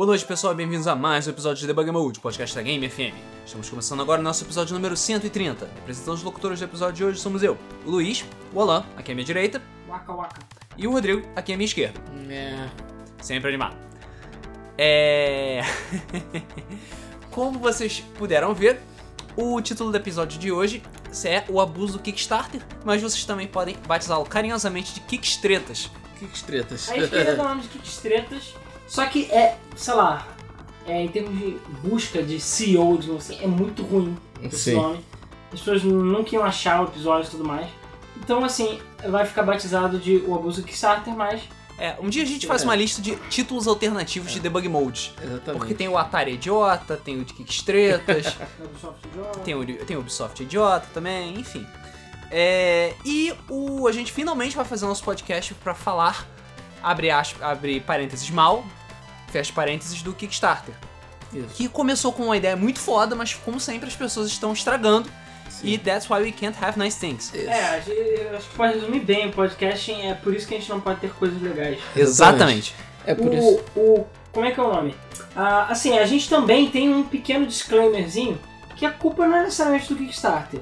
Boa noite, pessoal, bem-vindos a mais um episódio de Debug Mode, podcast da Game FM. Estamos começando agora o nosso episódio número 130. Representando os locutores do episódio de hoje somos eu, o Luiz, o Alan, aqui à minha direita, Waka waka. e o Rodrigo, aqui à minha esquerda. É. Sempre animado. É. Como vocês puderam ver, o título do episódio de hoje é o abuso do Kickstarter, mas vocês também podem batizá-lo carinhosamente de Kickstretas. Que tretas. A gente queria dar o nome de Kickstretas, só que é, sei lá, é, em termos de busca de CEO, digamos assim, é muito ruim esse Sim. nome. As pessoas nunca iam achar o episódio e tudo mais. Então, assim, vai ficar batizado de O Abuso Kickstarter, mas É, um dia a gente faz É. uma lista de títulos alternativos de debug modes. Exatamente. Porque tem o Atari Idiota, tem o de Kickstretas, é tem, o, tem o Ubisoft Idiota também, enfim. É, e o, a gente finalmente vai fazer nosso podcast pra falar, abre, aspas, abre parênteses, mal, fecha parênteses, do Kickstarter. Isso. Que começou com uma ideia muito foda, mas como sempre as pessoas estão estragando. Sim. E that's why we can't have nice things. Isso. É, gente- acho que pode resumir bem o podcasting, é por isso que a gente não pode ter coisas legais. Exatamente. É por o, isso. o. Como é que é o nome? Ah, assim, a gente também tem um pequeno disclaimerzinho que a culpa não é necessariamente do Kickstarter.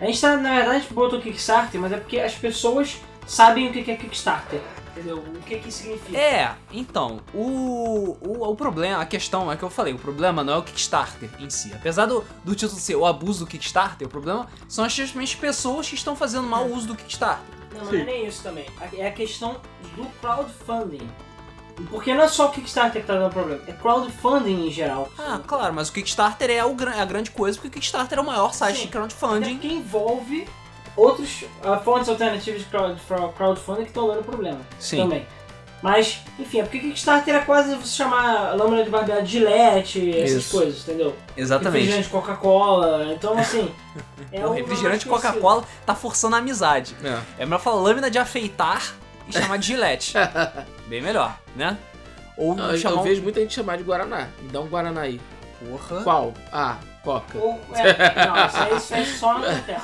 A gente tá, na verdade, botou o Kickstarter, mas é porque as pessoas sabem o que que é Kickstarter. Entendeu? O que que significa. É, então, o, o, o problema, a questão é que eu falei, o problema não é o Kickstarter em si. Apesar do, do título ser o abuso do Kickstarter, o problema são as simplesmente pessoas que estão fazendo mau uso do Kickstarter. Não, mas não é nem isso também. É a questão do crowdfunding. Porque não é só o Kickstarter que tá dando problema, é crowdfunding em geral. Ah, claro, mas o Kickstarter é o é a grande coisa, porque o Kickstarter é o maior site Sim. de crowdfunding. porque envolve outros ah, fontes alternativas de crowd- crowdfunding que estão dando problema. Sim. também. Mas, enfim, é porque Kickstarter é quase você chamar lâmina de barbear de gilete, essas Isso. coisas, entendeu? Exatamente. Refrigerante Coca-Cola, então assim. é o refrigerante. Coca-Cola tá forçando a amizade. É. É melhor falar lâmina de afeitar e chamar de gilete. Bem melhor, né? Ou Não, chamar eu vejo muita gente chamar de Guaraná. Me dá um Guaraná aí. Porra. Qual? Ah, Coca. Ou, é, não, isso aí, isso aí só não acontece.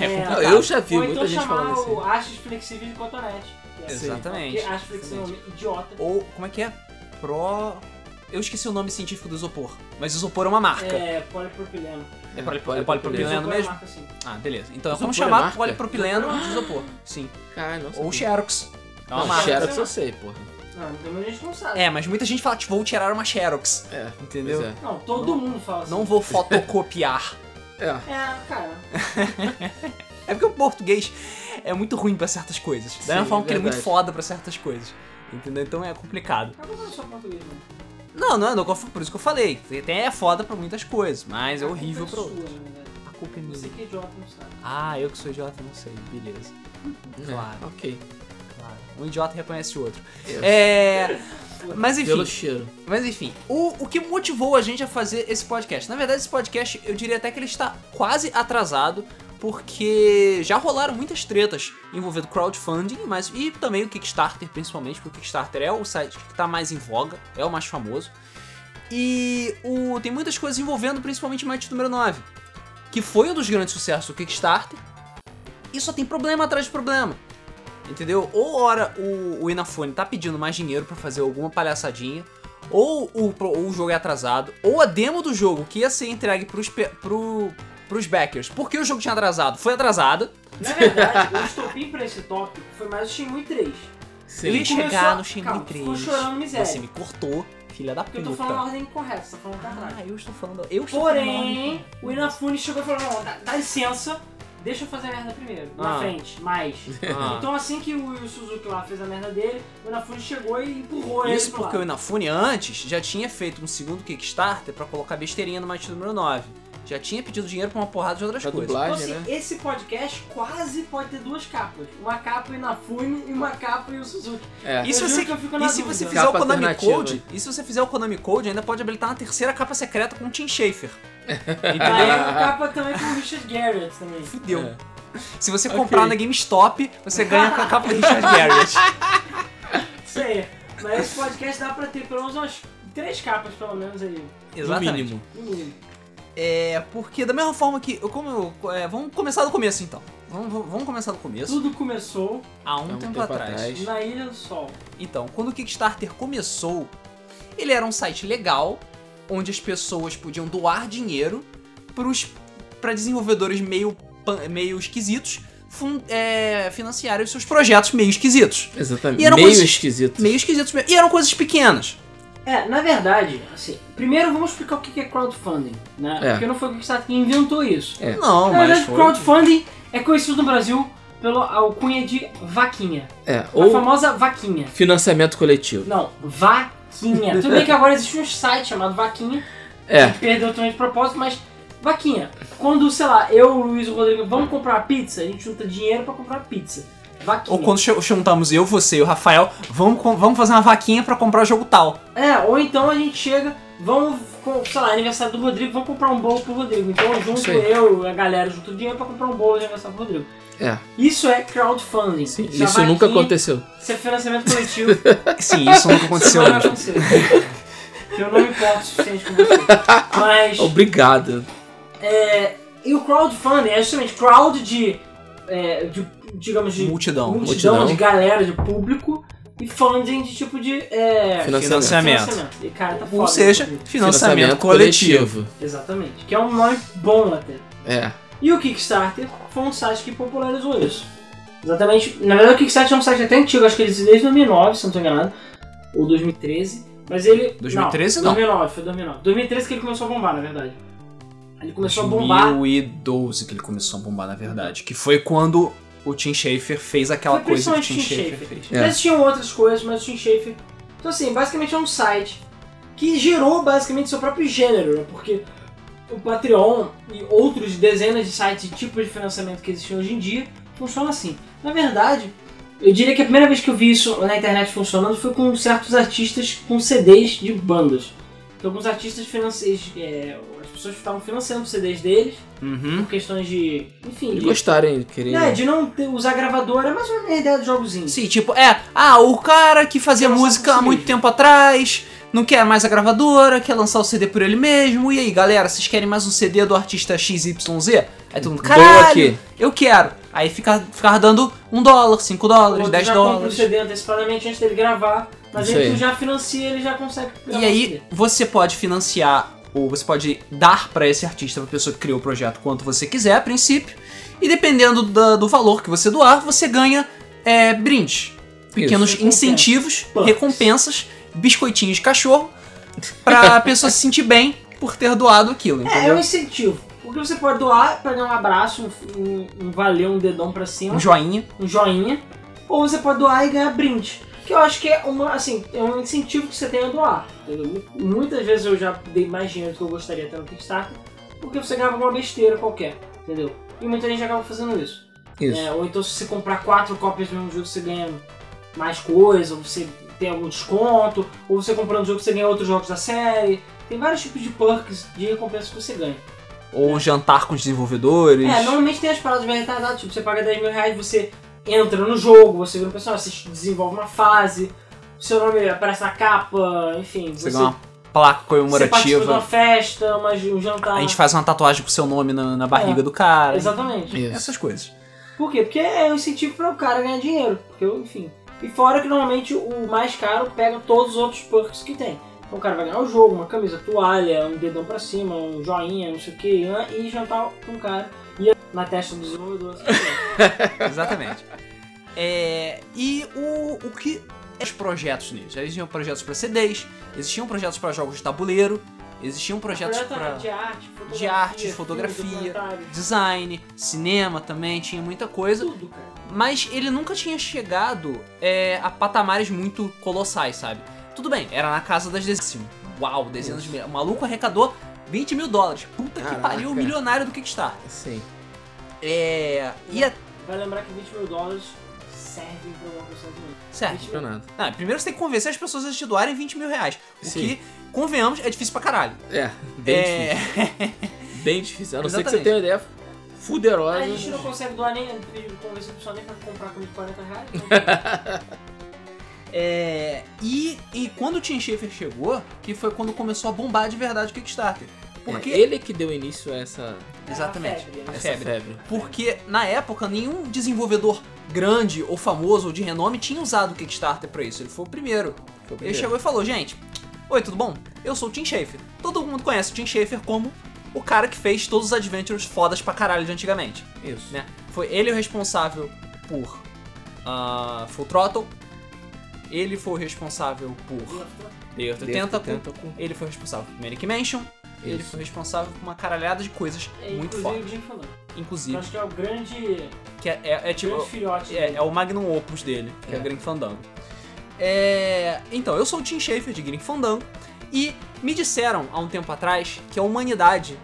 É É, complicado. Eu já vi Ou muita então gente chamar falando o assim. hastes flexíveis de cotonete. que é- Exatamente. Porque hastes flexíveis é um idiota. Ou, como é que é? Pro... Eu esqueci o nome científico do isopor. Mas isopor é uma marca. É, polipropileno. É, poli- é polipropileno é mesmo? marca, assim. Ah, beleza. Então Isopor vamos é chamar polipropileno de isopor. Sim. Ah, Ou. Xerox. É uma Não, marca. Xerox eu sei, porra. Não, então a gente não sabe. É, mas muita gente fala que vou tirar uma Xerox. É, Entendeu? pois Não, todo mundo fala assim. Não vou fotocopiar. é. É. É, cara. É porque o português é muito ruim pra certas coisas. Da mesma forma que ele é muito foda pra certas coisas. Entendeu? Então é complicado. Acabou falando só português, né? Não, não, não, por isso que eu falei. Até é foda pra muitas coisas, mas é horrível pra pra outras. sua, verdade. A culpa é Você minha. que é idiota não sabe. Ah, eu que sou idiota, não sei. Beleza. Claro. É, Ok. Claro. Um idiota reconhece o outro. É. Mas enfim. Pelo cheiro. Mas enfim, o, o que motivou a gente a fazer esse podcast? Na verdade, esse podcast eu diria até que ele está quase atrasado, porque já rolaram muitas tretas envolvendo crowdfunding, mas e também o Kickstarter, principalmente, porque o Kickstarter é o site que está mais em voga, é o mais famoso. E o, tem muitas coisas envolvendo principalmente Might número 9, que foi um dos grandes sucessos do Kickstarter, e só tem problema atrás de problema. Entendeu? Ou ora o, o Inafone tá pedindo mais dinheiro pra fazer alguma palhaçadinha, ou o, ou o jogo é atrasado, ou a demo do jogo que ia ser entregue pros, pro, pros backers, porque o jogo tinha atrasado, foi atrasada. Na verdade, o estopim pra esse tópico foi mais o Shenmue 3. Sim. começou- chegar no Shenmue calma, 3. ficou chorando miséria. Você me cortou, filha da Porque eu puta. tô falando a ordem incorreta, você tá falando trás. Ah, eu estou falando. Eu estou falando. a Porém, ordem. o Inafune chegou e falou, não, dá, dá licença, deixa eu fazer a merda primeiro, na Ah. frente, mais. Ah. Então assim que o Suzuki lá fez a merda dele, o Inafune chegou e empurrou ele Isso pro porque o lado. Inafune antes já tinha feito um segundo Kickstarter pra colocar besteirinha no Might número 9. Já tinha pedido dinheiro pra uma porrada de outras Pra coisas. dublar. Então assim, né? esse podcast quase pode ter duas capas. Uma capa Inafune e uma capa Yu Suzuki. É. E se Eu você, que eu fico na e se dúvida. você fizer o Capa Konami alternativa. Code, e se você fizer o Konami Code, ainda pode habilitar uma terceira capa secreta com o Tim Schafer. Aí Entendeu? a capa também com o Richard Garrett também. Fudeu. É. Se você Ok. comprar na GameStop, você ganha com a capa do Richard Garrett. Isso aí. Mas esse podcast dá pra ter pelo menos umas três capas, pelo menos aí. Exatamente. No mínimo. No mínimo. É, porque da mesma forma que. Eu, como eu- é, vamos começar do começo então. Vamos, vamos- vamos começar do começo. Tudo começou Há um, Há um tempo, tempo atrás. atrás. na Ilha do Sol. Então, quando o Kickstarter começou, Ele era um site legal, onde as pessoas podiam doar dinheiro para desenvolvedores meio, meio esquisitos fun- é, financiarem os seus projetos meio esquisitos. Exatamente. E eram Meio coisas- esquisito. Meio esquisitos mesmo. E eram coisas pequenas. É, na verdade, assim, primeiro vamos explicar o que é crowdfunding, né? É. Porque não foi o Kickstarter que inventou isso. É. Não, na mas verdade, foi... crowdfunding é conhecido no Brasil pela alcunha de vaquinha. É. A Ou famosa vaquinha. financiamento coletivo. Não, vaquinha. Tudo bem que agora existe um site chamado Vaquinha, É. que perdeu totalmente de propósito, mas vaquinha. Quando, sei lá, eu, o Luiz e o Rodrigo vamos comprar uma pizza, a gente junta dinheiro pra comprar uma pizza. Vaquinha. Ou quando juntamos eu, você e o Rafael, vamos, vamos fazer uma vaquinha pra comprar o jogo tal. É, ou então a gente chega, vamos, sei lá, aniversário do Rodrigo, vamos comprar um bolo pro Rodrigo. Então junto eu, a galera, junto dinheiro pra comprar um bolo de aniversário pro Rodrigo. É. Isso é crowdfunding. Sim, isso nunca vaquinha, aconteceu. Isso é financiamento coletivo. Sim, isso nunca Isso aconteceu não vai mesmo. acontecer. Eu não me importo o suficiente com você. Mas. Obrigado. É, e o crowdfunding é justamente crowd de, é, de digamos, de Multidão. multidão, multidão. de galera, de público, e funding de tipo de é, Financiamento. Financiamento. E cara, tá foda. Ou seja, inclusive. financiamento, coletivo. Exatamente. Que é um nome bom até. É. E o Kickstarter foi um site que popularizou isso. Exatamente. Na verdade, o Kickstarter é um site até antigo, acho que ele existe desde 2009, se não estou enganado. Ou 2013. Mas ele. 2013 não. 2009, foi 2009. 2013 que ele começou a bombar, na verdade. Ele começou a bombar. 2012 que ele começou a bombar, na verdade. Que foi quando o Tim Schafer fez aquela Foi coisa que o Tim principalmente Schafer Tim fez. É. Existiam outras coisas, mas o Tim Schafer. Então, assim, basicamente é um site que gerou basicamente seu próprio gênero, né? Porque o Patreon e outros dezenas de sites e tipos de financiamento que existem hoje em dia funcionam assim. Na verdade, eu diria que a primeira vez que eu vi isso na internet funcionando foi com certos artistas com CDs de bandas. Então, alguns artistas financeiros, é, as pessoas estavam financiando os CDs deles Uhum. por questões de. Enfim, De de, gostarem, querendo. é, de não ter, usar gravadora, é mais ou menos a ideia dos jogozinhos. Sim, tipo, é, ah, o cara que fazia música há muito tempo atrás, não quer mais a gravadora, quer lançar o CD por ele mesmo. E aí, galera, vocês querem mais um CD do artista XYZ? Aí todo mundo, caralho, aqui. eu quero. Aí fica, ficava dando um dólar, cinco dólares, 10 já compra o dólares. CD antecipadamente antes dele gravar, mas Isso aí tu aí. já financia, ele já consegue gravar E aí, você pode financiar, ou você pode dar pra esse artista, pra pessoa que criou o projeto, quanto você quiser, a princípio. E dependendo da- do valor que você doar, você ganha é, brindes. Pequenos Isso. incentivos, Perks. recompensas, biscoitinhos de cachorro, pra pessoa se sentir bem por ter doado aquilo, É, é entendeu? um incentivo. Porque você pode doar, pegar um abraço, um, um, um valeu, um dedão pra cima, Um joinha. um joinha, ou você pode doar e ganhar brinde. Que eu acho que é uma, assim, é um incentivo que você tem a doar. entendeu? Muitas vezes eu já dei mais dinheiro do que eu gostaria até no Kickstarter, porque você ganhava uma besteira qualquer, entendeu? E muita gente acaba fazendo isso. Isso. É, ou então se você comprar quatro cópias do mesmo jogo, você ganha mais coisa, ou você tem algum desconto, ou você comprando o jogo, você ganha outros jogos da série. Tem vários tipos de perks de recompensas que você ganha. Ou jantar com os desenvolvedores. É, normalmente tem as paradas bem retardadas, tipo, você paga 10 mil reais, você entra no jogo, você vira um personagem, você desenvolve uma fase, o seu nome aparece na capa, enfim. Você ganha uma placa você participa de uma comemorativa. festa, uma, um jantar. A gente faz uma tatuagem com seu nome na, na barriga É. do cara. Exatamente. Isso. Essas coisas. Por quê? Porque é um incentivo para o cara ganhar dinheiro. Porque, enfim. E fora que normalmente o mais caro pega todos os outros perks que tem. Então o cara vai ganhar o jogo, uma camisa, toalha, um dedão pra cima, um joinha, não sei o que, e jantar com o cara. E na testa do desenvolvedor. Exatamente. É, e o, o que. Os projetos neles. Já existiam projetos para CDs, existiam projetos para jogos de tabuleiro, existiam projetos Projeto para de arte, fotografia, de arte, fotografia, design, cinema também, tinha muita coisa. tudo, cara. Mas ele nunca tinha chegado é, a patamares muito colossais, sabe? Tudo bem, era na casa das dezenas. Uau, dezenas de milhões. O maluco arrecadou 20 mil dólares. Puta que Caraca. pariu, o milionário do Kickstarter. Sim. É. E a... Vai lembrar que 20 mil dólares servem pra uma pessoa de Certo. Não é nada. Ah, primeiro você tem que convencer as pessoas a te doarem 20 mil reais. O Sim. que, convenhamos, é difícil pra caralho. É, bem é... difícil. Bem difícil. A não ser que você tenha uma ideia fuderosa. A gente não consegue doar nem, convencer a pessoa nem pra comprar comida de 40 reais. então- É, e, e quando o Tim Schafer chegou, que foi quando começou a bombar de verdade o Kickstarter. Porque. É, ele que deu início a essa, Exatamente. É, a febre, né? essa febre. Porque na época nenhum desenvolvedor grande ou famoso ou de renome tinha usado o Kickstarter pra isso. Ele foi o primeiro. Foi o Ele primeiro. chegou e falou, gente, Oi, tudo bom? Eu sou o Tim Schafer. Todo mundo conhece o Tim Schafer como o cara que fez todos os adventures fodas pra caralho de antigamente, Isso. né? Foi ele o responsável por ah, Full Throttle, ele foi o responsável por The Earth Tentacle, Tentacle. ele foi responsável por Manic Mansion, ele Isso. foi responsável por uma caralhada de coisas É, muito inclusive fortes. falou. Eu Inclusive, acho que é o grande, que é, é- é tipo. grande filhote É, é o magnum opus dele, que é, É. o Grim Fandango. É, então, eu sou o Tim Schafer de Grim Fandango e me disseram há um tempo atrás que a humanidade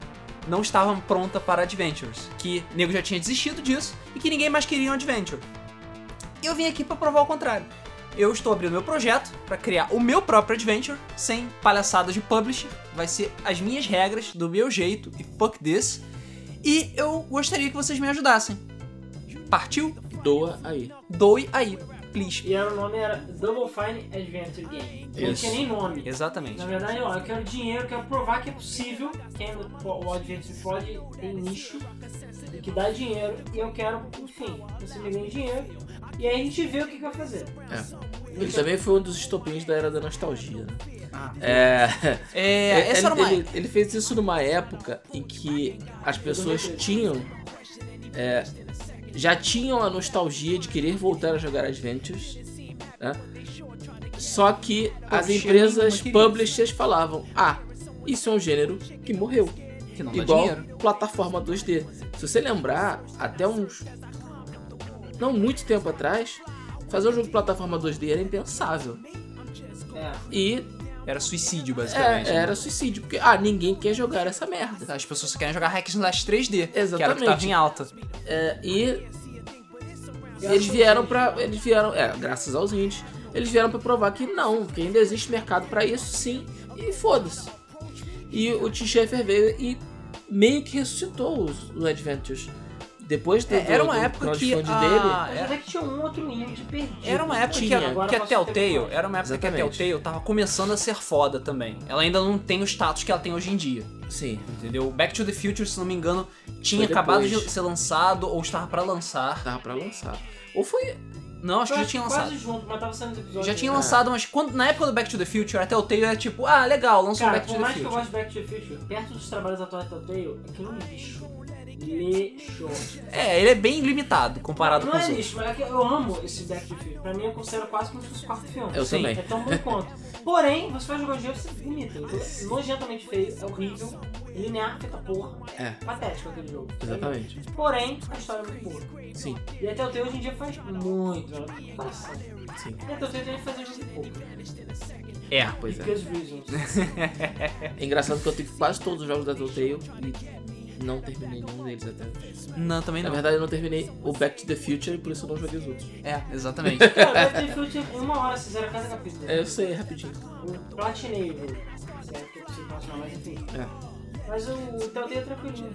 não estava pronta para adventures, que o nego já tinha desistido disso e que ninguém mais queria um adventure. E eu vim aqui para provar o contrário. Eu estou abrindo meu projeto para criar o meu próprio adventure sem palhaçadas de publisher. Vai ser as minhas regras, do meu jeito e fuck this. E eu gostaria que vocês me ajudassem. Partiu? Doa aí. Doe aí, please. E era, o nome era Double Fine Adventure Game. Não Isso. tinha nem nome. Exatamente. Na verdade, ó, eu quero dinheiro, eu quero provar que é possível, que ainda po- o Adventure pode ter nicho, que dá dinheiro, e eu quero, enfim, você me ganhe dinheiro, e aí a gente vê o que, que vai fazer. É. Ele também foi um dos estopins da era da nostalgia, né? Ah. É. É, essa ele, era uma. ele, ele fez isso numa época em que as pessoas tinham. é, já tinham a nostalgia de querer voltar a jogar Adventures. Né? Só que as empresas publishers falavam: Ah, isso é um gênero que morreu. Que não dá Igual dinheiro. plataforma 2D. Se você lembrar, até uns. Não muito tempo atrás, fazer um jogo de plataforma 2D era impensável. É. E Era suicídio, basicamente. é, né? era suicídio, porque ah, ninguém quer jogar essa merda. As pessoas só querem jogar hack slash 3D. Que era o que Exatamente. tava em alta. É, e eles vieram pra. Eles vieram. É, graças aos indies. Eles vieram pra provar que não, que ainda existe mercado pra isso sim. E foda-se. E o Tim Schafer veio e meio que ressuscitou os, os Adventures. Depois do, É, era do- uma do época que a- dele. Mas era- até que tinha um outro indie perdido. Era uma época que Tinha. a, Agora que a Telltale, era uma época que a Exatamente. Telltale tava começando a ser foda também. Ela ainda não tem o status que ela tem hoje em dia, Sim, entendeu? Back to the Future, se não me engano, tinha acabado de ser lançado ou estava pra lançar. tava pra lançar. Ou foi. Não, acho que Eu já tinha quase lançado. junto, mas tava sendo episódio. Já tinha É. lançado, mas quando, na época do Back to the Future, a Telltale era tipo, ah, legal, lança um Cara, Back to por the mais que eu Future. goste de Back to the Future, perto dos trabalhos atuais da Telltale, aquilo é um lixo. Lixo. É, ele é bem limitado comparado não com os é outros. lixo, mas é que eu amo esse to the Future. Pra mim, eu considero quase como se fosse o quarto filme. Eu Sim. também. É tão bom quanto. Porém, você vai jogar o jogo e você vomita. É nojentamente feio, é horrível, linear, feita porra. É, Patético aquele jogo. exatamente. Porém, a história é muito boa. Sim, E a Telltale hoje em dia faz muito. ela- Nossa. sim. E a Telltale também faz hoje em pouco. É. Pois é. É engraçado que eu tenho quase todos os jogos da Telltale e não terminei nenhum deles até hoje. Não, também Na não. verdade, eu não terminei o Back to the Future e por isso eu não joguei os outros. É, exatamente. Cara, Back to the Future, em uma hora você zera cada capítulo. É, eu sei, rapidinho. Eu platinei o jogo. Certo que eu preciso platinar, mas enfim. É. Mas o, Telltale é tranquilinho.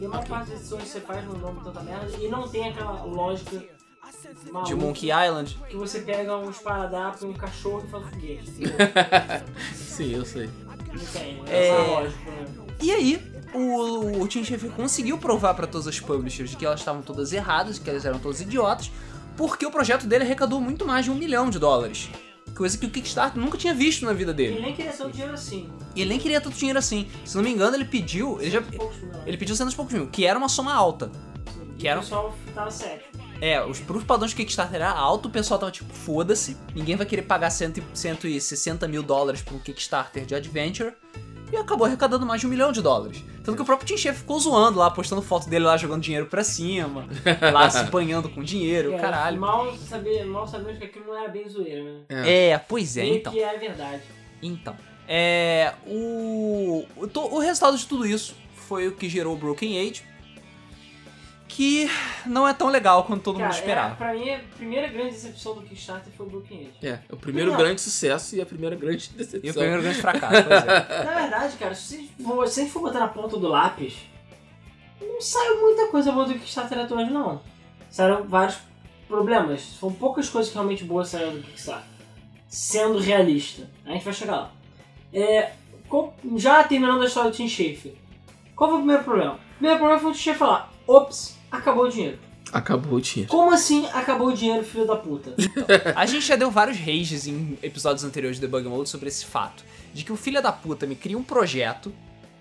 E a maior Ok. parte das decisões que você faz não dão tanta merda e não tem aquela lógica maluca De Monkey Island. que você pega um esparadrapo e um cachorro e faz foguete. Sim, eu sei. Não tem, É. essa lógica. Né? E aí, o, o Tim Schafer conseguiu provar pra todas as publishers de que elas estavam todas erradas, que elas eram todas idiotas, porque o projeto dele arrecadou muito mais de um milhão de dólares. Coisa que o Kickstarter nunca tinha visto na vida Ele dele. nem queria tanto dinheiro assim. Ele nem queria tanto dinheiro assim. Se não me engano, ele pediu. Ele, já, ele pediu cento e poucos mil, que era uma soma alta. Que era- O pessoal tava sério. É, os pros padrões do Kickstarter era alto, o pessoal tava tipo, foda-se, ninguém vai querer pagar cento e- 160 mil dólares um Kickstarter de Adventure. E acabou arrecadando mais de um milhão de dólares. Tanto que o próprio Tim Schafer ficou zoando lá, postando foto dele lá jogando dinheiro pra cima, lá se banhando com dinheiro, É, caralho. Mal, sabia, mal sabemos que aquilo não era bem zoeira, né? É, pois é, Meio então. que é verdade. Então. É. O. O, o resultado de tudo isso foi o que gerou o Broken Age. Que não é tão legal quanto todo Cara, mundo esperava. É, pra mim, a primeira grande decepção do Kickstarter foi o Broken Age. É, o primeiro Não. grande sucesso e a primeira grande E o decepção. primeiro grande fracasso, pois é. Na verdade, cara, se a gente for, botar na ponta do lápis, não saiu muita coisa boa do Kickstarter até hoje, não. Saíram vários problemas. Foram poucas coisas que realmente boas saíram do Kickstarter. Sendo realista. A gente vai chegar lá. É, qual- já terminando a história do Tim Schafer. Qual foi o primeiro problema? O primeiro problema foi o Tim Schafer falar, ops, acabou o dinheiro. Acabou o dinheiro. Como assim acabou o dinheiro, filho da puta? A gente já deu vários rages em episódios anteriores do Debug Mode sobre esse fato. De que o filho da puta me cria um projeto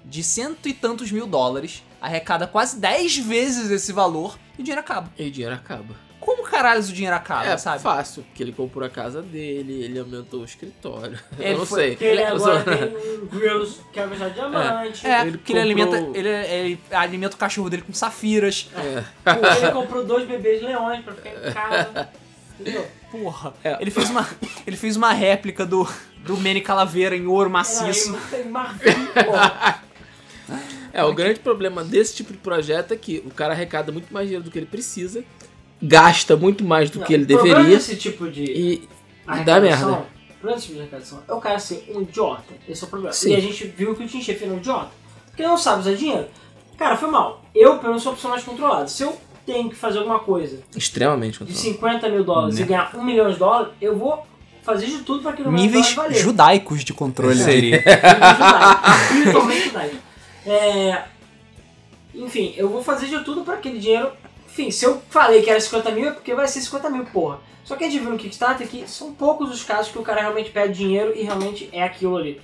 de cento e tantos mil dólares, arrecada quase 10 vezes esse valor e o dinheiro acaba. E o dinheiro acaba. Como caralho o dinheiro acaba, é sabe? fácil, porque ele comprou a casa dele, ele aumentou o escritório. Ele Eu não foi- sei. Porque ele agora só- tem um grills que é fechar diamante. É, Ele porque ele comprou- alimenta, ele, ele alimenta o cachorro dele com safiras. É. Ele comprou dois bebês leões pra ficar em casa. Entendeu? Porra, É. ele fez uma ele fez uma réplica do do Manny Calaveira em ouro maciço. Era em marfim, porra. É, o grande problema desse tipo de projeto é que o cara arrecada muito mais dinheiro do que ele precisa, gasta muito mais do que ele deveria desse tipo de e dá merda. O problema desse tipo de arrecadação é o cara ser um idiota. Esse é o problema. Sim. E a gente viu que o Tim Schafer é um idiota. Porque ele não sabe usar dinheiro. Cara, foi mal. Eu, pelo menos, sou uma pessoa mais controlada. Se eu tenho que fazer alguma coisa Extremamente de controlado. 50 mil dólares Né. e ganhar um milhão de dólares, eu vou fazer de tudo um milhão de Níveis judaicos de controle seria. Espiritualmente judaico. É, enfim, eu vou fazer de tudo pra aquele dinheiro. Enfim, se eu falei que era 50 mil, é porque vai ser 50 mil, porra. Só que a gente viu no Kickstarter que são poucos os casos que o cara realmente pede dinheiro e realmente é aquilo ali.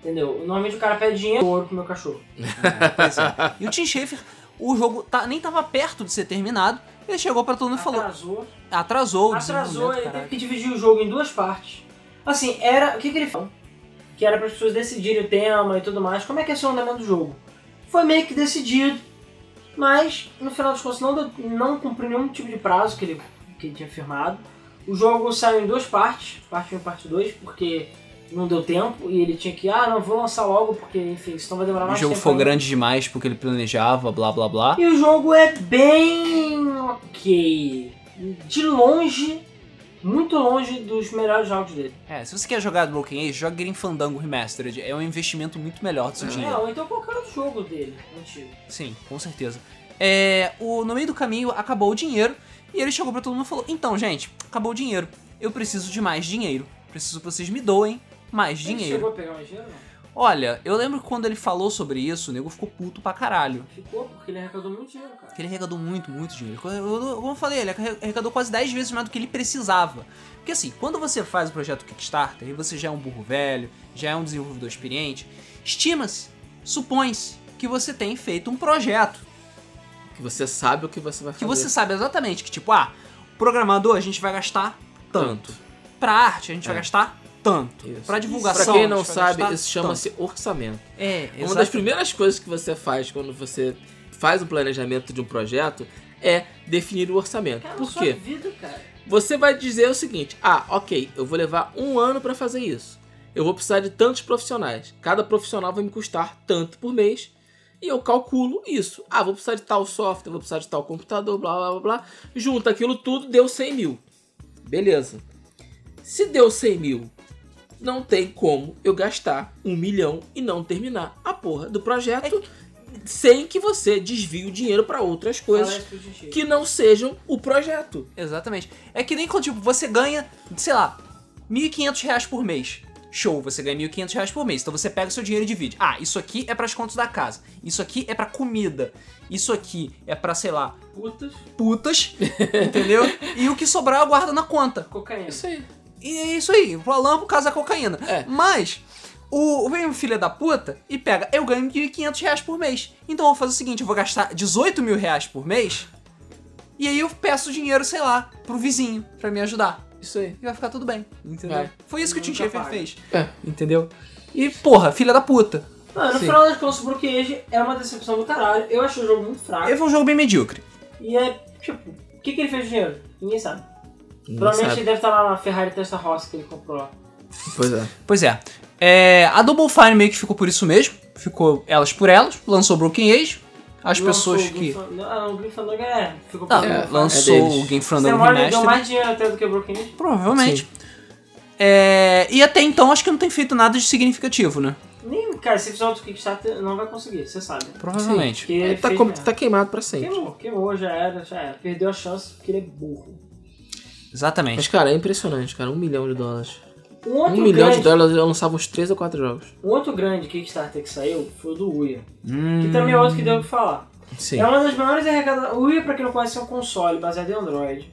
Entendeu? Normalmente o cara pede dinheiro ouro pro meu cachorro. É. E o Tim Schafer, o jogo tá- nem tava perto de ser terminado. Ele chegou pra todo mundo e falou. Atrasou. Atrasou o Atrasou, ele caralho. teve que dividir o jogo em duas partes. Assim, era. O que, que ele falou? Que era para as pessoas decidirem o tema e tudo mais. Como é que ser o andamento do jogo? Foi meio que decidido, mas no final das contas não, não cumpriu nenhum tipo de prazo que ele, que ele tinha firmado. O jogo saiu em duas partes, parte 1 e parte 2, porque não deu tempo e ele tinha que, ah, não, vou lançar logo, porque enfim, senão vai demorar O mais jogo tempo. foi ainda. grande demais porque ele planejava, blá blá blá. E o jogo é bem ok. De longe, muito longe dos melhores jogos dele. É, se você quer jogar Broken Age, joga Green Fandango Remastered. É um investimento muito melhor do seu É, dinheiro. ou então qualquer outro jogo dele, antigo. Sim, com certeza. É, o, no meio do caminho acabou o dinheiro e ele chegou pra todo mundo e falou: Então, gente, acabou o dinheiro. Eu preciso de mais dinheiro. Preciso que vocês me doem mais Ele dinheiro. chegou a pegar mais dinheiro? Não. Olha, eu lembro que quando ele falou sobre isso, o nego ficou puto pra caralho. Ficou, porque ele arrecadou muito dinheiro, cara. Porque ele arrecadou muito, muito dinheiro. Como eu falei, ele arrecadou quase 10 vezes mais do que ele precisava. Porque assim, quando você faz o projeto Kickstarter e você já é um burro velho, já é um desenvolvedor experiente, estima-se, supõe-se que você tem feito um projeto. Que você sabe o que você vai fazer. Que você sabe exatamente que, tipo, ah, programador a gente vai gastar tanto. tanto. Pra arte a gente É. vai gastar tanto. Isso. Pra divulgação. Pra quem não sabe, isso chama-se orçamento. É, Uma exato. das primeiras coisas que você faz quando você faz o planejamento de um projeto é definir o orçamento. Cara, Por quê? vida, cara. Você vai dizer o seguinte: ah, ok, eu vou levar um ano para fazer isso. Eu vou precisar de tantos profissionais. Cada profissional vai me custar tanto por mês. E eu calculo isso. Ah, vou precisar de tal software, vou precisar de tal computador, blá blá blá blá. Junta aquilo tudo, deu 100 mil. Beleza. Se deu 100 mil, não tem como eu gastar um milhão e não terminar a porra do projeto sem que você desvie o dinheiro para outras coisas que não sejam o projeto. Exatamente. É que nem quando, tipo, você ganha, sei lá, 1.500 reais por mês. Show, você ganha 1.500 reais por mês. Então você pega o seu dinheiro e divide. Ah, isso aqui é para as contas da casa. Isso aqui é para comida. Isso aqui é para sei lá, Putas, putas, entendeu? E o que sobrar eu guardo na conta. cocaína. Isso aí. E é isso aí, pro Alan, pro caso da cocaína. É. Mas, o vem o filho da puta e pega, eu ganho 1.500 reais por mês. Então eu vou fazer o seguinte, eu vou gastar 18 mil reais por mês. E aí eu peço dinheiro, sei lá, pro vizinho, pra me ajudar. Isso aí. E vai ficar tudo bem, entendeu? Vai. Foi isso que o Tim Nunca Schafer paga. fez, É. entendeu? E, porra, filha da puta. Mano, no Sim. final das contas, o Broken Age é uma decepção do caralho. Eu achei o jogo muito fraco. Ele foi um jogo bem medíocre. E é, tipo, o que, que ele fez de dinheiro? Ninguém sabe. Provavelmente sabe. ele deve estar lá na Ferrari Testa Rossa que ele comprou lá. Pois é. Pois é. É, a Double Fine meio que ficou por isso mesmo. Ficou elas por elas. Lançou Broken Age. As Lançou pessoas que. Fan- Ah, o é. Ficou Não, por é, lançou deles. o Game ele deu mais dinheiro até do que o Broken Age? Provavelmente. Sim. É, e até então acho que não tem feito nada de significativo, né? Nem, cara, esse episódio do Kickstarter não vai conseguir, você sabe. Provavelmente. Porque ele tá, fez com- merda. tá queimado pra sempre. Queimou, queimou, já era, já era. Perdeu a chance porque ele é burro. Exatamente. Mas, cara, é impressionante, cara. Um milhão de dólares. Um Um milhão grande, de dólares eu lançava uns 3 ou 4 jogos. um outro grande Kickstarter que saiu foi o do Uia. Hum, Que também é outro que deu o que falar. Sim. É uma das maiores arrecadações. O Wii, pra quem não conhece, é um console baseado em Android,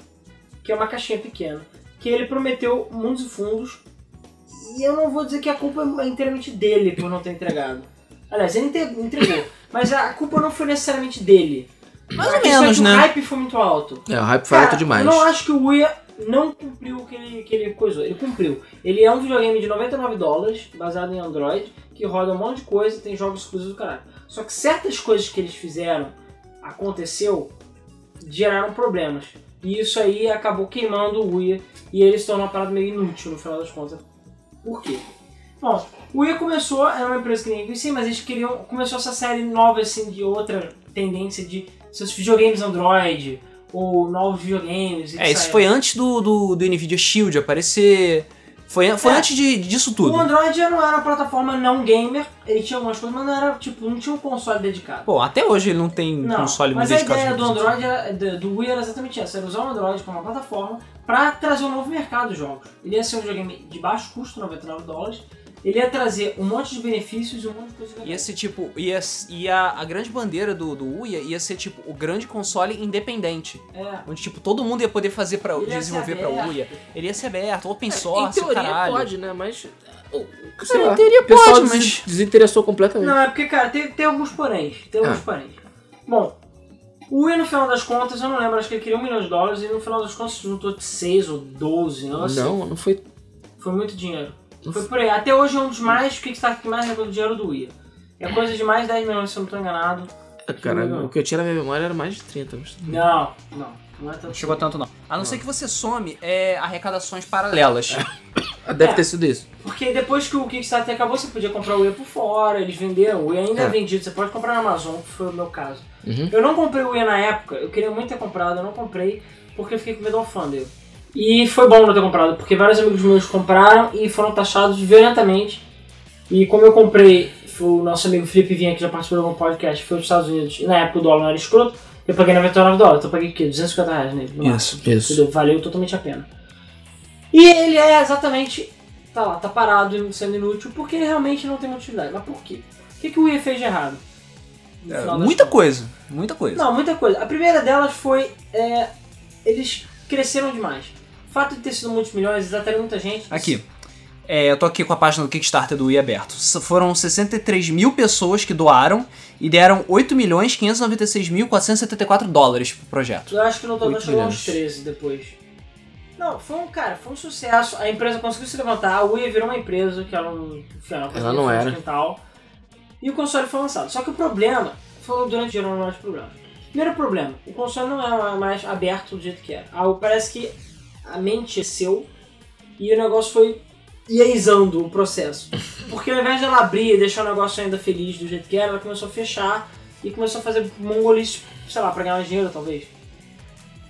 que é uma caixinha pequena, que ele prometeu mundos e fundos, e eu não vou dizer que a culpa é inteiramente dele por não ter entregado. Aliás, ele entregou, mas a culpa não foi necessariamente dele. Mais ou é menos, que né? O hype foi muito alto. É, o hype foi Cara, alto demais. Eu não acho que o Wii não cumpriu o que ele, que ele coisou. Ele cumpriu. Ele é um videogame de 99 dólares, baseado em Android, que roda um monte de coisa e tem jogos exclusivos do caralho. Só que certas coisas que eles fizeram, aconteceu, geraram problemas. E isso aí acabou queimando o Wii e ele se tornou uma parada meio inútil no final das contas. Por quê? Bom, o Wii começou, era uma empresa que ninguém conhecia, mas eles queriam. Começou essa série nova assim de outra tendência de seus videogames Android ou novos videogames. É, isso foi antes do, do, do Nvidia Shield aparecer. Foi, foi É. antes de, disso tudo. O Android não era uma plataforma não gamer, ele tinha algumas coisas, mas não era, tipo, não tinha um console dedicado. Pô, até hoje ele não tem Não, console mas a dedicado. ideia do Android, era, do- do Wii era exatamente essa, era usar o Android como uma plataforma para trazer um novo mercado de jogos. Ele ia ser um videogame de baixo custo, 99 dólares, ele ia trazer um monte de benefícios e um monte de coisa Ia ser tipo. Ia, ia, a grande bandeira do, do Wii ia ser tipo o grande console independente. É. Onde tipo todo mundo ia poder fazer para desenvolver pra aberto. Wii. Ele ia ser aberto, open É, source, em teoria caralho. pode, né? Mas. Cara, sei em lá, teoria o pessoal pode, mas- desinteressou completamente. Não, é porque, cara, tem, tem alguns poréns. Tem alguns Ah. poréns. Bom, o Wii, no final das contas, eu não lembro, acho que ele queria um milhão de dólares e no final das contas juntou 6 ou 12, não sei. não, não foi. Foi muito dinheiro. Foi por aí. Até hoje é um dos mais Kickstarter que mais levou dinheiro do Wii. É coisa de mais de 10 milhões, se eu não tô enganado. Cara, não. o que eu tinha na minha memória era mais de 30. Mas... Não, não. Não é tanto. Não chegou tanto não. A não ser que você some é, arrecadações paralelas. Ah, Deve É. ter sido isso. Porque depois que o Kickstarter acabou, você podia comprar o Wii por fora, eles venderam. O Wii ainda é, É. vendido, você pode comprar na Amazon, que foi o meu caso. Uhum. Eu não comprei o Wii na época, eu queria muito ter comprado, eu não comprei porque eu fiquei com medo do Thunder. E foi bom não ter comprado, porque vários amigos meus compraram e foram taxados violentamente. E como eu comprei, foi o nosso amigo Felipe Vinha, que já participou de algum podcast, foi dos Estados Unidos, e na época o dólar não era escroto, eu paguei 99 dólares, então eu paguei o quê? 250 reais nele, no máximo. Isso. Entendeu? Valeu totalmente a pena. E ele é exatamente. Tá lá, tá parado sendo inútil porque ele realmente não tem utilidade. Mas por quê? O que, que o Wii fez de errado? Das muita contas? coisa, muita coisa. Não, muita coisa. A primeira delas foi. é, eles cresceram demais. O fato de ter sido muitos milhões, atraíram muita gente. Aqui. É, eu tô aqui com a página do Kickstarter do Wii aberto. Foram 63 mil pessoas que doaram e deram 8 milhões 596 mil 474 dólares pro projeto. Eu acho que no total chegou uns 13 depois. Não, foi um, cara, foi um sucesso. A empresa conseguiu se levantar, a Wii virou uma empresa que ela não, enfim, ela Ela não era. E o console foi lançado. Só que o problema foi durante gerou vários problemas. Primeiro problema, o console não é mais aberto do jeito que era. Ah, Parece que a mente é seu e o negócio foi iaizando o processo. Porque ao invés de ela abrir e deixar o negócio ainda feliz do jeito que era, ela começou a fechar e começou a fazer mongolice, sei lá, pra ganhar mais dinheiro talvez.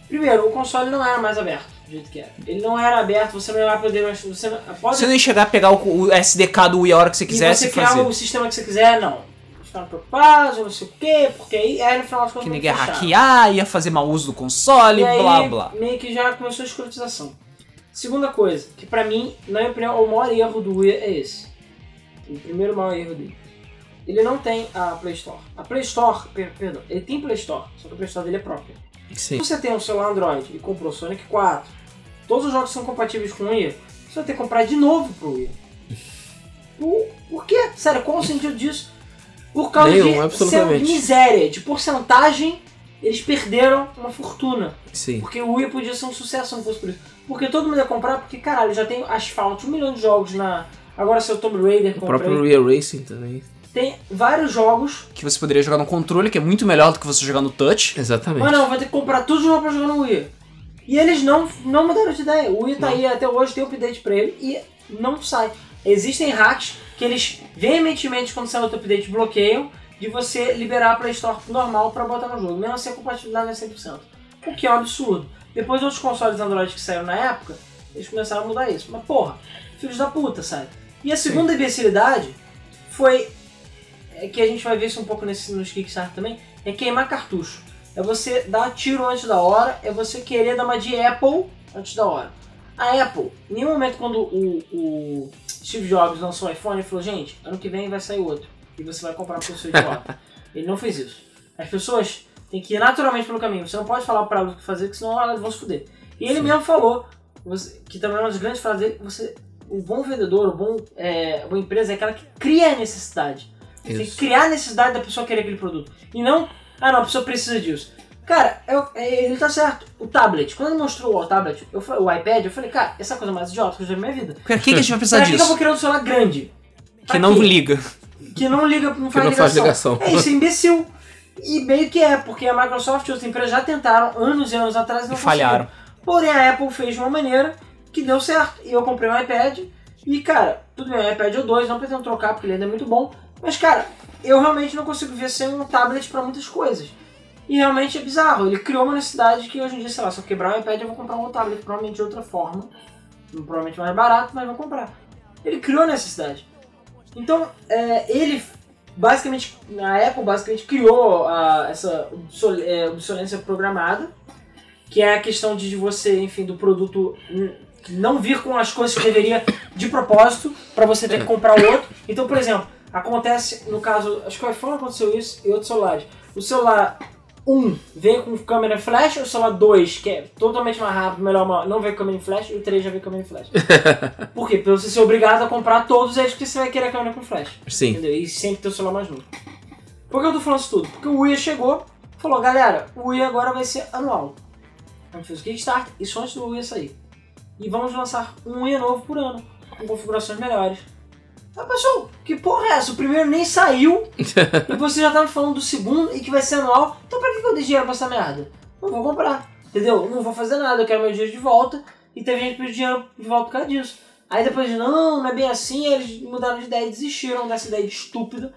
Primeiro, o console não era mais aberto do jeito que era. Ele não era aberto, você não ia poder mais. Você não, pode Você não ia chegar a pegar o, o SDK do Wii a hora que você e quisesse você e criar fazer. o sistema que você quiser, não. Ficaram preocupados, não sei o quê, porque aí, aí no final das contas. Que ninguém ia hackear, ia fazer mau uso do console, E aí, blá blá. meio que já começou a escrotização. Segunda coisa, que pra mim, na minha opinião, o maior erro do Wii é esse. O primeiro maior erro dele. Ele não tem a Play Store. A Play Store, per- perdão, ele tem Play Store, só que a Play Store dele é própria. Sim. Se você tem um celular Android e comprou Sonic 4, todos os jogos são compatíveis com o Wii, você vai ter que comprar de novo pro Wii. Por, por quê? Sério, qual o sentido disso? Por causa Nenhum, de absolutamente. ser miséria, de porcentagem, eles perderam uma fortuna. Sim. Porque o Wii podia ser um sucesso se não fosse por isso. Porque todo mundo ia comprar, porque caralho, já tem Asphalt, um milhão de jogos na. Agora seu Tomb Raider O comprei. próprio Real Racing também. Tem vários jogos. Que você poderia jogar no controle, que é muito melhor do que você jogar no touch. Exatamente. Mas não, vai ter que comprar tudo de novo pra jogar no Wii. E eles não, não mudaram de ideia. O Wii tá aí até hoje, tem update pra ele e não sai. Existem hacks que eles veementemente, quando sai outro update, bloqueiam de você liberar a Play Store normal pra botar no jogo. Mesmo assim a compatibilidade não é 100%. O que é um absurdo. Depois outros consoles Android que saíram na época, eles começaram a mudar isso. Mas porra, filhos da puta, sabe? E a segunda imbecilidade foi é que a gente vai ver isso um pouco nesse, nos Kickstarter também, é queimar cartucho. É você dar tiro antes da hora, é você querer dar uma de Apple antes da hora. A Apple, em nenhum momento quando o, o Steve Jobs lançou o iPhone, ele falou, gente, ano que vem vai sair outro. E você vai comprar porque eu sou idiota. ele não fez isso. As pessoas têm que ir naturalmente pelo caminho. Você não pode falar para elas o que fazer, porque senão elas vão se fuder. E ele mesmo falou, que também é uma das grandes frases dele, você, o bom vendedor, o bom, é, a boa empresa é aquela que cria a necessidade. Você tem que criar a necessidade da pessoa querer aquele produto. E não, ah não, a pessoa precisa disso. Cara, eu- é, ele tá certo. O tablet, quando ele mostrou o tablet, eu, o iPad, eu falei, cara, essa é a coisa mais idiota que eu já vi na minha vida. Por que, que a gente vai precisar Pra que, que eu disso? vou criar um celular grande? Que Pra não quê? liga. que não liga, não Que faz não faz ligação. ligação. É isso, é imbecil. E meio que é, porque a Microsoft e outras empresas já tentaram anos e anos atrás e não E falharam. Porém, a Apple fez de uma maneira que deu certo. E eu comprei um iPad. E, cara, tudo bem, o iPad é o 2, não pretendo trocar porque ele ainda é muito bom. Mas, cara, eu realmente não consigo ver sem um tablet pra muitas coisas. E realmente é bizarro. Ele criou uma necessidade que hoje em dia, sei lá, se eu quebrar o iPad, eu vou comprar um tablet, provavelmente de outra forma. Provavelmente mais barato, mas vou comprar. Ele criou a necessidade. Então, é, ele basicamente, a Apple basicamente criou a- essa obsol- é, obsolescência programada, que é a questão de você, enfim, do produto não vir com as coisas que deveria de propósito para você ter que comprar o outro. Então, por exemplo, acontece no caso, acho que o iPhone aconteceu isso e outros celulares. O celular 1 vem com câmera flash, o celular 2, que é totalmente mais rápido, melhor, não vem com câmera flash, e o 3 já vem com câmera flash. Por quê? Pra você ser obrigado a comprar todos eles, porque você vai querer a câmera com flash. Sim. Entendeu? E sempre ter o celular mais novo. Por que eu tô falando isso tudo? Porque o Uia chegou falou, galera, o Uia agora vai ser anual. A gente fez o Kickstarter, isso antes do Uia sair. E vamos lançar um Uia novo por ano, com configurações melhores. Ah, pessoal, que porra é essa? O primeiro nem saiu e você já tá me falando do segundo e que vai ser anual. Então pra que eu dei dinheiro pra essa merda? Não vou comprar, entendeu? Não vou fazer nada, eu quero meu dinheiro de volta. E teve gente que pediu dinheiro de volta por causa disso. Aí depois, não, não é bem assim, eles mudaram de ideia e desistiram dessa ideia de estúpida.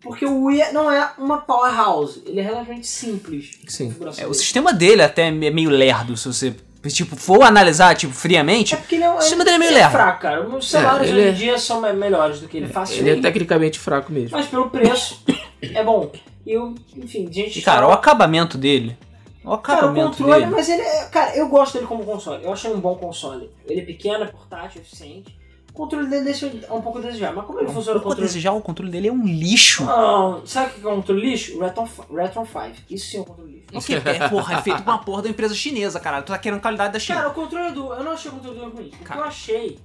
Porque o Wii não é uma powerhouse, ele é relativamente simples. Sim. configuração É, o sistema dele até é meio lerdo, se você tipo, for analisar tipo, É friamente. porque ele é, O sistema dele é meio ele lerdo. fraco, cara. Os celulares ele hoje é- em dia são me- melhores do que ele Ele facilmente. é tecnicamente fraco mesmo. Mas pelo preço, é bom. E eu, enfim, gente. E, cara, o acabamento dele. O Cara, o acabamento controle, dele. mas ele é. Cara, eu gosto dele como console. Eu acho ele um bom console. Ele é pequeno, é portátil, eficiente. O controle dele deixa um pouco a desejar. Mas como ele Um funciona o controle. desejar, o controle dele é um lixo. Não, sabe o que é um controle lixo? O Retron, Retron 5. Isso sim é um controle lixo. Porque é, porra, é feito por uma porra da empresa chinesa, caralho. Tu tá querendo qualidade da China. Cara, o controle do. Eu não achei o controle do ruim. O que eu achei.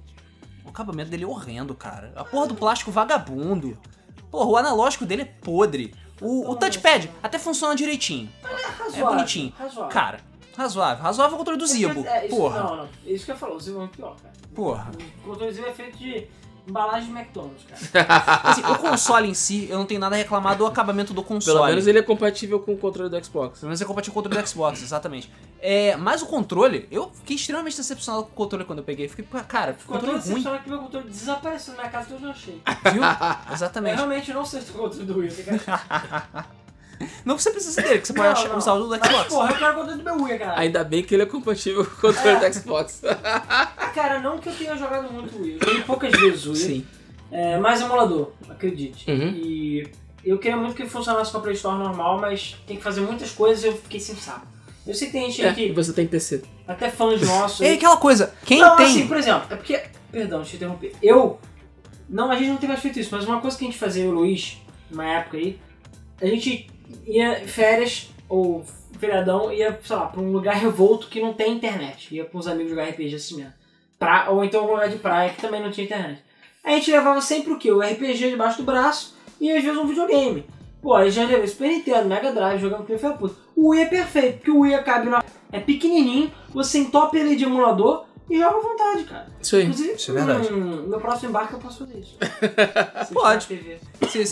O acabamento dele é horrendo, cara. A porra do plástico vagabundo. Porra, o analógico dele é podre. O, o touchpad até funciona direitinho. É razoável. É bonitinho. Razoável. Cara, razoável. Razoável é o controle do Zibo. É, isso, Porra. Não, não. Isso que eu falo, o Zibo é pior, cara. Porra. O controle Zibo é feito de embalagem de McDonald's, cara. Assim, o console em si, eu não tenho nada a reclamar do acabamento do console. Pelo menos ele é compatível com o controle do Xbox. Pelo menos é compatível com o controle do Xbox, exatamente. É, mas o controle, eu fiquei extremamente decepcionado com o controle quando eu peguei. Fiquei, cara, Ficou controle tão ruim, decepcionado que meu controle desapareceu na minha casa que eu não achei. viu? Eu Exatamente. realmente não sei se o controle do Wii, cara. Não que você precisa dele, que você pode Não, achar, não. usar o do Mas, Xbox. porra, eu quero o controle do meu Wii, cara. Ainda bem que ele é compatível com o controle É. do Xbox. Cara, não que eu tenha jogado muito Wii. Eu joguei poucas vezes o Wii. Sim. É, mais emulador, acredite. Uhum. E eu queria muito que ele funcionasse com a Play Store normal, mas tem que fazer muitas coisas e eu fiquei sem saco. Eu sei que tem gente aí É, que, você tem PC. até fãs nossos... É aquela coisa, quem não, tem. assim, por exemplo, é porque... Perdão, deixa eu interromper. Eu... Não, a gente não tem mais feito isso, mas uma coisa que a gente fazia, eu e o Luiz, numa época aí, a gente ia férias, ou feriadão, ia, sei lá, pra um lugar revolto que não tem internet. Ia com os amigos jogar RPG assim mesmo. Pra, ou então algum lugar de praia que também não tinha internet. A gente levava sempre o quê? O RPG debaixo do braço e às vezes um videogame. Pô, aí já levei Super Nintendo, Mega Drive, jogando com a puta. O Wii é perfeito, porque o Wii cabe na... É pequenininho, você entope ele de emulador e joga à vontade, cara. Isso aí. Inclusive, Isso é verdade. no meu próximo embarque eu posso fazer isso. Pode.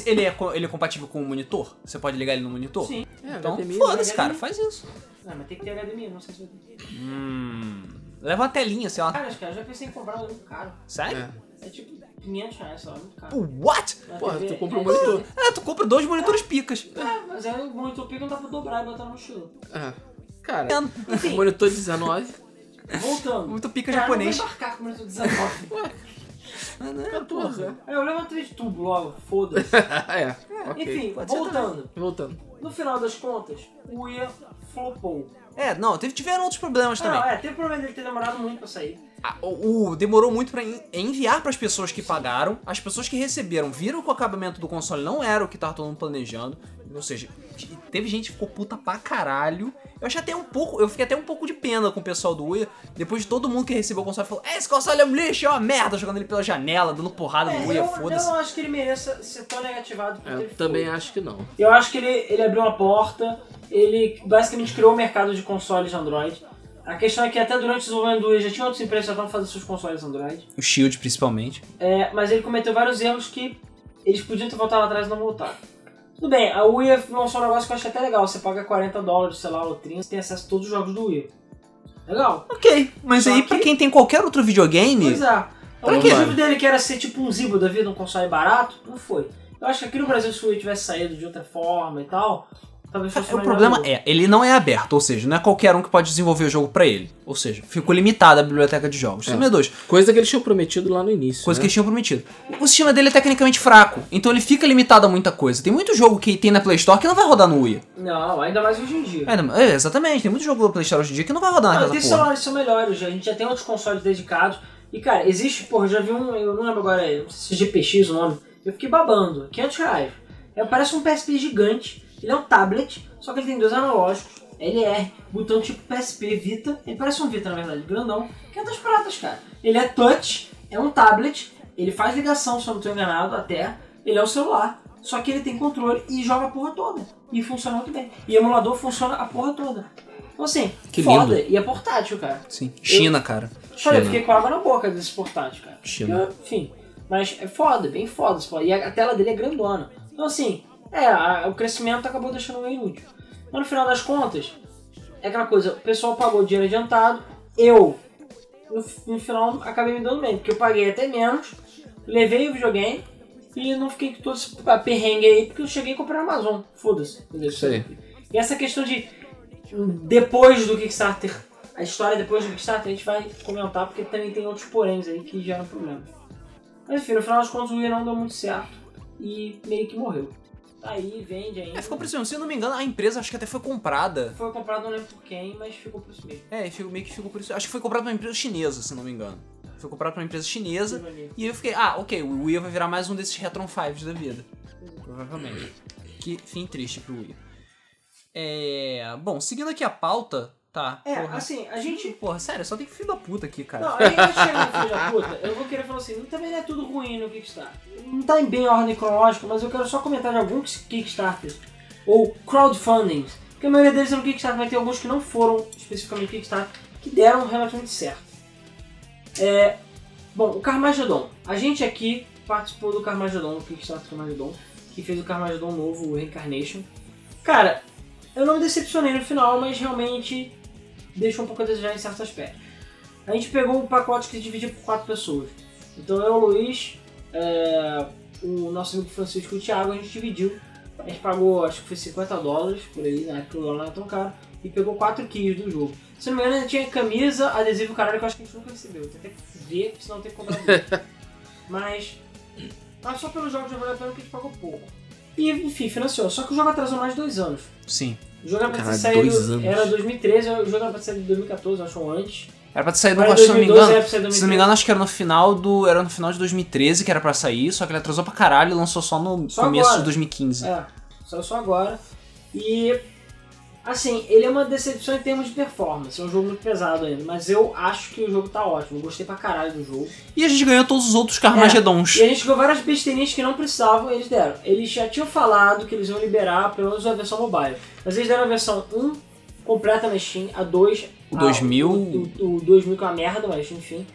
ele, é, ele é compatível com o monitor? Você pode ligar ele no monitor? Sim. É, Então, HDMI, foda-se, né? cara, faz isso. Não, mas tem que ter HDMI, não sei se vai ter. Hum. Leva uma telinha, sei lá. Caras, cara, eu já pensei em comprar, é muito caro. Sério? É. É tipo 500 reais só, é muito caro. What? Uma Porra, TV tu compra um é- monitor. É, tu compra dois monitores picas. É, mas aí o monitor pica não dá pra dobrar e botar no mochila. Ah, cara, Enfim, monitor 19. Voltando. Muito pica Cara, japonês. Não vai embarcar com o monitor 19. Porra. Aí eu levo de tubo logo, foda-se. é, ok. Enfim, pode ser voltando. Voltando. No final das contas, o Ia flopou. É, não, teve, tiveram outros problemas também. Não, é, teve problema dele ter demorado muito pra sair. a- o, o- demorou muito pra en- enviar pras pessoas que pagaram. As pessoas que receberam viram que o acabamento do console não era o que tava todo mundo planejando. Ou seja, teve gente que ficou puta pra caralho. Eu achei até um pouco. Eu fiquei até um pouco de pena com o pessoal do Uia. Depois de todo mundo que recebeu o console falou: É, esse console é um lixo, é uma merda, jogando ele pela janela, dando porrada no É, Uia, eu, eu foda-se. não acho que ele mereça ser tão negativado quanto Eu ele também foi. acho que não. Eu acho que ele, ele abriu uma porta, ele basicamente criou o mercado de consoles de Android. A questão é que até durante o desenvolvimento do Wii já tinha outras empresas que já estavam fazendo seus consoles Android. O Shield, principalmente. É, mas ele cometeu vários erros que eles podiam ter voltado atrás e não voltaram. Tudo bem, a Wii lançou um negócio que eu achei até legal. Você paga 40 dólares, sei lá, ou 30, você tem acesso a todos os jogos do Wii. Legal. Ok, mas Só aí que- pra quem tem qualquer outro videogame. Pois é. O Pra objetivo quê? dele que era ser tipo um Zibo da vida, um console barato, não foi. Eu acho que aqui no Brasil, se o Wii tivesse saído de outra forma e tal, talvez fosse O mais problema maneiro. é, ele não é aberto, ou seja, não é qualquer um que pode desenvolver o jogo pra ele. Ou seja, ficou limitada a biblioteca de jogos. É. Número dois, Coisa que eles tinham prometido lá no início. coisa que né? eles tinham prometido. O sistema dele é tecnicamente fraco, então ele fica limitado a muita coisa. Tem muito jogo que tem na Play Store que não vai rodar no Wii. Não, ainda mais hoje em dia. É, é, exatamente, tem muito jogo da Play Store hoje em dia que não vai rodar Não, naquela tem celulares que são melhores, já. a gente já tem outros consoles dedicados. E cara, existe, porra, eu já vi um, eu não lembro agora, não sei se é GPX o nome, eu fiquei babando, 500 reais. É, parece um PSP gigante, ele é um tablet, só que ele tem dois analógicos, LR, botão tipo PSP Vita, ele parece um Vita na verdade, grandão, 500 pratas, cara. Ele é touch, é um tablet, ele faz ligação, se eu não estou enganado, até, ele é um celular. Só que ele tem controle e joga a porra toda. E funciona muito bem. E emulador funciona a porra toda. Então assim, Que foda. lindo. E é portátil, cara. Sim. China, cara. Olha, eu fiquei com água na boca desse portátil, cara. China. Eu- enfim, mas é foda, bem foda. E a, a tela dele é grandona. Então assim, é, a- o crescimento acabou deixando meio inútil. Mas no final das contas, é aquela coisa, o pessoal pagou dinheiro adiantado, eu, no, no final, acabei me dando bem, porque eu paguei até menos, levei o videogame e não fiquei com todo esse perrengue aí, porque eu cheguei comprei na Amazon. Foda-se. entendeu? Isso aí. E essa questão de depois do Kickstarter, a história depois do Kickstarter, a gente vai comentar, porque também tem outros poréns aí que geram problema. Mas enfim, no final das contas o Wii não deu muito certo e meio que morreu. Tá aí, vende ainda. É, ficou por isso mesmo. Se eu não me engano, a empresa acho que até foi comprada. Foi comprado, não lembro por quem, mas ficou por isso mesmo. É, ficou- meio que ficou por isso. Acho que foi comprado por uma empresa chinesa, se não me engano. Foi comprado por uma empresa chinesa. E eu fiquei, ah, ok, o Wii vai virar mais um desses Retron 5 da vida. Provavelmente. Que fim triste pro Wii. É. Bom, seguindo aqui a pauta, tá? É, porra. assim, a gente. Porra, sério, só tem filho da puta aqui, cara. Não, aí antes de chegar no filho da puta, eu vou querer falar assim, também não é tudo ruim no Kickstarter. Não tá em bem ordem cronológica, mas eu quero só comentar de alguns Kickstarters. Ou crowdfundings. Porque a maioria deles é no Kickstarter, vai ter alguns que não foram especificamente Kickstarter, que deram relativamente certo. É, bom, o Carmageddon. A gente aqui participou do Carmageddon, do Kickstarter Carmageddon, que fez o Carmageddon novo, o Reincarnation. Cara, eu não me decepcionei no final, mas realmente deixou um pouco a desejar em certos aspectos. A gente pegou um pacote que dividia por quatro pessoas. Então eu, o Luiz, é, o nosso amigo Francisco e o Thiago, a gente dividiu. A gente pagou, acho que foi 50 dólares por aí, na época o dólar não era tão caro, e pegou 4 keys do jogo. Se não me engano, tinha camisa, adesivo, caralho, que eu acho que a gente nunca recebeu. Tem que ver, senão tem que comprar muito. Mas, mas só pelos jogos já valeu a pena que a gente pagou pouco. E, enfim, financiou. Só que o jogo atrasou mais de dois anos. Sim. O jogo era pra ter saído. dois anos. Era 2013, o jogo era pra ter saído em 2014, acho, ou antes. Era pra ter saído, acho, se não me 2012 engano. em Se não me engano, acho que era no final do. Era no final de 2013 que era pra sair, só que ele atrasou pra caralho e lançou só no Só começo agora. de 2015. É, saiu só agora. E. Assim, ele é uma decepção em termos de performance. É um jogo muito pesado ainda. Mas eu acho que o jogo tá ótimo. Eu gostei pra caralho do jogo. E a gente ganhou todos os outros Carmagedons. E a gente ganhou várias besteirinhas que não precisavam eles deram. Eles já tinham falado que eles iam liberar pelo menos a versão mobile. Mas eles deram a versão 1 completa na Steam, a 2. O a- 2000. O, o, o 2000 que é uma merda, mas enfim.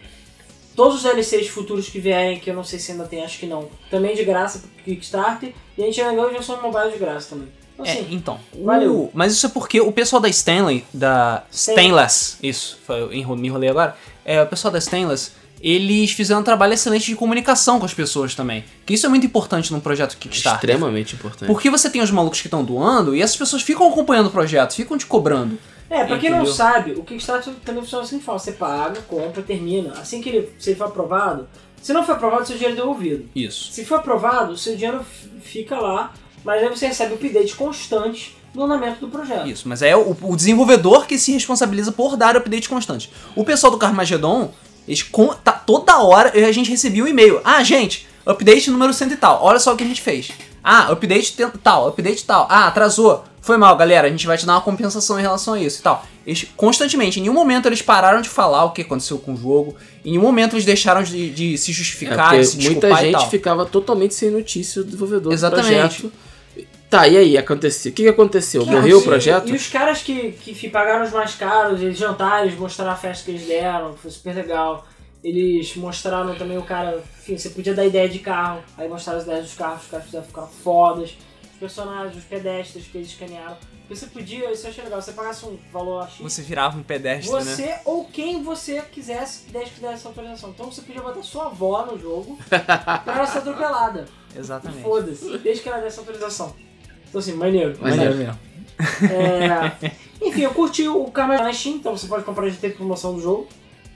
Todos os DLCs futuros que vierem, que eu não sei se ainda tem, acho que não, também de graça pro Kickstarter. E a gente ainda ganhou a versão mobile de graça também. Então, É, assim, então. valeu. o- mas isso é porque o pessoal da Stanley, da. Stainless, isso, foi, me enrolei agora. É, o pessoal da Stainless, eles fizeram um trabalho excelente de comunicação com as pessoas também. Que isso é muito importante num projeto Kickstarter. Extremamente importante. Porque você tem os malucos que estão doando e essas pessoas ficam acompanhando o projeto, ficam te cobrando. É, pra quem não Entendeu? sabe, o Kickstarter também funciona assim fala. Você paga, compra, termina. Assim que ele, se ele for aprovado, se não for aprovado, seu dinheiro é devolvido. Isso. Se for aprovado, seu dinheiro fica lá, mas aí você recebe updates constantes no andamento do projeto. Isso, mas é o, o desenvolvedor que se responsabiliza por dar update constante. O pessoal do Carmageddon, Eles con- tá, toda hora a gente recebia um e-mail. Ah, gente, update número 100 e tal. Olha só o que a gente fez. Ah, update tal, update tal. Ah, atrasou. Foi mal, galera. A gente vai te dar uma compensação em relação a isso e tal. Eles constantemente, em nenhum momento eles pararam de falar o que aconteceu com o jogo. Em nenhum momento eles deixaram de, de se É justificar, porque de se desculpar muita e gente tal. ficava totalmente sem notícia do desenvolvedor Exatamente. do projeto. Tá, e aí, aconteceu? O que, que aconteceu? Que Morreu o projeto? E os caras que, que pagaram os mais caros, eles jantaram, eles mostraram a festa que eles deram, que foi super legal. Eles mostraram também o cara, enfim, você podia dar ideia de carro, aí mostraram as ideias dos carros, os caras fizeram ficar fodas. Os personagens, os pedestres que eles escanearam. Você podia, isso eu achei legal, você pagasse um valor X, Você virava um pedestre, né? você ou quem você quisesse, desde que desse essa autorização. Então você podia botar sua avó no jogo pra ela ser atropelada. Exatamente. Foda-se, desde que ela desse autorização. Então assim, maneiro. Maneiro. mesmo. É, enfim, eu curti o Karma na Steam, então você pode comprar, já teve promoção do jogo.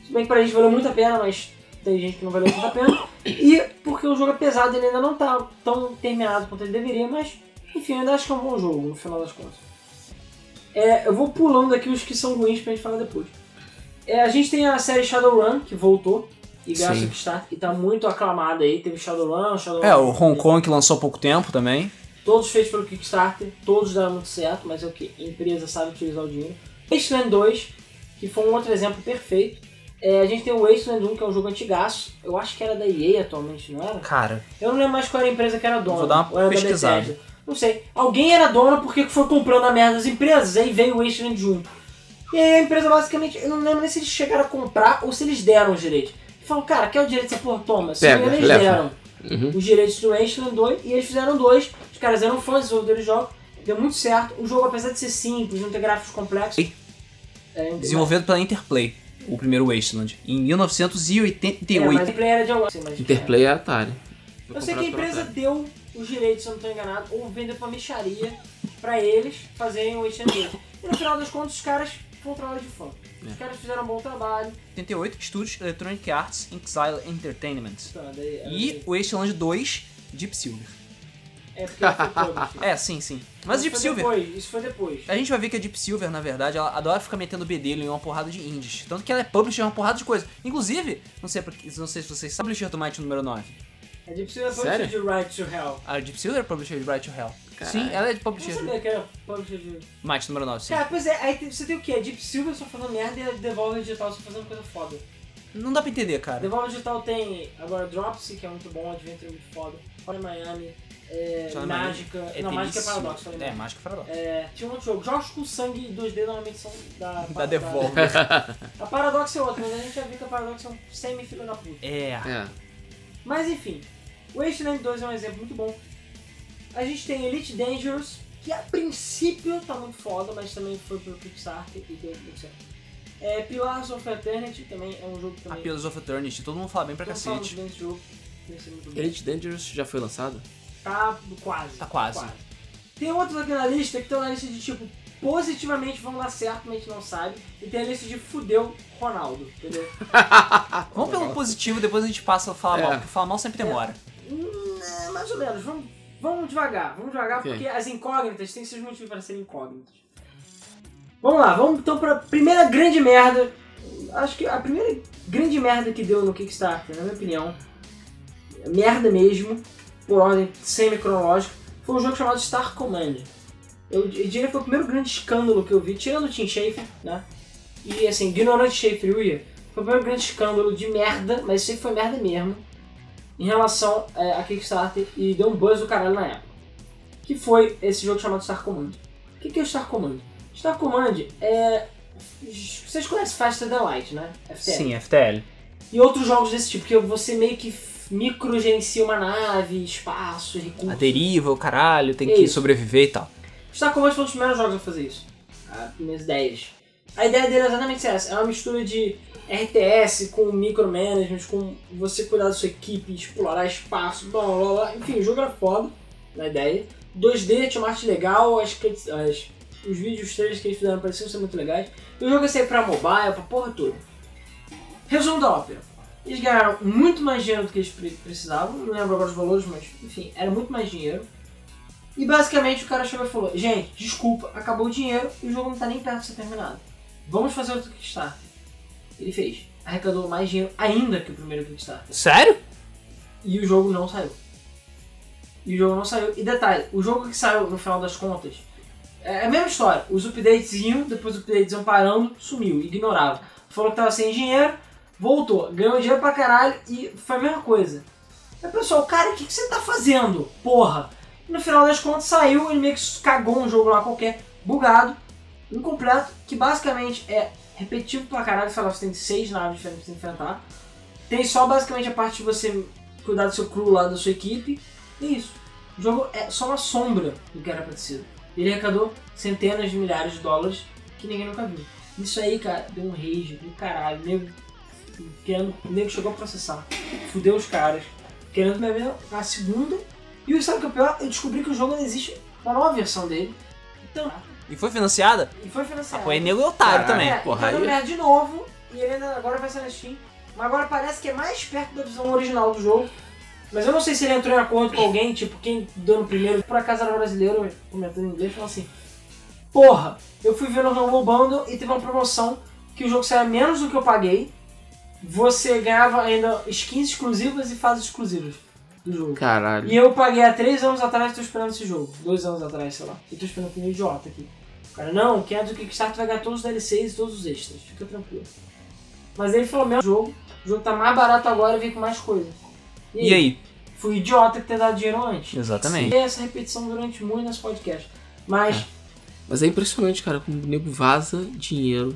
Se bem que pra gente valeu muito a pena, mas tem gente que não valeu muito a pena. E porque o jogo é pesado, ele ainda não tá tão terminado quanto ele deveria, mas enfim, eu ainda acho que é um bom jogo, no final das contas. É, eu vou pulando aqui os que são ruins pra gente falar depois. É, a gente tem a série Shadowrun, que voltou, e graças Sim. ao Kickstarter, tá muito aclamada aí. Teve Shadowrun, Shadowrun... É, o Hong Kong que lançou há pouco tempo também. Todos feitos pelo Kickstarter, todos deram muito certo, mas é o que? A empresa sabe utilizar o dinheiro. Wasteland 2, que foi um outro exemplo perfeito. É, a gente tem o Wasteland 1, que é um jogo antigaço. Eu acho que era da EA atualmente, não era? Cara, Eu não lembro mais qual era a empresa que era dona. Vou dar uma pesquisada. Não sei. Alguém era dona porque foi comprando a merda das empresas, aí veio o Wasteland junto. E aí a empresa basicamente, eu não lembro nem se eles chegaram a comprar ou se eles deram os direitos. E falaram, cara, quer o direito dessa porra? Toma. Se não Pega, eles leva. deram Uhum. os direitos do Wasteland 2 e eles fizeram dois. Os caras eram fãs, desenvolvedores de jogos, deu muito certo. O jogo, apesar de ser simples, não ter gráficos complexos. É, desenvolvido pela Interplay, o primeiro Wasteland, em é, 1988. mas a Play era de algum. assim, mas- Interplay é Atari. Foi Eu sei que a empresa Atari. deu os direitos, se eu não estou enganado, ou vendeu pra micharia pra eles fazerem o Wasteland 2. E no final das contas, os caras um trabalho de fã. É. Os caras fizeram um bom trabalho. 88 Estúdios Electronic Arts Exile Entertainment. Tá, daí- E o Wasteland 2, Deep Silver. É porque foi publisher. É, sim, sim. Mas Isso Deep foi Silver, Depois, isso foi depois. a gente vai ver que a Deep Silver, na verdade, ela adora ficar metendo bedelho em uma porrada de indies. Tanto que ela é publisher de uma porrada de coisa. Inclusive, não sei, porque- não sei se vocês sabem, publisher do Might número 9. A Deep Silver é Sério? publisher de Right to Hell. A Deep Silver é publisher de Right to Hell. Caralho. Sim, ela é de Eu publisher não de sabia que era publisher de... Might número 9, sim. Cara, pois é, aí você tem o quê? A Deep Silver só fazendo merda e a Devolver Digital só fazendo coisa foda. Não dá pra entender, cara. Devolver Digital tem agora Dropsy, que é muito bom, Adventure é muito foda. Fora Miami, é, Mágica... É não, Mágica é. Paradox, falei É, merda. Mágica Paradox. É, tinha um outro jogo. Jogos com sangue 2D normalmente são da... Da Devolver. A Paradox é outra, mas a gente já viu que a Paradox é um semi-filho da puta. É. É. Mas enfim, o Wasteland 2 é um exemplo muito bom. A gente tem Elite Dangerous, que a princípio tá muito foda, mas também foi pro Kickstarter e deu muito certo. É, Pillars of Eternity também é um jogo que A também... Pillars of Eternity, todo mundo fala bem pra fala muito cacete. bem desse jogo. Elite Dangerous já foi lançado? Tá quase. Tá quase. Tem outros aqui na lista que estão na lista de tipo, positivamente vão dar certo, mas a gente não sabe. E tem a lista de fudeu Ronaldo, entendeu? Vamos pelo positivo, depois a gente passa a falar É. mal, porque falar mal sempre demora. Hum, é, mais ou menos. Vamos, vamos devagar, vamos devagar, Ok. porque as incógnitas têm seus motivos para serem incógnitas. Vamos lá, vamos então pra primeira grande merda. Acho que a primeira grande merda que deu no Kickstarter, na minha opinião, merda mesmo, por ordem semi-cronológica, foi um jogo chamado Star Command. Eu, eu diria que foi o primeiro grande escândalo que eu vi, tirando o Tim Schafer, né? E assim, ignorante Schafer eu ia. Foi o primeiro grande escândalo de merda, mas isso aí foi merda mesmo em relação é, a Kickstarter e deu um buzz do caralho na época. Que foi esse jogo chamado Star Command. O que que é o Star Command? Star Command é. Vocês conhecem Faster Than Light, né? FTL. Sim, FTL. E outros jogos desse tipo, que você meio que microgerencia uma nave, espaço, recursos. A deriva, o caralho, tem É que isso. sobreviver e tal. Star Command foi um dos primeiros jogos a fazer isso. As primeiras ideias. A ideia dele é exatamente essa. É uma mistura de RTS com micromanagement, com você cuidar da sua equipe, explorar espaço, blá blá blá. Enfim, o jogo era foda, na ideia. 2D, tinha uma arte legal, as, as- os vídeos, os trailers que eles fizeram pareciam ser muito legais. E o jogo ia sair pra mobile, pra porra toda. Resumo da ópera. Eles ganharam muito mais dinheiro do que eles pre- precisavam, não lembro agora os valores, mas enfim, era muito mais dinheiro. E basicamente o cara chegou e falou: Gente, desculpa, acabou o dinheiro e o jogo não tá nem perto de ser terminado. Vamos fazer outro Kickstarter. Ele fez. arrecadou mais dinheiro ainda que o primeiro Kickstarter. Sério? E o jogo não saiu. E o jogo não saiu. E detalhe, o jogo que saiu no final das contas é a mesma história. Os updates iam, depois os updates iam parando, sumiu, ignorava. Falou que tava sem dinheiro, voltou, ganhou dinheiro pra caralho e foi a mesma coisa. Aí pessoal, cara, o que, que você tá fazendo? Porra! No final das contas saiu, ele meio que cagou um jogo lá qualquer, bugado, incompleto, que basicamente é repetitivo pra caralho, sei lá, você tem seis naves diferentes pra enfrentar. Tem só basicamente a parte de você cuidar do seu crew lá, da sua equipe. E é isso. O jogo é só uma sombra do que era sido. Ele arrecadou centenas de milhares de dólares que ninguém nunca viu. Isso aí, cara, deu um rage do caralho. O nego, querendo, o nego chegou a processar. Fudeu os caras. Querendo me ver a segunda. E sabe o que é o pior? Eu descobri que o jogo não existe uma nova versão dele. Então, E foi financiada? e foi Ah, financiado. pô, é nego e otário também. É, porra, dando aí- merda de novo. E ele ainda agora vai ser na Steam. Mas agora parece que é mais perto da visão original do jogo. Mas eu não sei se ele entrou em acordo com alguém, tipo, quem deu no primeiro, por acaso era brasileiro, comentando em inglês, falou assim: Porra, eu fui ver no Rumble Bundle e teve uma promoção que o jogo saia menos do que eu paguei. Você ganhava ainda skins exclusivas e fases exclusivas do jogo. Caralho. E eu paguei há três anos atrás e tô esperando esse jogo. Dois anos atrás, sei lá. E tô esperando que um idiota aqui. O cara, não, quem é do Kickstarter vai ganhar todos os DLCs e todos os extras. Fica tranquilo. Mas ele falou, mesmo jogo, o jogo tá mais barato agora e vem com mais coisa. E aí? Fui idiota que ter dado dinheiro antes. Exatamente. E essa repetição durante muito nesse podcast. Mas, Mas é impressionante, cara, como o nego vaza dinheiro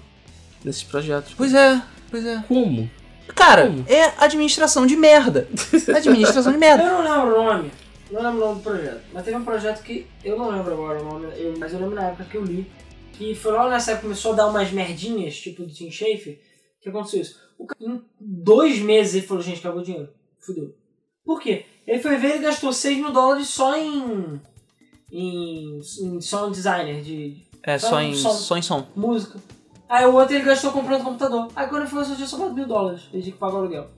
nesses projetos. Pois é, pois é. Como? Cara, é administração de merda. Administração de merda. eu não lembro o nome. Não lembro o nome do projeto. Mas teve um projeto que eu não lembro agora o nome, eu- mas eu lembro na época que eu li. Que foi logo nessa época que começou a dar umas merdinhas, tipo do Tim Schafer. Que aconteceu isso? O ca- em dois meses ele falou, gente, acabou o dinheiro. Fudeu. Por quê? Ele foi ver e gastou 6 mil dólares só em. em, em sound designer de É, só em, Som. só em som. música. Aí o outro ele gastou comprando computador. Aí quando ele foi, só tinha sobrado mil dólares. Ele tinha que pagar o aluguel.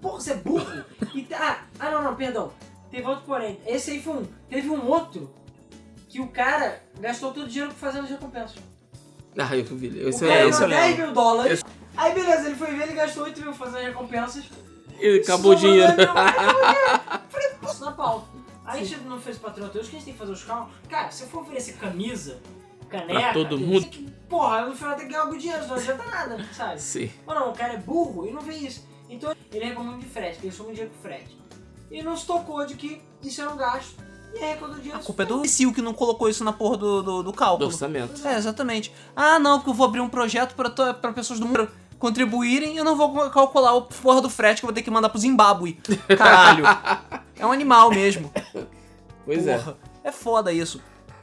Porra, você é burro! E ah, ah, não, não, perdão. Teve outro porém. Esse aí foi um. Teve um outro que o cara gastou todo o dinheiro fazendo as recompensas. Ah, eu vi. O Esse cara é, esse esse ganhou eu 10 lembro. mil dólares. Aí beleza, ele foi ver, ele gastou 8 mil fazendo as recompensas. Ele acabou o Sobrou dinheiro. 10 mil, acabou o dinheiro. Falei, posso na pauta. Aí a gente não fez patriotismo, que a gente tem que fazer os cálculos. Cara, se eu for oferecer camisa, caneca. Pra todo tem mundo. que- Porra, no final tem que ganhar algum dinheiro, não adianta nada, sabe? Sim. Mas não, o cara é burro e não vê isso. Então ele reclamou de frete, ele soma dinheiro pro frete. E não se tocou de que isso era um gasto. E arrecadou dinheiro. A culpa é do imbecil que não colocou isso na porra do, do, do Do cálculo. orçamento. É, exatamente. Ah, não, porque eu vou abrir um projeto pra, to- pra pessoas do mundo contribuírem e eu não vou calcular o porra do frete que eu vou ter que mandar pro Zimbábue. Caralho. é um animal mesmo. Pois é. porra. É foda isso.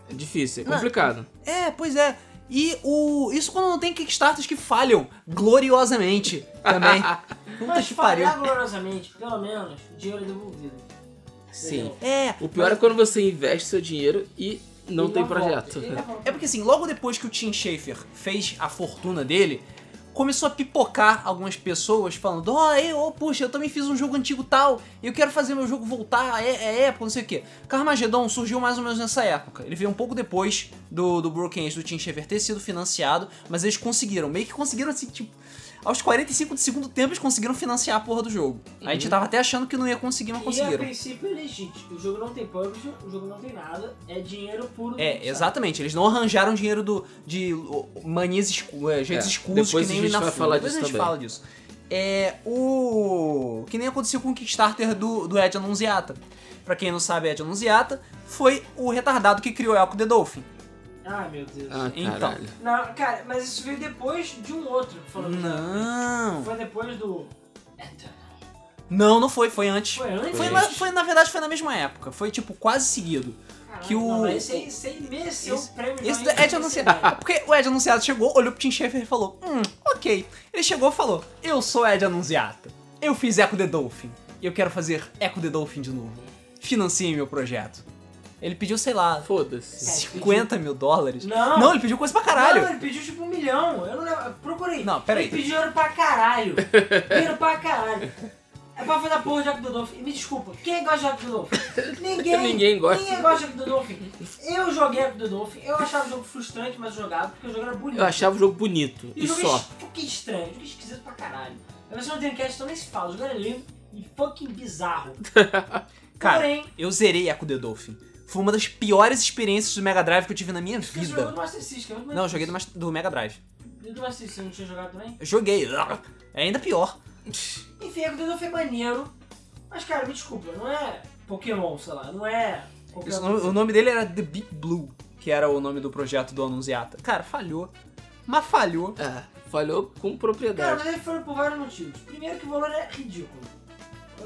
É difícil, é Não. complicado. É, pois é. E o. Isso quando não tem Kickstarters que falham gloriosamente também. Puta Mas que pariu. falhar gloriosamente, pelo menos, o dinheiro é devolvido. Sim. É. O pior é quando você investe seu dinheiro e não Ele tem projeto. volta. É porque assim, logo depois que o Tim Schafer fez a fortuna dele, começou a pipocar algumas pessoas falando: Ó, eu, oh, puxa, eu também fiz um jogo antigo tal, eu quero fazer meu jogo voltar, é, é época, não sei o quê. Carmageddon surgiu mais ou menos nessa época. Ele veio um pouco depois do, do Broken Age do Tim Schafer ter sido financiado, mas eles conseguiram, meio que conseguiram assim, tipo. Aos 45 do segundo tempo eles conseguiram financiar a porra do jogo. A gente tava até achando que não ia conseguir, mas E a conseguiram. princípio é legítimo. O jogo não tem publisher, o jogo não tem nada, é dinheiro puro. É, exatamente. Eles não arranjaram dinheiro do, de manias escu é, jeitos É, escusos que a nem o gente vai Inafune. falar Depois disso a gente também. fala disso. É o que nem aconteceu com o Kickstarter do, do Ed Annunziata. Pra quem não sabe, Ed Annunziata foi o retardado que criou Elco the Dolphin. Ah, meu Deus. Ah, Então. Não, cara, mas isso veio depois de um outro. Falando Não. Foi depois do. Não, não foi, foi antes. Foi antes? Foi, na, foi, na verdade, foi na mesma época. Foi, tipo, quase seguido. Caralho, que o- Não, mas esse aí, esse aí mereceu Esse- o prêmio. Esse do Ed Anunciado. É porque o Ed Anunciado chegou, olhou pro Tim Schafer e falou: Hum, ok. Ele chegou e falou: Eu sou Ed Anunciata. Eu fiz Echo the Dolphin. E eu quero fazer Echo the Dolphin de novo. Financiem meu projeto. Ele pediu, sei lá, Foda-se. 50 mil dólares. Não. Não, ele pediu coisa pra caralho. Não, ele pediu tipo um milhão. Eu não lembro. Procurei. Não, peraí. Ele pediu dinheiro pra caralho. dinheiro pra caralho. É pra fazer a porra de Jack do Dolphin. E me desculpa, quem gosta de Jack do Dolphin? Ninguém. Ninguém gosta. Ninguém gosta de Jack do Dolphin. Eu joguei Jack do Dolphin. Eu achava o jogo frustrante, mas jogava porque o jogo era bonito. Eu achava o jogo bonito. E E o jogo só. é fucking estranho, o jogo é esquisito pra caralho. A versão do Dreamcast então nem se fala, o jogo era lindo e fucking bizarro. Cara, Porém, eu zerei Echo the Dolphin. Foi uma das piores experiências do Mega Drive que eu tive na minha você jogou do vida. Master System, é Não, eu joguei do, Mas- do Mega Drive. E do Master System, não tinha jogado também? Eu joguei. É ainda pior. Enfim, a Golden foi maneiro. Mas, cara, me desculpa, não é Pokémon, sei lá, não é Isso- o nome dele era The Big Blue, que era o nome do projeto do Anunciata. Cara, falhou. Mas falhou. É, falhou com Cara, propriedade. mas ele foi por vários motivos. Primeiro que o valor é ridículo.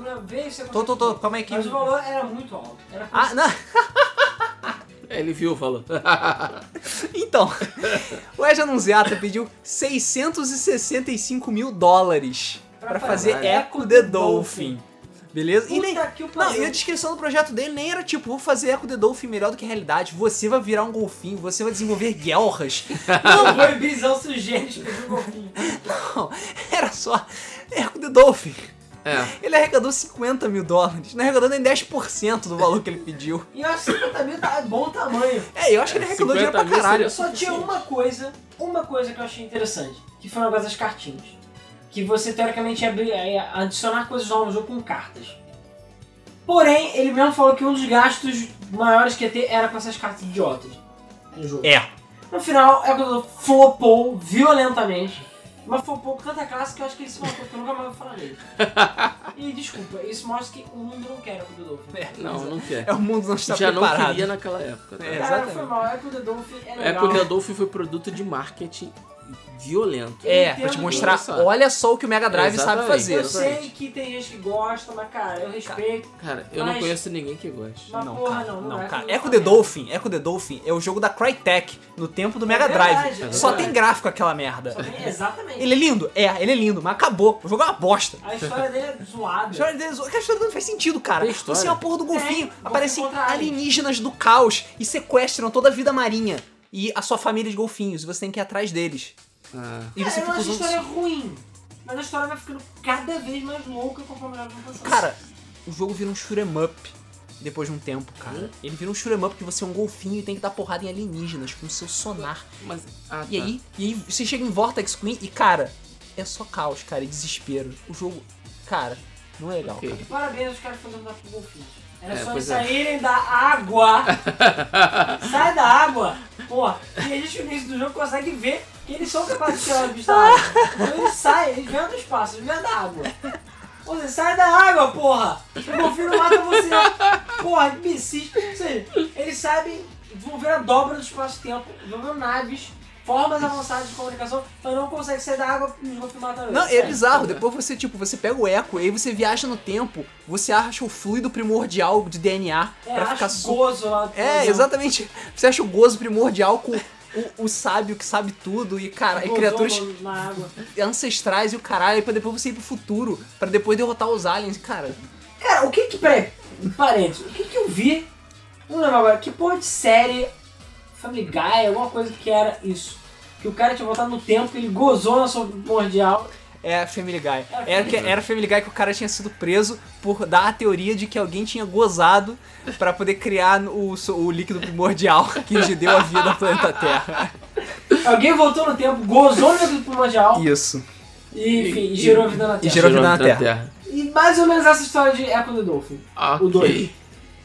Eu veio isso Tô, tô, tô. Calma aí que... Mas o valor era muito alto. Era Ah, não. É, ele viu, falou. Então, o Edge Anunciata pediu 665 mil dólares Pra fazer Echo the Dolphin. Beleza? E nem, Não, e a descrição do projeto dele nem era tipo, vou fazer Echo the Dolphin melhor do que a realidade. Você vai virar um golfinho, você vai desenvolver guelras. Não, foi visão sugênito que um golfinho. Não, era só Echo the Dolphin. É. Ele arrecadou 50 mil dólares, não arrecadou nem 10% do valor que ele pediu. E eu acho que 50 mil tá bom tamanho. É, eu acho que ele arrecadou 50 dinheiro pra caralho. Só tinha uma coisa, uma coisa que eu achei interessante, que foi o negócio das cartinhas. Que você teoricamente ia abrir- ia adicionar coisas novas no jogo com cartas. Porém, ele mesmo falou que um dos gastos maiores que ia ter era com essas cartas idiotas no jogo. É. No final, é quando flopou violentamente. Mas flopou com tanta classe que eu acho que ele se matou, porque eu nunca mais vou falar dele. e desculpa, isso mostra que o mundo não quer o Dolphin. É, Não, não quer. É, o mundo não está Já não preparado. queria naquela época. Tá? É, Cara, exatamente. foi mal, é que o Dolphin é É legal. o The Dolphin foi produto de marketing violento. É, pra te mostrar, Nossa. olha só o que o Mega Drive sabe fazer. Eu sei que tem gente que gosta, mas cara, eu respeito. Cara, eu não Mas- conheço ninguém que goste. Não, porra, cara, não, não, não, é cara. Echo não the é. Dolphin, Echo the Dolphin é o jogo da Crytek no tempo do Mega É verdade, Drive. é Só tem gráfico aquela merda. Só tem- Exatamente. Ele é lindo? É, ele é lindo, mas acabou. O jogo é uma bosta. A história dele é zoada. A história dele, a história não faz sentido, cara. Você é a porra do golfinho. Tem, Aparecem alienígenas do caos e sequestram toda a vida marinha. E a sua família de golfinhos. E você tem que ir atrás deles. Ah, E Cara, você não acho a história ruim. Mas a história vai ficando cada vez mais louca conforme ela vai passando. Cara, o jogo vira um shoot'em up depois de um tempo, cara. Ele vira um shoot'em up que você é um golfinho e tem que dar porrada em alienígenas com o seu sonar. mas. Ah, E tá. aí, e aí você chega em Vortex Queen e, cara, é só caos, cara, e desespero. O jogo, cara, não é legal, Ok. cara. Parabéns aos caras que fazendo pro golfinhos. Era É, só eles é. saírem da água. Sai da água. Porra, e a gente no início do jogo consegue ver eles são capazes de tirar os bichos da água. Então eles saem, eles vêm do espaço, eles vêm da água. Pô, Você sai da água, porra! O golfinho não mata você. Porra, imbecis. Ou seja, eles sabem desenvolver a dobra do espaço-tempo, desenvolver naves, formas avançadas de comunicação, mas não consegue sair da água e golfinhos matam eles. Não, é bizarro. Depois você, tipo, você pega o eco aí você viaja no tempo, você acha o fluido primordial de DNA É, pra ficar su- gozo lá. É, exatamente. Você acha o gozo primordial com o, o sábio que sabe tudo e, cara, e criaturas ancestrais e o caralho, pra depois você ir pro futuro, pra depois derrotar os aliens, cara. Cara, o que que. Peraí, parênteses, o que que eu vi? Não lembro agora, que porra de série Family Guy, alguma coisa que era isso. Que o cara tinha voltado no tempo, ele gozou na sua primordial. É Family Guy. É Era, que, era Family Guy que o cara tinha sido preso por dar a teoria de que alguém tinha gozado pra poder criar o, o líquido primordial que lhe deu a vida ao planeta Terra. Alguém voltou no tempo, gozou no líquido primordial Isso. e, enfim, e gerou a vida na e Terra. gerou- vida na Terra. E mais ou menos essa história de Echo the Dolphin. Ok. O 2.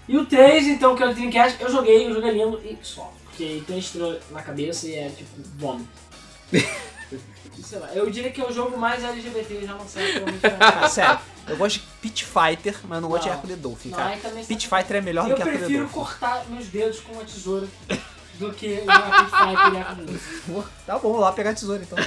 E o 3, então, que é o Dreamcast, eu joguei, o jogo é lindo e só. Porque tem estrela na cabeça e é tipo vômito. Sei lá, eu diria que é o jogo mais LGBT já lançado Cara, sério, eu gosto de Pit Fighter, mas eu não gosto de the Dolphin, Não, cara. Pit Fighter é melhor do Eu que Echo the prefiro Dolphin. cortar meus dedos com uma tesoura do que jogar Pit Fighter e Dolphin. Tá bom, lá pegar a tesoura então.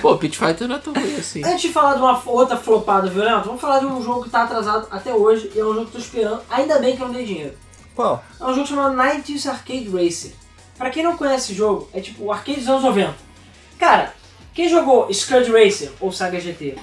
Pô, Pit Fighter não é tão ruim assim. Antes de falar de uma outra flopada violenta, vamos falar de um jogo que tá atrasado até hoje e é um jogo que eu tô esperando. Ainda bem que eu não dei dinheiro. Qual? É um jogo chamado 90s Arcade Racer. Pra quem não conhece esse jogo, é tipo o arcade dos anos 90. Cara, quem jogou Scud Racer ou Saga GT,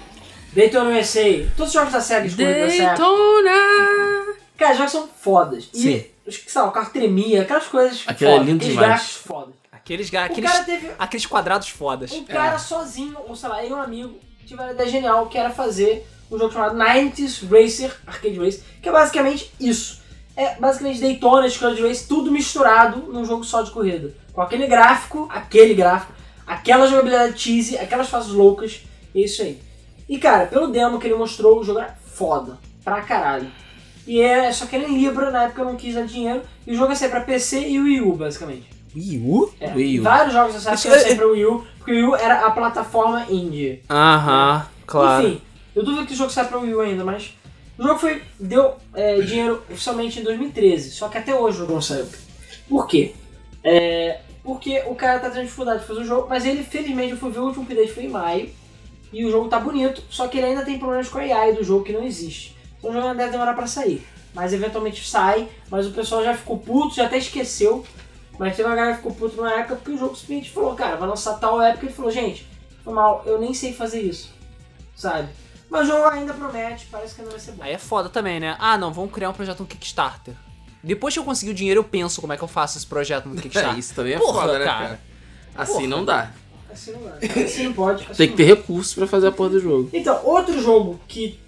Daytona USA, todos os jogos da SEGA de corrida dessa época, Daytona! cara, os jogos são fodas. Sim. E, os que sei lá, o carro tremia, aquelas coisas Aquilo é fodas, lindo aqueles demais. gráficos fodas. Aqueles, aqueles, cara teve aqueles quadrados fodas. um cara sozinho, ou sei lá, ele e um amigo, tiveram a ideia genial, que era fazer um jogo chamado 90s Racer Arcade Race, que é basicamente isso. É basicamente Daytona, Scrooge Race, tudo misturado num jogo só de corrida. Com aquele gráfico, aquele gráfico, aquela jogabilidade cheesy, aquelas fases loucas, é isso aí. E cara, pelo demo que ele mostrou, o jogo era foda, pra caralho. E é só que era em Libra, na época eu não quis dar dinheiro, e o jogo ia sair pra PC e Wii U, basicamente. Wii U? É, Wii U. Vários jogos dessa época iam é- sair pra Wii U, porque o Wii U era a plataforma indie. Aham, claro. Enfim, eu duvido que o jogo saia pra Wii U ainda, mas o jogo foi, deu é, dinheiro oficialmente em 2013, só que até hoje o jogo não saiu. Por quê? É, porque o cara tá tendo dificuldade de fazer o jogo, mas ele, felizmente, eu fui ver o último update foi em maio, e o jogo tá bonito, só que ele ainda tem problemas com a AI do jogo que não existe. Então o jogo ainda deve demorar pra sair. Mas eventualmente sai, mas o pessoal já ficou puto, já até esqueceu. Mas teve uma galera que ficou puto na época porque o jogo simplesmente falou, cara, vai lançar tal época e falou, gente, foi mal, eu nem sei fazer isso. Sabe? Mas o jogo ainda promete, parece que ainda vai ser bom. Aí é foda também, né? Ah, não, vamos criar um projeto no Kickstarter. Depois que eu conseguir o dinheiro, eu penso como é que eu faço esse projeto no É, Kickstarter. isso também é Porra, foda, né, cara. cara? Assim Porra. não dá. Assim não vai. Assim não pode. assim Tem que não ter recursos pra fazer a porra do jogo. Então, outro jogo que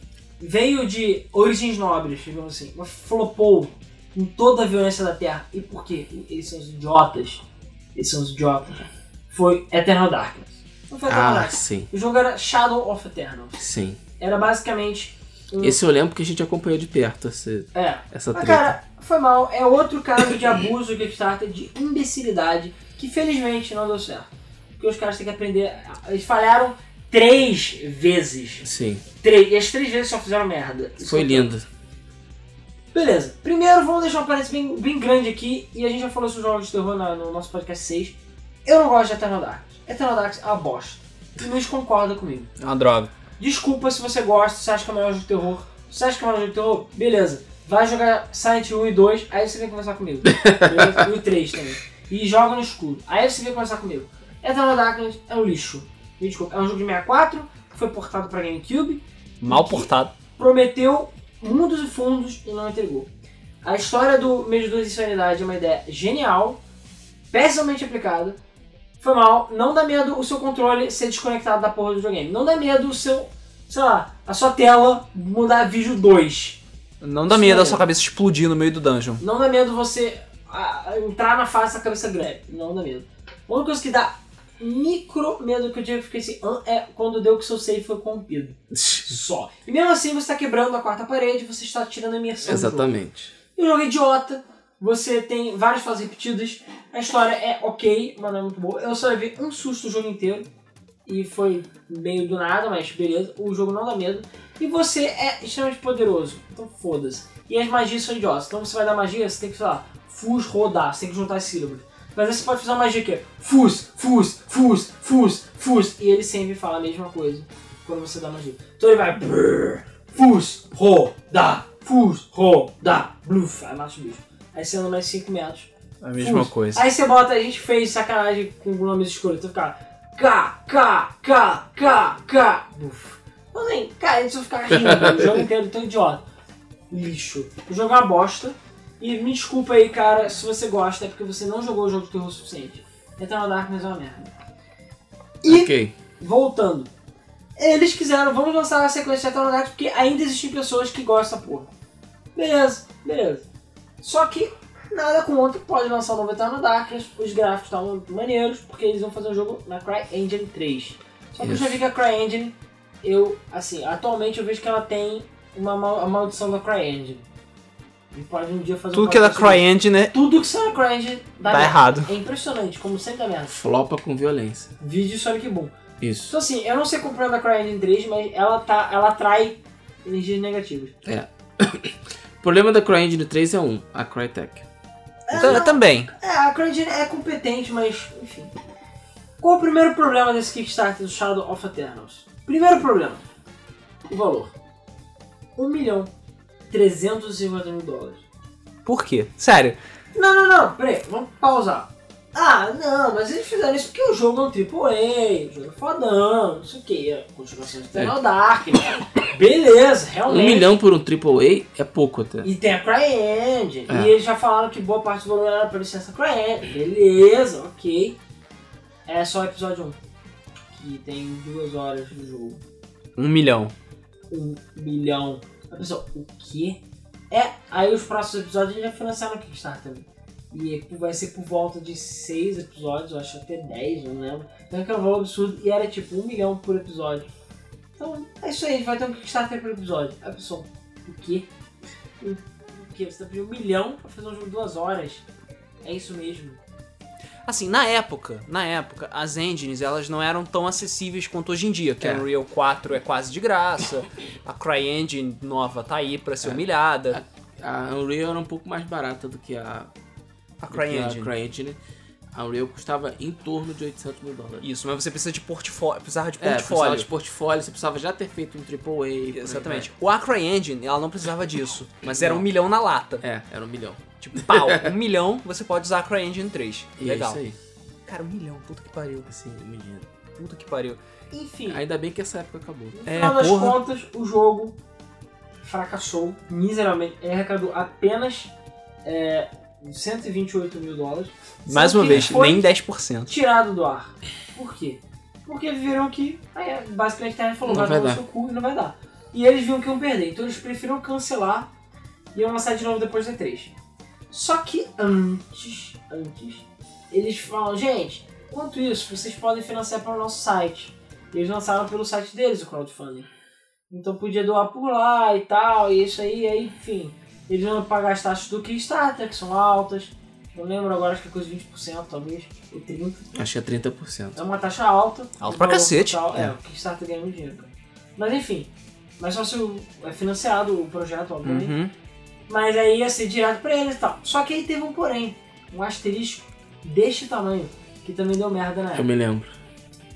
veio de origens nobres, digamos assim, mas flopou com toda a violência da Terra. E por quê? Eles são os idiotas. Eles são os idiotas. Foi Eternal Darkness. Não foi Eternal Ah, Darkness. sim, O jogo era Shadow of Eternal. sim. Era basicamente. Um... Esse eu lembro que a gente acompanhou de perto esse- É. essa Mas, treta. cara, foi mal. É outro caso de abuso do Kickstarter, de imbecilidade, que felizmente não deu certo. Porque os caras têm que aprender. Eles falharam três vezes. Sim, Três. E as três vezes só fizeram merda. Isso foi lindo. Beleza. Primeiro, vamos deixar um parênteses bem, bem grande aqui. E a gente já falou sobre jogos de terror na- no nosso podcast 6. Eu não gosto de Eternal Darkness. Eternal Darkness é uma bosta. E Luiz concorda comigo. É uma droga. Desculpa se você gosta, se você acha que é o melhor jogo de terror. Se você acha que é o melhor jogo de terror, beleza. Vai jogar Silent 1 e 2, aí você vem conversar comigo. E o 3 também. E joga no escuro. Aí você vem conversar comigo. Eternal Darkness é um lixo. Me desculpa. É um jogo de 64, foi portado pra GameCube, Mal Que- portado. prometeu mundos e fundos e não entregou. A história do Medidor de Insanidade é uma ideia genial, pessimamente aplicada. Foi mal, não dá medo o seu controle ser desconectado da porra do videogame. Não dá medo o seu, sei lá, a sua tela mudar vídeo 2. Não dá Isso medo é. a sua cabeça explodir no meio do dungeon. Não dá medo você ah, entrar na fase da cabeça grave. Não dá medo. A única coisa que dá micro medo que eu tive que fiquei assim, é quando deu que seu save foi corrompido. Só. E mesmo assim você está quebrando a quarta parede, você está tirando a imersão. Exatamente. E o jogo é idiota. Você tem várias fases repetidas. A história é ok, mas não é muito boa. Eu só levei um susto o jogo inteiro. E foi meio do nada, mas beleza. O jogo não dá medo. E você é extremamente poderoso. Então foda-se. E as magias são idiotas. Então você vai dar magia, você tem que, sei lá, fus, rodar. Você tem que juntar as sílabas. Mas aí você pode fazer uma magia que é fus, fus, fus, fus, fus. E ele sempre fala a mesma coisa quando você dá magia. Então ele vai brrr, fus, roda, fus, roda, bluf. Aí mata o bicho. Aí você anda mais 5 metros. A mesma coisa. Aí você bota, a gente fez sacanagem com nomes escuros. Então fica K, K, K, K, K. Buf. Então, nem, cara, a gente só ficar rindo o jogo inteiro, tão idiota. Lixo. O jogo é uma bosta. E me desculpa aí, cara, se você gosta, é porque você não jogou o jogo de terror o suficiente. Eternal Darkness é uma merda. E, Ok. voltando. Eles quiseram, vamos lançar a sequência de Eternal Darkness porque ainda existem pessoas que gostam da porra. Beleza, beleza. Só que nada contra, pode lançar o novo Eternal Darkness, os gráficos estavam muito maneiros, porque eles vão fazer um jogo na CryEngine 3. Só que eu já Isso. vi que a CryEngine, eu, assim, atualmente eu vejo que ela tem uma mal- a maldição da CryEngine. E pode um dia fazer Tudo um que é da CryEngine né, isso. Tudo que sai na CryEngine dá tá merda. errado. É impressionante, como sempre dá merda. Flopa com violência. Vídeo Sonic Boom. Isso. Então assim, eu não sei comprar da CryEngine 3, mas ela, tá, ela atrai energias negativas. O problema da CryEngine 3 é um, a Crytek. Tá- Também. É, a CryEngine é competente, mas enfim. Qual o primeiro problema desse Kickstarter do Shadow of Eternals? Primeiro problema, o valor. 1 milhão 350 mil dólares. Por quê? Sério. Não, não, não, peraí, vamos pausar. Ah, não, mas eles fizeram isso porque o jogo é um AAA, o jogo é fodão, não sei o que, é continuação de Eternal Dark. Beleza, Um realmente. milhão por um AAA é pouco até. E tem a CryEngine. É. E eles já falaram que boa parte do valor era pra licença CryEngine. Beleza, ok. É só o episódio 1. Que tem duas horas do jogo. Um milhão. um milhão. A pessoa, o quê? É, aí os próximos episódios a gente vai financiar no Kickstarter também. E vai ser por volta de 6 episódios, eu acho até 10, eu não lembro. Então é um valor absurdo e era tipo um milhão por episódio. Então é isso aí, a gente vai ter um Kickstarter por episódio. A pessoa, o quê? O quê? Você tá pedindo um milhão pra fazer um jogo de duas horas? É isso mesmo. Assim, na época, na época, as engines elas não eram tão acessíveis quanto hoje em dia, que É. a Unreal 4 é quase de graça, a CryEngine nova tá aí pra ser humilhada. A Unreal era um pouco mais barata do que a, A que a CryEngine. CryEngine. A Unreal custava em torno de 800 mil dólares. Isso, mas você precisa de portfólio, precisava de É, precisava portfólio. de portfólio, você precisava já ter feito um AAA. aí Exatamente. O a CryEngine, ela não precisava disso, mas era um milhão na lata. É, era um milhão. Tipo, pau, um milhão, você pode usar a CryEngine 3. E Legal. é isso aí. Cara, um milhão, puta que pariu. Assim, um milhão. Puta que pariu. Enfim, Ainda bem que essa época acabou. no É, final das porra. contas, o jogo fracassou miseravelmente. Ele arrecadou apenas é, 128 mil dólares. Mais uma vez, nem 10%. tirado do ar. Por quê? Porque viram que, aí, basicamente, a internet falou, Não vai vai dar no seu cu e não vai dar. E eles viam que iam perder, então eles preferiram cancelar e iam lançar de novo depois da 3. Só que antes, antes, eles falam, gente, enquanto isso, vocês podem financiar para o nosso site. E eles lançaram pelo site deles o crowdfunding. Então podia doar por lá e tal, e isso aí, aí enfim. Eles vão pagar as taxas do Kickstarter, que são altas. Não lembro agora, acho que é coisa de 20%, talvez, ou 30%. Acho que é 30%. É uma taxa alta. Alto O pra cacete. total- É, É. o Kickstarter ganha muito dinheiro. cara. Mas enfim. Mas só se o- é financiado o projeto, obviamente. Uhum. Mas aí ia ser direto pra eles e tal. Só que aí teve um porém. Um asterisco deste tamanho. Que também deu merda na Eu época. me lembro.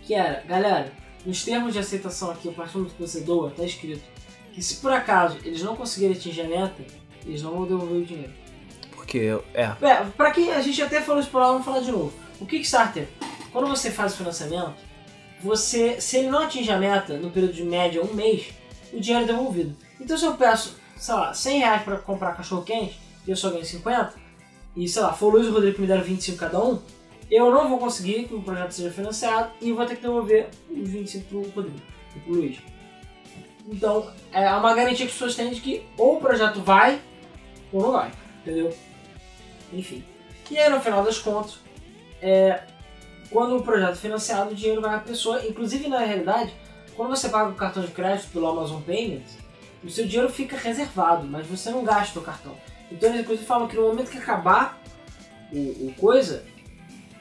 Que era, galera, nos termos de aceitação aqui, a partir do momento que você doa, tá escrito que se por acaso eles não conseguirem atingir a meta, eles não vão devolver o dinheiro. Porque, é. É, pra quem a gente até falou isso por lá, vamos falar de novo. O Kickstarter, quando você faz o financiamento, você, se ele não atinge a meta no período de média um mês, o dinheiro é devolvido. Então se eu peço, sei lá, 100 reais pra comprar cachorro quente e eu só ganho 50, e sei lá, for o Luiz e o Rodrigo que me deram 25 cada um, eu não vou conseguir que o projeto seja financiado e vou ter que devolver os 25 pro Rodrigo e pro Luiz. Então, é uma garantia que as pessoas têm de que ou o projeto vai ou não vai, entendeu? Enfim. E aí, no final das contas, é, quando o projeto é financiado, o dinheiro vai à pessoa. Inclusive, na realidade, quando você paga o cartão de crédito pelo Amazon Payments, o seu dinheiro fica reservado, mas você não gasta o cartão. Então, eles inclusive falam que no momento que acabar o, o coisa,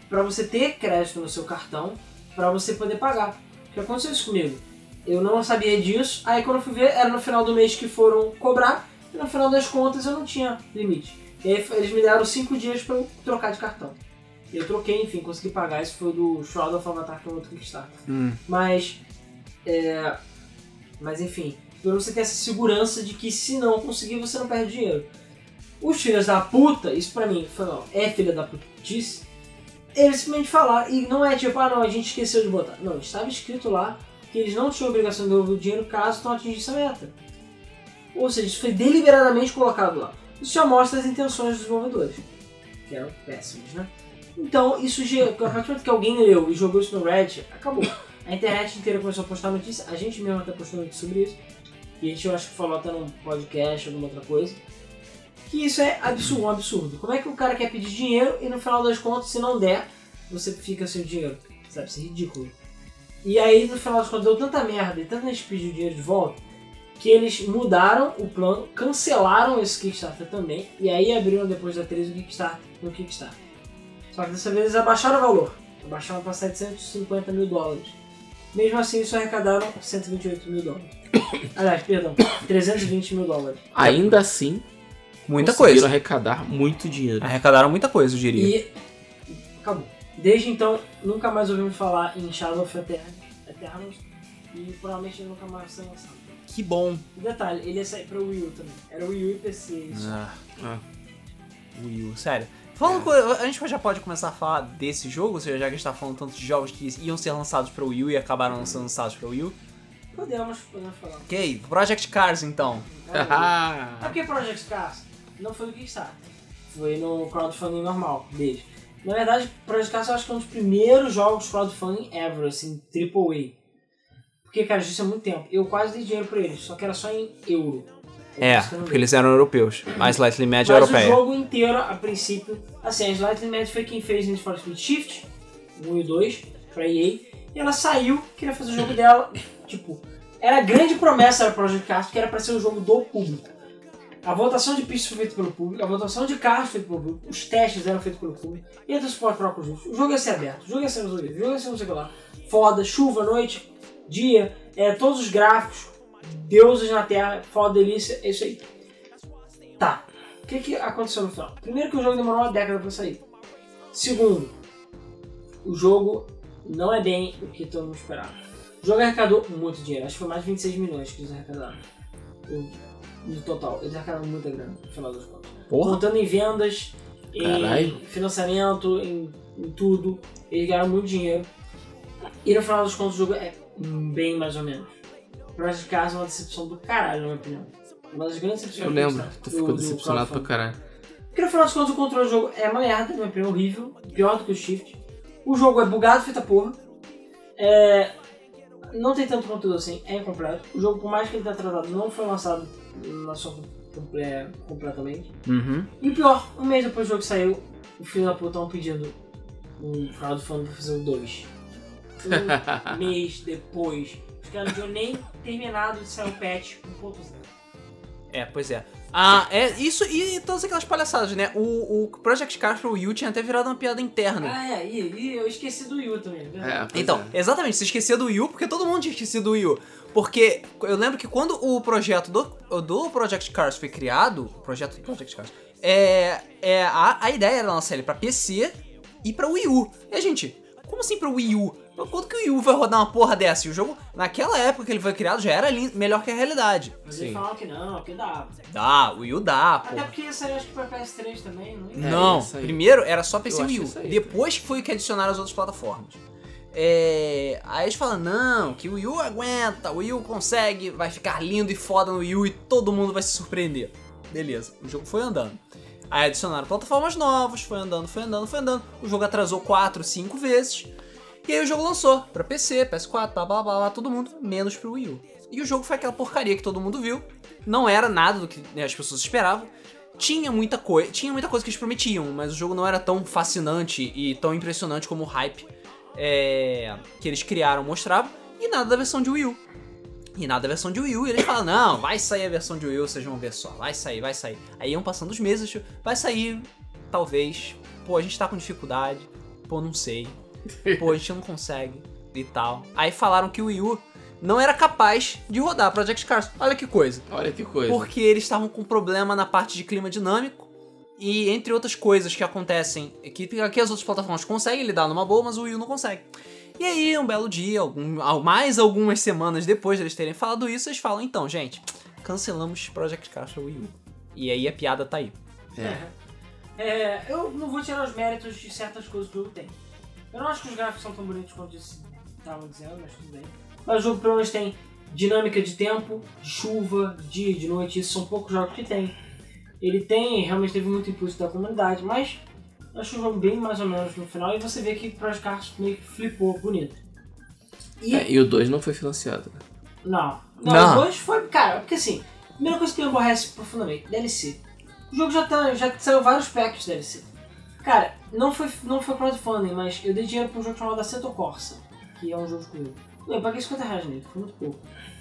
para você ter crédito no seu cartão, para você poder pagar. O que aconteceu isso comigo? Eu não sabia disso, aí quando eu fui ver, era no final do mês que foram cobrar, e no final das contas eu não tinha limite. E aí eles me deram 5 dias pra eu trocar de cartão. E eu troquei, enfim, consegui pagar. Esse foi do Shroud of Avatar, que é um outro Kickstarter. Hum. Mas, é... Mas enfim, pra você ter essa segurança de que se não conseguir, você não perde dinheiro. Os filhos da puta, isso pra mim foi, não, é filha da putice, eles simplesmente falaram, e não é tipo, ah não, a gente esqueceu de botar. Não, estava escrito lá que eles não tinham obrigação de devolver o dinheiro caso não atingisse a meta. Ou seja, isso foi deliberadamente colocado lá. Isso já mostra as intenções dos desenvolvedores, que eram péssimas, né? Então, isso já, a partir que alguém leu e jogou isso no Reddit, acabou. A internet inteira começou a postar notícia, a gente mesmo até postou notícia sobre isso, e a gente eu acho que falou até num podcast, alguma outra coisa, que isso é absurdo, um absurdo. Como é que o cara quer pedir dinheiro e no final das contas, se não der, você fica sem dinheiro? Sabe, isso é ridículo. E aí, no final das contas, deu tanta merda e tanta gente pediu dinheiro de volta, que eles mudaram o plano, cancelaram esse Kickstarter também, e aí abriram depois da 13 o Kickstarter no Kickstarter. Só que dessa vez eles abaixaram o valor, abaixaram para 750 mil dólares. Mesmo assim, eles só arrecadaram 128 mil dólares. Aliás, perdão, 320 mil dólares. Ainda assim, Muita conseguiram coisa. arrecadar muito dinheiro. Arrecadaram muita coisa, eu diria. E acabou. Desde então, nunca mais ouvimos falar em Shadow of Etern- Eternals e provavelmente nunca mais vai ser lançado. Que bom. E detalhe, ele ia sair pra Wii U também. Era Wii U e PC isso. Ah, Ah, Wii U, sério. Falando, co- a gente já pode começar a falar desse jogo, ou seja, já que a gente tá falando tanto de jogos que iam ser lançados pra Wii U e acabaram não sendo lançados pra Wii U. Podemos, podemos falar. Ok, Project Cars então. Ah, É porque Project Cars não foi do Kickstarter. Foi no crowdfunding normal deles. Na verdade, Project Cars eu acho que é um dos primeiros jogos crowdfunding ever, assim, AAA. Porque, cara, isso é muito tempo. Eu quase dei dinheiro pra eles, só que era só em euro. É, eu porque eles eram europeus. A Slightly Mad é Mas o europeia. jogo inteiro, a princípio, assim, a Slightly Mad foi quem fez Need for Speed Shift, 1 e 2, pra EA, e ela saiu, queria fazer o jogo dela, tipo, era grande promessa da Project Cars, que era pra ser o jogo do público. A votação de pistas foi feita pelo público, a votação de carros foi feita pelo público, os testes eram feitos pelo público, ia ter suporte para o jogo. O jogo ia ser aberto, o jogo ia ser resolvido, o jogo ia ser não sei o que lá. Foda, chuva, noite, dia, é, todos os gráficos, deuses na Terra, foda, delícia, é isso aí. Tá, o que, que aconteceu no final? Primeiro que o jogo demorou uma década pra sair. Segundo, o jogo não é bem o que todo mundo esperava. O jogo arrecadou muito dinheiro, acho que foi mais de 26 milhões que eles arrecadaram. No total, eles arrecadaram muita grana, no final das contas. Porra. Contando em vendas, em financiamento, em, em tudo, eles ganharam muito dinheiro. E no final das contas o jogo é bem mais ou menos. Project Cars é uma decepção do caralho, na minha opinião. Uma das grandes decepções Eu do lembro, tu do- ficou do decepcionado pra caralho. Porque no final das contas o controle do jogo é uma merda, na minha opinião, horrível, pior do que o Shift. O jogo é bugado, feita porra. É, Não tem tanto conteúdo assim, é incompleto. O jogo, por mais que ele tenha atrasado, não foi lançado na sua comple- completamente. Uhum. E o pior, um mês depois do jogo saiu, o filho da puta estavam pedindo um crowdfunding pra fazer o 2. Um mês depois. Os caras não tinham nem terminado de sair o patch 1.0. É, pois é. Ah, é isso e todas aquelas palhaçadas, né? O, o Project Cars pro Wii U tinha até virado uma piada interna. Ah, é, e, e eu esqueci do Yu também, verdade? É, pois Então, é. exatamente, você esquecia do Wii U, porque todo mundo tinha esquecido do Wii U. Porque eu lembro que quando o projeto do, do Project Cars foi criado, o projeto do Project Cars, é, é, a, a ideia era lançar ele pra PC e pra Wii U. E a gente, como assim pra Wii U? Quando que o Wii U vai rodar uma porra dessa? E o jogo, naquela época que ele foi criado, já era melhor que a realidade. Mas Sim. eles falaram que não, que dava. Dá, o Wii U dá, Até pô. porque saiu acho que pra PS3 também, não é? É, Não, isso aí. primeiro era só PC e Wii U. isso aí. Depois que foi que adicionaram as outras plataformas. É, aí eles falam, não, que o Wii U aguenta, o Wii U consegue, vai ficar lindo e foda no Wii U e todo mundo vai se surpreender. Beleza, o jogo foi andando. Aí adicionaram plataformas novas, foi andando, foi andando, foi andando. O jogo atrasou 4, 5 vezes. E aí o jogo lançou pra PC, PS4, blá blá blá, blá todo mundo, menos pro Wii U. E o jogo foi aquela porcaria que todo mundo viu. Não era nada do que né, as pessoas esperavam. Tinha muita coisa, tinha muita coisa que eles prometiam, mas o jogo não era tão fascinante e tão impressionante como o hype é, que eles criaram mostrava. E nada da versão de Wii U. E nada da versão de Wii U, e eles falam, não, vai sair a versão de Wii U, vocês vão ver só, vai sair, vai sair. Aí iam passando os meses, vai sair, talvez, pô, a gente tá com dificuldade, pô, não sei, pô, a gente não consegue e tal. Aí falaram que o Wii U não era capaz de rodar Project Cars. Olha que coisa. Olha que coisa. Porque eles estavam com problema na parte de clima dinâmico. E entre outras coisas que acontecem, que, que as outras plataformas conseguem lidar numa boa, mas o Wii U não consegue. E aí, um belo dia, algum, al- mais algumas semanas depois de eles terem falado isso, eles falam, então, gente, cancelamos Project Cars Wii U. E aí a piada tá aí. É. É, eu não vou tirar os méritos de certas coisas que o jogo tem. Eu não acho que os gráficos são tão bonitos quanto eles estavam dizendo, mas tudo bem. Mas o jogo pelo menos tem dinâmica de tempo, de chuva, de dia, de noite, isso são poucos jogos que tem. Ele tem, realmente teve muito impulso da comunidade, mas eu acho o jogo bem mais ou menos no final e você vê que Project Cars meio que flipou bonito. E É, e o 2 não foi financiado. né? não. Não, Não. o 2 foi. Cara, porque assim, a primeira coisa que me aborrece profundamente, DLC. O jogo já, tá, já saiu vários packs de DLC. Cara, não foi, não foi crowdfunding, mas eu dei dinheiro pra um jogo chamado Assetto Corsa, que é um jogo comigo. Eu paguei 50 reais nele, foi muito pouco.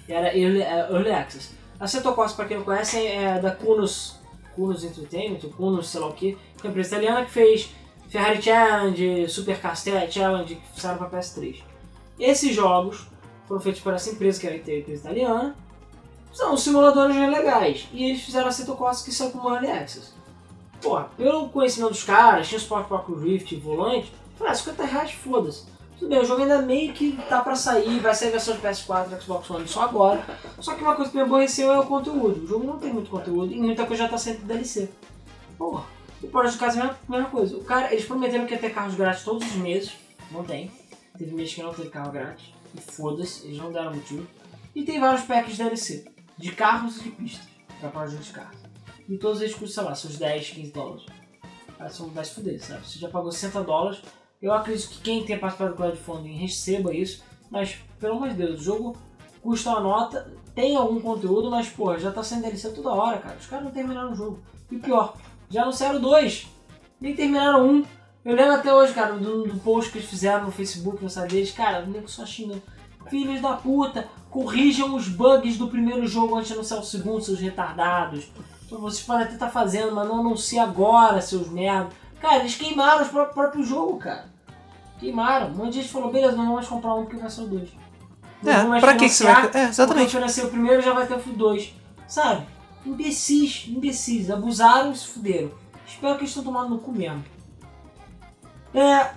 Era Early, é, early Access. Assetto Corsa, pra quem não conhece, é da Kunos, Kunos Entertainment, Kunos sei lá o que, que é uma empresa italiana que fez Ferrari Challenge, Super Castel Challenge, que saíram pra PS3. Esses jogos foram feitos por essa empresa, que era a empresa italiana. São simuladores legais. E eles fizeram a Seto Corsa que saiu como Early Access. Porra, pelo conhecimento dos caras, tinha suporte para o Rift volante, falei, ah, 50 reais, foda-se. Tudo bem, o jogo ainda meio que tá pra sair, vai sair a versão de PS4 e Xbox One só agora. Só que uma coisa que me aborreceu é o conteúdo. O jogo não tem muito conteúdo e muita coisa já tá saindo de DLC. Porra, o Project Cars é a mesma- coisa. O cara, eles prometeram que ia ter carros grátis todos os meses. Não tem. Teve mês que não teve carro grátis. E foda-se, eles não deram motivo. E tem vários packs de DLC. De carros e de pistas. Pra Project Cars. E todos eles custam, sei lá, seus 10, 15 dólares. Cara, são 10 fuder, sabe? Você já pagou 60 dólares. Eu acredito que quem tem participado do crowdfunding receba isso. Mas, pelo amor de Deus, o jogo custa uma nota, tem algum conteúdo, mas, pô, já tá sendo DLC toda hora, cara. Os caras não terminaram o jogo. E pior, já anunciaram dois, nem terminaram um. Eu lembro até hoje, cara, do, do post que eles fizeram no Facebook, no site deles, cara, o nego só xingando. Filhos da puta, corrijam os bugs do primeiro jogo antes de anunciar o segundo, seus retardados. Vocês podem até estar fazendo, mas não anuncie agora, seus merda. Cara, eles queimaram o pró- próprio jogo, cara. Queimaram. Um monte de gente falou, beleza, não vamos mais comprar um porque vai ser o dois. Não É, pra que você vai- é, exatamente. Porque financiar o primeiro já vai ter o dois. Sabe? Imbecis, imbecis. Abusaram e se fuderam. Espero que eles estão tomando no cu mesmo. É,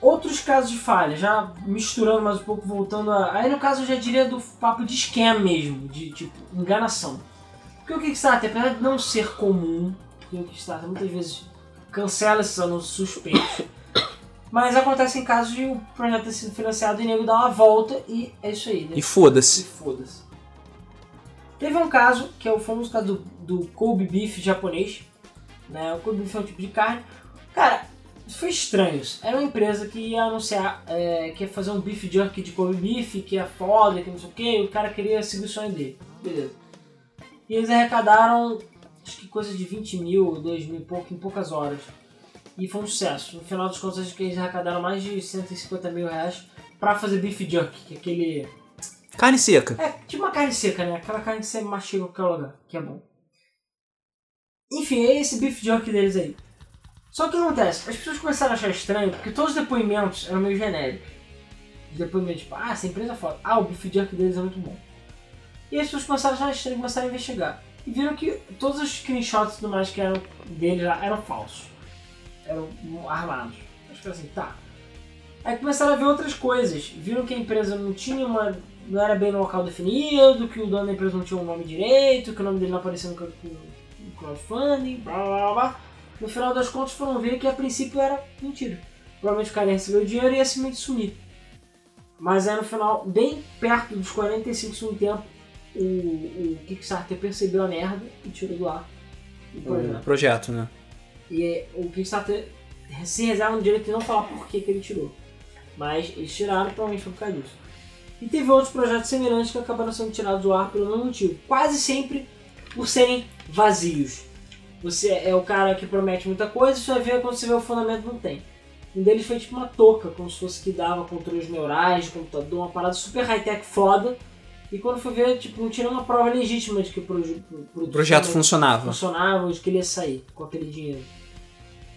outros casos de falha, já misturando mais um pouco, voltando a. Aí no caso eu já diria do papo de scam mesmo, de tipo, enganação. Porque o Kickstarter, apesar de não ser comum, porque o Kickstarter muitas vezes cancela esses anúncios suspeitos. Mas acontece em casos de o projeto ter sido financiado e o nego dá uma volta e é isso aí. né? E E foda-se. foda-se. Teve um caso, que é o famoso caso do, do Kobe Beef japonês. Né? O Kobe Beef é um tipo de carne. Cara, foi estranho. isso. Era uma empresa que ia anunciar, é, que ia fazer um beef jerky de Kobe Beef, que é foda, que não sei o que, e o cara queria seguir o sonho dele. Beleza. E eles arrecadaram, acho que coisa de 20 mil, 2 mil e pouco, em poucas horas. E foi um sucesso. No final dos contos, acho que eles arrecadaram mais de 150 mil reais pra fazer beef jerky, que é aquele Carne seca. é, tipo uma carne seca, né? Aquela carne que você mastiga em qualquer lugar, que é bom. Enfim, é esse beef jerky deles aí. Só que o que acontece? As pessoas começaram a achar estranho porque todos os depoimentos eram meio genéricos. Os depoimentos tipo, ah, essa empresa é foda. Ah, o beef jerky deles é muito bom. E as pessoas começaram a achar começaram a investigar. E viram que todos os screenshots e tudo mais que eram deles lá eram falsos. Eram armados. Acho que assim, tá. Aí começaram a ver outras coisas. Viram que a empresa não tinha uma. não era bem no local definido, que o dono da empresa não tinha o nome direito, que o nome dele não aparecia no, crowd- no crowdfunding, blá blá blá. No final das contas foram ver que a princípio era mentira. Provavelmente o cara ia receber o dinheiro e ia simplesmente sumir. Mas aí no final, bem perto dos 45 segundos tempo, o, o Kickstarter percebeu a merda e tirou do ar o projeto. O projeto, né? E é, o Kickstarter se reserva no direito de não falar por que, que ele tirou. Mas eles tiraram, provavelmente foi por causa disso. E teve outros projetos semelhantes que acabaram sendo tirados do ar pelo mesmo motivo. Quase sempre por serem vazios. Você é o cara que promete muita coisa e você vai ver quando você vê o fundamento não tem. Um deles foi tipo uma touca, como se fosse que dava controles neurais de computador, uma parada super high-tech foda. E quando foi ver, tipo, não tinha uma prova legítima de que o, proje- projeto funcionava. funcionava ou de que ele ia sair com aquele dinheiro.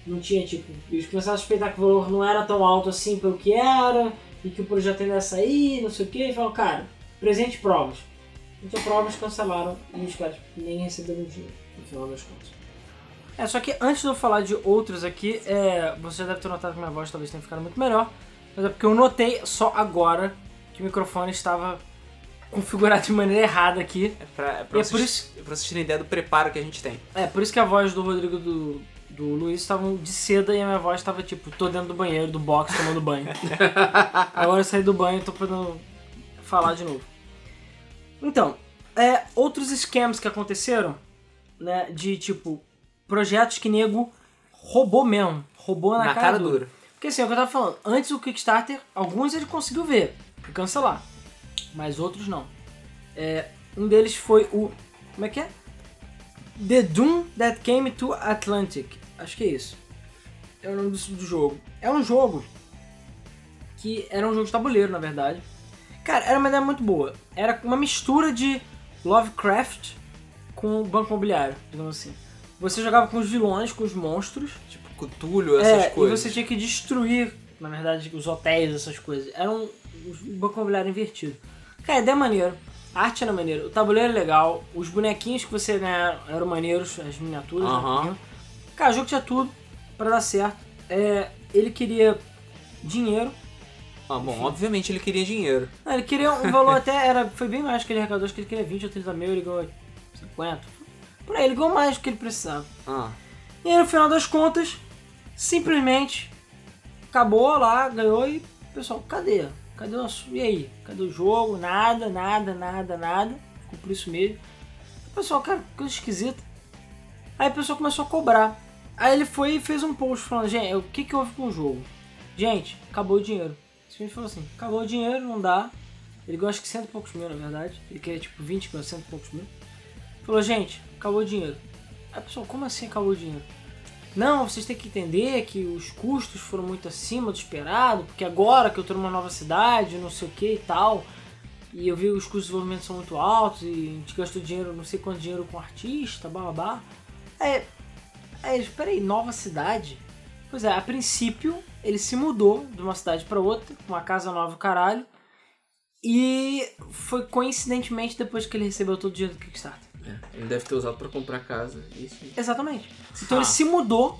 Não tinha, tipo, eles começaram a suspeitar que o valor não era tão alto assim pelo que era, e que o projeto ainda ia sair, não sei o que, e falaram, cara, presente provas. Não tinha provas, cancelaram, e os caras nem receberam dinheiro, no final das contas. É, só que antes de eu falar de outros aqui, é, você já deve ter notado que minha voz talvez tenha ficado muito melhor, mas é porque eu notei só agora que o microfone estava configurado de maneira errada aqui. É pra, é pra é vocês, isso- é pra vocês terem ideia do preparo que a gente tem. É, por isso que a voz do Rodrigo do, do Luiz estavam de seda e a minha voz estava tipo, tô dentro do banheiro, do box, tomando banho. Agora eu saí do banho e tô podendo falar de novo. Então, é, outros scams que aconteceram, né, de tipo, projetos que nego roubou mesmo. Roubou na, Na, cara dura. porque assim, é o que eu tava falando, antes o Kickstarter, alguns ele conseguiu ver cancelar, mas outros não. É, um deles foi o. Como é que é? The Doom That Came to Atlantic. Acho que é isso. É o nome do, do jogo. É um jogo que era um jogo de tabuleiro, na verdade. Cara, era uma ideia muito boa. Era uma mistura de Lovecraft com Banco Imobiliário, digamos assim. Você jogava com os vilões, com os monstros, Tipo, cutulho, essas é, coisas. E você tinha que destruir, na verdade, os hotéis, essas coisas. Era um, imobiliário invertido. Cara, a ideia é maneira. A arte era maneira. O tabuleiro é legal. Os bonequinhos que você ganhava eram maneiros, as miniaturas. Né? Cara, o jogo tinha tudo pra dar certo. É, ele queria dinheiro. Ah, bom, obviamente ele queria dinheiro. Não, ele queria um valor até, era, foi bem mais que ele arrecadou, acho que ele queria 20 ou 30 mil, ele ganhou 50. Por aí, ele ganhou mais do que ele precisava. Ah, E aí no final das contas, simplesmente acabou lá, ganhou e pessoal, cadê? Cadê o nosso. E aí? Cadê o jogo? Nada, nada, nada, nada. Ficou por isso mesmo. O pessoal, cara, coisa esquisita. Aí o pessoal começou a cobrar. Aí ele foi e fez um post falando, gente, o que que houve com o jogo? Gente, acabou o dinheiro. Simplesmente falou assim, acabou o dinheiro, não dá. Ele acho que cento e poucos mil, na verdade. Ele queria tipo 20, ganhou cento e poucos mil. Falou, gente, acabou o dinheiro. Aí a pessoa, como assim acabou o dinheiro? Não, vocês têm que entender que os custos foram muito acima do esperado, porque agora que eu tô numa nova cidade, não sei o que e tal, e eu vi os custos de desenvolvimento são muito altos, e a gente gastou dinheiro, não sei quanto dinheiro com artista, blá. É, é, espera aí, nova cidade? Pois é, a princípio ele se mudou de uma cidade para outra, uma casa nova, caralho, e foi coincidentemente depois que ele recebeu todo o dinheiro do Kickstarter. É, ele deve ter usado pra comprar casa. Isso. Exatamente. Então Ah. ele se mudou,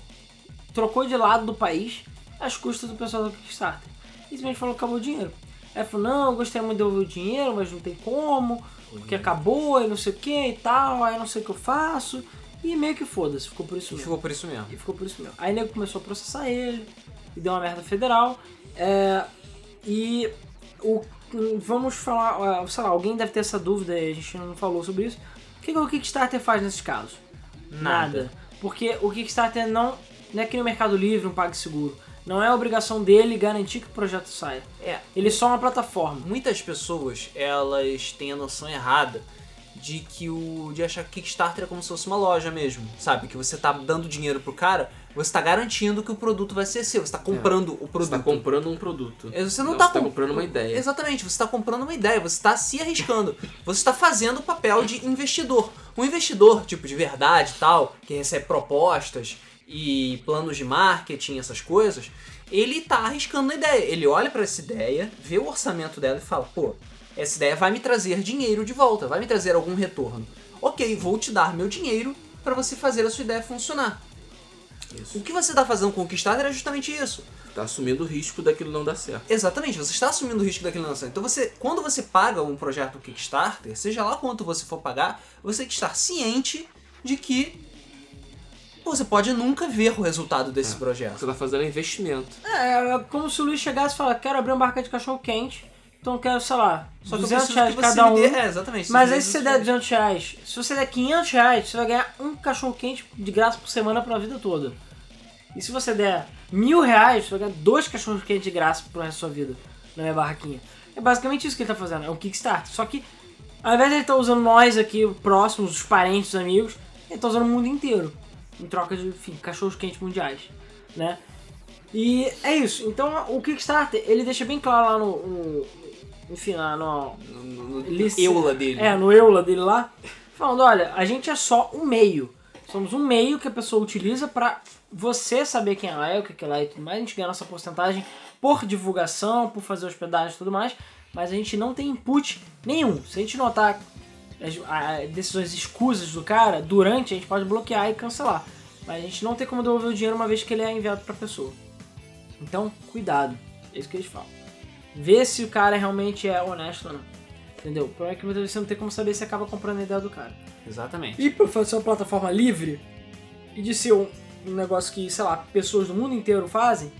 trocou de lado do país, às custas do pessoal do Kickstarter. E simplesmente falou que acabou o dinheiro. Aí ele falou, não, eu gostaria muito de devolver o dinheiro, mas não tem como, porque acabou e não sei o que e tal, aí não sei o que eu faço. E meio que foda-se, ficou por isso mesmo. ficou por isso mesmo. E ficou por isso mesmo. Aí nego começou a processar ele, e deu uma merda federal. é, e o, vamos falar, ah, sei lá, alguém deve ter essa dúvida e a gente não falou sobre isso. O que, que o Kickstarter faz nesses casos? Nada. Porque o Kickstarter não, não é que no Mercado Livre um PagSeguro. Não é obrigação dele garantir que o projeto saia. É, Ele é só uma plataforma. muitas pessoas, elas têm a noção errada de que o de achar que Kickstarter é como se fosse uma loja mesmo, sabe? Que você tá dando dinheiro pro cara, você tá garantindo que o produto vai ser seu, você tá comprando o Você produto. tá comprando um produto. É, Você não, Não, tá, você tá com- comprando uma ideia. Exatamente, você está comprando uma ideia, você está se arriscando. Você está fazendo o papel de investidor. Um investidor, tipo, de verdade e tal, que recebe propostas e planos de marketing, essas coisas, ele tá arriscando a ideia. Ele olha para essa ideia, vê o orçamento dela e fala, pô, essa ideia vai me trazer dinheiro de volta, vai me trazer algum retorno. Ok, vou te dar meu dinheiro para você fazer a sua ideia funcionar. Isso. O que você está fazendo com o Kickstarter é justamente isso. Tá assumindo o risco daquilo não dar certo. Exatamente, você está assumindo o risco daquele lançamento. Então você, quando você paga um projeto Kickstarter, seja lá quanto você for pagar, você tem que estar ciente de que você pode nunca ver o resultado desse É. projeto. Você tá fazendo investimento. É, é como se o Luiz chegasse e falasse, quero abrir uma barca de cachorro quente, então quero, sei lá, Só que eu 200 preciso reais cada um. É, exatamente. Mas aí se você der 200 reais, se você der 500 reais, você vai ganhar um cachorro quente de graça por semana pra vida toda. E se você der mil reais, você vai ganhar dois cachorros quentes de graça pro resto da sua vida, na minha barraquinha. É basicamente isso que ele tá fazendo, é um Kickstarter. Só que, ao invés de ele estar usando nós aqui, próximos, os parentes, os amigos, ele tá usando o mundo inteiro. Em troca de, enfim, cachorros quentes mundiais, né? E é isso. Então, o Kickstarter, ele deixa bem claro lá no... no enfim, lá no, No, no, eula dele. é, no Eula dele lá, falando, olha, a gente é só um meio. Somos um meio que a pessoa utiliza pra você saber quem ela é, o que ela é e tudo mais. A gente ganha nossa porcentagem por divulgação, por fazer hospedagem e tudo mais, mas a gente não tem input nenhum. Se a gente notar as a- decisões escusas do cara, durante a gente pode bloquear e cancelar. Mas a gente não tem como devolver o dinheiro uma vez que ele é enviado pra pessoa. Então, cuidado. É isso que eles falam. Vê se o cara realmente é honesto ou não. Entendeu? O problema é que você não tem como saber se acaba comprando a ideia do cara. Exatamente. E por fazer uma plataforma livre e de ser um, um negócio que, sei lá, pessoas do mundo inteiro fazem,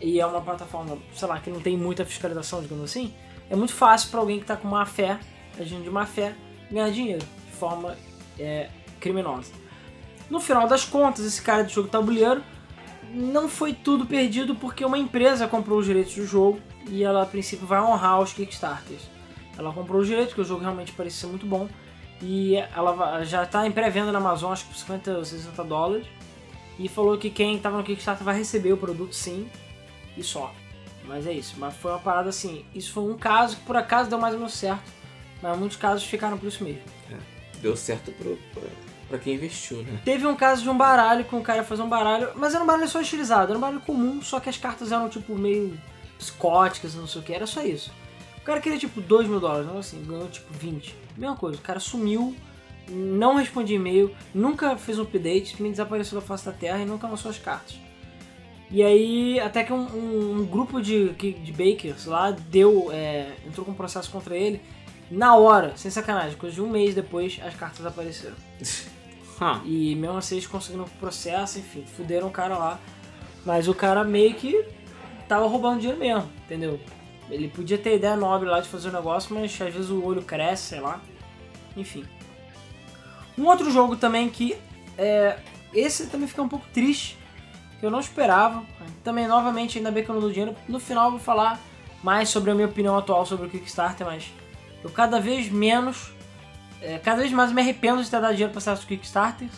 e é uma plataforma, sei lá, que não tem muita fiscalização, digamos assim, é muito fácil pra alguém que tá com má fé, agindo de má fé, ganhar dinheiro de forma é, criminosa. No final das contas, esse cara de jogo tabuleiro não foi tudo perdido porque uma empresa comprou os direitos do jogo e ela a princípio vai honrar os Kickstarters. Ela comprou os direitos, porque o jogo realmente parecia muito bom. E ela já está em pré-venda na Amazon, acho que por 50 ou 60 dólares. E falou que quem estava no Kickstarter vai receber o produto sim, e só. Mas é isso. Mas foi uma parada assim. Isso foi um caso que por acaso deu mais ou menos certo. Mas muitos casos ficaram por isso mesmo. Deu certo pro, pra, pra quem investiu, né? Teve um caso de um baralho que um cara fazer um baralho, mas era um baralho só estilizado, era um baralho comum, só que as cartas eram tipo meio psicóticas, não sei o que, era só isso. O cara queria tipo 2 mil dólares, não assim, ganhou tipo 20. Mesma coisa, o cara sumiu, não respondia e-mail, nunca fez um update, simplesmente desapareceu da face da terra e nunca lançou as cartas. E aí, até que um, um- um grupo de, de bakers lá deu, é, entrou com um processo contra ele, na hora, sem sacanagem, coisa de um mês depois, as cartas apareceram. Hum. E mesmo assim eles conseguiram o processo, enfim, fuderam o cara lá. Mas o cara meio que tava roubando dinheiro mesmo, entendeu? Ele podia ter ideia nobre lá de fazer o negócio, mas às vezes o olho cresce, sei lá. Enfim. Um outro jogo também que é. Esse também fica um pouco triste, que eu não esperava. Também, novamente, ainda bem que eu não dou dinheiro. No final eu vou falar mais sobre a minha opinião atual sobre o Kickstarter, mas eu cada vez menos, é, cada vez mais me arrependo de ter dado dinheiro para certos Kickstarters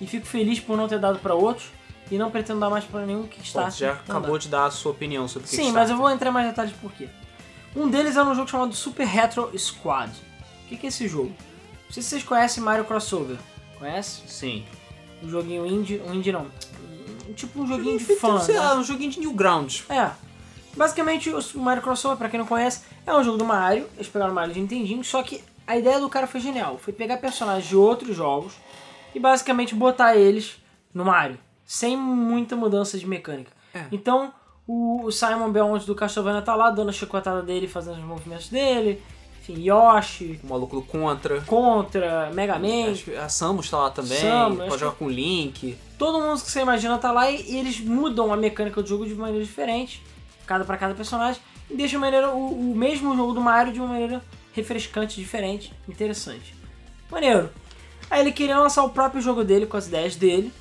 e fico feliz por não ter dado para outros e não pretendo dar mais para nenhum Pô, Kickstarter. você já acabou de dar a sua opinião sobre Sim, Kickstarter. mas eu vou entrar em mais detalhes por quê. Um deles é um jogo chamado Super Retro Squad. O que que é esse jogo? Não sei se vocês conhecem Mario Crossover. Conhece? Sim. Um joguinho indie, um indie não. Um, tipo um joguinho de Feito, fã. sei né? lá, um joguinho de Newgrounds. É. Basicamente, o Mario Crossover, pra quem não conhece, é um jogo do Mario. Eles pegaram o Mario de Nintendinho, só que a ideia do cara foi genial. Foi pegar personagens de outros jogos e basicamente botar eles no Mario. Sem muita mudança de mecânica. É. Então, o Simon Belmont do Castlevania tá lá, dando a chicotada dele, fazendo os movimentos dele. Enfim, Yoshi, O maluco do Contra. Contra, Mega Man. Acho que a Samus tá lá também. Samus, pode jogar com Link. todo mundo que você imagina tá lá e, e eles mudam a mecânica do jogo de maneira diferente, cada para cada personagem, e deixam a maneira, o, o mesmo jogo do Mario de uma maneira refrescante, diferente, interessante. Maneiro. Aí ele queria lançar o próprio jogo dele com as ideias dele,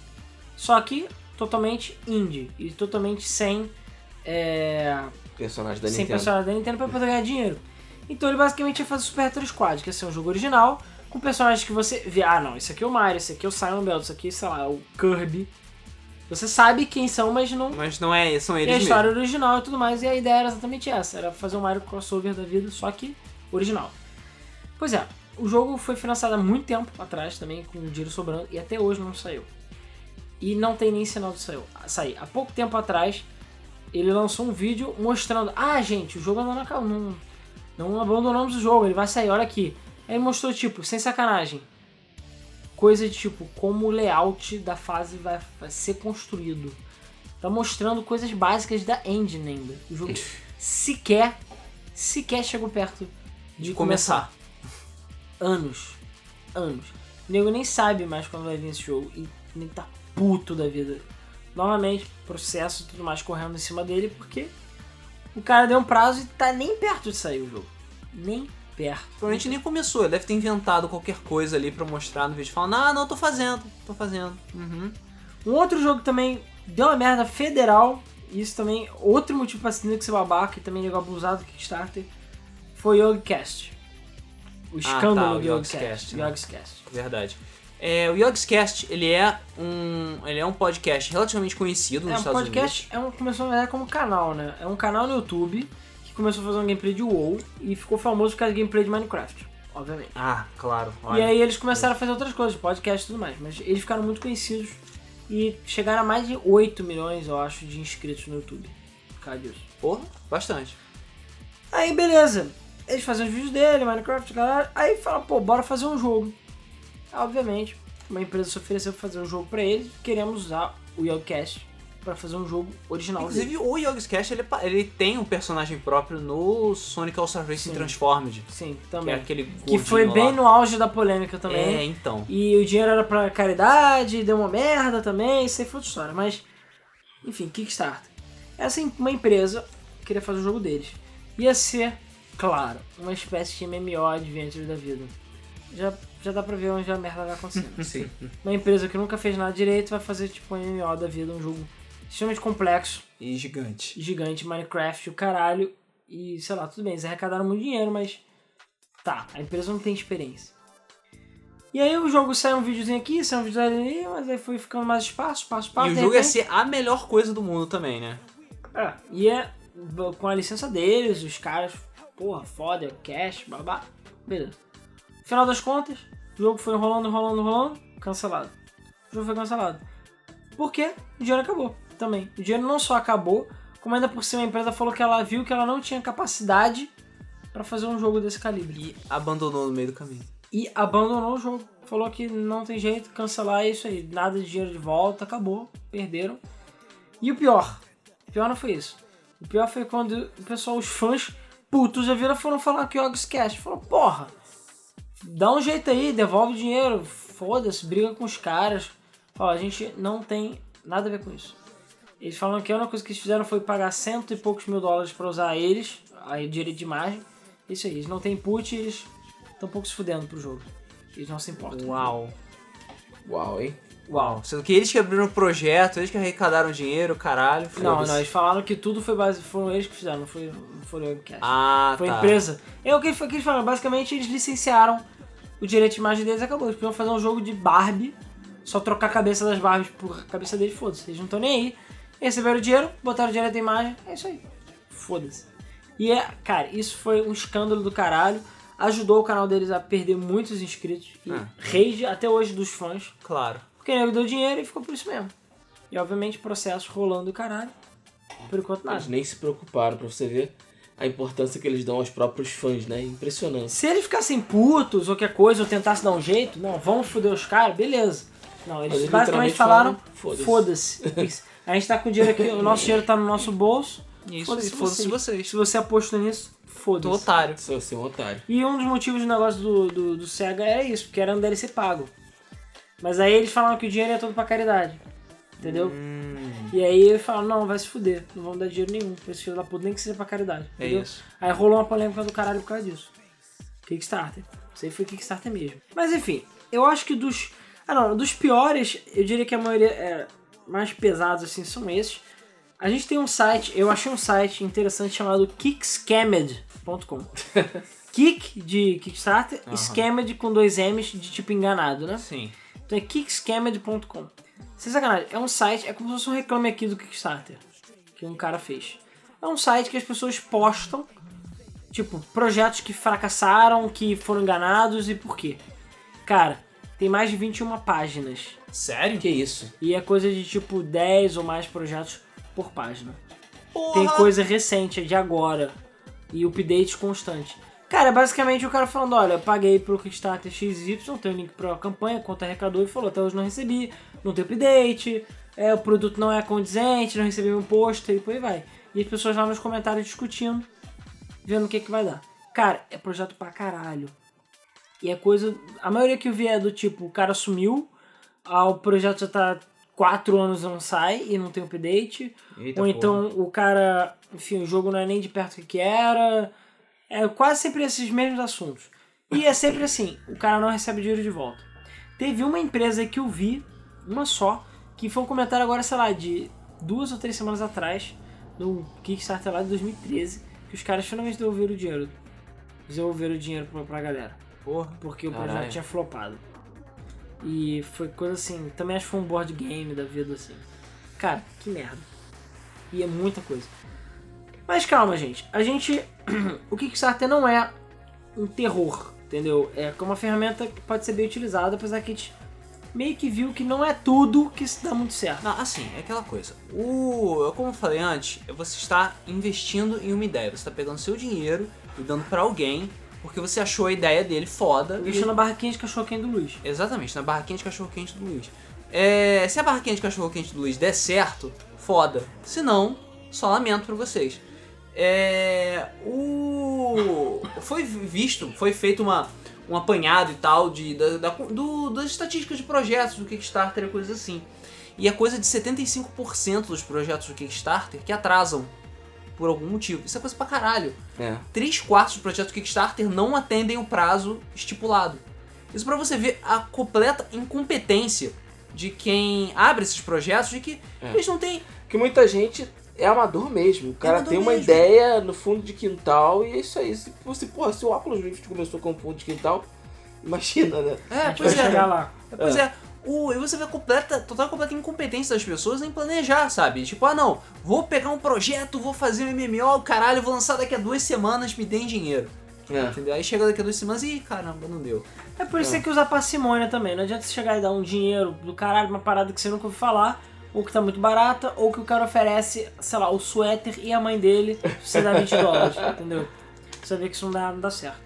só que totalmente indie e totalmente sem é, Personagem da sem Nintendo. personagem da Nintendo pra poder ganhar dinheiro. Então ele basicamente ia fazer o Super Retro Squad, que ia ser um jogo original, com personagens que você vê, ah não, esse aqui é o Mario, esse aqui é o Simon Bells, esse aqui, sei lá, é o Kirby. Você sabe quem são, mas não Mas não é, são tem eles a mesmo. história original e tudo mais, e a ideia era exatamente essa, era fazer um Mario crossover da vida, só que original. Pois é, o jogo foi financiado há muito tempo atrás também, com dinheiro sobrando, e até hoje não saiu. E não tem nem sinal de sair. Há pouco tempo atrás, ele lançou um vídeo mostrando, ah gente, o jogo não acabou, não, não abandonamos o jogo, ele vai sair, olha aqui. Aí ele mostrou, tipo, sem sacanagem, coisa de tipo, como o layout da fase vai, vai ser construído. Tá mostrando coisas básicas da engine ainda. O jogo sequer, sequer chegou perto de, De começar. começar. Anos. Anos. O nego nem sabe mais quando vai vir esse jogo e nem tá puto da vida. Novamente, processo e tudo mais correndo em cima dele porque o cara deu um prazo e tá nem perto de sair o jogo. Nem perto. Provavelmente nem começou, ele deve ter inventado qualquer coisa ali pra mostrar no vídeo. Falando, ah, não, tô fazendo, tô fazendo. Uhum. Um outro jogo também deu uma merda federal, e isso também, outro motivo pra se ser babaca e também nego abusado do Kickstarter, foi o Yogcast. O escândalo tá, o do Yogcast. Né? Verdade. É, o Yogscast, ele é um. Ele é um podcast relativamente conhecido nos É um Estados podcast, é um, começou na verdade como canal, né? É um canal no YouTube que começou a fazer um gameplay de WoW e ficou famoso por causa de gameplay de Minecraft, obviamente. Unidos. Ah, claro. E olha. aí eles começaram a fazer outras coisas, podcast e tudo mais, mas eles ficaram muito conhecidos e chegaram a mais de 8 milhões, eu acho, de inscritos no YouTube por causa disso. Porra, bastante. Aí beleza, eles fazem os vídeos dele, Minecraft, galera. Aí fala, pô, bora fazer um jogo. Obviamente, uma empresa se ofereceu pra fazer um jogo pra eles, queremos usar o Yogcast pra fazer um jogo original dele. Inclusive, o Yogscast, ele, pa- ele tem um personagem próprio no Sonic All-Star Racing Sim. Transformed. Sim, Que também. é aquele Que foi lá. bem no auge da polêmica É, também. então. E o dinheiro era pra caridade, deu uma merda também, isso aí foi outra história. Mas, enfim, Kickstarter. Essa em- uma empresa queria fazer o jogo deles. Ia ser, claro, uma espécie de MMO Adventure da vida. Já, já dá pra ver onde a merda vai acontecendo. Sim. uma empresa que nunca fez nada direito vai fazer tipo um MMO da vida, um jogo extremamente complexo, E gigante. gigante, Minecraft, o caralho. E sei lá, tudo bem, eles arrecadaram muito dinheiro, mas tá, a empresa não tem experiência. E aí o jogo sai um videozinho aqui, sai um vídeo ali, mas aí foi ficando mais espaço, espaço, espaço. e o jogo ia repente- ser a melhor coisa do mundo também, né? É, e é com a licença deles, os caras, porra, foda, cash, babá. Beleza. Final das contas, o jogo foi enrolando, enrolando, enrolando, cancelado. O jogo foi cancelado. Por quê? O dinheiro acabou também. O dinheiro não só acabou, como ainda por cima a empresa falou que ela viu que ela não tinha capacidade pra fazer um jogo desse calibre. E abandonou no meio do caminho. E abandonou o jogo. Falou que não tem jeito, cancelar é isso aí. Nada de dinheiro de volta, acabou. Perderam. E o pior, o pior não foi isso. O pior foi quando o pessoal, os fãs putos já viram foram falar que o Yogs Cast. Falou, porra, dá um jeito aí, devolve o dinheiro, foda-se, briga com os caras. Fala, a gente não tem nada a ver com isso. Eles falam que a única coisa que eles fizeram foi pagar cento e poucos mil dólares pra usar eles, aí direito de imagem. Isso aí, eles não têm input e eles estão um pouco se fudendo pro jogo. Eles não se importam. Uau. Uau, hein? Uau. Sendo que eles que abriram o projeto, eles que arrecadaram dinheiro, caralho. Não, não, eles falaram que tudo foi base... foram eles que fizeram, não foi, não foi o Webcast. Ah, foi tá. a empresa. É o que, que eles falaram, basicamente eles licenciaram o direito de imagem deles e acabou. Eles podiam fazer um jogo de Barbie, só trocar a cabeça das Barbies por cabeça deles, foda-se. Eles não estão nem aí. Receberam o dinheiro, botaram o direito da imagem, é isso aí. Foda-se. E é, cara, isso foi um escândalo do caralho. Ajudou o canal deles a perder muitos inscritos. E Ah. rage até hoje dos fãs. Claro. Porque o nego deu dinheiro e ficou por isso mesmo. E obviamente processos rolando do caralho. Por enquanto nada. Eles nem se preocuparam pra você ver a importância que eles dão aos próprios fãs, né? Impressionante. Se eles ficassem putos ou qualquer coisa, ou tentassem dar um jeito, não, vamos foder os caras, beleza. Não, eles eles basicamente falaram, falaram, foda-se. Isso. a gente tá com o dinheiro aqui, o nosso dinheiro tá no nosso bolso. Isso, Foda-se e foda-se vocês. vocês. Se você apostou nisso, Tô foda-se. otário. Você vai ser um otário. E um dos motivos do negócio do, do, do Sega era isso, porque era um DLC pago. Mas aí eles falaram que o dinheiro é todo pra caridade. Entendeu? Hum, E aí eles falaram, não, vai se fuder, não vamos dar dinheiro nenhum pra esse filho da puta, nem que seja pra caridade. é entendeu? isso. Aí rolou uma polêmica do caralho por causa disso. Kickstarter. Isso aí foi Kickstarter mesmo. Mas enfim, eu acho que dos. Ah não, dos piores, eu diria que a maioria é, mais pesados assim são esses. A gente tem um site, eu achei um site interessante chamado kickscammed.com. Kick de Kickstarter, Aham. scammed com dois M's de tipo enganado, né? Sim. Então é kickscammed.com. Sem sacanagem, é um site, é como se fosse um reclame aqui do Kickstarter, que um cara fez. É um site que as pessoas postam, tipo, projetos que fracassaram, que foram enganados e por quê. Cara, tem mais de 21 páginas. Sério? Que isso? E é coisa de tipo 10 ou mais projetos por página. Porra! Tem coisa recente, é de agora. E update constante. Cara, é basicamente o cara falando, olha, eu paguei pro Kickstarter XY, tem o link pra campanha, conta arrecadou e falou, até hoje não recebi, não tem update, é, o produto não é condizente, não recebi um pôster e por aí vai. E as pessoas lá nos comentários discutindo, vendo o que que vai dar. Cara, é projeto pra caralho. E é coisa. A maioria que eu vi é do tipo, o cara sumiu, ah, o projeto já tá quatro anos e não sai e não tem update. Eita Ou porra. então o cara, enfim, o jogo não é nem de perto do que era. É quase sempre esses mesmos assuntos. E é sempre assim, o cara não recebe dinheiro de volta. Teve uma empresa que eu vi, uma só, que foi um comentário agora, sei lá, de duas ou três semanas atrás, no Kickstarter lá de 2013, que os caras finalmente devolveram o dinheiro. Devolveram o dinheiro pra, pra galera. Porra. Porque o Caralho. projeto tinha flopado. E foi coisa assim, também acho que foi um board game da vida assim. Cara, que merda. E é muita coisa. Mas calma, gente. A gente. o Kickstarter não é um terror, entendeu? É uma ferramenta que pode ser bem utilizada, apesar que a gente meio que viu que não é tudo que se dá muito certo. Não, assim, é aquela coisa. O, como eu falei antes, você está investindo em uma ideia. Você está pegando seu dinheiro e dando pra alguém porque você achou a ideia dele foda. Investiu e- na barraquinha de cachorro quente do Luiz. Exatamente, na barraquinha de cachorro quente do Luiz. É, se a barraquinha de cachorro quente do Luiz der certo, foda. Se não, só lamento pra vocês. É, o foi visto, foi feito uma um apanhado e tal de da, da- do- das estatísticas de projetos do Kickstarter e coisas assim. E é coisa de 75% dos projetos do Kickstarter que atrasam por algum motivo. Isso é coisa pra caralho. É. 3 quartos dos projetos Kickstarter não atendem o prazo estipulado. Isso pra você ver a completa incompetência de quem abre esses projetos, de que É. eles não têm. Porque muita gente é amador mesmo. O cara amador tem uma mesmo. ideia no fundo de quintal e é isso aí. Se, você, porra, se o Oculus Rift começou com fundo de quintal, imagina, né? É, pois é. chegar lá. Pois é. O, e você vê a completa, total completa incompetência das pessoas em planejar, sabe? Tipo, ah não, vou pegar um projeto, vou fazer um MMO, caralho, vou lançar daqui a duas semanas, me deem dinheiro. É. Entendeu? Aí chega daqui a duas semanas e caramba, não deu. É por isso que tem que usar parcimônia também. Não adianta você chegar e dar um dinheiro do caralho uma parada que você nunca ouviu falar, ou que tá muito barata, ou que o cara oferece, sei lá, o suéter e a mãe dele, você dá 20 dólares, entendeu? Você vê que isso não dá, não dá certo.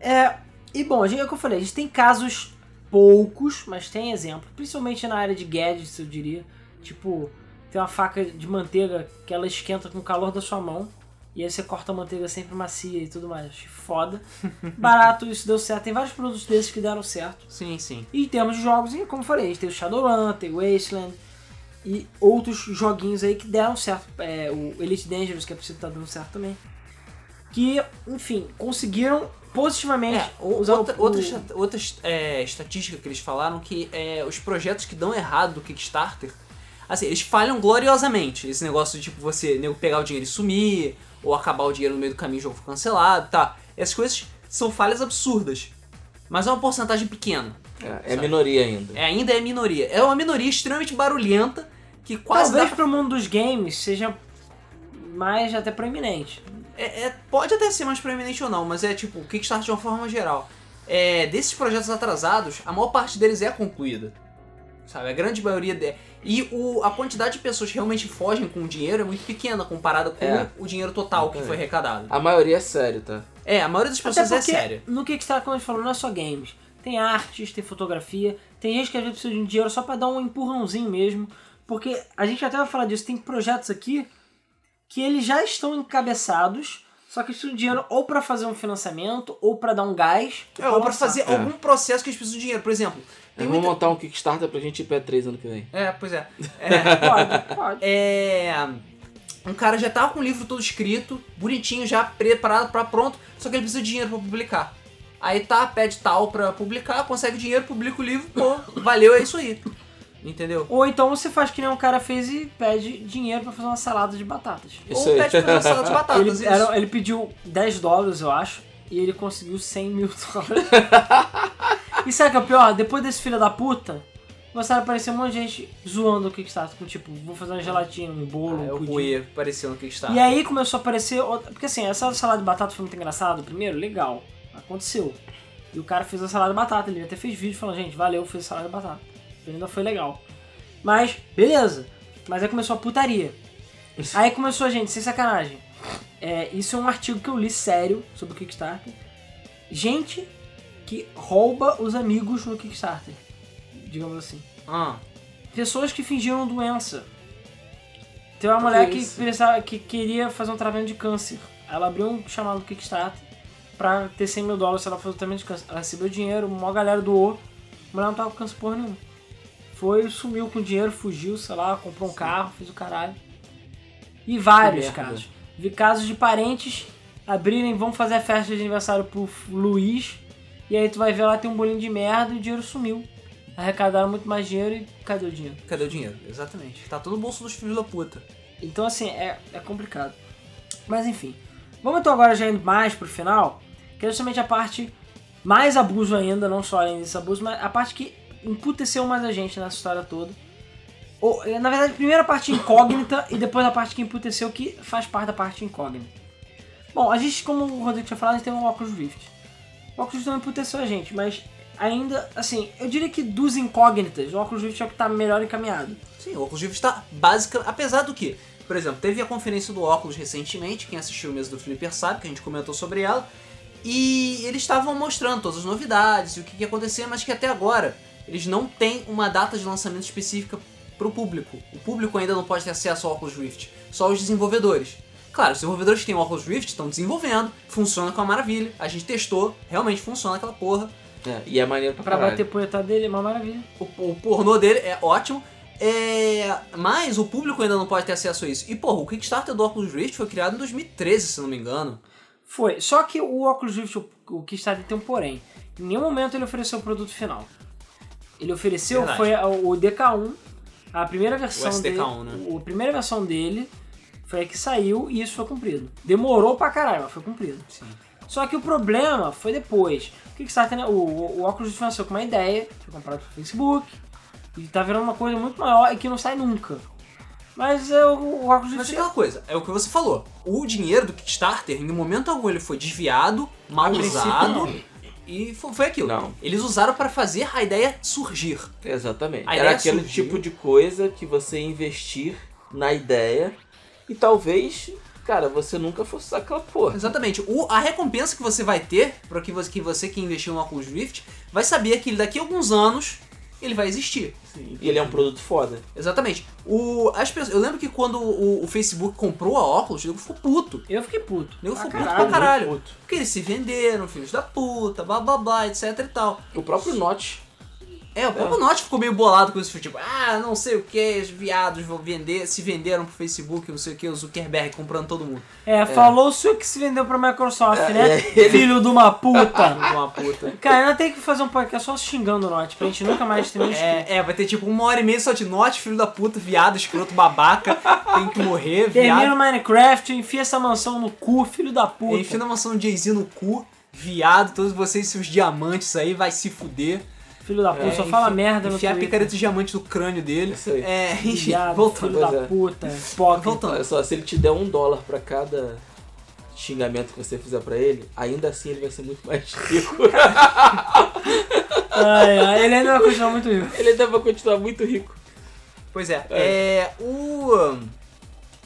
É, e bom, a gente, é o que eu falei, a gente tem casos poucos, mas tem exemplo, principalmente na área de gadgets, eu diria. Tipo, tem uma faca de manteiga que ela esquenta com o calor da sua mão. E aí você corta a manteiga sempre macia e tudo mais. Foda. Barato, isso deu certo. Tem vários produtos desses que deram certo. Sim, sim. E em termos de jogos, e como eu falei, a gente tem o Shadowrun, tem o Wasteland e outros joguinhos aí que deram certo. É, o Elite Dangerous, que é possível tá dando certo também. Que, enfim, conseguiram positivamente É, usar outra, o, outra, o- outra é, estatística que eles falaram que é, os projetos que dão errado do Kickstarter, assim, eles falham gloriosamente. Esse negócio de tipo você nego, pegar o dinheiro e sumir, ou acabar o dinheiro no meio do caminho e o jogo cancelado, tá? Essas coisas são falhas absurdas. Mas é uma porcentagem pequena. É, é minoria ainda. É, ainda é minoria. É uma minoria extremamente barulhenta que quase Talvez dá pro mundo dos games seja mais até proeminente. É, é- pode até ser mais proeminente ou não, mas é tipo, o Kickstarter de uma forma geral. É, desses projetos atrasados, a maior parte deles é concluída. Sabe, a grande maioria. De... E o, a quantidade de pessoas que realmente fogem com o dinheiro é muito pequena comparada com É. o dinheiro total que foi arrecadado. A maioria é sério, tá? É, a maioria das Até pessoas é séria. no Kickstarter, como a gente falou, não é só games. Tem artes, tem fotografia, tem gente que às vezes precisa de um dinheiro só pra dar um empurrãozinho mesmo. Porque a gente até vai falar disso, tem projetos aqui que eles já estão encabeçados, só que precisam de dinheiro ou pra fazer um financiamento, ou pra dar um gás. É, ou pra lançar. fazer É. algum processo que eles precisam de dinheiro. Por exemplo, tem Vamos muita... montar um Kickstarter pra gente ir pra 3 ano que vem. É, pois é. É, Pode, pode. é. Um cara já tava com o livro todo escrito, bonitinho, já preparado pra pronto, só que ele precisa de dinheiro pra publicar. Aí tá, pede tal pra publicar, consegue dinheiro, publica o livro, pô, valeu, é isso aí. Entendeu? Ou então você faz que nem um cara fez e pede dinheiro pra fazer uma salada de batatas. Isso Ou aí. pede pra fazer uma salada de batatas. Ele, era- ele pediu 10 dólares, eu acho, e ele conseguiu 100 mil dólares. e sabe o que é o pior? Depois desse filho da puta, começaram a aparecer um monte de gente zoando o Kickstarter, com tipo, vou fazer uma gelatina, um bolo, Ah, é um o pudim. Apareceu no Kickstarter. E aí começou a aparecer outra... Porque assim, essa salada de batata foi muito engraçada, primeiro, legal, aconteceu. E o cara fez a salada de batata, ele até fez vídeo falando, gente, valeu, fiz a salada de batata. Ainda foi legal. Mas, beleza. Mas aí começou a putaria. Aí começou a gente, sem sacanagem. É, isso é um artigo que eu li sério sobre o Kickstarter. Gente que rouba os amigos no Kickstarter. Digamos assim. Ah, Pessoas que fingiram doença. Tem uma Que mulher que, isso? pensava, que queria fazer um tratamento de câncer. Ela abriu um chamado no Kickstarter pra ter 100 mil dólares se ela tratamento de câncer. Ela recebeu dinheiro, uma galera doou. A mulher não tava com câncer porra nenhuma. Foi, sumiu com o dinheiro, fugiu, sei lá, comprou um carro, fez o caralho. E vários merda. casos. Vi casos de parentes abrirem, vão fazer a festa de aniversário pro Luiz. E aí tu vai ver lá tem um bolinho de merda e o dinheiro sumiu. Arrecadaram muito mais dinheiro e cadê o dinheiro? cadê o dinheiro? Exatamente. Tá todo no bolso dos filhos da puta. Então assim, é, é complicado. Mas enfim. Vamos então agora já indo mais pro final, que é justamente a parte mais abuso ainda, não só além desse abuso, mas a parte que emputeceu mais a gente nessa história toda. Ou, eh, na verdade, primeiro a parte incógnita e depois a parte que emputeceu, que faz parte da parte incógnita. Bom, a gente, como o Rodrigo tinha falado, a gente tem um Oculus Rift. O Oculus Rift não emputeceu a gente, mas ainda, assim, eu diria que dos incógnitas, o Oculus Rift é o que tá melhor encaminhado. Sim, o Oculus Rift está básica, apesar do que, por exemplo, teve a conferência do Oculus recentemente, quem assistiu mesmo do Flipper sabe, que a gente comentou sobre ela, e eles estavam mostrando todas as novidades e o que, ia acontecer, mas que até agora eles não têm uma data de lançamento específica para o público. O público ainda não pode ter acesso ao Oculus Rift, só os desenvolvedores. Claro, os desenvolvedores que têm o Oculus Rift estão desenvolvendo, funciona com a maravilha, a gente testou, realmente funciona aquela porra. É, e é maneiro pra Pra caralho. bater punheta dele é uma maravilha. O, o pornô dele é ótimo. É, mas o público ainda não pode ter acesso a isso. E, porra, o Kickstarter do Oculus Rift foi criado em 2013, se não me engano. Foi. Só que o Oculus Rift, o, o Kickstarter tem um porém. Em nenhum momento ele ofereceu o produto final. Ele ofereceu, Verdade. foi o DK1, a primeira versão SDK1, dele. né? o- A primeira versão dele foi a que saiu e isso foi cumprido. Demorou pra caralho, mas foi cumprido. Sim. Só que o problema foi depois. O Kickstarter, né, o, o, o Oculus Rift nasceu com uma ideia, foi comprado pelo Facebook, e tá virando uma coisa muito maior e que não sai nunca. Mas é, o, o Oculus Mas Rift... é aquela coisa, é o que você falou. O dinheiro do Kickstarter, em momento algum, ele foi desviado, mal usado. E fo- foi aquilo. Não. Eles usaram pra fazer a ideia surgir. Exatamente. A Era aquele surgiu. tipo de coisa que você investir na ideia e talvez, cara, você nunca fosse usar aquela porra. Exatamente. O, a recompensa que você vai ter, para que você, que você que investiu no Oculus Rift, vai saber que daqui a alguns anos ele vai existir. E ele é um produto foda. Exatamente. O, as pessoas, eu lembro que quando o, o Facebook comprou a Oculus, o nego ficou puto. Eu fiquei puto. O nego ficou puto pra caralho. puto. Porque eles se venderam, filhos da puta, blá blá blá, etc e tal. O próprio Notch É, o próprio Notch ficou meio bolado com isso. Tipo, ah, não sei o que, os viados vão vender, se venderam pro Facebook, não sei o que, o Zuckerberg comprando todo mundo. É, falou o senhor que se vendeu pra Microsoft, É, né? é, ele- Filho de uma puta. Uma puta. Cara, ainda tem que fazer um podcast só xingando o Notch, pra gente nunca mais ter É, é, vai ter tipo uma hora e meia só de Notch, filho da puta, viado, escroto, babaca, tem que morrer, Termina viado. o Minecraft, enfia essa mansão no cu, filho da puta. Enfia na mansão de Jay-Z no cu, viado, todos vocês seus diamantes aí, vai se fuder. Filho da puta, É, só fala merda no Enfiar a picareta de diamante no crânio dele. Isso aí. É, enfim, voltando. filho da é. puta, hipócrita. Voltando. Olha só, se ele te der um dólar pra cada xingamento que você fizer pra ele, ainda assim ele vai ser muito mais rico. Ai, ai, ele ainda vai continuar muito rico. ele ainda vai continuar muito rico. Pois é, é, o um,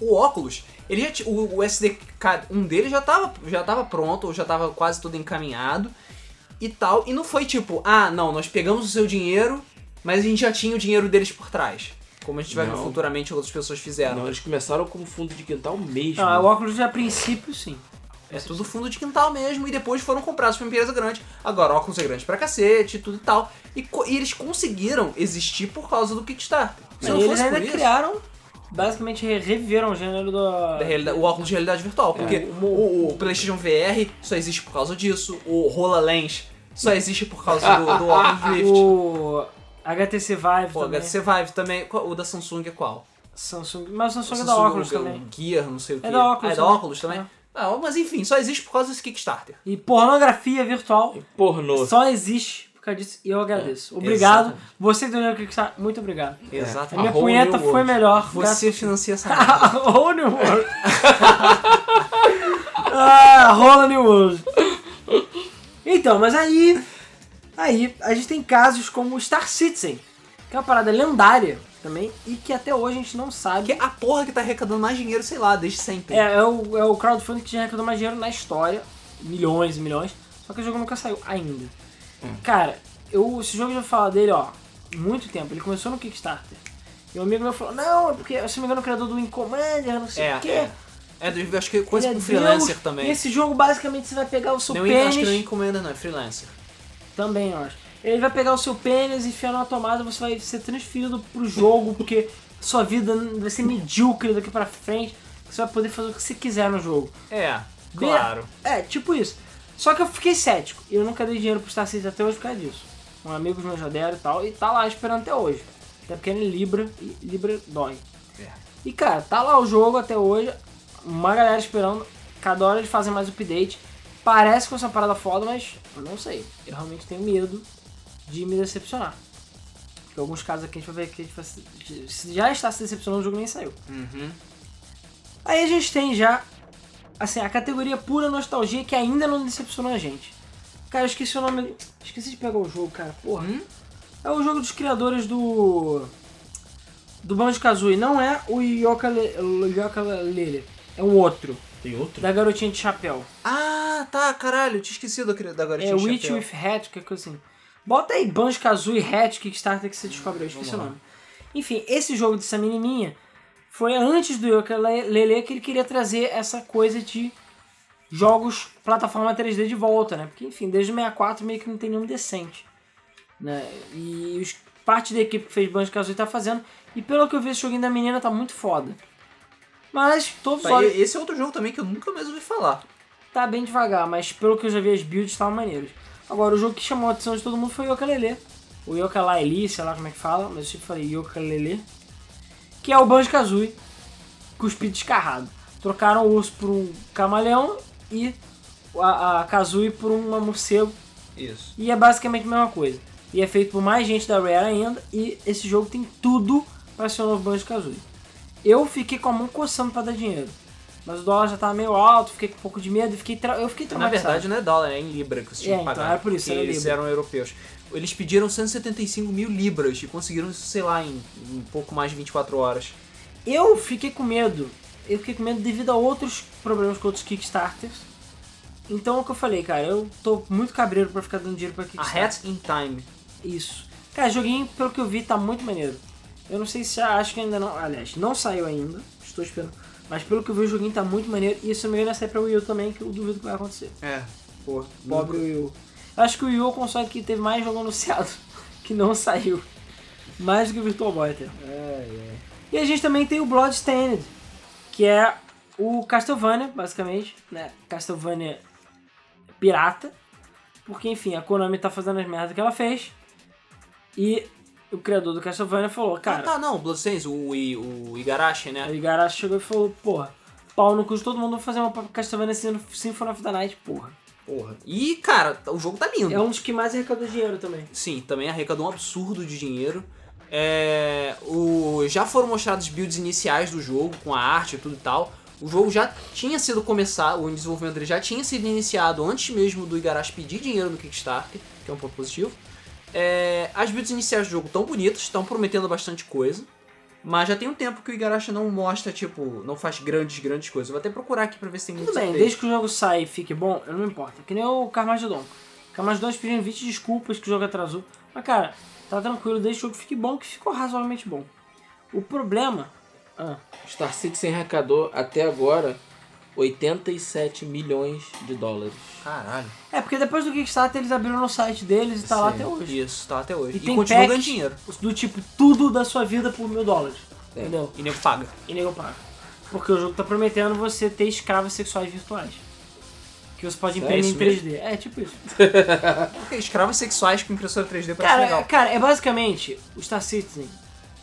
o óculos, ele já o, o SDK um deles já tava já tava pronto, ou já tava quase todo encaminhado e tal, e não foi tipo, ah, não, nós pegamos o seu dinheiro, mas a gente já tinha o dinheiro deles por trás. Como a gente vai ver Não. futuramente outras pessoas fizeram. Não, eles começaram como fundo de quintal mesmo. Não, o óculos a princípio sim. É tudo fundo de quintal mesmo, e depois foram comprados por uma empresa grande. Agora, óculos é grande pra cacete, tudo e tal. E, co- e eles conseguiram existir por causa do Kickstarter. Se E não eles fosse ainda isso, criaram, basicamente re- reviveram o gênero do... da o óculos de realidade virtual. Porque É, o, o- o PlayStation VR só existe por causa disso. O HoloLens só existe por causa do, do Oculus Rift. O HTC Vive O também. HTC Vive também. O da Samsung é qual? Samsung, mas o Samsung é O da óculos o também. Gear, não sei o que. É da Oculus Ah, é da também. óculos também? É. Ah, mas enfim, só existe por causa desse Kickstarter. E pornografia virtual Pornô. só existe por causa disso e eu agradeço. Obrigado. exatamente. Você que deu que está, muito obrigado. A Exatamente. minha A punheta foi world. melhor. Você financia essa merda. Whole New World. ah, rola New World. Então, mas aí. Aí, a gente tem casos como o Star Citizen, que é uma parada lendária também, e que até hoje a gente não sabe. Que é a porra que tá arrecadando mais dinheiro, sei lá, desde sempre. É, é o, é o crowdfunding que já arrecadou mais dinheiro na história. Milhões e milhões. Só que o jogo nunca saiu ainda. Cara, eu, esse jogo eu já falar dele, ó, muito tempo. Ele começou no Kickstarter. E um amigo meu falou, não, é porque, se não me engano, o criador do Wing Commander, não sei É, o quê. é. É, do- acho que coisa Ele com é freelancer Deus. também. E esse jogo, basicamente, você vai pegar o seu Não, acho que não pênis... encomenda, não, é freelancer. Também, eu acho. Ele vai pegar o seu pênis e enfiar numa tomada, você vai ser transferido pro jogo, porque sua vida vai ser medíocre daqui pra frente. Você vai poder fazer o que você quiser no jogo. É, claro. É, tipo isso. Só que eu fiquei cético. E eu nunca dei dinheiro pro Star Citizen até hoje por causa disso. Um amigo meu já deram e tal. E tá lá esperando até hoje. Até porque é em Libra e Libra dói. É. E cara, tá lá o jogo até hoje. Uma galera esperando. Cada hora eles fazem mais update. Parece que ser uma parada foda, mas eu não sei. Eu realmente tenho medo de me decepcionar. Porque alguns casos aqui a gente vai ver que a gente se- já está se decepcionando, o jogo nem saiu. Uhum. Aí a gente tem já, assim, a categoria pura nostalgia que ainda não decepcionou a gente. Cara, eu esqueci o nome. Esqueci de pegar o jogo, cara. Porra. Hum? É o jogo dos criadores do. Do Banjo Kazooie. Não é o Yooka-Laylee. É um outro. Tem outro? Da garotinha de chapéu. Ah, tá, caralho, eu tinha esquecido da, garotinha É de Witch chapéu. with Hat, que é coisa assim. Bota aí Banjo Kazooie Hat Kickstarter que você descobre, eu esqueci o nome. Enfim, esse jogo dessa menininha foi antes do Yoka Lele que ele queria trazer essa coisa de jogos plataforma 3D de volta, né? Porque, enfim, desde o 64 meio que não tem nenhum decente. Né? E os, parte da equipe que fez Banjo Kazooie tá fazendo. E pelo que eu vi, esse joguinho da menina tá muito foda. Mas todos e- Esse é outro jogo também que eu nunca mais ouvi falar. Tá bem devagar, mas pelo que eu já vi, as builds estavam maneiras. Agora, o jogo que chamou a atenção de todo mundo foi o Yokalele. O Yooka-Laylee, sei lá como é que fala, mas eu sempre falei Yokalele. Que é o Banjo-Kazooie cuspido descarrado. Trocaram o urso por um camaleão e a, a Kazooie por uma morcego. Isso. E é basicamente a mesma coisa. E é feito por mais gente da Rare ainda. E esse jogo tem tudo para ser o novo Banjo-Kazooie. Eu fiquei com a mão coçando para dar dinheiro. Mas o dólar já tava meio alto, fiquei com um pouco de medo e fiquei tra... eu fiquei Na verdade não é dólar, é em libra que você tinha É, que então, pagar. era por isso, era eles libra. eram europeus. Eles pediram 175 mil libras e conseguiram isso, sei lá, em um pouco mais de 24 horas. Eu fiquei com medo. Eu fiquei com medo devido a outros problemas com outros Kickstarters. Então é o que eu falei, cara, eu tô muito cabreiro pra ficar dando dinheiro pra A Kickstarter. Hat in Time. Isso. Cara, joguinho, pelo que eu vi, tá muito maneiro. Eu não sei se acho que ainda não. Aliás, não saiu ainda. Estou esperando. Mas pelo que eu vi, o joguinho tá muito maneiro. E se eu não me engano, sair pra Wii U também, que eu duvido que vai acontecer. É, pô. Pobre Wii U. Eu acho que o Wii U é o console que teve mais jogo anunciado que não saiu. Mais do que o Virtual Boy até. E a gente também tem o Bloodstained, que é o Castlevania, basicamente, né? Castlevania pirata. Porque, enfim, a Konami tá fazendo as merdas que ela fez. E o criador do Castlevania falou, Ah, cara, tá, não, Bloodstains, o, I- o Igarashi, né? O Igarashi chegou e falou, porra, pau no cu de todo mundo, fazer uma Castlevania Symphony of the Night, porra. Porra. E, cara, o jogo tá lindo. É um dos que mais arrecadou dinheiro também. Sim, também arrecadou um absurdo de dinheiro. É, o, já foram mostrados builds iniciais do jogo, com a arte e tudo e tal. O jogo já tinha sido começado, o desenvolvimento dele já tinha sido iniciado antes mesmo do Igarashi pedir dinheiro no Kickstarter, que é um ponto positivo. É, as builds iniciais do jogo estão bonitas, estão prometendo bastante coisa. Mas já tem um tempo que o Igarashi não mostra, tipo, não faz grandes, grandes coisas. Eu vou até procurar aqui pra ver se tem Tudo bem, desde que o jogo saia e fique bom, eu não me importa. Que nem o Carmageddon. Carmageddon pediram 20 desculpas que o jogo atrasou. Mas, cara, tá tranquilo, desde que o jogo fique bom, que ficou razoavelmente bom. O problema... Ah, Star Citizen arrecadou até agora 87 milhões de dólares. Caralho. é, porque depois do Kickstarter eles abriram no site deles e tá lá Sim. até hoje. Isso, tá até hoje. E E, tem continua packs ganhando dinheiro. do tipo, tudo da sua vida por mil dólares. É. Entendeu? E nego paga. E nego paga. Porque o jogo tá prometendo você ter escravas sexuais virtuais. Que você pode É imprimir isso em 3D. É, tipo isso. Porque escravos sexuais com impressora 3D parece Cara, legal. cara, é basicamente o Star Citizen.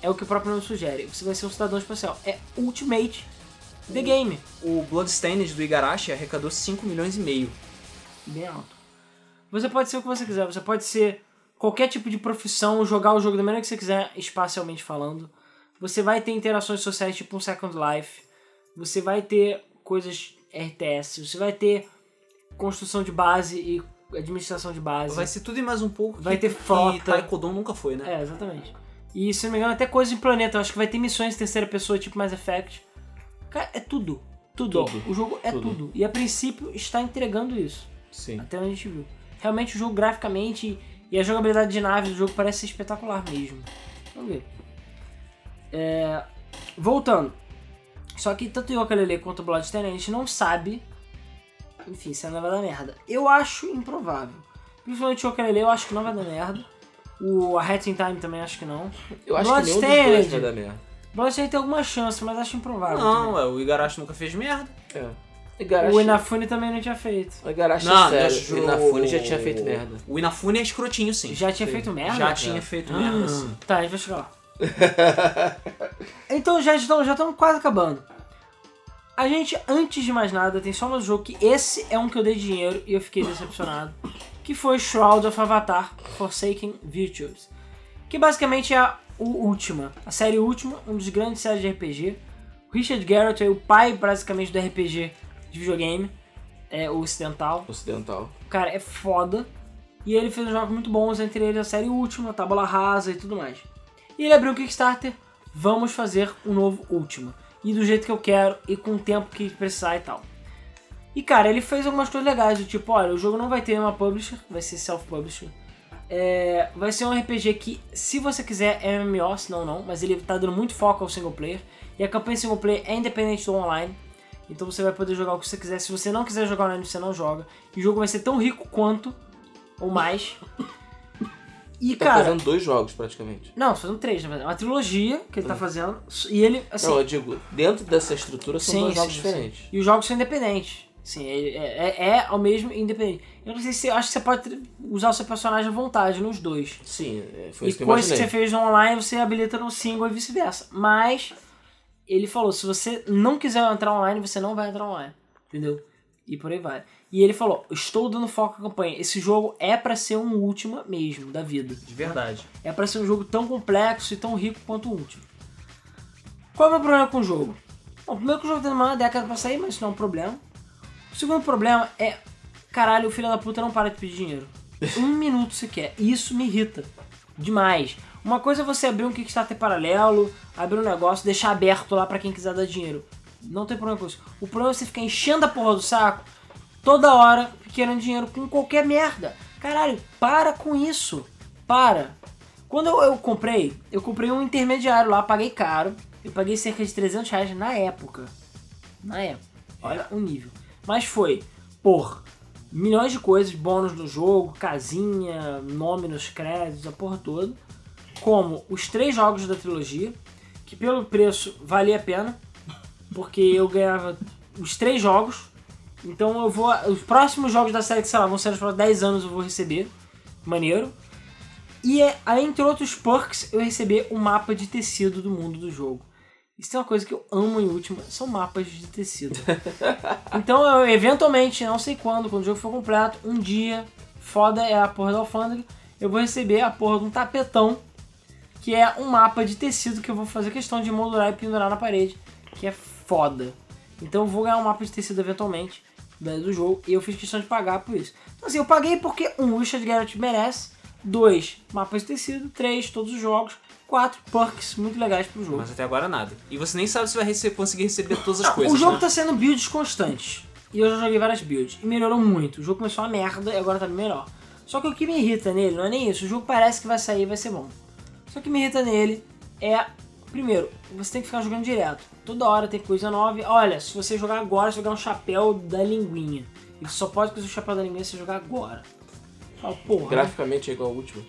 É o que o próprio nome sugere. Você vai ser um cidadão espacial. É Ultimate The Game. O Bloodstained do Igarashi arrecadou 5 milhões e meio. Bem alto. Você pode ser o que você quiser. Você pode ser qualquer tipo de profissão, jogar o jogo da maneira que você quiser, espacialmente falando. Você vai ter interações sociais tipo um Second Life. Você vai ter coisas RTS. Você vai ter construção de base e administração de base. Vai ser tudo e mais um pouco. Vai ter frota. Que Taekwondo nunca foi, né? É, exatamente. E se não me engano, até coisas em planeta. Eu acho que vai ter missões em terceira pessoa, tipo Mass Effect. Cara, é tudo. Tudo. Tudo. O jogo é tudo. Tudo. E a princípio está entregando isso. Sim. Até onde a gente viu. Realmente o jogo graficamente e a jogabilidade de naves do jogo parece ser espetacular mesmo. Vamos ver. É, Voltando. Só que tanto o Yooka-Laylee quanto o Bloodstained a gente não sabe. Enfim, se não vai dar merda. Eu acho improvável. Principalmente o Yooka-Laylee eu acho que não vai dar merda. O A Hat in Time também acho que não. Eu acho que nenhum dos dois vai dar merda. Bloodstained tem alguma chance, mas acho improvável. Não, ué, o Igarashi nunca fez merda. É. Igarashi, O Inafune também não tinha feito. o Igarashi Não, é não, sério. O Inafune já tinha feito merda. O Inafune é escrotinho, sim. Já tinha Sim. feito merda? Já tinha feito merda, sim. Tá, a gente vai chegar lá. então já estamos já estamos quase acabando. A gente, antes de mais nada, tem só um jogo que esse é um que eu dei dinheiro e eu fiquei decepcionado. Que foi Shroud of Avatar Forsaken Virtues. Que basicamente é a o última, a série última, um dos grandes séries de RPG. O Richard Garrett é o pai, basicamente, do RPG de videogame, é, o ocidental. Ocidental. O cara é foda. E ele fez jogos muito bons, entre eles a série Última, Tábula Rasa e tudo mais. E ele abriu um Kickstarter, vamos fazer um novo Última. E do jeito que eu quero, e com o tempo que precisar e tal. E cara, ele fez algumas coisas legais, do tipo, olha, o jogo não vai ter uma publisher, vai ser self-publishing. É, vai ser um RPG que, se você quiser, é MMO, senão não, mas ele tá dando muito foco ao single player. E a campanha single player é independente do online. Então você vai poder jogar o que você quiser. Se você não quiser jogar online, você não joga. E o jogo vai ser tão rico quanto, ou mais. E Tá cara. fazendo dois jogos praticamente. Não, fazendo três, na verdade. É uma trilogia que ele tá fazendo. E ele, assim. não, eu digo, dentro dessa estrutura são Sim, dois jogos sim, diferentes. E os jogos são independentes. Sim, é, é, é ao mesmo independente. Eu não sei se. Acho que você pode usar o seu personagem à vontade nos dois. Sim, é, foi E isso que eu coisas que você fez online, você habilita no single e vice-versa. Mas ele falou: se você não quiser entrar online, você não vai entrar online. Entendeu? E por aí vai. E ele falou: estou dando foco à campanha. Esse jogo é pra ser um última mesmo da vida. De verdade. É pra ser um jogo tão complexo e tão rico quanto o último. Qual é o meu problema com o jogo? Bom, primeiro que o jogo tem uma década pra sair, mas isso não é um problema. O segundo problema é, caralho, o filho da puta não para de pedir dinheiro. Um minuto sequer. E isso me irrita. Demais. Uma coisa é você abrir um Kickstarter paralelo, abrir um negócio, deixar aberto lá pra quem quiser dar dinheiro. Não tem problema com isso. O problema é você ficar enchendo a porra do saco toda hora querendo dinheiro com qualquer merda. Caralho, para com isso. Para. Quando eu, eu comprei, eu comprei um intermediário lá, paguei caro. Eu paguei cerca de 300 reais na época. Na época. Olha o nível. Mas foi por milhões de coisas, bônus do jogo, casinha, nome nos créditos, a porra toda. Como os três jogos da trilogia, que pelo preço valia a pena, porque eu ganhava os três jogos. Então eu vou. Os próximos jogos da série que, sei lá, vão ser nos próximos 10 anos eu vou receber. Maneiro. E é, entre outros perks, eu recebi o mapa de tecido do mundo do jogo. Isso é uma coisa que eu amo em última, são mapas de tecido. então, eu, eventualmente, não sei quando, quando o jogo for completo, um dia, foda é a porra da alfândega, eu vou receber a porra de um tapetão, que é um mapa de tecido que eu vou fazer questão de moldurar e pendurar na parede, que é foda. Então, eu vou ganhar um mapa de tecido eventualmente né, do jogo, e eu fiz questão de pagar por isso. Então, assim, eu paguei porque, um, o Richard Garrett merece, dois, mapas de tecido, três, todos os jogos, quatro perks muito legais pro jogo. Mas até agora nada. E você nem sabe se vai rece- conseguir receber todas as Não, coisas. o jogo né? tá sendo builds constantes. E eu já joguei várias builds. E melhorou muito. O jogo começou uma merda e agora tá melhor. Só que o que me irrita nele não é nem isso. O jogo parece que vai sair e vai ser bom. Só que o que me irrita nele é. Primeiro, você tem que ficar jogando direto. Toda hora tem coisa nova. Olha, se você jogar agora, você vai ganhar um chapéu da linguinha. E só pode fazer o chapéu da linguinha se você jogar agora. Fala, porra. Graficamente é igual ao último.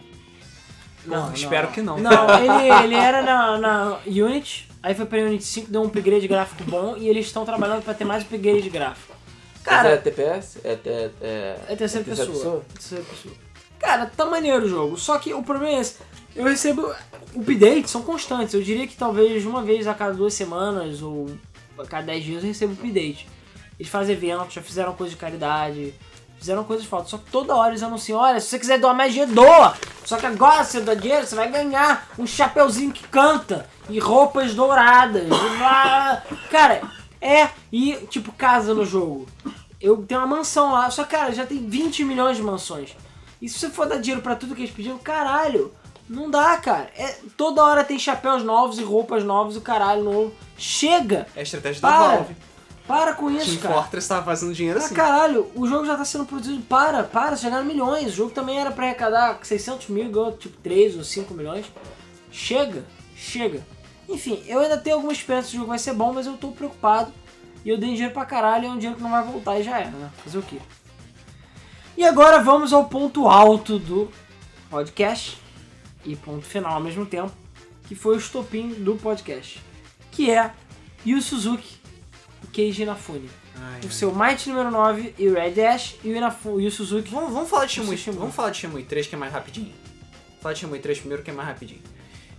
Não, espero que não. Não, ele, ele era na, na Unity, aí foi pra Unity 5, deu um upgrade gráfico bom e eles estão trabalhando pra ter mais upgrade gráfico. Mas Cara, é TPS? É, é, é, É terceira pessoa. Terceira pessoa. Cara, tá maneiro o jogo. Só que o problema é esse. Eu recebo. Updates são constantes. Eu diria que talvez uma vez a cada duas semanas ou a cada dez dias eu recebo update. Eles fazem eventos, já fizeram coisa de caridade, fizeram coisas fodas. Só que toda hora eles anunciam: olha, se você quiser doar mais dinheiro, doa! Só que agora você dá dinheiro, você vai ganhar um chapeuzinho que canta e roupas douradas. Cara, é. E tipo, casa no jogo. Eu tenho uma mansão lá, só que, cara, já tem 20 milhões de mansões. E se você for dar dinheiro pra tudo que eles pediram, caralho, não dá, cara. É, toda hora tem chapéus novos e roupas novas e o caralho novo. Chega! É a estratégia da Para! Valve. Para com isso, Team cara. Fortress tava fazendo dinheiro Ah, assim. caralho, o jogo já tá sendo produzido. Para, para, já ganharam milhões. O jogo também era pra arrecadar 600 mil, ganhou tipo 3 ou 5 milhões. Chega, chega. Enfim, eu ainda tenho alguma esperança que o jogo vai ser bom, mas eu tô preocupado. E eu dei dinheiro pra caralho, e é um dinheiro que não vai voltar e já era, né? Fazer o quê? E agora vamos ao ponto alto do podcast. E ponto final ao mesmo tempo. Que foi o estopim do podcast. Que é Yu Suzuki Keiji Inafune. Ai, O ai. seu Might número 9 e o Red Dash e o, Inafu, e o Suzuki. Vamos, vamos falar de Shimui. Shimui. Vamos falar de Shimui 3 que é mais rapidinho. Falar de Shimui 3 primeiro que é mais rapidinho.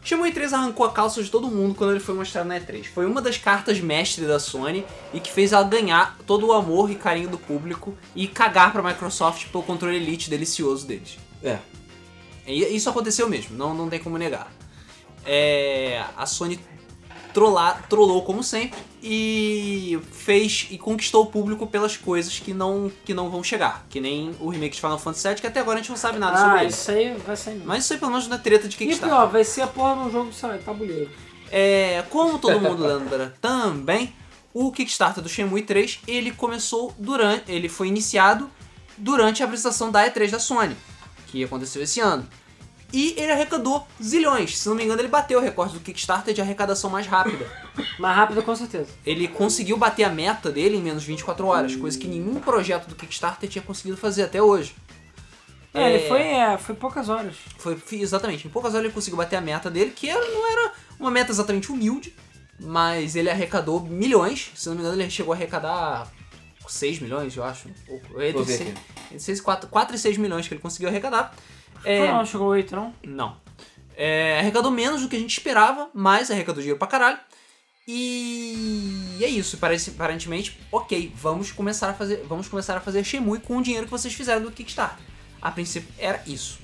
Shimui 3 arrancou a calça de todo mundo quando ele foi mostrado na E3. Foi uma das cartas mestre da Sony e que fez ela ganhar todo o amor e carinho do público e cagar pra Microsoft pelo controle Elite delicioso deles. É. E isso aconteceu mesmo, não, não tem como negar. É, a Sony trollar, trollou como sempre e fez e conquistou o público pelas coisas que não, que não vão chegar. Que nem o remake de Final Fantasy VII, que até agora a gente não sabe nada Ah, sobre ele. isso aí vai sair. Mas isso aí pelo menos na treta de E Kickstarter. pior, vai ser a porra um jogo, sei lá, tabuleiro. É, como todo mundo lembra também, o Kickstarter do Shenmue 3, ele começou durante, ele foi iniciado durante a apresentação da E3 da Sony, que aconteceu esse ano. E ele arrecadou zilhões. Se não me engano, ele bateu o recorde do Kickstarter de arrecadação mais rápida. Mais rápido, com certeza. Ele conseguiu bater a meta dele em menos de 24 horas, coisa que nenhum projeto do Kickstarter tinha conseguido fazer até hoje. É, ele foi, é, foi poucas horas. Foi exatamente, em poucas horas ele conseguiu bater a meta dele, que era- não era uma meta exatamente humilde, mas ele arrecadou milhões. Se não me engano, ele chegou a arrecadar 6 milhões, eu acho. Ou- Entre Vou ver 6, aqui. entre 6 e 4, 4 e 6 milhões que ele conseguiu arrecadar. É, não, chegou 8, não? não. É, arrecadou menos do que a gente esperava, mas arrecadou dinheiro pra caralho. E é isso, parece, aparentemente, ok, vamos começar a fazer, vamos começar a fazer Shemui com o dinheiro que vocês fizeram do Kickstarter. A princípio era isso.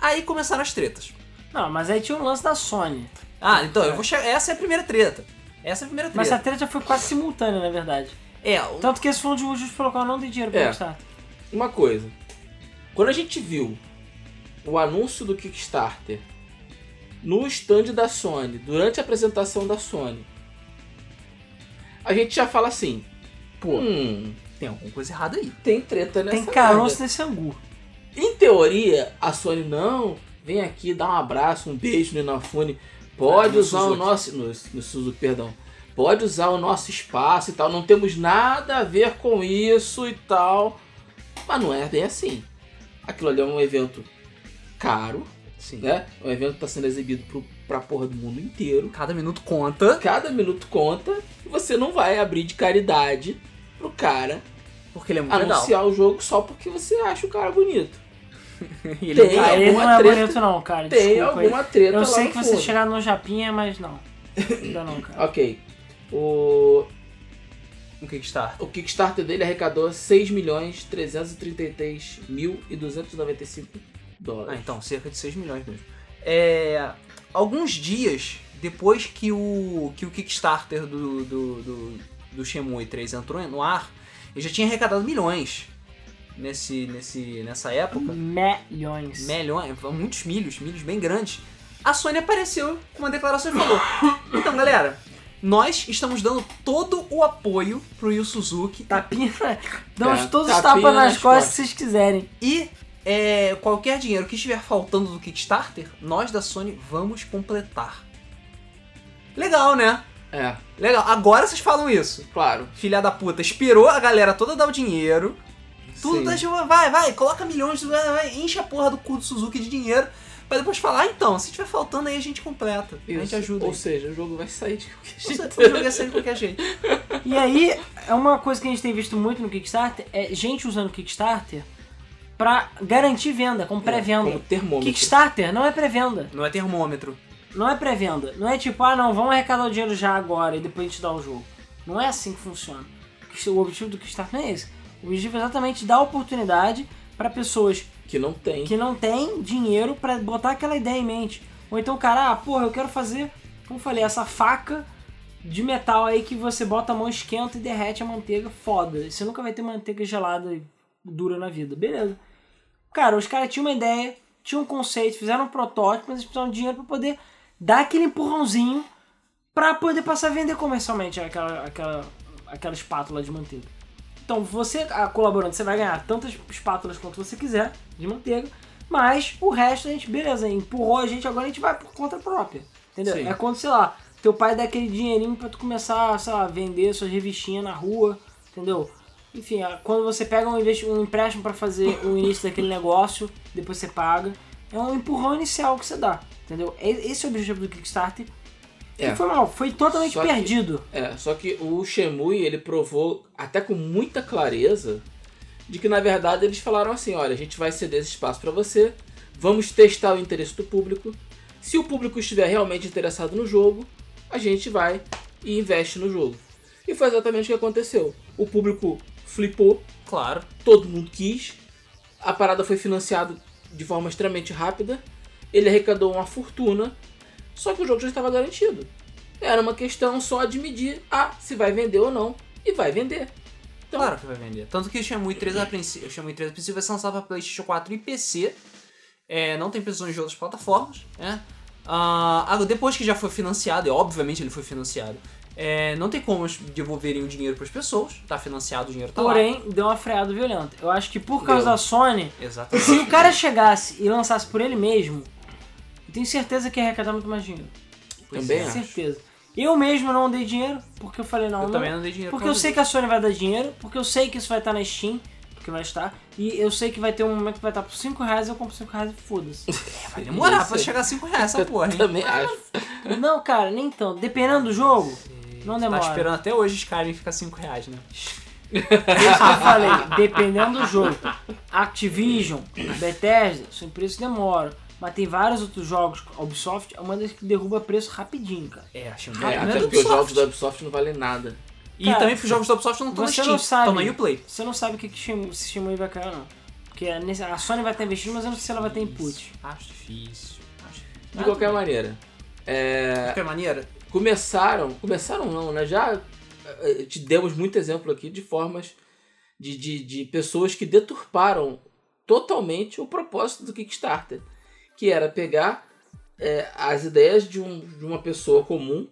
Aí começaram as tretas. Não, mas aí tinha um lance da Sony. Ah, então eu vou chegar. Essa é a primeira treta. Essa é a primeira Mas essa treta. treta foi quase simultânea, na verdade. É, o- Tanto que esse foi um dos motivos pelo qual eu não dei dinheiro pro É. Kickstarter. Uma coisa. Quando a gente viu o anúncio do Kickstarter no stand da Sony, durante a apresentação da Sony, a gente já fala assim, pô, hum, tem alguma coisa errada aí. tem treta nessa Tem caroço nesse angu. Em teoria, a Sony não vem aqui dar um abraço, um beijo no Inafune. Pode Ah, no usar o nosso. No, no Suzuki, perdão. Pode usar o nosso espaço e tal. Não temos nada a ver com isso e tal. Mas não é bem assim. Aquilo ali é um evento caro, Sim. né? Um evento que tá sendo exibido pro, pra porra do mundo inteiro. Cada minuto conta. Cada minuto conta e você não vai abrir de caridade pro cara Porque ele é muito legal. anunciar o jogo só porque você acha o cara bonito. E ele é Tem legal. Ah, ele não é treta- bonito não, cara. Tem desculpa aí. alguma treta Eu lá sei no que você fundo. chegar no Japinha, mas não. Ainda não, cara. Ok. O, Um Kickstarter. o Kickstarter dele arrecadou 6 milhões 333 mil 295 dólares. Ah, então, cerca de 6 milhões mesmo. É, alguns dias depois que o, que o Kickstarter do, do, do, do Shenmue 3 entrou no ar, ele já tinha arrecadado milhões nesse, nesse, nessa época. Milhões. Milhões, muitos milhos, milhos bem grandes. A Sony apareceu com uma declaração e falou: Então, galera, nós estamos dando todo o apoio pro Yu Suzuki Tapinha. Damos É, todos os tapas nas nas costas costas. que vocês quiserem. E é, qualquer dinheiro que estiver faltando do Kickstarter, nós da Sony vamos completar. Legal, né? É, Legal. Agora vocês falam isso. claro. Filha da puta, esperou a galera toda dar o dinheiro. Tudo Sim. tá tipo, vai, vai, coloca milhões, vai, vai, enche a porra do cu do Suzuki de dinheiro. Pra depois falar, ah, então, se tiver faltando aí a gente completa. A gente Isso. ajuda. Ou aí. seja, o jogo vai sair de qualquer jeito. O jogo ia sair de qualquer jeito. E aí, é uma coisa que a gente tem visto muito no Kickstarter, é gente usando o Kickstarter pra garantir venda, como pré-venda. É, Como termômetro. Kickstarter não é pré-venda. Não é termômetro. Não é pré-venda. Não é tipo, ah não, vamos arrecadar o dinheiro já agora e depois a gente dá o jogo. Não é assim que funciona. O objetivo do Kickstarter não é esse. O objetivo é exatamente dar oportunidade para pessoas Que não tem. que não têm dinheiro pra botar aquela ideia em mente. Ou então, cara, ah, porra, eu quero fazer, como eu falei, essa faca de metal aí que você bota a mão, esquenta e derrete a manteiga, foda. Você nunca vai ter manteiga gelada dura na vida. Beleza. Cara, os caras tinham uma ideia, tinham um conceito, fizeram um protótipo, mas eles precisavam de dinheiro pra poder dar aquele empurrãozinho pra poder passar a vender comercialmente aquela, aquela, aquela espátula de manteiga. Então, você, a colaborante, você vai ganhar tantas espátulas quanto você quiser de manteiga, mas o resto a gente, beleza, empurrou a gente, agora a gente vai por conta própria. Entendeu? Sim. É quando, sei lá, teu pai dá aquele dinheirinho pra tu começar, sei lá, vender suas revistinhas na rua, entendeu? Enfim, quando você pega um, um empréstimo pra fazer o início daquele negócio, depois você paga, é um empurrão inicial que você dá, entendeu? Esse é o objetivo do Kickstarter. É. E foi mal, foi totalmente Só que- perdido. É, só que o Shemui, ele provou até com muita clareza de que na verdade eles falaram assim, olha, a gente vai ceder esse espaço para você, vamos testar o interesse do público. Se o público estiver realmente interessado no jogo, a gente vai e investe no jogo. E foi exatamente o que aconteceu. O público flipou, Claro. todo mundo quis. A parada foi financiada de forma extremamente rápida. Ele arrecadou uma fortuna, só que o jogo já estava garantido. Era uma questão só de medir ah, se vai vender ou não, e vai vender. Então, Claro que vai vender. Tanto que o Shenmue 3, a princípio, o Shenmue 3 a princípio vai ser lançado para PlayStation 4 e PC. É, não tem previsões de outras plataformas. Né? Agora, depois que já foi financiado, e obviamente ele foi financiado, é, não tem como eles devolverem o dinheiro para as pessoas. Tá financiado, o dinheiro tá Porém, deu uma freada violenta. Eu acho que por causa Deu. da Sony, lá. Exatamente. se o cara chegasse e lançasse por ele mesmo, eu tenho certeza que ia arrecadar muito mais dinheiro. também Tenho acho. certeza. Eu mesmo não dei dinheiro, porque eu falei, não, Eu não. também não dei dinheiro Porque por eu sei que a Sony vai dar dinheiro, porque eu sei que isso vai estar na Steam, porque vai estar, e eu sei que vai ter um momento que vai estar por 5 reais, eu compro 5 reais e foda-se. Vai demorar pra chegar a 5 reais essa porra, hein? Também acho. não, cara, nem tanto. Dependendo do jogo, não Tá demora. esperando até hoje Skyrim ficar 5 reais, né? Isso que eu falei, dependendo do jogo. Activision, Bethesda, são empresas que demoram. Mas tem vários outros jogos, a Ubisoft é uma das que derruba preço rapidinho, cara. É, achei um É, não até do porque os Ubisoft. jogos da Ubisoft não valem nada. E Cara, também porque os jogos da Ubisoft não estão na você Steam, não sabe. estão na Uplay. Você não sabe o que, que se Shenmue vai cair ou não. Porque a nesse- a Sony vai estar investindo, mas eu não sei se ela vai ter input. Acho difícil. Acho difícil. De qualquer maneira. É, De qualquer maneira, começaram, começaram não, né? Já eh, te demos muito exemplo aqui de formas de, de, de pessoas que deturparam totalmente o propósito do Kickstarter, que era pegar eh, as ideias de, um, de uma pessoa comum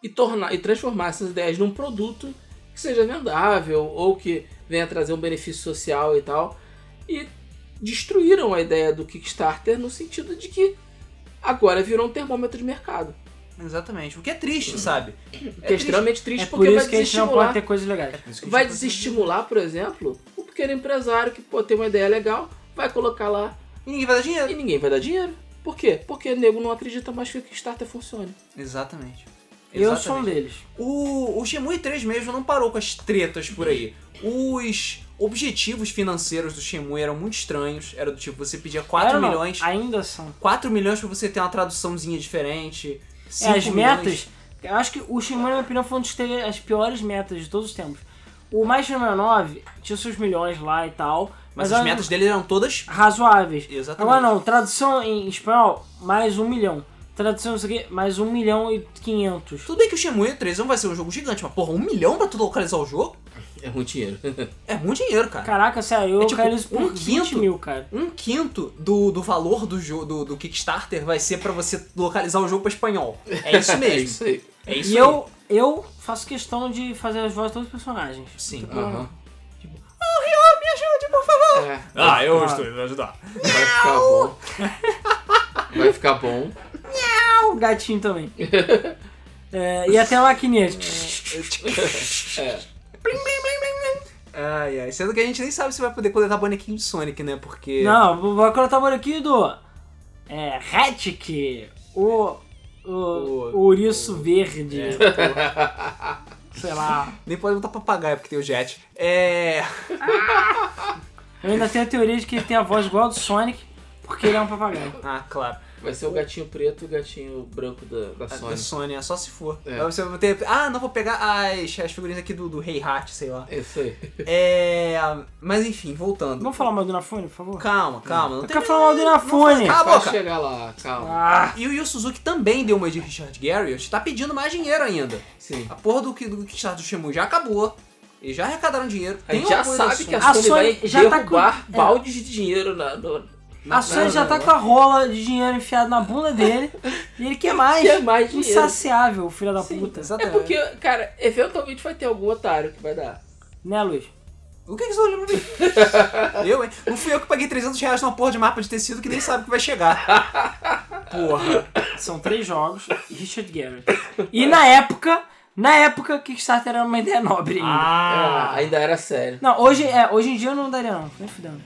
e tornar e transformar essas ideias num produto que seja vendável ou que venha trazer um benefício social e tal e destruíram a ideia do Kickstarter no sentido de que agora virou um termômetro de mercado. Exatamente. O que é triste, sabe? Que é extremamente triste É por porque vai isso que a gente não desestimular, pode ter coisas legais. É por vai não desestimular, por exemplo, o pequeno empresário que pô, tem uma ideia legal, vai colocar lá E ninguém vai dar e dinheiro. ninguém vai dar dinheiro. Por quê? Porque o nego não acredita mais que o Kickstarter funcione. Exatamente. Eu sou um Exatamente. deles. O, o Shenmue 3 mesmo não parou com as tretas por aí. Os objetivos financeiros do Shenmue eram muito estranhos. Era do tipo, você pedia 4 Era, não, milhões. Ainda são. 4 milhões pra você ter uma traduçãozinha diferente. É, 5 as milhões. metas, eu acho que o Shenmue, na minha opinião, foi um dos as piores metas de todos os tempos. O Mais 9 tinha seus milhões lá e tal, Mas, mas, as eram metas dele eram todas. razoáveis. Exatamente. Agora não, tradução em espanhol, mais um milhão. Tradução isso aqui, mais um milhão e quinhentos. Tudo bem que o Shenmue 3 não vai ser um jogo gigante, mas porra, um milhão pra tu localizar o jogo? É muito dinheiro. É muito dinheiro, cara. Caraca, sério, eu É tipo, quero isso por um 20 quinto. mil, cara. Um quinto do, do valor do, jo- do, do Kickstarter vai ser pra você localizar o jogo pra espanhol. É isso é mesmo. isso aí. É isso e aí. eu, eu faço questão de fazer as vozes de todos os personagens. Sim. Aham. Oh, Ryo, me ajude, por favor! É, Ah, eu Ah. estou indo ajudar. vai ficar bom. Vai ficar bom. O gatinho também. É, e até a maquininha. É. Ai, ai. Sendo que a gente nem sabe se vai poder coletar bonequinho de Sonic, né? Porque. Não, vai colocar o aqui do. É. Hatchick, o. O, O- o ouriço verde. É. Sei lá. Nem pode botar papagaio porque tem o Jet. É. Eu ainda tenho a teoria de que ele tem a voz igual a do Sonic, porque ele é um papagaio. Ah, claro. Vai ser o gatinho preto e o gatinho branco da, da A da Sony. Sony, é só se for. É. Você vai ter. Ah, não vou pegar as, as figurinhas aqui do, do Rei Hat, sei lá. Isso aí. É. Mas enfim, voltando. Vamos falar mal do Inafune, por favor? Calma, calma. Não tem quero falar mal do Inafune. Cala a Vai boca. chegar lá, calma. Ah, E o Yu Suzuki também deu uma de Richard Garriott, tá pedindo mais dinheiro ainda. Sim. A porra do, que- do Kickstarter do Shenmue já acabou. Eles já arrecadaram dinheiro. A gente Tem já sabe que a Sony. A Sony, Sony vai já tá derrubar com- é. baldes de dinheiro na, no, na a Sony já tá com a rola de dinheiro enfiada na bunda dele e ele quer mais. Quer mais dinheiro. Insaciável, filho da Sim, puta. É Exatamente. porque, cara, eventualmente vai ter algum otário que vai dar. Né, Luiz? O que, que você tá olhando pra mim? eu, hein? Não fui eu que paguei 300 reais numa porra de mapa de tecido que nem sabe que vai chegar. Porra. São três jogos e Richard Garrett. E na época, na época, Kickstarter era uma ideia nobre ainda. Ah, É, ainda era sério. Não, hoje, é, hoje em dia eu não daria não, nem fudendo.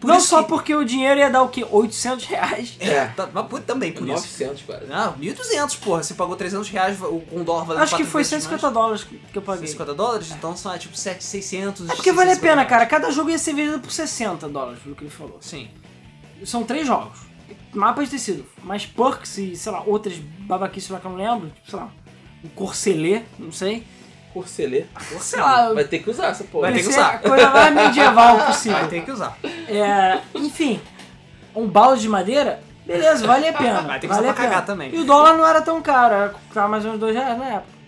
Por não só que- porque o dinheiro ia dar o quê? 800 reais? É, tá, mas por- também por isso. 900 quase. Não, 1.200, porra. Você pagou 300 reais, o- um dólar valendo Acho que 4 foi vezes 150 dólares que eu mais. paguei. 150 dólares? Então são é, tipo 7, 600. É porque vale a 650 pena, cara. Cada jogo ia ser vendido por 60 dólares, pelo que ele falou. Sim. São três jogos. Mapa de tecido. Mais perks e, sei lá, outras babaquices lá que eu não lembro. Tipo, sei lá, um corcelê, não sei. Corcelê. Sei lá, Vai ter que usar essa porra. Vai ter que usar. a coisa mais medieval possível. Vai ter que usar. É, enfim, um balde de madeira, beleza, vale a pena. Vai ter que vale usar pra cagar também. E o dólar não era tão caro, era custava mais uns dois reais na época.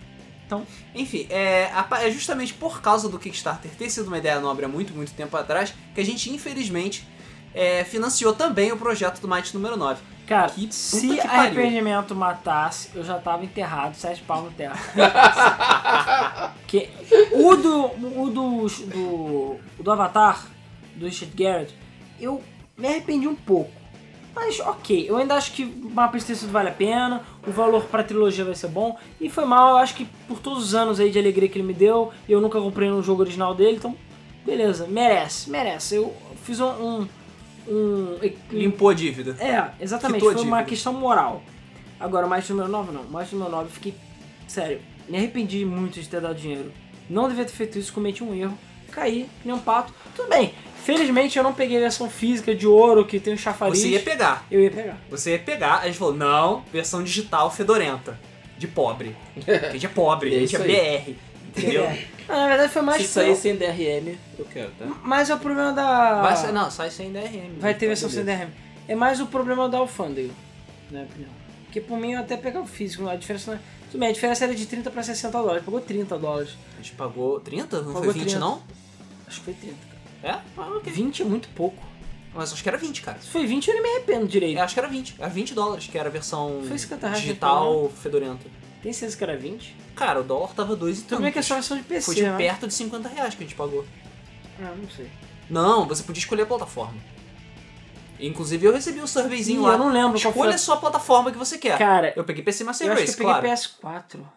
Enfim, é, é justamente por causa do Kickstarter ter sido uma ideia nobre há muito, muito tempo atrás que a gente, infelizmente, é, financiou também o projeto do Might número 9. Cara, Que se que arrependimento matasse, eu já tava enterrado, sete pau no terra. que, o do, o do, do, o do Avatar, do Richard Garrett, eu me arrependi um pouco. Mas ok, eu ainda acho que o mapa de tecido vale a pena, o valor pra trilogia vai ser bom. E foi mal, eu acho que por todos os anos aí de alegria que ele me deu, eu nunca comprei no jogo original dele, então beleza, merece, merece. Eu fiz um. um, um Limpou a dívida. é, exatamente, Quitou foi uma questão moral. Agora, mais número 9 não. Mais número 9 eu fiquei. Sério, me arrependi muito de ter dado dinheiro. Não devia ter feito isso, cometi um erro. Caí, nem um pato. Tudo bem. Felizmente eu não peguei a versão física de ouro que tem o chafariz. Você ia pegar. Eu ia pegar. Você ia pegar, a gente falou, não, versão digital fedorenta. De pobre. Porque a gente é pobre, É a gente é BR. Entendeu? Não, na verdade foi mais. Se sair sem DRM, eu quero, tá? Mas é o problema da. Vai não, sai sem DRM. Vai ter versão sem. DRM. É mais o problema da alfândega, na minha opinião. Porque por mim eu até pegar o físico, a diferença não é. Tudo bem, a diferença era de 30 pra 60 dólares. Pagou 30 dólares. A gente pagou 30? Não Pagou foi 20 30. não? Acho que foi 30, cara. É? Ah, ok. 20 é muito pouco. Mas acho que era 20, cara. Se foi 20, eu nem me arrependo direito. Eu acho que era 20. Era 20 dólares, que era a versão Foi 50 reais digital fedorenta. Tem certeza que era 20? Cara, o dólar tava 2 e bem que é tantos. só a versão de PC, Foi de né? perto de 50 reais que a gente pagou. Ah, não sei. Não, você podia escolher a plataforma. Inclusive eu recebi um surveyzinho Ih, lá. eu não lembro qual Escolha foi. a sua plataforma que você quer. Cara, eu peguei PC Master eu acho que Race, eu peguei claro. PS4.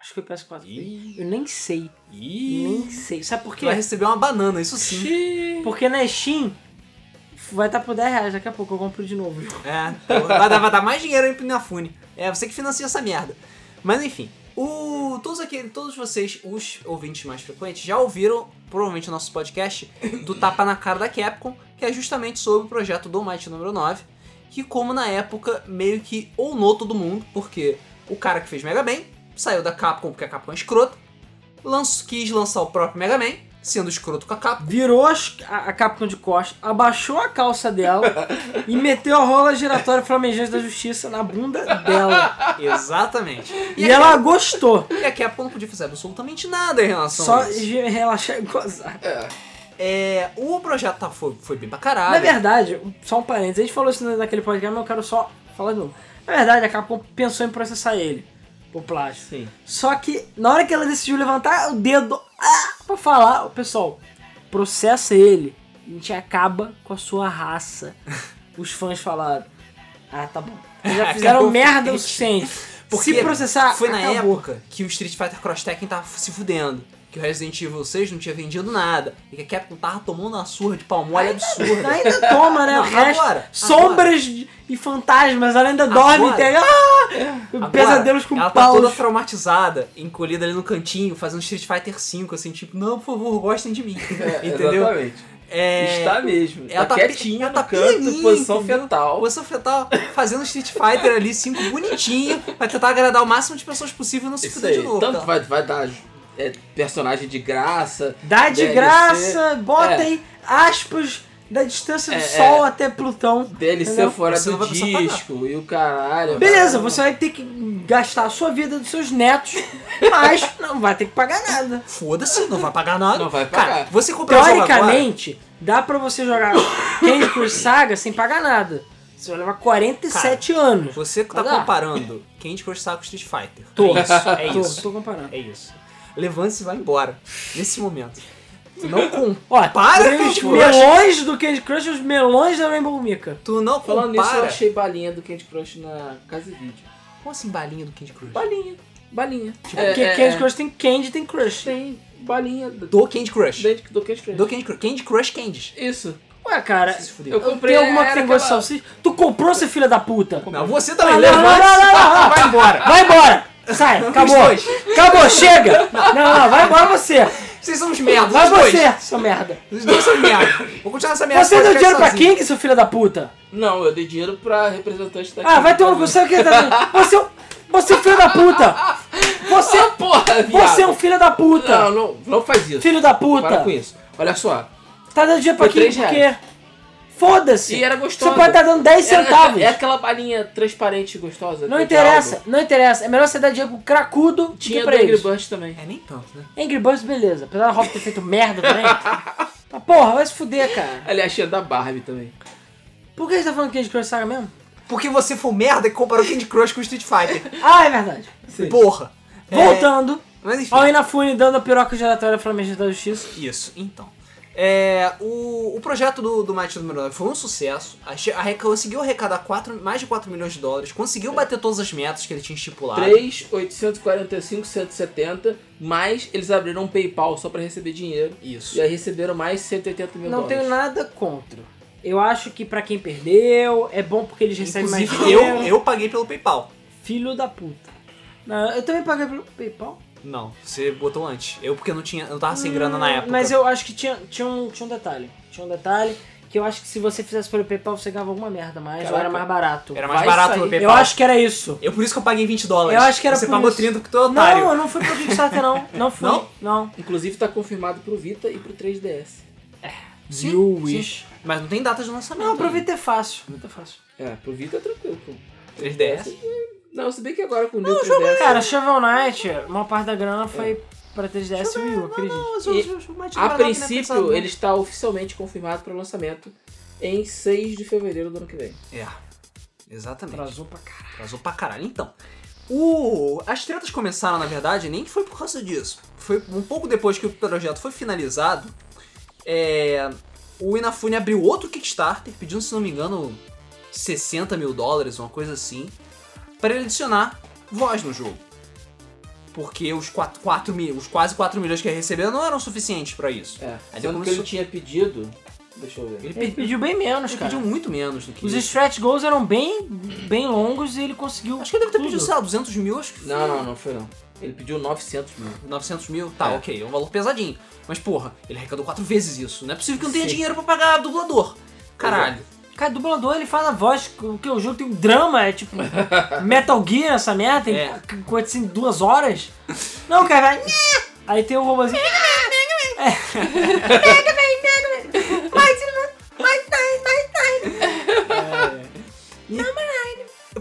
Acho que foi PS4. Ih. Eu nem sei. Ih. Nem sei. Sabe por quê? Vai receber uma banana, isso sim. Xiii. Porque na Steam vai estar por 10 reais. Daqui a pouco eu compro de novo. É, vai dar, vai dar mais dinheiro aí pro Inafune. É você que financia essa merda. Mas enfim, o, todos, aqueles, todos vocês, os ouvintes mais frequentes, já ouviram, provavelmente, o nosso podcast do Tapa na Cara da Capcom, que é justamente sobre o projeto do Might número 9, que como na época meio que ounou todo mundo, porque o cara que fez Mega Man saiu da Capcom porque a Capcom é escrota, lanç- quis lançar o próprio Mega Man, sendo escroto com a Capcom. Virou as- a, a Capcom de costas, abaixou a calça dela e meteu a rola giratória flamejante da justiça na bunda dela. Exatamente. E, a ela Capcom- gostou. e a Capcom não podia fazer absolutamente nada em relação Só a isso. de relaxar e gozar. É. É, o projeto tá, foi, foi bem pra caralho. Na verdade, só um parênteses, a gente falou isso naquele podcast, mas eu quero só falar de novo. Na verdade, a Capcom pensou em processar ele, por plágio. Sim. Só que na hora que ela decidiu levantar o dedo ah, pra falar, pessoal, processa ele. A gente acaba com a sua raça. Os fãs falaram. Ah, tá bom. Vocês já fizeram Acabou merda o suficiente. Porque Se processar, foi na acabou. época que o Street Fighter Cross Tekken tava se fudendo. Que o Resident Evil 6 não tinha vendido nada. E que a Capcom tava tomando uma surra de palmole absurda. Ainda toma, né? Não, resto, agora, sombras de- e fantasmas, ela ainda dorme Agora. e tem ah, Agora, pesadelos com ela tá paus. toda traumatizada, encolhida ali no cantinho, fazendo Street Fighter 5, assim, tipo, não, por favor, gostem de mim. É, Entendeu? Exatamente. É, Está mesmo. ela tá tá quietinha ela tá canto, posição fetal. Você tá fazendo Street Fighter ali, 5 bonitinho, pra tentar agradar o máximo de pessoas possível e não se fuder de novo. Tanto tá? vai, vai dar é, personagem de graça. Dá de DLC. graça, bota É. aí aspas da distância do É, Sol é. até Plutão. DLC Entendeu? fora Você do disco e o caralho. Beleza, você vai ter que gastar a sua vida dos seus netos, mas não vai ter que pagar nada. Foda-se, não vai pagar nada. Não vai pagar. Cara, você comprou o jogo agora, Teoricamente, dá pra você jogar Candy Crush Saga sem pagar nada. Você vai levar 47 anos. Você que tá comparando Candy Crush Saga com Street Fighter. Tô, É isso, é tô, isso. tô comparando. É isso. Levante-se e vai embora. Nesse momento. Tu não compara tem os Candy Crush. melões do Candy Crush e os melões da Rainbow Mika. Tu não Falando nisso, eu compara. achei balinha do Candy Crush na casa de vídeo. Como assim balinha do Candy Crush? Balinha. Balinha. Tipo, É, Porque é, Candy é. Crush tem Candy tem Crush. Tem balinha do, Do Candy Crush. do, do Candy Crush. Do Candy Crush. Candy Crush Candies. Isso. Ué, cara. Eu comprei. tem alguma que tem gosto de salsicha? Tu comprou, seu filho da puta? Não, você também. Ah, não, não, não, não. Vai embora. Vai embora! Sai, acabou! Os dois. Acabou, chega! Não, não, vai embora você! Vocês são uns merdas. Vai os dois. você, seu merda! Os dois são merda. Vou continuar essa merda. Você deu dinheiro pra sozinho. King, seu filho da puta? Não, eu dei dinheiro pra representante da Ah, vai ter um tá? Você, é um- você é um filho da puta! Você, Porra, viado. você é um filho da puta! Não, não, não faz isso. Filho da Para puta! com isso. Olha só. Tá dando dinheiro pra Foi King três por quê? Foda-se! E era gostosa. Você pode estar dando 10 Era- centavos! É aquela balinha transparente e gostosa. Não interessa, algo. não interessa. É melhor você dar dinheiro pro cracudo do Tinha que do pra Angry eles. Birds também. É nem tanto, né? Angry Birds, beleza. Apesar da Rob ter feito merda também. Mas porra, vai se fuder, cara. Aliás, tinha da Barbie também. Por que você tá falando Candy Crush Saga mesmo? Porque você foi merda que comparou Candy Crush com Street Fighter. Ah, é verdade. Porra. É, Voltando, Mas enfim. ao Inafune dando a piroca giratória Flamengo da Justiça. Isso, então. É, o, o projeto do, do Might número 9 foi um sucesso. Ache- arre- conseguiu arrecadar quatro, mais de 4 milhões de dólares. Conseguiu bater todas as metas que ele tinha estipulado. 3, 845, 170, mas eles abriram um PayPal só pra receber dinheiro. Isso. E aí receberam mais 180 mil Não dólares. tenho nada contra. Eu acho que pra quem perdeu, é bom porque eles recebem mais Inclusive, eu, dinheiro. eu paguei pelo PayPal. Filho da puta. Não, eu também paguei pelo PayPal. Não, você botou antes. Eu porque eu não tinha, eu não tava sem grana na época. Hum, Mas eu acho que tinha, tinha, um, tinha um detalhe. Tinha um detalhe que eu acho que se você fizesse pelo PayPal, você ganhava alguma merda mais, ou era mais barato. Era mais vai barato sair. pelo Eu PayPal. acho que era isso. Eu por isso que eu paguei 20 dólares. Eu acho que era Você por pagou isso. 30 porque tu é otário. Não, eu não fui pro Kickstarter não. Não fui. Não? Não. Inclusive tá confirmado pro Vita e pro 3DS. Sim, You sim. wish. Mas não tem data de lançamento. Não, pro Vita é fácil. Vita é fácil. É, pro Vita é tranquilo. Pro 3DS. Não, se bem que agora com o New 3DS... Cara, Shovel Knight, uma parte da grana foi pra 3DS e Wii U, acredito. Não, os- E, os- os Might A Number 9 não é princípio, pensado, não. ele está oficialmente confirmado para lançamento em 6 de fevereiro do ano que vem. É, exatamente. Atrasou pra caralho. Atrasou pra caralho. Então, o... as tretas começaram, na verdade, nem que foi por causa disso. Foi um pouco depois que o projeto foi finalizado, é, o Inafune abriu outro Kickstarter, pedindo, se não me engano, 60 mil dólares, uma coisa assim, para ele adicionar voz no jogo. Porque os, 4, 4 mil, os quase 4 milhões que ele recebeu não eram suficientes pra isso. É. Aí Sendo que ele tinha pedido. Deixa eu ver. Ele, Ele pe- pediu bem menos, ele cara. pediu muito menos do que Os isso. stretch goals eram bem, bem longos e ele conseguiu. Acho que ele deve ter tudo. pedido, sei lá, 200 mil, acho que Não, não, não foi não. Ele pediu 900 mil. 900 mil, tá, É. ok, é um valor pesadinho. Mas, porra, ele arrecadou quatro vezes isso. Não é possível que não tenha Sim. dinheiro pra pagar dublador. Caralho. Cara, dublador ele faz a voz, porque o jogo tem um drama, é tipo Metal Gear essa merda, tem É. coisa assim duas horas. Não, cara, vai. Aí tem o robôzinho.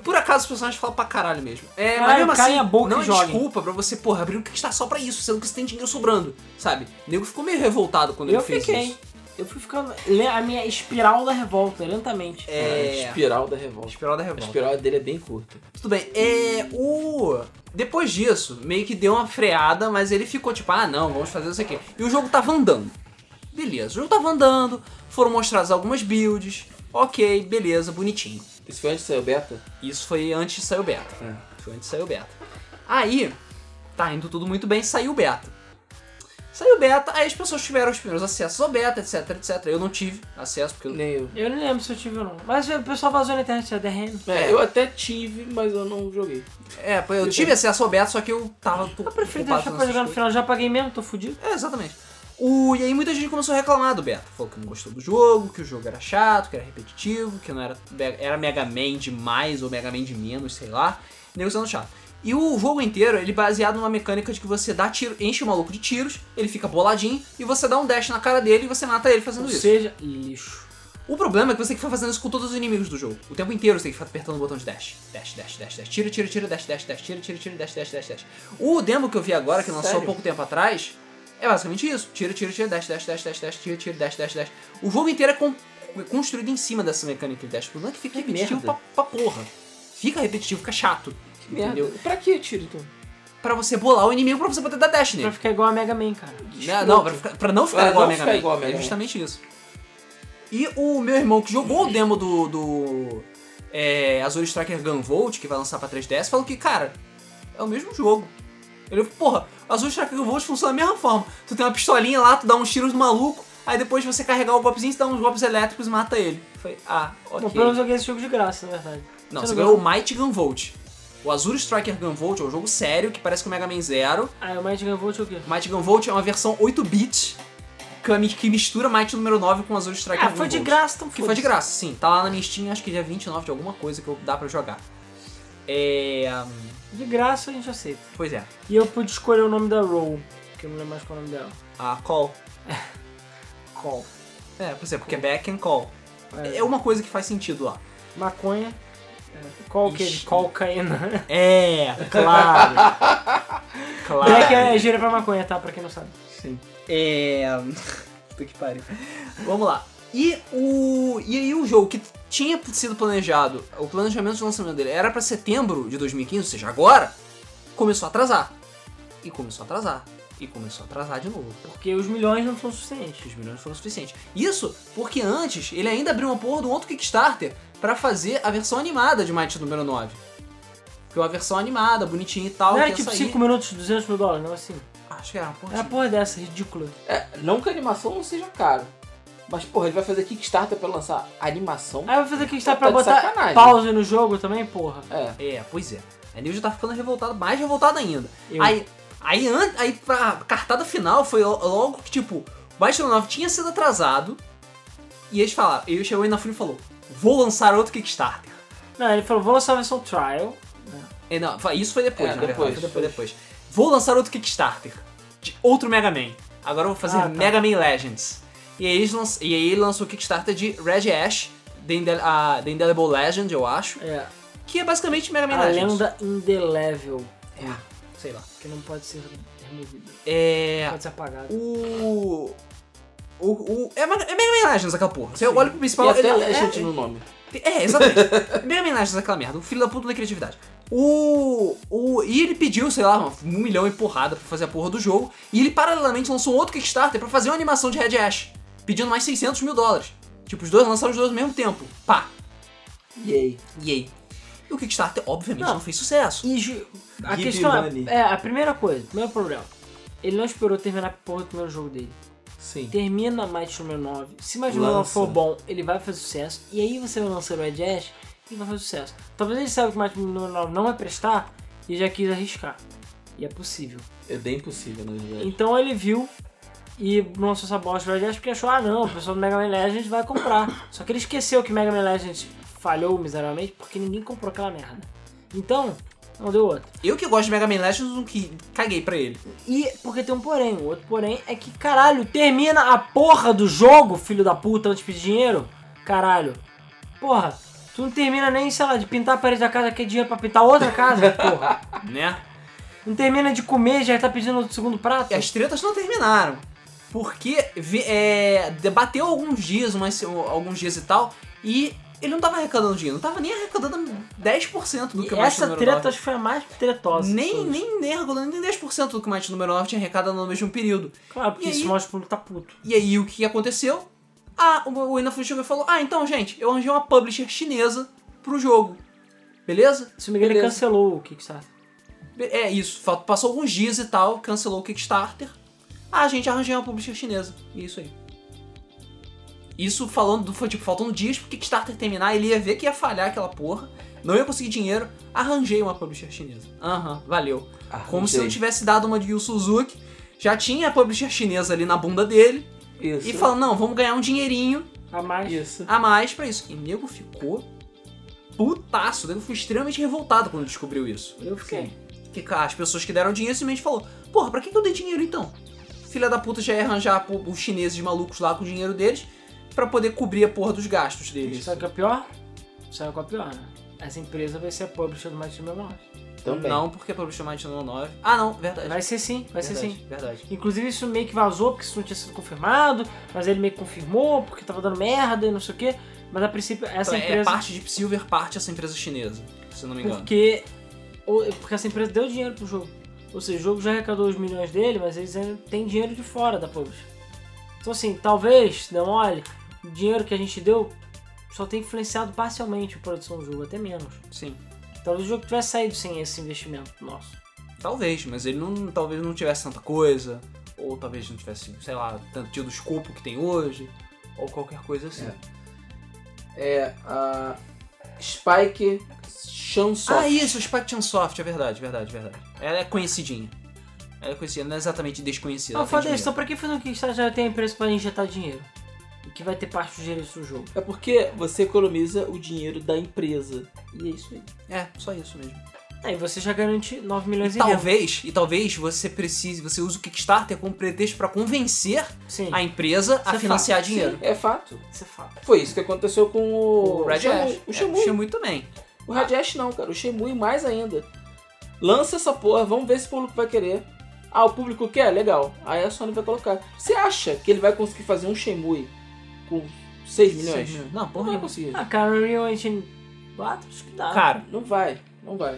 Por acaso os personagens falam pra caralho mesmo. É, Caralho, mas mesmo assim, a boca não e é desculpa pra você, porra, abrir um Kickstarter só pra isso, sendo que você tem dinheiro sobrando, sabe? O nego ficou meio revoltado quando Eu ele fez fiquei. isso. Eu fui ficando. A minha espiral da revolta, lentamente. É... Espiral da revolta. Espiral da A revolta. espiral dele é bem curta. Tudo bem, é. O. Depois disso, meio que deu uma freada, mas ele ficou tipo, ah não, vamos fazer isso aqui. E o jogo tava andando. Beleza, o jogo tava andando, foram mostradas algumas builds, ok, beleza, bonitinho. Isso foi antes de sair o beta? Isso foi antes de sair o beta. É. Foi antes de sair o beta. Aí, tá indo tudo muito bem, saiu o beta. Saiu o beta, aí as pessoas tiveram os primeiros acessos ao beta, etc, etc. Eu não tive acesso, porque eu Nem eu. Eu não lembro se eu tive ou não. Mas o pessoal vazou na internet já derrendo. É, eu até tive, mas eu não joguei. É, pô, eu tive acesso ao beta, só que eu tava. Eu prefiro deixar pra jogar no final, já paguei mesmo, tô fudido. É, exatamente. O, e aí muita gente começou a reclamar do beta. Falou que não gostou do jogo, que o jogo era chato, que era repetitivo, que não era. Era Mega Man de mais ou Mega Man de menos, sei lá. Negociando chato. E o jogo inteiro, ele é baseado numa mecânica de que você dá tiro, enche o maluco de tiros, ele fica boladinho, e você dá um dash na cara dele e você mata ele fazendo Ou isso. seja, lixo. O problema é que você tem que ficar fazendo isso com todos os inimigos do jogo. O tempo inteiro você tem que ficar apertando o botão de dash. Dash, dash, dash, dash. Tira, tira, tira, dash, dash, dash. Tira, tira, tira, dash, dash, dash, dash. O demo que eu vi agora, que lançou há pouco tempo atrás, é basicamente isso. Tira, tira, tira, dash, dash, dash, dash, dash. Tira, tira, dash, dash, dash. O jogo inteiro é con- construído em cima dessa mecânica de dash. O problema é que fica Que repetitivo pra, pra porra. Fica repetitivo, fica chato. Que merda. Entendeu? Pra que tiro então? Pra você bolar o inimigo pra você poder dar dash Pra nele. ficar igual a Mega Man, cara. Não, não, pra, ficar- pra não ficar Pra igual não a Mega ficar Man. igual a Mega é Man. justamente isso. E o meu irmão que jogou o demo do, do é, Azure Striker Gunvolt, que vai lançar pra 3DS, falou que, cara, é o mesmo jogo. Ele falou, porra, Azure Striker Gunvolt funciona da mesma forma. Tu tem uma pistolinha lá, tu dá uns tiros no maluco, aí depois você carregar o golpezinho, você dá uns golpes elétricos e mata ele. Falei, ah, Bom, ok. pelo menos eu joguei esse jogo de graça, na verdade. Não, Você você não ganhou o? Might Gunvolt. O Azure Striker Gunvolt é um jogo sério, que parece com o Mega Man Zero. Ah, o Might Gun Volt é o quê? Might Gunvolt é uma versão 8-bit que, mistura Might número 9 com Azure Striker Ah, foi de Gunvolt. graça, então Que foi de graça, sim. Tá lá na minha Steam, acho que dia 29 de alguma coisa que eu- dá pra jogar. É. hum, De graça a gente aceita. Pois é. E eu pude escolher o nome da Roll, que eu não lembro mais qual é o nome dela. A Call. Call. É, é, porque é back and call. É. É uma coisa que faz sentido lá. Maconha. Qual que é Ixi. cocaína? É, claro. claro. Black é gíria pra maconha, tá? Pra quem não sabe. Sim. É. Puta que pariu. Vamos lá. E o. E aí o jogo que tinha sido planejado, o planejamento de lançamento dele era pra setembro de 2015, ou seja, agora, começou a atrasar. E começou a atrasar. E começou a atrasar de novo. Porque os milhões não são suficientes. Os milhões foram suficientes. Isso porque antes ele ainda abriu uma porra um outro Kickstarter pra fazer a versão animada de Might número 9. Que é uma versão animada, bonitinha e tal. Não que era tipo sair- 5 minutos, 200 mil dólares, não assim. Acho que era uma porra. Era uma assim. porra dessa, ridícula. É, não que a animação não seja caro. Mas, porra, ele vai fazer Kickstarter pra lançar animação. Aí eu vou fazer que está pra Tá de botar sacanagem. pause no jogo também, porra. É. É, pois é. A Nil já tá ficando revoltada, mais revoltada ainda. Eu. Aí, aí, an- aí pra cartada final foi lo- logo que, tipo, o Might 9 tinha sido atrasado. E eles falaram, ele chegou aí na frente e falou: Vou lançar outro Kickstarter. Não, ele falou, vou lançar a versão trial. É, não, isso foi depois, É, na depois, verdade. Foi depois, depois. depois. Vou lançar outro Kickstarter. De outro Mega Man. Agora eu vou fazer Ah, tá. Mega Man Legends. E aí, eles lanç- e aí ele lançou o Kickstarter de Red Ash, The, Indel a The Indelible Legend, eu acho. É. Que é basicamente Mega Man A Legends. lenda indelével. É, sei lá. Que não pode ser removida. É. Pode ser apagada. O. O. o é, Mega- é Mega Man Legends aquela porra. Você Sim. olha pro E principal. até ele- Legend é, no nome. é, exatamente. Mega Man Legends aquela merda. O filho da puta da criatividade. O, o. E ele pediu, sei lá, um milhão e porrada pra fazer a porra do jogo. E ele paralelamente lançou um outro Kickstarter pra fazer uma animação de Red Ash. Pedindo mais 600 mil dólares. Tipo, os dois lançaram os dois ao mesmo tempo. Pá. E aí? E? E o Kickstarter, obviamente, Não. não, fez sucesso. E ju- a Give questão é, é, a primeira coisa, o primeiro problema. Ele não esperou terminar a porra do primeiro jogo dele. Sim. Termina Might número 9. Se Might número 9 Lança. for bom, ele vai fazer sucesso. E aí você vai lançar o Ed Ash e vai fazer sucesso. Talvez ele saiba que Might número 9 não vai prestar e já quis arriscar. E é possível. É bem possível, na verdade. Então ele viu e lançou essa bosta do Red Dead porque achou, ah não, o pessoal do Mega Man Legends vai comprar. Só que ele esqueceu que Mega Man Legends falhou miseravelmente porque ninguém comprou aquela merda. Então, não deu outra. Eu que gosto de Mega Man Legends, não que caguei pra ele. E porque tem um porém, o outro porém é que, caralho, termina a porra do jogo, filho da puta, antes de pedir dinheiro. Caralho. Porra, tu não termina nem, sei lá, de pintar a parede da casa, quer dinheiro pra pintar outra casa, porra. Né? Não termina de comer, já tá pedindo o segundo prato. E as tretas não terminaram. Porque é, debateu alguns dias, umas, alguns dias e tal, e ele não tava arrecadando dinheiro, não tava nem arrecadando 10% do que E o Might essa número treta 9. acho que foi a mais tretosa. Nem, nem, nem arrecadando nem 10% do que o Might número 9 tinha arrecadado no mesmo período. Claro, porque E isso aí? mostra o público tá puto. E aí o que aconteceu? Ah, o o Inafune chegou e falou: Ah, então, gente, eu arranjei uma publisher chinesa pro jogo. Beleza? Se não me engano, ele cancelou o Kickstarter. É isso, passou alguns dias e tal, cancelou o Kickstarter. Ah, gente, arranjei uma publisher chinesa. E é isso aí. Isso falando, do- foi tipo, faltando dias pro Kickstarter terminar, ele ia ver que ia falhar aquela porra, não ia conseguir dinheiro, arranjei uma publisher chinesa. Aham, valeu. Como se não Arranjei. tivesse dado uma de Yu Suzuki, já tinha a publisher chinesa ali na bunda dele, Isso. e falando, não, vamos ganhar um dinheirinho A mais. Isso. a mais pra isso. E nego ficou putaço, o nego foi extremamente revoltado quando descobriu isso. Eu fiquei. Que cara, as pessoas que deram dinheiro simplesmente falou: Porra, pra que, que eu dei dinheiro então? Filha da puta já ia arranjar os chineses malucos lá com o dinheiro deles pra poder cobrir a porra dos gastos deles. Sabe o que é pior? Sabe qual é pior, né? Essa empresa vai ser a publisher do Mighty Number 9. Também. Não, porque é publisher Might no 9. Ah, não, verdade. Vai ser sim, vai ser verdade, sim. Verdade. Inclusive isso meio que vazou porque isso não tinha sido confirmado, mas ele meio que confirmou porque tava dando merda e não sei o que. Mas a princípio essa Então, é empresa. parte de Silver, parte essa empresa chinesa, se eu não me engano. Porque, ou- porque essa empresa deu dinheiro pro jogo. Ou seja, o jogo já arrecadou os milhões dele, mas eles ainda têm dinheiro de fora da publisher. Então assim, talvez, não olhe, o dinheiro que a gente deu só tenha influenciado parcialmente a produção do jogo, até menos. Sim. Talvez o jogo tivesse saído sem esse investimento nosso. Talvez, mas ele não, talvez não tivesse tanta coisa, ou talvez não tivesse, sei lá, tanto tido o escopo que tem hoje, ou qualquer coisa assim. É a Spike Chunsoft. Ah, isso, Spike Chunsoft, é verdade, verdade, verdade. Ela é conhecidinha. Ela é conhecida, não é exatamente desconhecida. Ah, ela tem foda isso, dinheiro. então pra que fazer um Kickstarter já tem a empresa pra injetar dinheiro? E que vai ter parte dos direitos do jogo. É porque você economiza o dinheiro da empresa. E é isso aí. É, só isso mesmo. Aí você já garante 9 milhões E em talvez, e talvez você precise, você use o Kickstarter como pretexto pra convencer Sim, a empresa a Isso é financiar fato, dinheiro. É fato. isso é fato. Foi isso que aconteceu com o, O Red. Ash. O É, Shenmue. o Shenmue também. O Red Ash não, cara. O Shenmue mais ainda. Lança essa porra, vamos ver se o público vai querer. Ah, o público quer? Legal. Aí a Sony vai colocar. Você acha que ele vai conseguir fazer um Shenmue com 6 milhões? Seis milhões. Não, Não porra vai conseguir. Ah, cara, o Unreal Engine 4 acho que dá. Cara, Não vai, não vai,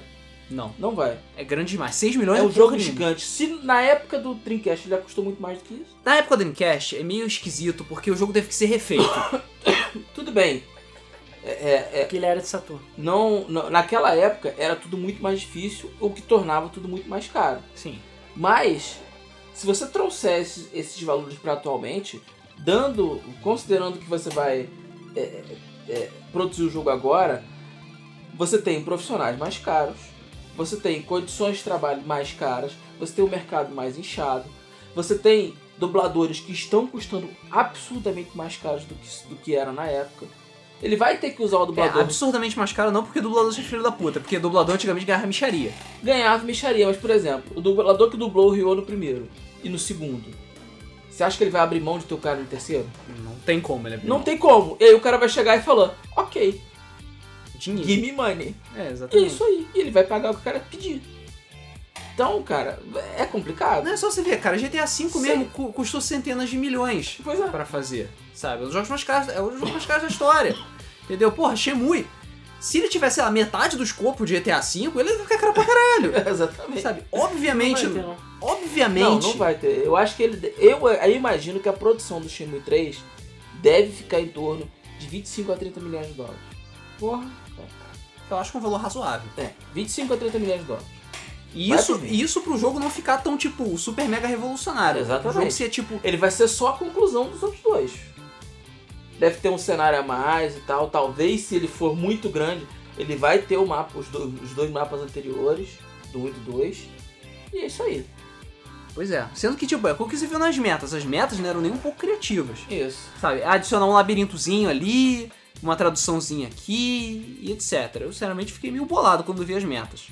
não. não vai. É grande demais. 6 milhões É um porra jogo nenhuma. gigante. Se na época do Dreamcast ele já custou muito mais do que isso, Na época do Dreamcast é meio esquisito, porque o jogo teve que ser refeito. tudo bem. É, é- é- que ele era de Saturno. não, não- naquela época era tudo muito mais difícil, o que tornava tudo muito mais caro. Sim. Mas, se você trouxer esses, esses valores para atualmente, dando, considerando que você vai é, é, é, produzir o jogo agora, você tem profissionais mais caros, você tem condições de trabalho mais caras, você tem um mercado mais inchado, você tem dubladores que estão custando absurdamente mais caros do que, do que era na época. Ele vai ter que usar o É dublador. absurdamente mais caro, não porque dublador é filho da puta, porque dublador antigamente ganhava micharia. ganhava mexaria, mas por exemplo, o dublador que dublou o Ryo no primeiro e no segundo, você acha que ele vai abrir mão de ter o cara no terceiro? Não tem como, ele é Não tem como. E aí o cara vai chegar e falar, ok, dinheiro. give me money. É, É exatamente. isso aí. E ele vai pagar o que o cara pedir. Então, cara, é complicado. Não é só você ver, cara, GTA V mesmo cu- custou centenas de milhões Pois é. pra fazer, sabe? É um dos jogos mais caros, é um dos jogos mais caros da história. Entendeu? Porra, Shemui. Se ele tivesse, lá, metade do escopo de GTA V, ele ia ficar caro pra caralho. Exatamente. Sabe? Obviamente, Não vai ter, não. obviamente. Não, não vai ter. Eu acho que ele. Eu, eu imagino que a produção do Shenmue 3 deve ficar em torno de 25 a 30 milhões de dólares. Porra. eu acho que é um valor razoável. É, 25 a 30 milhões de dólares. E Vai isso, isso pro jogo não ficar tão, tipo, super mega revolucionário. Exatamente. O jogo ser, tipo, Ele vai ser só a conclusão dos outros dois. Deve ter um cenário a mais e tal. Talvez, se ele for muito grande, ele vai ter o mapa, os, do- os dois mapas anteriores, do 1 e do 2. E é isso aí. Pois é. Sendo que, tipo, é o que você viu nas metas. As metas não eram nem um pouco criativas. Isso. Sabe? Adicionar um labirintozinho ali, uma traduçãozinha aqui e etc. Eu, sinceramente, fiquei meio bolado quando vi as metas.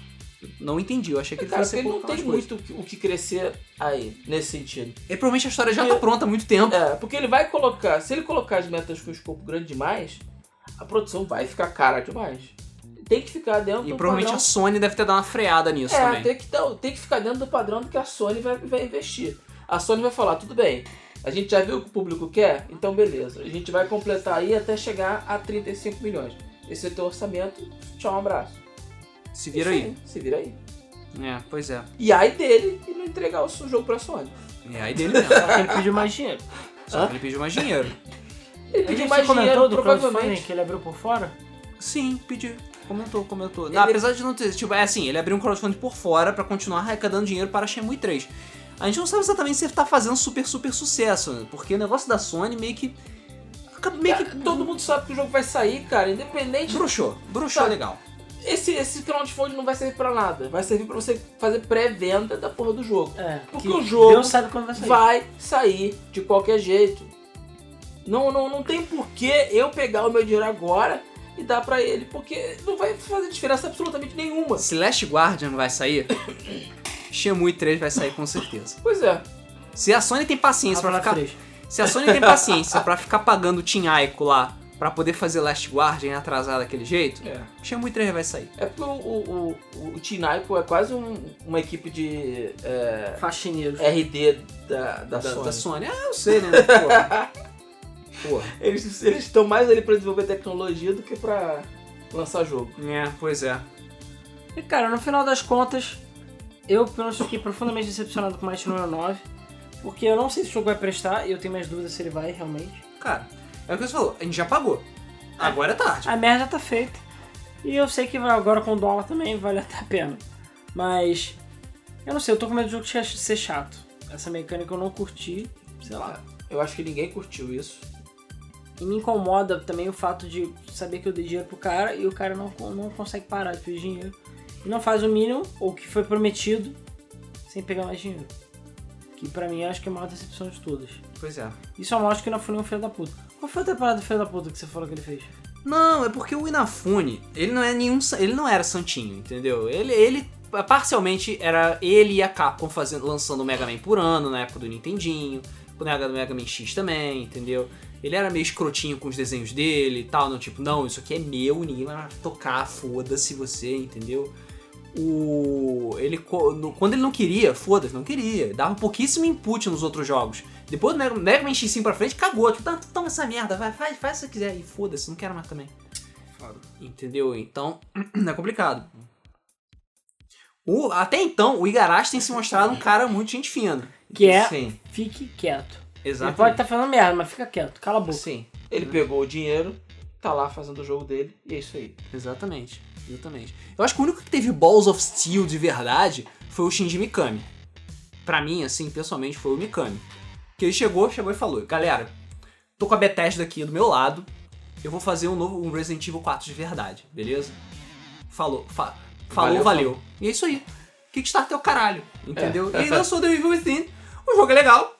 Não entendi. Eu achei que ele Cara, fosse porque ele não tem muito o que- crescer aí, nesse sentido. E provavelmente a história já Porque- tá pronta há muito tempo. É, porque ele vai colocar, se ele colocar as metas com escopo grande demais, a produção vai ficar cara demais. Tem que ficar dentro E do provavelmente padrão. a Sony deve ter dado uma freada nisso É, também. tem que, tem que ficar dentro do padrão do que a Sony vai, vai investir. A Sony vai falar, tudo bem, a gente já viu o que o público quer, então beleza. A gente vai completar aí até chegar a 35 milhões. Esse é o teu orçamento, tchau, um abraço. Se vira Isso aí. Se vira aí. É, pois é. E aí dele e não entregar o seu jogo pra Sony. É aí dele mesmo. Só que ele pediu mais dinheiro. Só que ele pediu mais dinheiro. Ele pediu mais dinheiro, provavelmente. que ele abriu por fora? Sim, pediu. Comentou, comentou. Ele- Apesar de não ter. Tipo, é assim, ele abriu um crowdfunding por fora pra continuar arrecadando dinheiro para Shenmue 3. A gente não sabe exatamente se ele tá fazendo super, super sucesso, né? Porque o negócio da Sony meio que. Meio que. Todo mundo sabe que o jogo vai sair, cara, independente Bruxou. Bruxou Tá. legal. Esse, esse crowdfunding não vai servir pra nada. Vai servir pra você fazer pré-venda da porra do jogo. É. Porque que o jogo Deus sabe quando vai sair. Vai sair de qualquer jeito. Não, não, não tem porquê eu pegar o meu dinheiro agora e dar pra ele. Porque não vai fazer diferença absolutamente nenhuma. Se Last Guardian vai sair, Shenmue 3 vai sair com certeza. Pois é. Se a Sony tem paciência pra Half-Life ficar. 3. Se a Sony tem paciência pra ficar pagando o Team Ico lá pra poder fazer Last Guardian atrasar daquele jeito, É, Shenmue 3 vai sair. é porque o, o, o, o Tinaico é quase um- uma equipe de é, Faxineiros. RD da, da, Da, Sony. da Sony. Ah, eu sei, né? Porra. Porra. Eles eles estão mais ali pra desenvolver tecnologia do que pra lançar jogo. É, pois é. E cara, no final das contas, eu pelo menos fiquei profundamente decepcionado com o Mighty Number 9. Porque eu não sei se o jogo vai prestar e eu tenho minhas dúvidas se ele vai realmente. Cara, é o que você falou, a gente já pagou. Agora é tarde. A merda tá feita. E eu sei que agora com o dólar também vale até a pena. Mas. Eu não sei, eu tô com medo do jogo ser chato. Essa mecânica eu não curti, sei lá. Eu acho que ninguém curtiu isso. E me incomoda também o fato de saber que eu dei dinheiro pro cara e o cara não, não consegue parar de pedir dinheiro. E não faz o mínimo, ou o que foi prometido, sem pegar mais dinheiro. Que pra mim acho que é a maior decepção de todas. Pois é. Isso mostra que não foi nenhum filho da puta. Qual foi a temporada do filho da puta que você falou que ele fez? Não, é porque o Inafune, ele não é nenhum. Ele não era santinho, entendeu? Ele, ele parcialmente era ele e a Capcom fazendo, lançando o Mega Man por ano na época do Nintendinho, quando era do Mega Man X também, entendeu? Ele era meio escrotinho com os desenhos dele e tal, não, tipo, não, isso aqui é meu, ninguém vai tocar, foda-se você, entendeu? O. Ele. Quando ele não queria, foda-se, não queria. Dava pouquíssimo input nos outros jogos. Depois do Mega, Mega Man X5 pra frente, cagou. Tipo, "Tá, toma essa merda, vai, faz, faz se você quiser. E foda-se, não quero mais também. Entendeu? Então, é complicado. O- até então, o Igarashi tem se mostrado um cara muito gente fina. Que é, Sim, fique quieto. Ele Exato. pode estar falando merda, mas fica quieto, cala a boca. sim. Ele pegou o dinheiro, tá lá fazendo o jogo dele, e é isso aí. Exatamente. Exatamente. Eu acho que o único que teve Balls of Steel de verdade foi o Shinji Mikami. Pra mim, assim, pessoalmente, foi o Mikami. Que ele chegou, chegou e falou: Galera, tô com a Bethesda aqui do meu lado. Eu vou fazer um novo um Resident Evil 4 de verdade, beleza? Falou, fa- falou, Valeu, valeu. E é isso aí. Kickstarter é o caralho, entendeu? E aí lançou The Evil Within. O jogo é legal.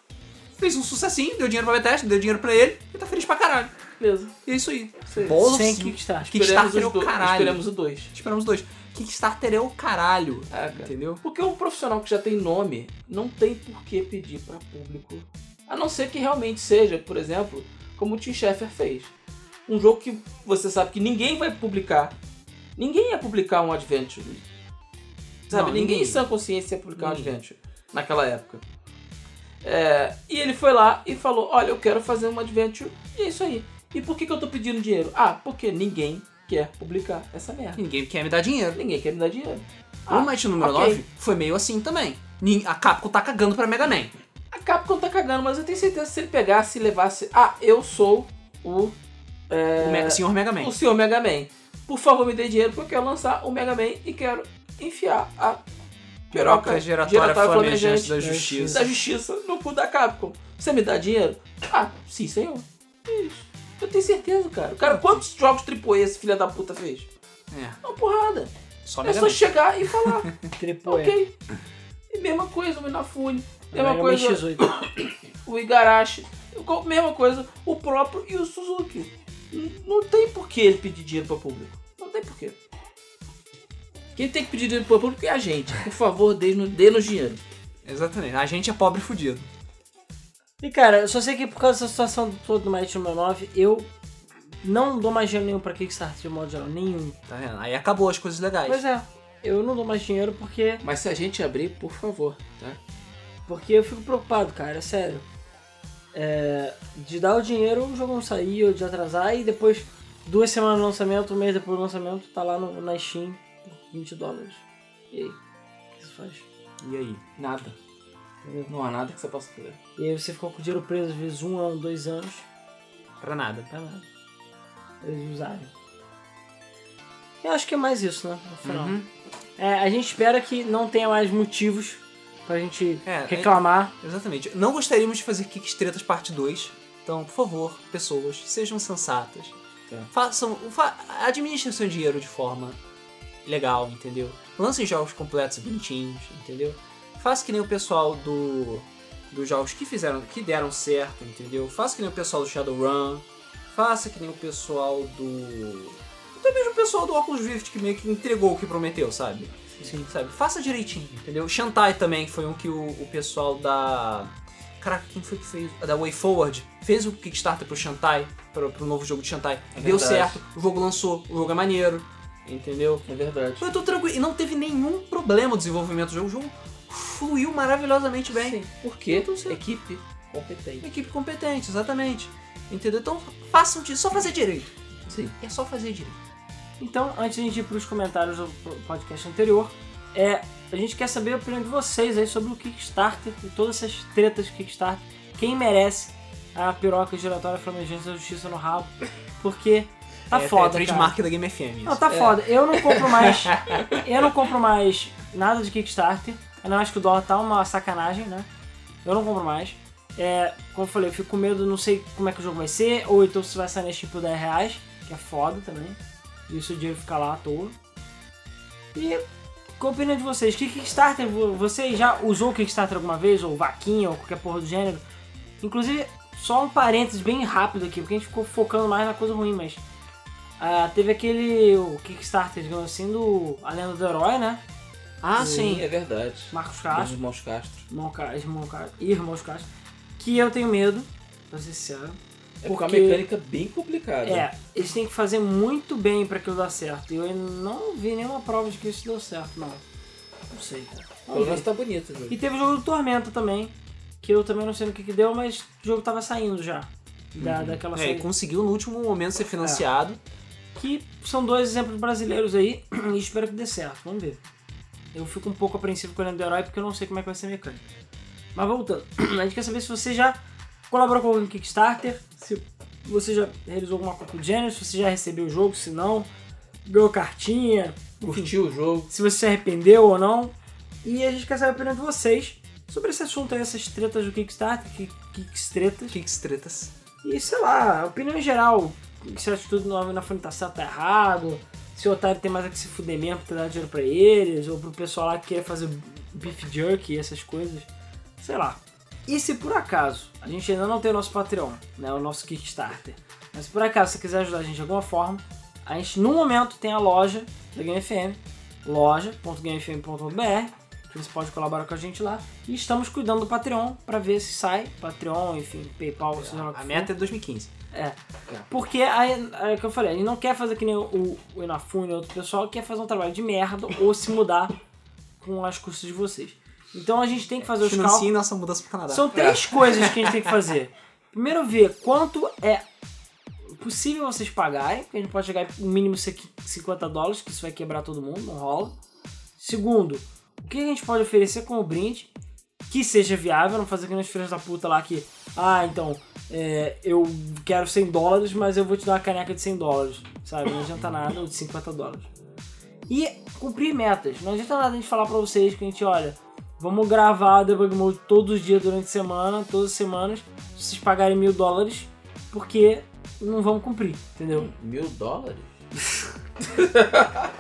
Fez um sucessinho, deu dinheiro pra Bethesda, deu dinheiro pra ele. E tá feliz pra caralho. Beleza. E é isso aí. Of Sem. Kickstarter. Kickstarter é o dois. caralho. Esperamos o 2. Esperamos dois. Kickstarter é o caralho. É, cara. Entendeu? Porque um profissional que já tem nome não tem por que pedir pra público. A não ser que realmente seja, por exemplo, como o Tim Schafer fez. Um jogo que você sabe que ninguém vai publicar. Ninguém ia publicar um Adventure. Sabe? Não, ninguém, ninguém. em sã consciência ia publicar um Ninguém. Adventure naquela época. É, e ele foi lá e falou: Olha, eu quero fazer um Adventure. E é isso aí. E por que, que eu tô pedindo dinheiro? Ah, porque ninguém quer publicar essa merda. Ninguém quer me dar dinheiro. Ninguém quer me dar dinheiro. o Might número ok. 9 foi meio assim também. A Capcom tá cagando pra Mega Man. A Capcom tá cagando, mas eu tenho certeza que se ele pegasse e levasse. Ah, eu sou o. O Mega, Senhor Mega Man. O senhor Mega Man. por favor me dê dinheiro porque eu quero lançar o Mega Man e quero enfiar a Piroca giratória flamejante da justiça. da justiça no cu da Capcom. Você me dá dinheiro? Ah, sim, senhor. Isso. Eu tenho certeza, cara. Cara, quantos jogos AAA esse filho da puta fez? É, Uma porrada. só É só chegar e falar. Triple ok. E mesma coisa o Inafune. Mesma Man coisa X8. o Igarashi. Mesma coisa o próprio e o Suzuki. Não tem por que ele pedir dinheiro para público. Não tem por quê. Quem tem que pedir dinheiro para público é a gente. Por favor, dê-nos dê dinheiro. Exatamente. A gente é pobre e fudido. E cara, eu só sei que por causa dessa situação toda do Mighty Number 9, eu não dou mais dinheiro nenhum pra Kickstarter de modo geral. Nenhum. Tá vendo? Aí acabou as coisas legais. Pois é, eu não dou mais dinheiro porque, Mas se a gente abrir, por favor, tá? Porque eu fico preocupado, cara, sério. É, de dar o dinheiro, o jogo não sair, ou de atrasar, e depois, duas semanas no lançamento, um mês depois do lançamento, tá lá no, na Steam por 20 dólares. E aí? O que você faz? E aí? Nada. Entendeu? Não há nada que você possa fazer. E aí você ficou com o dinheiro preso, às vezes um ano, dois anos, Pra nada. pra nada. Eles usarem. Eu acho que é mais isso, né? No final. Uhum. É, a gente espera que não tenha mais motivos pra gente É, reclamar. Exatamente. Não gostaríamos de fazer Kickstretas parte 2. Então, por favor, pessoas, sejam sensatas. Tá. Façam. Fa administrem seu dinheiro de forma legal, entendeu? Lancem jogos completos e bonitinhos, entendeu? Faça que nem o pessoal do. Dos jogos que fizeram. que deram certo, entendeu? Faça que nem o pessoal do Shadowrun. Faça que nem o pessoal do. Até mesmo o pessoal do Oculus Rift que meio que entregou o que prometeu, sabe? Sim. Sabe? Faça direitinho, entendeu? Shantai também foi um que o, o pessoal da. Caraca, quem foi que fez? Da Way Forward fez o Kickstarter pro Shantai, pro, pro novo jogo de Shantai. É Deu verdade. certo, o jogo lançou, o jogo é maneiro, entendeu? É verdade. Foi tudo tranquilo. E não teve nenhum problema o desenvolvimento do jogo. O jogo fluiu maravilhosamente bem. Sim. Por quê? Certo. Equipe competente. Equipe competente, exatamente. Entendeu? Então façam disso, só fazer direito. Sim. É só fazer direito. Então, antes de a gente ir pros comentários do podcast anterior, é, a gente quer saber a opinião de vocês aí sobre o Kickstarter e todas essas tretas do Kickstarter. Quem merece a piroca giratória flamejante da justiça no rabo? Porque tá é, foda, é cara. trademark da Game FM. Isso. Não, tá É. foda. Eu não compro mais. eu não compro mais nada de Kickstarter. Eu não acho que o dólar tá uma sacanagem, né? Eu não compro mais. É, como eu falei, eu fico com medo, não sei como é que o jogo vai ser, ou então se vai sair nesse tipo 10 reais, que é foda também. E o seu dinheiro fica lá à toa. E qual a opinião de vocês? Que Kickstarter, vo- você já usou o Kickstarter alguma vez? Ou vaquinha, ou qualquer porra do gênero? Inclusive, só um parênteses bem rápido aqui, porque a gente ficou focando mais na coisa ruim, mas ah, teve aquele o Kickstarter, digamos assim, do A Lenda do Herói, né? Ah, sim. É verdade. Marcos Dos Castro, irmãos Castro. irmão irmão irmãos Castro, que eu tenho medo, pra ser sincero. É porque é uma Porque- mecânica bem complicada. É, eles têm que fazer muito bem pra aquilo dar certo. E eu não vi nenhuma prova de que isso deu certo, não. Não sei, cara. Pelo menos tá bonito o jogo. E teve o jogo do Tormenta também, que eu também não sei no que, que deu, mas o jogo tava saindo já. Da, daquela É, conseguiu no último momento ser financiado. Que são dois exemplos brasileiros aí, e espero que dê certo. Vamos ver. Eu fico um pouco apreensivo com o do Herói porque eu não sei como é que vai ser a mecânica. Mas voltando, a gente quer saber se você já colaborou com algum Kickstarter, se você já realizou alguma coisa do gênero, se você já recebeu o jogo, se não, ganhou cartinha, Curtiu o jogo. se você se arrependeu ou não. E a gente quer saber a opinião de vocês sobre esse assunto aí, essas tretas do Kickstarter, Kickstretas. Kickstretas. E sei lá, a opinião em geral, se a atitude no na certo tá errado, se o otário tem mais a que se fuder mesmo pra dar dinheiro pra eles, ou pro pessoal lá que queira fazer beef jerky e essas coisas, sei lá. E se por acaso a gente ainda não tem o nosso Patreon, né, o nosso Kickstarter, mas se por acaso você quiser ajudar a gente de alguma forma, a gente no momento tem a loja da Game FM, loja.gamefm.br, que você pode colaborar com a gente lá, e estamos cuidando do Patreon pra ver se sai, Patreon, enfim, PayPal, seja lá A for. meta é 2015. É. Porque aí, é o que eu falei, a gente não quer fazer que nem o, o Inafune e outro pessoal quer fazer um trabalho de merda ou se mudar com as custas de vocês. Então a gente tem que fazer os cálculos. Financiem nossa mudança pro Canadá. São três coisas que a gente tem que fazer. Primeiro, ver quanto é possível vocês pagarem, porque a gente pode chegar no mínimo 50 dólares, que isso vai quebrar todo mundo, não rola. Segundo, o que a gente pode oferecer como brinde, que seja viável, não fazer que nem filhos da puta lá que, ah, então, é, eu quero 100 dólares, mas eu vou te dar uma caneca de 100 dólares, sabe? Não adianta nada, ou de 50 dólares. E cumprir metas. Não adianta nada a gente falar pra vocês que a gente, olha, vamos gravar Debug Mode todos os dias durante a semana, todas as semanas, se vocês pagarem mil dólares, porque não vamos cumprir, entendeu? Mil dólares?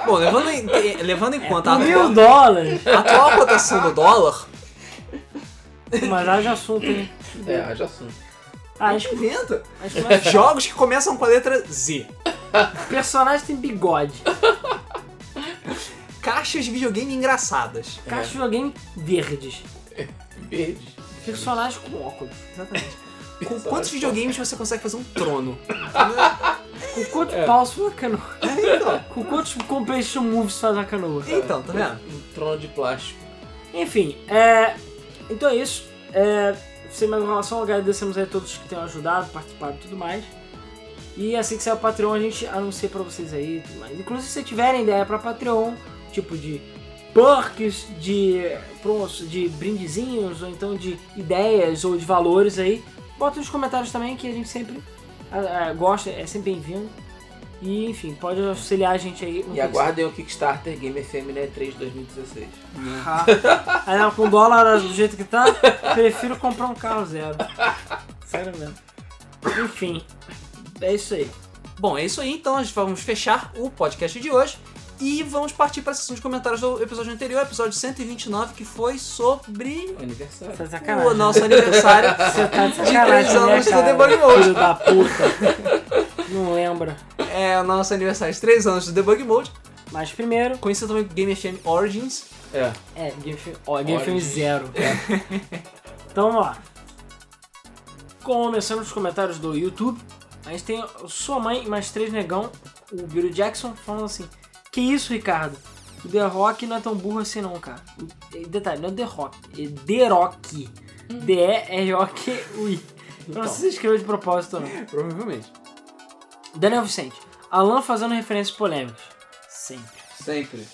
Bom, levando em, levando em conta a mil atual, dólares! a atual cotação do dólar, Mas haja assunto, hein? É, haja assunto. Ah, a acho gente que inventa. Jogos que começam com a letra Z. personagem tem bigode. Caixas de videogame engraçadas. Caixa de videogame verdes. Verde. Personagem com óculos. Exatamente. Com quantos videogames você consegue fazer um trono? Com quantos É. paus faz a canoa? É, então. Com quantos completion moves faz a canoa? Então, tá vendo? Um trono de plástico. Enfim, é... Então é isso. É... Sem mais enrolação, agradecemos a todos que tenham ajudado, participado e tudo mais. E assim que sair o Patreon, a gente anuncia pra vocês aí e tudo mais. Inclusive, se tiverem ideia pra Patreon, tipo de perks, de, de brindezinhos, ou então de ideias ou de valores aí, bota nos comentários também que a gente sempre gosta, é sempre bem-vindo. E enfim, pode auxiliar a gente aí. E aguardem o Kickstarter Game FM né, 3 2016. Ah, aí, não, com dólar do jeito que tá, prefiro comprar um carro zero. Sério mesmo. Enfim, é isso aí. Bom, é isso aí. Então, nós vamos fechar o podcast de hoje. E vamos partir para a sessão de comentários do episódio anterior, episódio 129, que foi sobre Aniversário. Tá sacanagem. o nosso aniversário. Tá de de sacanagem, três anos né, do cara? Debug Mode. Filho da puta. Não lembra. É o nosso aniversário de 3 anos do Debug Mode, Mas primeiro, conhecido também como Game FM Origins. É. é, Game ó, Game Origins. Zero. Então vamos lá. Começando os comentários do YouTube, a gente tem sua mãe e mais três negão, o Bill Jackson, falando assim: Que isso, Ricardo? O The Rock não é tão burro assim, não, cara. E detalhe, não é The Rock, é The Rock. D-E-R-O-Q-U-I. Eu não sei se você escreveu de propósito ou não. Provavelmente. Daniel Vicente. Alan fazendo referências polêmicas. Sempre. Sempre.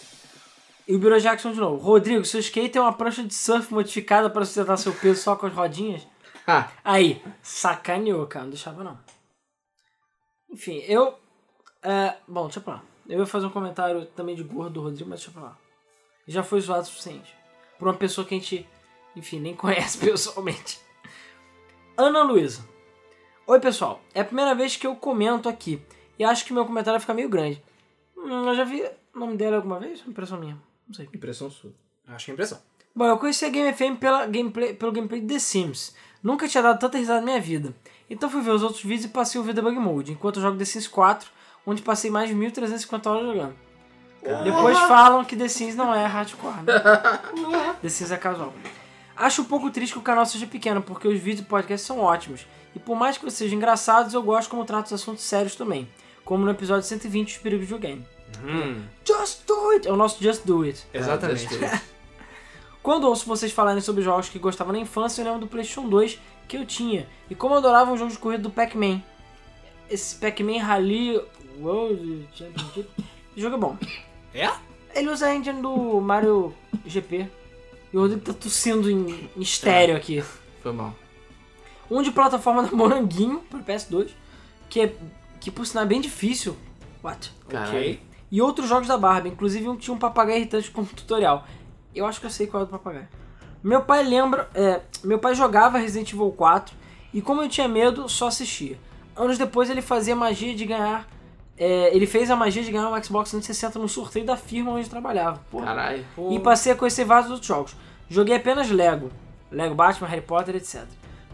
E o Biro Jackson de novo. Rodrigo, seu skate é uma prancha de surf modificada para sustentar seu peso só com as rodinhas? Ah, Aí, sacaneou, cara. Não deixava não. Enfim, eu... é, bom, deixa pra lá. Eu ia fazer um comentário também de gordo do Rodrigo, mas deixa pra lá. Já foi zoado o suficiente. Por uma pessoa que a gente, enfim, nem conhece pessoalmente. Ana Luísa. Oi, pessoal. É a primeira vez que eu comento aqui. E acho que meu comentário vai ficar meio grande. Hum, eu já vi o nome dela alguma vez? Impressão minha. Não sei. impressão sua. Acho que é impressão. Bom, eu conheci a Game FM pela gameplay, pelo gameplay de The Sims. Nunca tinha dado tanta risada na minha vida. Então fui ver os outros vídeos e passei a ver Debug Mode, enquanto eu jogo The Sims 4, onde passei mais de 1350 horas jogando. Depois falam que The Sims não é hardcore, né? The Sims é casual. Acho um pouco triste que o canal seja pequeno, porque os vídeos e podcasts são ótimos. E por mais que eles sejam engraçados, eu gosto como trato os assuntos sérios também. Como no episódio 120 dos Perigos de Videogame. Hum, Just do it! É o nosso Just do it. exatamente. Ah, Quando ouço vocês falarem sobre jogos que gostavam na infância, eu lembro do PlayStation 2 que eu tinha. E como eu adorava um jogo de corrida do Pac-Man. Esse Pac-Man Rally World Championship. Esse jogo é bom. É? Ele usa a engine do Mario GP. E o Rodrigo tá tossindo em, em estéreo aqui. Foi mal. Um de plataforma da Moranguinho para PS2. Que, é, que por sinal é bem difícil. What? Caralho. e outros jogos da Barbie, inclusive um que tinha um papagaio irritante como tutorial. Eu acho que eu sei qual é o do papagaio. Meu pai lembra, é, meu pai jogava Resident Evil 4 e como eu tinha medo, só assistia. Anos depois ele fazia magia de ganhar, é, ele fez a magia de ganhar um Xbox 360 no sorteio da firma onde trabalhava. Porra. Caralho. E passei a conhecer vários outros jogos. Joguei apenas Lego, Lego Batman, Harry Potter, etc.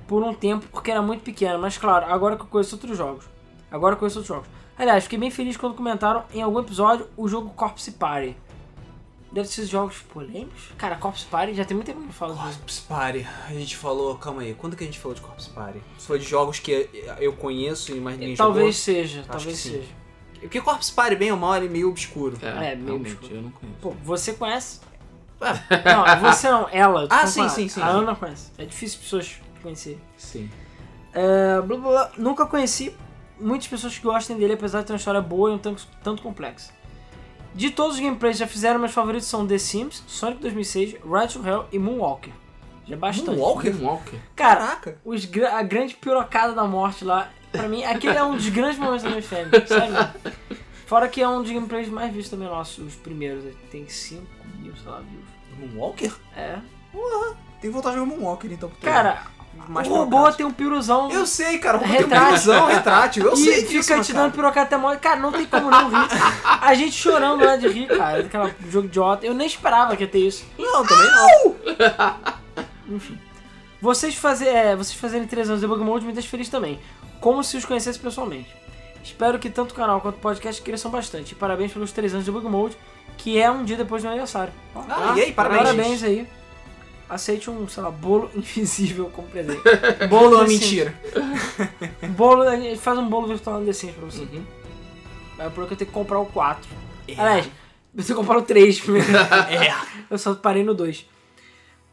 Por um tempo, porque era muito pequeno, mas claro, agora que eu conheço outros jogos. Agora eu conheço outros jogos. Aliás, fiquei bem feliz quando comentaram em algum episódio o jogo Corpse Party. Deve ser jogos polêmicos? Cara, Corpse Party já tem muito tempo que eu falo disso. Corpse Party. A gente falou, calma aí, quando que a gente falou de Corpse Party? Foi de jogos que eu conheço e mais ninguém Talvez jogou? seja, talvez que sim. seja. Porque Corpse Party, bem ou mal, ele é meio obscuro. É, É, meio obscuro. eu não conheço. Pô, você conhece? É. Não, você não, ela. Ah, sim, a- sim, sim. A Ana conhece. É difícil pessoas conhecerem. Sim. É, blá, blá, blá. Nunca conheci muitas pessoas que gostem dele, apesar de ter uma história boa e um tanto, tanto complexa. De todos os gameplays que já fizeram, meus favoritos são The Sims, Sonic 2006, Ride to Hell e Moonwalker. Já bastante. Moonwalker? Moonwalker. Cara, Caraca. os, a grande pirocada da morte lá, pra mim, aquele é um dos grandes momentos da minha family, sério. Fora que é um dos gameplays mais vistos também nossos, os primeiros. Tem 5 mil, sei lá, views. Moonwalker? É. Tem que voltar a jogar Moonwalker, então. porque- Cara, mais o robô tem um piruzão Eu sei, cara. O robô tem um piruzão, retrátil. Eu e sei disso, fica te dando pirocada até morte. Cara, não tem como não rir. A gente chorando lá de rir, cara, daquela jogo idiota. Eu nem esperava que ia ter isso. Não, também não. Enfim. Vocês, fazer, é, vocês fazerem 3 anos de Debug Mode me deixa feliz também. Como se os conhecesse pessoalmente. Espero que tanto o canal quanto o podcast cresçam bastante. E parabéns pelos 3 anos de Debug Mode, que é um dia depois do meu aniversário. Ó, Ah, e aí, parabéns. Parabéns aí. Aceite um, sei lá, bolo invisível como presente. Bolo é The Sims. mentira. Bolo, a gente faz um bolo virtual no The Sims pra você. Uhum. Mas por que eu tenho que comprar o 4. É. Aliás, eu tenho que comprar o 3 primeiro. É. Eu só parei no 2.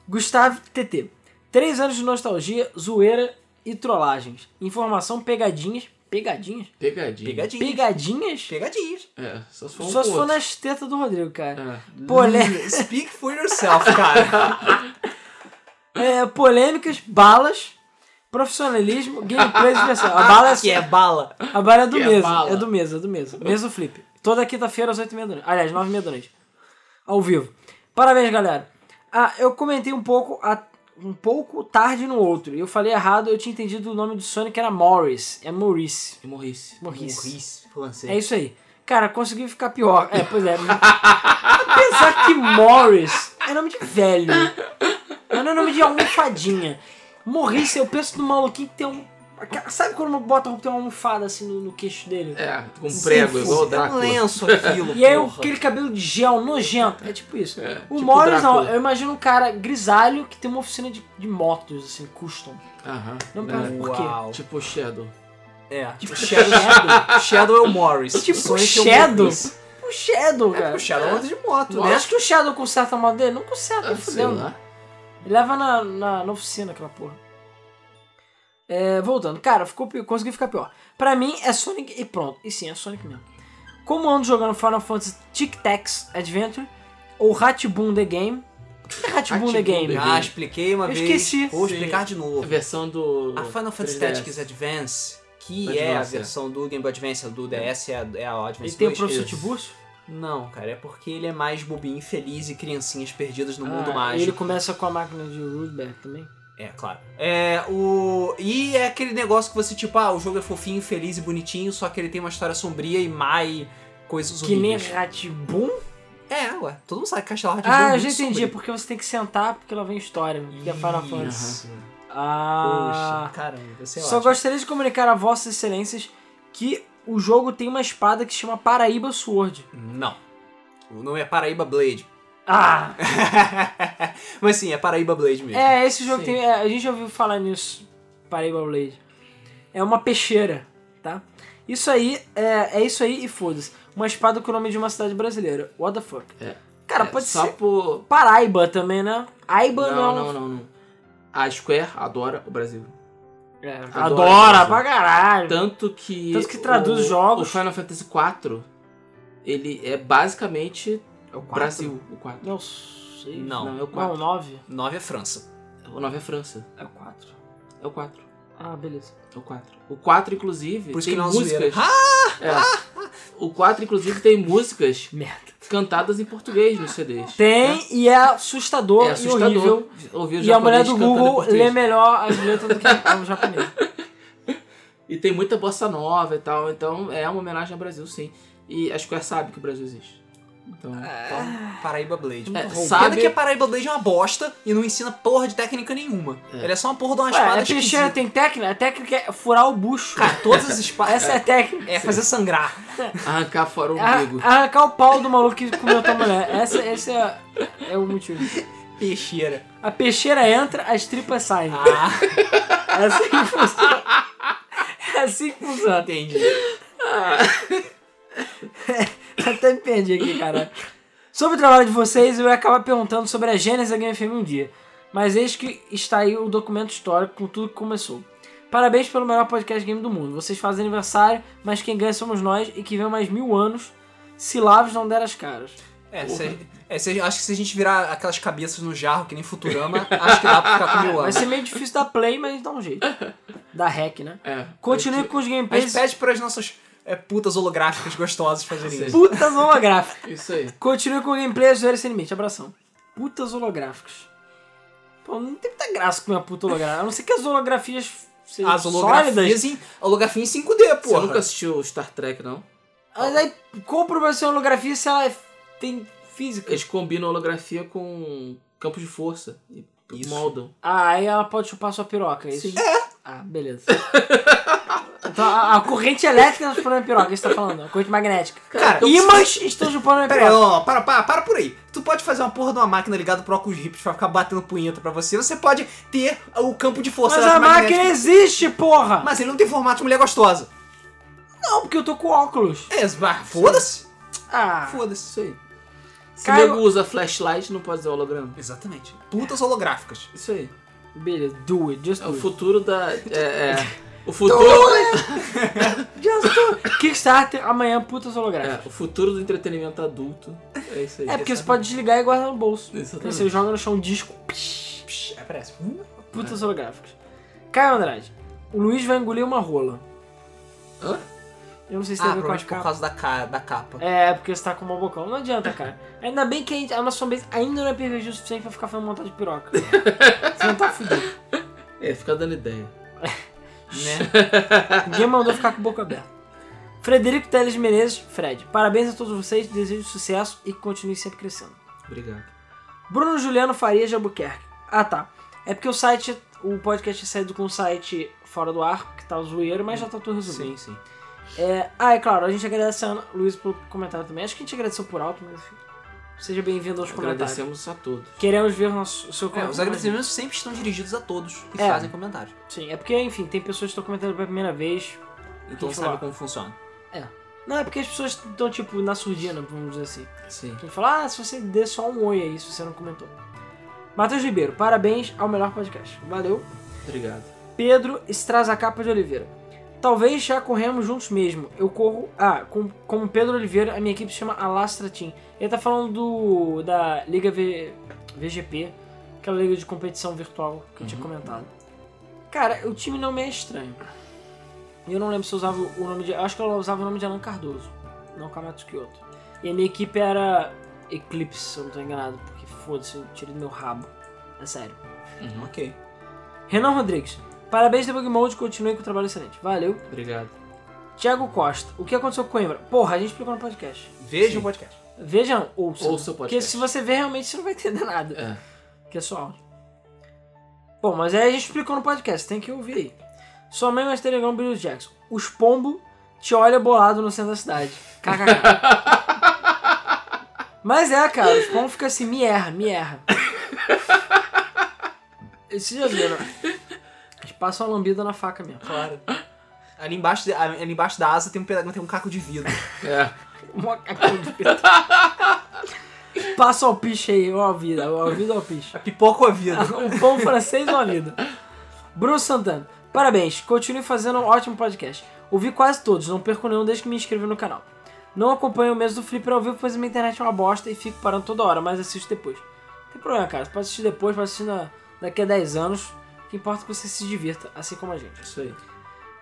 Gustavo TT. 3 anos de nostalgia, zoeira e trollagens. Informação, pegadinhas. Pegadinhas? Pegadinha. Pegadinhas. Pegadinhas? Pegadinhas. É, só se for um Só se for nas tetas do Rodrigo, cara. É. Polé Speak for yourself, cara. é, polêmicas, balas, profissionalismo, gameplay e diversão. A bala é, que é bala. a bala é do Que é. É do mês, é do. Mês do flip. Toda quinta-feira às 8h30 da noite. Aliás, 9h30 da noite. Ao vivo. Parabéns, galera. Ah, eu comentei um pouco, a- um pouco tarde no outro. E eu falei errado, eu tinha entendido o nome do Sonic era Morris. É Maurice. Morrisse. Maurice. Maurice, francês. É isso aí. Cara, conseguiu ficar pior. É, pois é. Apesar que Morris é nome de velho. Não é nome de almofadinha. Maurice, eu penso no maluquinho que tem um. Sabe quando bota roupa tem uma almofada assim no, no queixo dele? É, com um prego, Sim, igual o É um Drácula. lenço aquilo, E aí porra. aquele cabelo de gel nojento. É tipo isso. É, o tipo Morris não, eu imagino um cara grisalho que tem uma oficina de, de motos, assim, custom. Aham. Não é. pra- por quê? Uau. Tipo Shadow. É. Tipo Shadow, Shadow. Shadow é o Morris. Tipo é o Shadow? Maurice. O Shadow, É, cara. o Shadow anda de moto, Eu né? acho que o Shadow conserta a moto dele. Não conserta, Ah, fudendo. lá. Ele leva na, na, na oficina aquela porra. É, voltando, cara, ficou, consegui ficar pior. Pra mim é Sonic e pronto. E sim, é Sonic mesmo. Como ando jogando Final Fantasy Tic Tacs Adventure ou Hatboom The Game. O que é Hatboom The Game? Ah, expliquei uma Eu vez. esqueci. Vou Sim. explicar de A novo. versão do. A Final Fantasy 3DS. Tactics Advance, que Advance, é a é. versão do Game Boy Advance, do DS é a, é a Advance Ele tem o 2. professor. Tiburcio? Não, cara, é porque ele é mais bobinho, feliz e criancinhas perdidas no mundo Ah, mágico. Ele começa com a máquina de Rudberg também. É, claro. É, o... E é aquele negócio que você, tipo, ah, o jogo é fofinho, feliz e bonitinho, só que ele tem uma história sombria e má e coisas Que nem horríveis. Hatboom? É, ué, todo mundo sabe que Castelo Hard Ah, eu já entendi. É porque você tem que sentar porque lá vem história. Que é Final Fantasy. Ah. Poxa, caramba, você é Só ótimo. gostaria de comunicar a vossas excelências que o jogo tem uma espada que se chama Paraíba Sword. Não. O nome é Paraíba Blade. Ah! Mas sim, é Paraíba Blade mesmo. É, esse jogo tem. é, a gente já ouviu falar nisso. Paraíba Blade. É uma peixeira, tá? Isso aí, é, é isso aí e foda-se. Uma espada com o nome de uma cidade brasileira. What the fuck? É. Cara, É, pode só ser por. Paraíba também, né? Aiba Não, não. não, não, não. A Square adora o Brasil. É, Adora adora pra caralho. Tanto que. Tanto que traduz o, jogos. O Final Fantasy IV, ele é basicamente É o quatro? Brasil, o 4. Não sei. Não. Não, é o Não, 4. 9. 9 é França. O 9 é França. É o 4. É o 4. Ah, beleza. É o 4. O 4, inclusive, Por isso tem que não é músicas. zoeira. É. O 4, inclusive, tem músicas Merda. cantadas em português nos CDs. Tem e é assustador, É e assustador horrível. ouvir o E a mulher do Google lê melhor as letras do que o japonês. E tem muita bossa nova e tal, então é uma homenagem ao Brasil, sim. E a Square sabe que o Brasil existe. Então, Então, Paraíba Blade. É, sabe- que a Paraíba Blade é uma bosta e não ensina porra de técnica nenhuma. É. Ele é só uma porra de uma Ué, espada a peixeira esquisita. tem técnica? A técnica é furar o bucho. Cara, todas as espadas... Essa é a técnica. É fazer sangrar. arrancar fora o umbigo. Arrancar o pau do maluco que comeu tua mulher. Essa, esse é, é o motivo. Peixeira. A peixeira entra, as tripas saem. Ah, É assim que funciona. É assim que funciona. entendi. Até me perdi aqui, cara. Sobre o trabalho de vocês, eu ia acabar perguntando sobre a gênese da Game FM um dia. Mas eis que está aí o documento histórico com tudo que começou. Parabéns pelo melhor podcast game do mundo. Vocês fazem aniversário, mas quem ganha somos nós e que vem mais mil anos se Lavos não der as caras. É, se, é se- acho que se a gente virar aquelas cabeças no jarro, que nem Futurama, acho que dá pra ficar com mil Vai anos. ser meio difícil dar play, mas dá um jeito. Dá hack, né? É. Continue com os A gente gameplays. pede para as nossas é, putas holográficas gostosas fazerem isso. Putas holográficas. Isso aí. Continue com o gameplay Zoeira Sem Limite. Abração. Putas holográficas. Pô, não tem muita graça com uma puta holográfica. A não ser que as holografias sejam As sólidas. holografias em, holografia em 5D, Você porra. nunca assistiu Star Trek, não? Mas aí, compra pra ser holografia se ela é- tem física. Eles combinam holografia com campo de força. E Isso. moldam. Ah, aí ela pode chupar sua piroca, é isso? Sim. Ah, beleza. então a, a corrente elétrica está chupando a piroca, é isso você tá falando. A corrente magnética. Cara, Ímãs estão chupando a Pera piroca. ó, para, para, para por aí. Tu pode fazer uma porra de uma máquina ligada pro óculos Rift pra ficar batendo punheta pra você. Você pode ter o campo de força Mas a máquina existe, porra! Mas ele não tem formato de mulher gostosa. Não, porque eu tô com óculos. É, foda-se. Ah, Foda-se. Isso aí. Se Caio- nego usa flashlight, não pode usar holograma. Exatamente. Putas holográficas. Isso aí. beleza, do it, just É do o it. futuro da. É, é. O futuro. Just do it. Kickstarter, amanhã, putas É, holográficas. o futuro do entretenimento adulto. É isso aí. É, porque você pode desligar e guardar no bolso. Exatamente. você joga no chão um disco, psh, Psh, aparece. putas holográficas. Caio Andrade, o Luiz vai engolir uma rola. Hã? Eu não sei se Ah, tem a ver com a provavelmente por capa. causa da, ca da capa. É, porque você tá com uma bocão. Não adianta, cara. Ainda bem que a, gente- a nossa fanbase ainda não é PVG o suficiente pra ficar fazendo montagem de piroca. Você não tá fudido. É, fica dando ideia. Né? Ninguém mandou ficar com a boca aberta. Frederico Teles Menezes, Fred. Parabéns a todos vocês, desejo sucesso e que continue sempre crescendo. Obrigado. Bruno Juliano Farias de Albuquerque. Ah, tá. É porque o site, o podcast é saído com o site fora do ar, que tá o zoeiro, mas já tá tudo resolvido. Sim, sim. É, ah, é claro, a gente agradece a Ana Luiz pelo comentário também. Acho que a gente agradeceu por alto, mas enfim. Seja bem-vindo aos comentários. Agradecemos a todos. Queremos ver o, nosso, o seu É, comentário. os agradecimentos sempre estão dirigidos a todos que É. fazem comentários. Sim, é porque, enfim, tem pessoas que estão comentando pela primeira vez. Então Quem sabe falar? como funciona. Não, é porque as pessoas estão, tipo, na surdina, vamos dizer assim. Sim. Quem fala, ah, se você der só um oi aí, se você não comentou. Matheus Ribeiro, parabéns ao melhor podcast. Valeu. Obrigado. Pedro Estrazacapa de Oliveira. Talvez já corremos juntos mesmo. Eu corro. Ah, com, como Pedro Oliveira, a minha equipe se chama Alastra Team. Ele tá falando do. da Liga v, VGP, aquela liga de competição virtual que eu tinha comentado. Cara, o time não me é estranho. Eu não lembro se eu usava o nome de. Acho que eu usava o nome de Alan Cardoso, não Kamatsu Kyoto. E a minha equipe era Eclipse, se eu não tô enganado, porque foda-se, eu tirei do meu rabo. É sério. Uhum. Ok. Renan Rodrigues. Parabéns, Debug Mode, continue com o trabalho excelente. Valeu. Obrigado. Tiago Costa. O que aconteceu com Coimbra? Porra, a gente explicou no podcast. Veja Sim. o podcast. Vejam, ouça. Ouça o Porque podcast. se você ver, realmente você não vai entender nada. É. Que é só áudio. Bom, mas aí a gente explicou no podcast, tem que ouvir aí. Sua mãe vai ter legal Billy Jackson. Os pombo te olha bolado no centro da cidade. KKK. mas é, cara, os pombo ficam assim, me erra, me erra. Vocês já viram? Eles passam uma lambida na faca mesmo. Claro. Ali embaixo, de- ali embaixo da asa tem um, peda- tem um caco de vidro. É. Macacão de preto. Passa o piche aí, ó a vida, ó a vida, ó o piche. A pipoca ou a vida? Um pão francês ou a vida. Bruno Santana, parabéns, continue fazendo um ótimo podcast. Ouvi quase todos, não perco nenhum desde que me inscrevi no canal. Não acompanho o mês do Flipper ao vivo, pois a minha internet é uma bosta e fico parando toda hora, mas assisto depois. Não tem problema, cara, você pode assistir depois, pode assistir na- daqui a 10 anos. Que importa é que você se divirta, assim como a gente. Isso aí.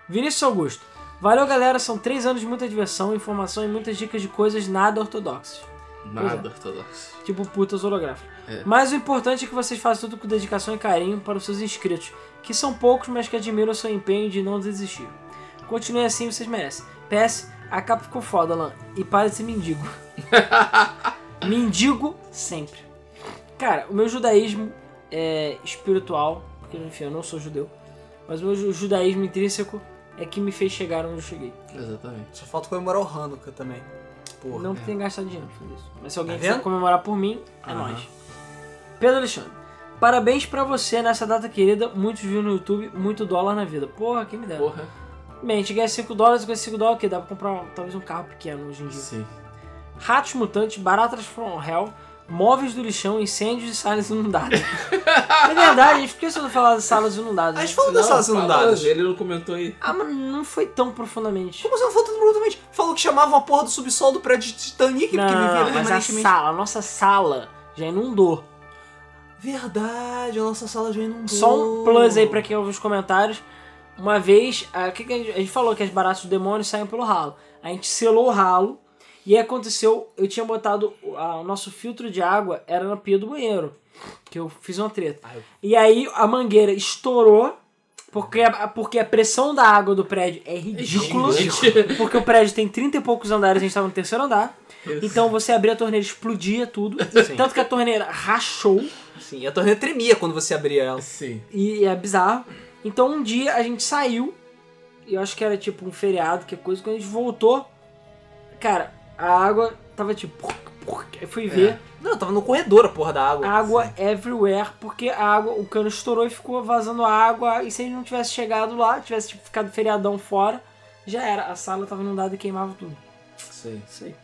Vinícius Augusto. Valeu, galera. São três anos de muita diversão, informação e muitas dicas de coisas nada ortodoxas. Nada ortodoxo. Tipo putas holográficas. É. Mas o importante é que vocês façam tudo com dedicação e carinho para os seus inscritos, que são poucos, mas que admiram o seu empenho de não desistir. Continue assim, vocês merecem. PS, a capa ficou foda, Lan. E para de ser mendigo. mendigo sempre. Cara, o meu judaísmo é espiritual, porque enfim, eu não sou judeu, mas o meu ju- judaísmo intrínseco é que me fez chegar onde eu cheguei. Exatamente. Só falta comemorar o Hanukkah também. Porra. Não que tenha gastado dinheiro pra isso. Mas se alguém Tá quiser comemorar por mim, é Aham. nóis. Pedro Alexandre. Parabéns pra você nessa data querida. Muitos views no YouTube, muito dólar na vida. Porra, quem me dera. Porra. Bem, a gente ganha 5 dólares, com esses 5 dólares o quê? Dá pra comprar talvez um carro pequeno hoje em dia. Sim. Ratos mutantes, baratas from hell, móveis do lixão, incêndios e salas inundadas. é verdade, a gente esqueceu de falar das salas inundadas. A gente falou das salas inundadas. Ele não comentou aí. Ah, mas não foi tão profundamente. Como você não falou totalmente literalmente falou que chamavam a porra do subsolo do prédio de Titanic, Não, porque vivia mas a permanentemente. sala, a nossa sala já inundou. Verdade, a nossa sala já inundou. Só um plus aí pra quem ouve os comentários. Uma vez, a, que que a, gente, a gente falou que as baratas do demônio saem pelo ralo. A gente selou o ralo e aí aconteceu, eu tinha botado o a- o nosso filtro de água era na pia do banheiro, que eu fiz uma treta. Eu- E aí a mangueira estourou porque a, porque a pressão da água do prédio é ridícula. Gigante. Porque o prédio tem 30 e poucos andares, a gente tava no terceiro andar. Isso. Então você abria a torneira, explodia tudo. Sim. Tanto que a torneira rachou. Sim, a torneira tremia quando você abria ela. Sim. E é bizarro. Então um dia a gente saiu, e eu acho que era tipo um feriado, que é coisa, quando a gente voltou, cara, a água tava tipo. Eu fui ver, Não, tava no corredor a porra da água. água everywhere, porque a água, o cano estourou e ficou vazando água, e se gente não tivesse chegado lá, tivesse tipo, ficado feriadão fora, já era. A sala tava inundada e queimava tudo. Isso aí.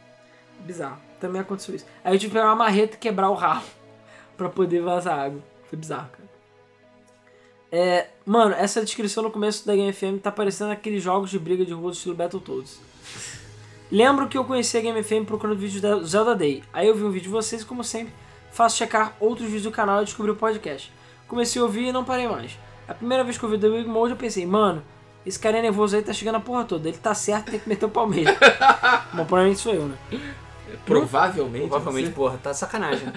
Bizarro. Também aconteceu isso. Aí eu tive que pegar uma marreta e quebrar o ralo pra poder vazar água. Foi bizarro, cara. É, mano, essa descrição no começo da Game FM tá parecendo aqueles jogos de briga de rua do estilo Battletoads. Lembro que eu conheci a Game FM procurando vídeos da Zelda Day. Aí eu vi um vídeo de vocês e, como sempre, faço checar outros vídeos do canal e descobri o podcast. Comecei a ouvir e não parei mais. A primeira vez que eu vi o The Big Mode eu pensei, mano, esse carinha nervoso aí tá chegando a porra toda. Ele tá certo, tem que meter o pau mesmo. Bom, provavelmente sou eu, né? Provavelmente. Provavelmente, porra, tá sacanagem.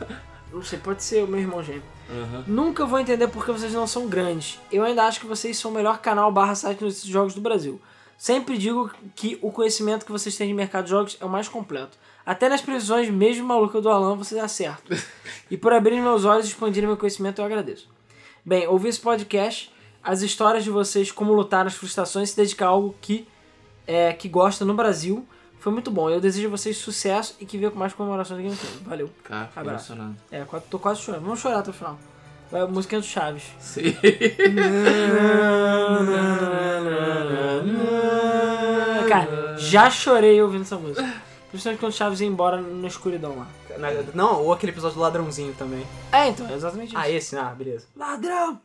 Não sei, pode ser o meu irmão gêmeo. Aham. Nunca vou entender porque vocês não são grandes. Eu ainda acho que vocês são o melhor canal barra site de jogos do Brasil. Sempre digo que o conhecimento que vocês têm de mercado de jogos é o mais completo. Até nas previsões mesmo malucas do Alan, vocês acertam. E por abrir meus olhos e expandir meu conhecimento, eu agradeço. Bem, ouvir esse podcast, as histórias de vocês, como lutar nas frustrações e se dedicar a algo que, é, que gosta no Brasil, foi muito bom. Eu desejo a vocês sucesso e que venham com mais comemorações da Game. Valeu. Cara, Abraço. É, tô quase chorando. Vamos chorar até o final. Vai a musiquinha do Chaves. Sim. Cara, já chorei ouvindo essa música. Principalmente quando o Chaves ia embora na escuridão lá. Na- Não, ou aquele episódio do ladrãozinho também. É, então, é exatamente isso. Ah, esse? Ah, beleza. Ladrão!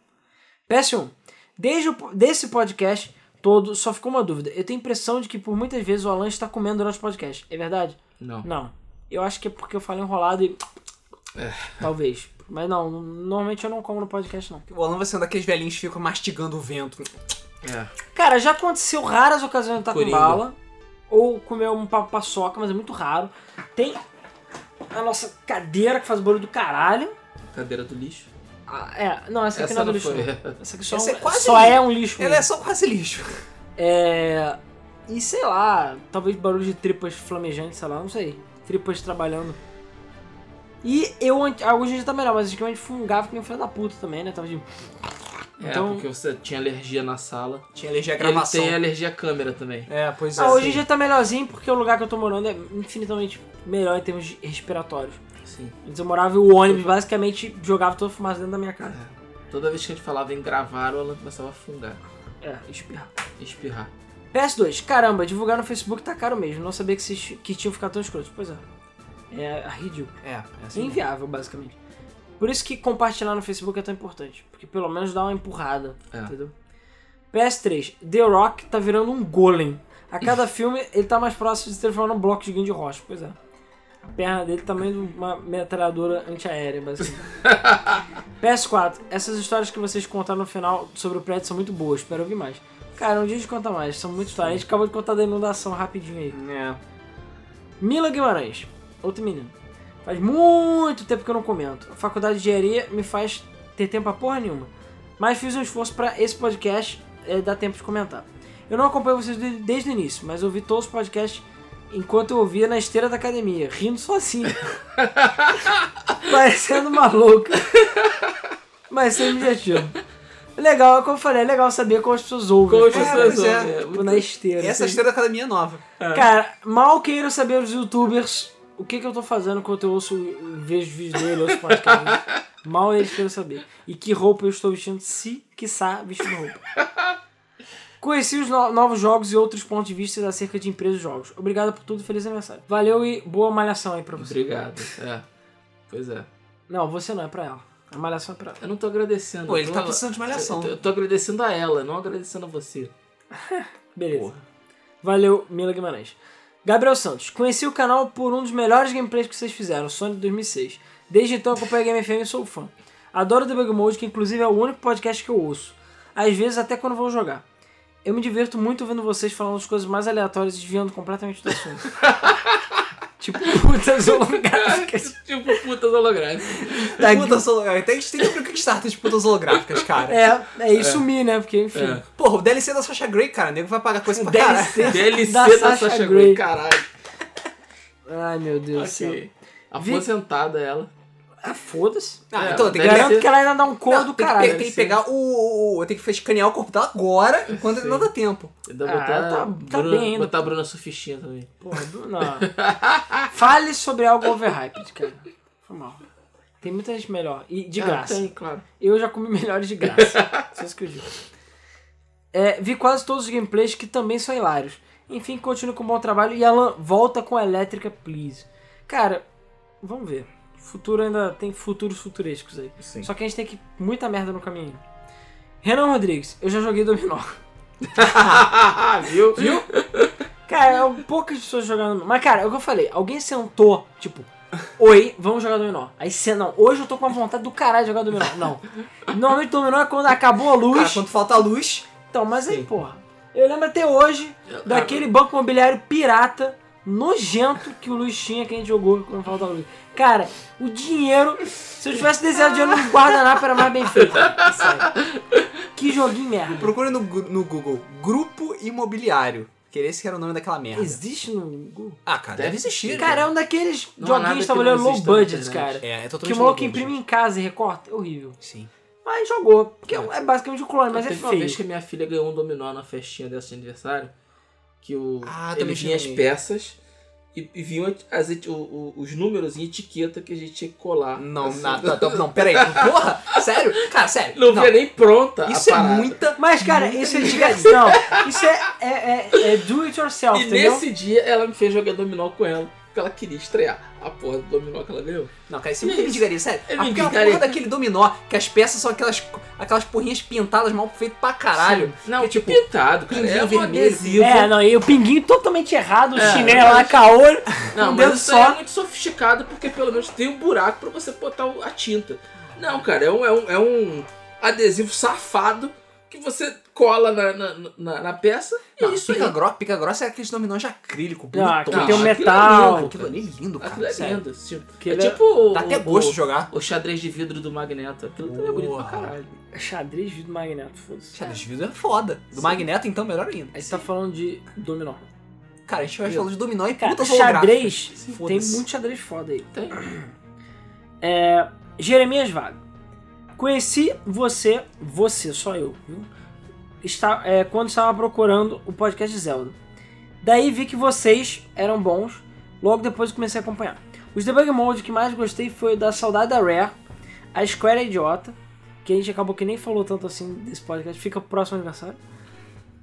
PS1. Desde o, desse podcast todo, só ficou uma dúvida. Eu tenho a impressão de que por muitas vezes o Alan está comendo durante o podcast. É verdade? Não. Não. Eu acho que é porque eu falei enrolado e... É. Talvez. Mas não, normalmente eu não como no podcast, não. O Alan vai ser um daqueles velhinhos que ficam mastigando o vento. É. Cara, já aconteceu raras ocasiões de estar com bala. Ou comer um pa- paçoca, mas é muito raro. Tem a nossa cadeira que faz barulho do caralho. Cadeira do lixo. Ah, é, não, essa aqui Essa não é do lixo. não. Essa aqui só, Essa é, é um- quase só lixo. é um lixo. Ela é só quase lixo. É. E sei lá, talvez barulho de tripas flamejantes, sei lá, não sei. Tripas trabalhando. E eu, ah, hoje já tá melhor, mas antigamente fungava que nem um filho da puta também, né? Tava de. É, Então- porque você tinha alergia na sala. Tinha alergia à ele gravação. tem alergia à câmera também. É, pois é. Ah, hoje sim. já tá melhorzinho porque o lugar que eu tô morando é infinitamente melhor em termos de respiratórios. Sim. Antes eu morava e o ônibus basicamente jogava toda a fumaça dentro da minha casa. Toda vez que a gente falava em gravar, o Alan começava a fungar. É, espirrar. Espirrar. PS2, caramba, divulgar no Facebook tá caro mesmo. Não sabia que, vocês, que tinham ficado tão escrotos. Pois é. É ridículo. É, é É assim. inviável, basicamente. Por isso que compartilhar no Facebook é tão importante. Porque pelo menos dá uma empurrada. É. Entendeu? PS3, The Rock tá virando um golem. A cada filme ele tá mais próximo de se transformar num bloco gigante de rocha. Pois é. A perna dele também de uma metralhadora antiaérea, basicamente. PS4, essas histórias que vocês contaram no final sobre o prédio são muito boas. Espero ouvir mais. Cara, um dia a gente conta mais. São muitas histórias. A gente acabou de contar da inundação rapidinho aí. É. Mila Guimarães, outro menino. Faz muito tempo que eu não comento. A faculdade de engenharia me faz ter tempo pra porra nenhuma. Mas fiz um esforço pra esse podcast é, dar tempo de comentar. Eu não acompanho vocês de- desde o início, mas ouvi todos os podcasts enquanto eu ouvia na esteira da academia, rindo sozinho. Parecendo maluco. Mas sempre divertido. Legal, como eu falei, é legal saber como as pessoas ouvem. Como as É, pessoas é. ouvem, é na esteira. Essa é a assim. esteira da academia nova. Cara, mal queiro saber os youtubers o que, que eu tô fazendo enquanto eu ouço, vejo vídeos dele, ouço podcast. mal eles queiram saber. E que roupa eu estou vestindo, se quiçá vestindo roupa. Conheci os no- novos jogos e outros pontos de vista acerca de empresas e jogos. Obrigado por tudo, feliz aniversário. Valeu e boa malhação aí pra você. Obrigado. É. Pois é. Não, você não, é pra ela. A malhação é pra ela. Eu não tô agradecendo. Pô, ele eu tá tô- precisando de malhação. Eu tô, eu tô agradecendo a ela, não agradecendo a você. Beleza. Porra. Valeu, Mila Guimarães. Gabriel Santos. Conheci o canal por um dos melhores gameplays que vocês fizeram, Sonic 2006. Desde então acompanho a Game FM e sou fã. Adoro o Debug Mode, que inclusive é o único podcast que eu ouço. Às vezes até quando vou jogar. Eu me diverto muito vendo vocês falando as coisas mais aleatórias e desviando completamente do assunto. tipo putas holográficas. tipo putas holográficas. Da- Putas holográficas. Tem, tem que abrir o Kickstarter de putas holográficas, cara. É, é isso sumir, né? Porque, enfim. É. Porra, o DLC da Sasha Grey, cara. O nego vai pagar coisa pra caralho. DLC DLC da da, Sasha Sasha Grey. Grey, caralho. Ai, meu Deus do céu. Ok. Aposentada ela. Ah, foda-se. Ah, É, então tem que. Garanto que ela ainda dá um cor Não, do tem que, caralho. tem que pegar o, o- Tem que escanear o corpo dela agora, enquanto não dá tempo. Ainda Ah, botar, tá- tá Bruna, bem ainda. botar a Bruna Sufistinha também. Porra, do- não. Fale sobre algo overhyped, cara. Foi mal. Tem muita gente melhor. E de Ah, graça. tem, claro. Eu já comi melhores de graça. Eu digo. É, vi quase todos os gameplays que também são hilários. Enfim, continue com um bom trabalho. E Alan, volta com a elétrica, please. Cara, vamos ver. Futuro ainda tem futuros futurescos aí. Sim. Só que a gente tem que muita merda no caminho. Renan Rodrigues, eu já joguei dominó. Viu? Viu? Cara, é um poucas pessoas jogando. Mas, cara, é o que eu falei. Alguém sentou, tipo, oi, vamos jogar dominó. Aí você, não, hoje eu tô com a vontade do caralho de jogar dominó. Não. Normalmente dominó é quando acabou a luz. Cara, quando falta luz. Então, mas aí, Sim. porra. Eu lembro até hoje daquele banco imobiliário pirata nojento que o Luiz tinha que a gente jogou quando falta luz. Cara, o dinheiro. Se eu tivesse desenhado dinheiro no guardanapo era mais bem feito. Sério. Que joguinho merda. Procure no, no Google Grupo Imobiliário. Que esse que era o nome daquela merda. Existe no Google? Ah, cara, deve, Deve existir. Cara, é um daqueles Não joguinhos que low budget, cara. É, é totalmente Que o maluco louco, imprime em casa e recorta. É horrível. Sim. Mas jogou. Porque é basicamente um clone, mas é Teve uma vez que feio. minha filha ganhou um dominó na festinha dessa de aniversário. Que o, Ah, ele vinha as peças e, e vinham as, o- o- os números em etiqueta que a gente tinha que colar. Não, assim. não, não, não, não, peraí. Porra, sério? Cara, sério. Não vinha nem pronta a Isso é parada. muita. Mas, cara, muita isso é de... Não, isso é, é, é, é do it yourself, E entendeu? nesse dia ela me fez jogar dominó com ela. Porque ela queria estrear a porra do dominó que ela ganhou. Não, cara, isso é isso? mendigaria, sério. É Aquela porra daquele dominó, que as peças são aquelas, aquelas porrinhas pintadas mal feitas pra caralho. Não, que, tipo, pintado, cara. pinguinho É vermelho, adesivo. É, não, e o pinguinho totalmente errado, o É, chinelo lá, caolho, Não, mas isso é só. muito sofisticado porque pelo menos tem um buraco pra você botar a tinta. Não, cara, é um, é um, é um adesivo safado que você cola na, na, na, na peça e Não, é isso aí. pica, gro pica grossa é aqueles dominós de acrílico, bonitões. aqui Não, tem um aquilo é metal. lindo, Aquilo ali é lindo, Aquilo cara. é sério. lindo. Tipo, Que é é- tipo Dá o, até gosto o, de jogar. o xadrez de vidro do Magneto. Aquilo também é bonito pra caralho. Xadrez vidro magneto, foda-se. Xadrez de vidro é foda. Do Sim. Magneto, então, melhor ainda. Aí você tá falando de dominó. Cara, a gente vai falar de dominó e Cara, putas xadrez, tem muito xadrez foda aí. Tem. É, Jeremias Vago. Conheci você, você, só eu, viu? Está, é, quando estava procurando o podcast de Zelda. Daí vi que vocês eram bons, logo depois comecei a acompanhar. Os debug mode que mais gostei foi da Saudade da Rare, a Square é Idiota, que a gente acabou que nem falou tanto assim desse podcast, fica pro próximo aniversário.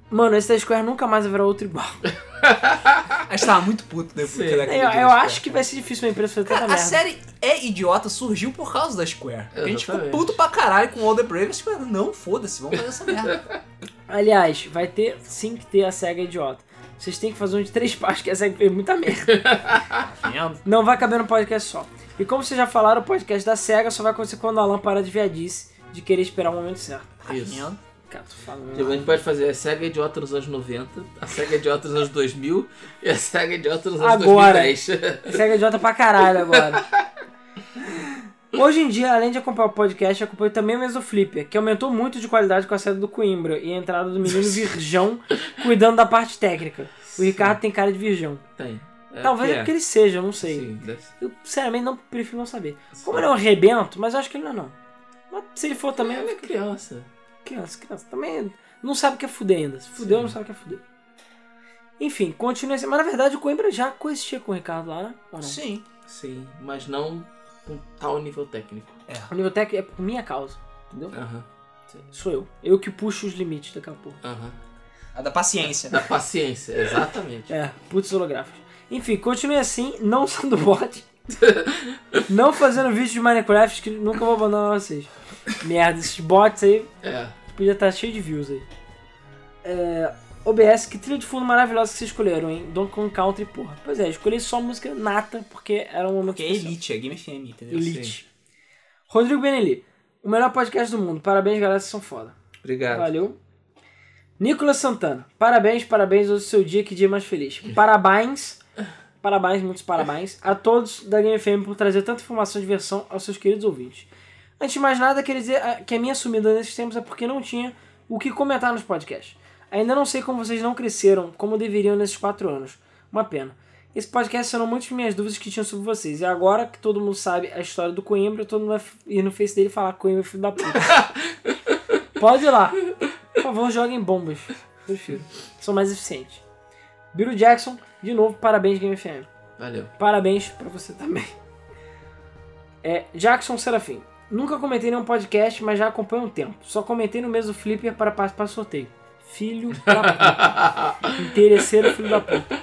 Mano, esse da Square nunca mais haverá outro igual. A gente tava muito puto depois Sim. daquele Eu, dia eu da acho que vai ser difícil uma empresa fazer tanta Cara, a merda. série é idiota surgiu por causa da Square. A gente ficou puto pra caralho com All the Brave. A Square, não, foda-se, vamos fazer essa merda. Aliás, vai ter sim que ter a SEGA idiota. Vocês têm que fazer um de três partes que a SEGA fez muita merda. Não vai caber no podcast só. E como vocês já falaram, o podcast da SEGA só vai acontecer quando a Alan parar de viadice de querer esperar o momento certo. Isso. Cara, tu fala Tipo, a gente pode fazer a SEGA idiota nos anos 90, a SEGA idiota nos anos 2000 e a SEGA idiota nos anos Agora. 2010. A SEGA é idiota pra caralho agora. Hoje em dia, além de acompanhar o podcast, acompanho também o Mesoflipper, que aumentou muito de qualidade com a saída do Coimbra e a entrada do menino Virgão cuidando da parte técnica. O Ricardo tem cara de Virgão. Tem. É, Talvez é que porque ele seja, eu não sei. Sim, deve. Eu, sinceramente, não prefiro não saber. Como ele é um rebento, mas eu acho que ele não é não. Mas se ele for também, Ele é criança. Criança, criança. Também não sabe o que é fuder ainda. Se fudeu, Sim. não sabe o que é fuder. Enfim, continua assim. Mas na verdade o Coimbra já coexistia com o Ricardo lá, né? Sim. Sim, mas não com tal nível técnico. O nível técnico é por minha causa, entendeu? Aham, Sou eu. Eu que puxo os limites daqui a pouco. aham. A da paciência. Da paciência, exatamente. É, putz holográficos. Enfim, continue assim, não sendo bot. não fazendo vídeos de Minecraft que nunca vou abandonar vocês. Merda, esses bots aí É. Podia estar cheio de views aí. É, OBS, que trilha de fundo maravilhosa que vocês escolheram, hein? Donkey Kong Country, porra. Pois é, escolhi só música nata, porque era um momento Porque é especial. Elite, é Game FM, entendeu? Elite. Rodrigo Benelli, o melhor podcast do mundo. Parabéns, galera, vocês são foda. Obrigado. Valeu. Nicolas Santana, parabéns, parabéns, hoje é o seu dia, que dia mais feliz. Parabéns, parabéns, muitos parabéns a todos da Game FM por trazer tanta informação e diversão aos seus queridos ouvintes. Antes de mais nada, queria dizer ah, que a minha sumida nesses tempos é porque não tinha o que comentar nos podcasts. Ainda não sei como vocês não cresceram como deveriam nesses quatro anos. Uma pena. Esse podcast sanou muitas minhas dúvidas que tinham sobre vocês. E agora que todo mundo sabe a história do Coimbra, todo mundo vai ir no face dele e falar Coimbra, filho da puta. Pode ir lá. Por favor, joguem bombas. Prefiro. São mais eficientes. Biro Jackson, de novo, parabéns, Game FM. Valeu. Parabéns pra você também. É, Jackson Serafim. Nunca comentei nenhum podcast, mas já acompanho um tempo. Só comentei no mês do Flipper para participar do sorteio. Filho da puta. Interesseiro, filho da puta.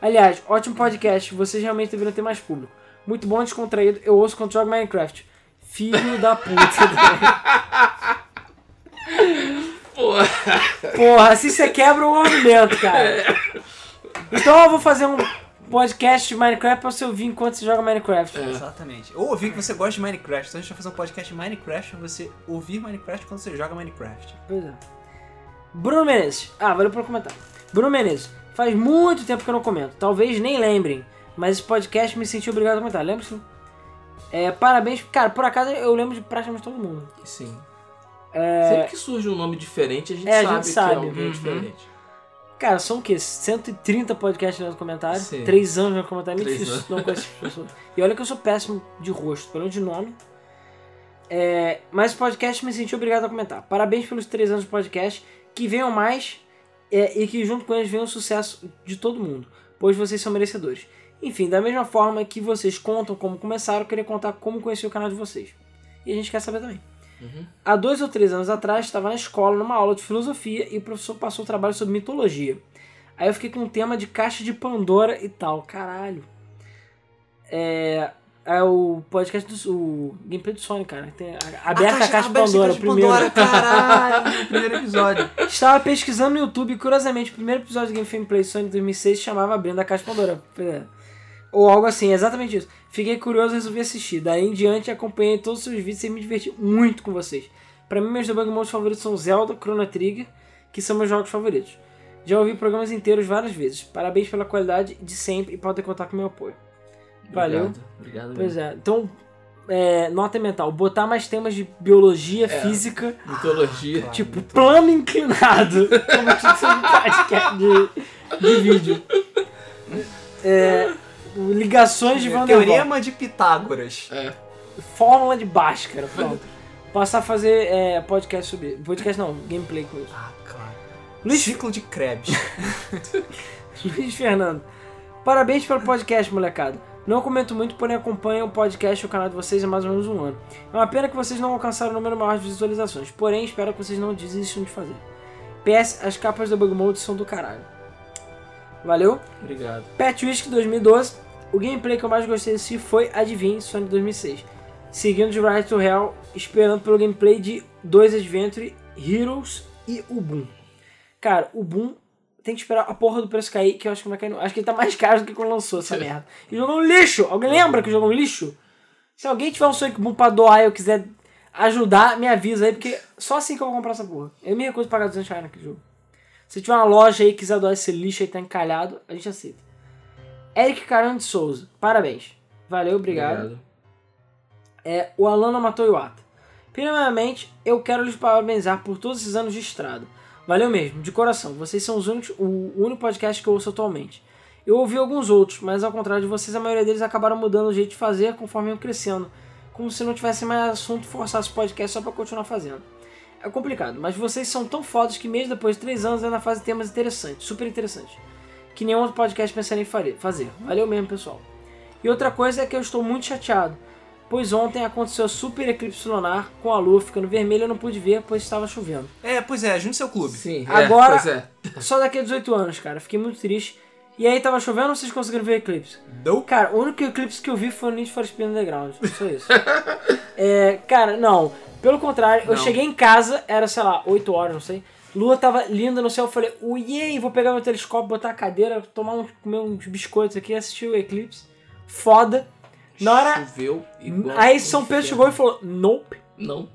Aliás, ótimo podcast. Vocês realmente deveriam ter mais público. Muito bom, descontraído. Eu ouço quando jogo Minecraft. Filho da puta. Porra. Porra, assim você quebra o argumento, cara. Então eu vou fazer um podcast de Minecraft pra você ouvir enquanto você joga Minecraft. Exatamente. Ou ouvir que você gosta de Minecraft. Então a gente vai fazer um podcast de Minecraft pra você ouvir Minecraft quando você joga Minecraft. Pois é. Bruno Menezes. Ah, valeu por comentar. Bruno Menezes. Faz muito tempo que eu não comento. Talvez nem lembrem. Mas esse podcast me senti obrigado a comentar. Lembra sim? É, parabéns. Cara, por acaso eu lembro de praticamente todo mundo. Sim. É, Sempre que surge um nome diferente, a gente É, a sabe gente que sabe. é alguém Uhum. diferente. Cara, são o quê? 130 podcasts no comentário. Sim. 3 anos no comentário. É muito Três difícil não conhecer as pessoas. E olha que eu sou péssimo de rosto, pelo menos de nome. É, mas o podcast me senti obrigado a comentar. Parabéns pelos 3 anos de podcast. Que venham mais é, e que junto com eles venha o sucesso de todo mundo. Pois vocês são merecedores. Enfim, da mesma forma que vocês contam como começaram, eu queria contar como conheci o canal de vocês. E a gente quer saber também. Há dois ou três anos atrás, estava na escola, numa aula de filosofia, e o professor passou o trabalho sobre mitologia. Aí eu fiquei com um tema de caixa de Pandora e tal. Caralho. É. É o podcast do. O gameplay do Sonic, cara. Tem a- aberta a caixa, de Pandora, o primeiro. Pandora, caralho, o primeiro episódio. Estava pesquisando no YouTube curiosamente, o primeiro episódio do Game Fame Play Sonic 2006 se chamava Abrindo a Caixa de Pandora. Ou algo assim, é exatamente isso. Fiquei curioso e resolvi assistir. Daí em diante acompanhei todos os seus vídeos e me diverti muito com vocês. Pra mim, meus debug modes favoritos são Zelda, Chrono Trigger, que são meus jogos favoritos. Já ouvi programas inteiros várias vezes. Parabéns pela qualidade de sempre e podem contar com meu apoio. Valeu. Obrigado. Obrigado Pois é. Então, é, nota mental. Botar mais temas de biologia, É. física, Mitologia. tipo plano inclinado. Como tinha que ser um podcast de, de vídeo. É, ligações de Van der Waals. Teorema de Pitágoras. É. Fórmula de Bhaskara. Pronto. Passar a fazer é, podcast sobre... Podcast não, gameplay com isso. Ah, claro. Luiz, Ciclo de Krebs. Luiz Fernando. Parabéns pelo podcast, molecada. Não comento muito, porém acompanho o podcast e o canal de vocês há mais ou menos um ano. É uma pena que vocês não alcançaram o número maior de visualizações, porém espero que vocês não desistam de fazer. PS, as capas da Bug Mode são do caralho. Valeu? Obrigado. Pet Whisky 2012. O gameplay que eu mais gostei desse foi Adivinhe Sonic 2006. Seguindo de Rise to Hell, esperando pelo gameplay de dois Adventure, Heroes e o Boom. Cara, o Boom tem que esperar a porra do preço cair, que eu acho que não vai cair. não. Acho que ele tá mais caro do que quando lançou essa merda. E o jogo é um lixo! Alguém lembra que o jogo é um lixo? Se alguém tiver um Sonic Boom pra doar e eu quiser ajudar, me avisa aí, porque só assim que eu vou comprar essa porra. Eu me recuso a pagar 200 reais naquele jogo. Se tiver uma loja aí que quiser doar esse lixo aí tá encalhado, a gente aceita. Eric Carano de Souza, parabéns. Valeu, obrigado. É o Alana Matou Iwata. Primeiramente, eu quero lhes parabenizar por todos esses anos de estrada. Valeu mesmo, de coração. Vocês são os únicos, o único podcast que eu ouço atualmente. Eu ouvi alguns outros, mas ao contrário de vocês, a maioria deles acabaram mudando o jeito de fazer conforme iam crescendo. Como se não tivesse mais assunto e forçasse o podcast só pra continuar fazendo. É complicado, mas vocês são tão fodas que mesmo depois de três anos ainda fazem temas interessantes, super interessantes. Que nenhum outro podcast pensaria em fazer. Valeu mesmo, pessoal. E outra coisa é que eu estou muito chateado, pois ontem aconteceu a super eclipse lunar com a lua ficando vermelha e eu não pude ver, pois estava chovendo. É, pois é, junte seu clube. Sim, Agora- é, pois é. Só daqui a 18 anos, cara. Fiquei muito triste. E aí tava chovendo ou vocês conseguiram ver eclipse? Nope. Cara, o único eclipse que eu vi foi o Need for Speed Underground. Só isso. é, cara, não. Pelo contrário, eu Não. cheguei em casa, era, sei lá, 8 horas, não sei. Lua tava linda no céu, eu falei, uiê, vou pegar meu telescópio, botar a cadeira, tomar uns, comer uns biscoitos aqui, assistir o eclipse. Foda. Na hora. Choveu igual Aí um São Pedro chegou e falou, nope. Não.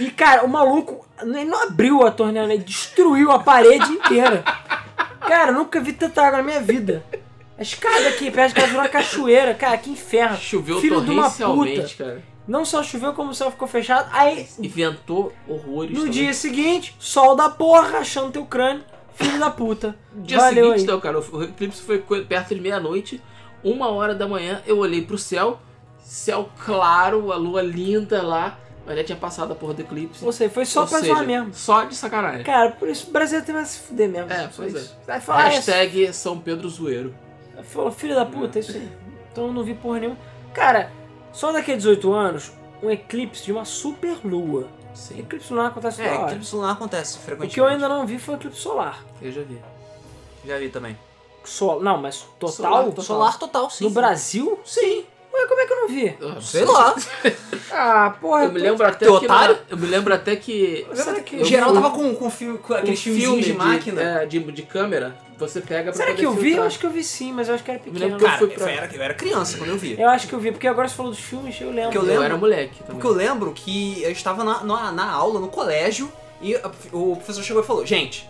E cara, o maluco, ele não abriu a torneira, ele destruiu a parede inteira. Cara, eu nunca vi tanta água na minha vida. A escada aqui, perto de casa virou uma cachoeira. Cara, que inferno. Choveu Filho de uma puta. cara. Não só choveu, como o céu ficou fechado. Aí, E ventou horrores no também. dia seguinte, sol da porra, achando teu crânio. Filho da puta. No dia Valeu seguinte, aí. não, cara, o eclipse foi perto de meia-noite, uma hora da manhã, eu olhei pro céu, céu claro, a lua linda lá, mas já tinha passado a porra do eclipse. Ou seja, foi só Ou pra seja, zoar mesmo. Só de sacanagem. Cara, por isso o Brasil tem mais se fuder mesmo. É, pois é. isso. Falar. Hashtag São Pedro Zoeiro. Falou, filho da puta, é isso aí. Então eu não vi porra nenhuma. Cara, só daqui a 18 anos, um eclipse de uma super lua. Sim, Eclipse lunar acontece toda É, hora. eclipse lunar acontece O frequentemente. que eu ainda não vi foi o eclipse solar. eu já vi. Já vi também. Sol, não, mas total? Solar, total. Solar total, sim. No Brasil? Sim. Ué, como é que eu não vi? Ah, Sei lá. Ah, porra. Eu me lembro até Teu que. otário? eu me lembro até que. Será que eu geral fui- tava com, com, filme, com aqueles filme filmezinhos de, máquina. é, de, de câmera, você pega pra Será que eu vi? Eu filtrar. acho que eu vi sim, mas eu acho que era pequeno. lembro que eu Cara, fui eu, pra- era, eu era criança quando eu vi. Eu acho que eu vi, porque agora você falou dos filmes, eu lembro. Eu Eu, lembro- era moleque também. Porque eu lembro que eu estava na, na, na aula, no colégio, e a- o professor chegou e falou, gente,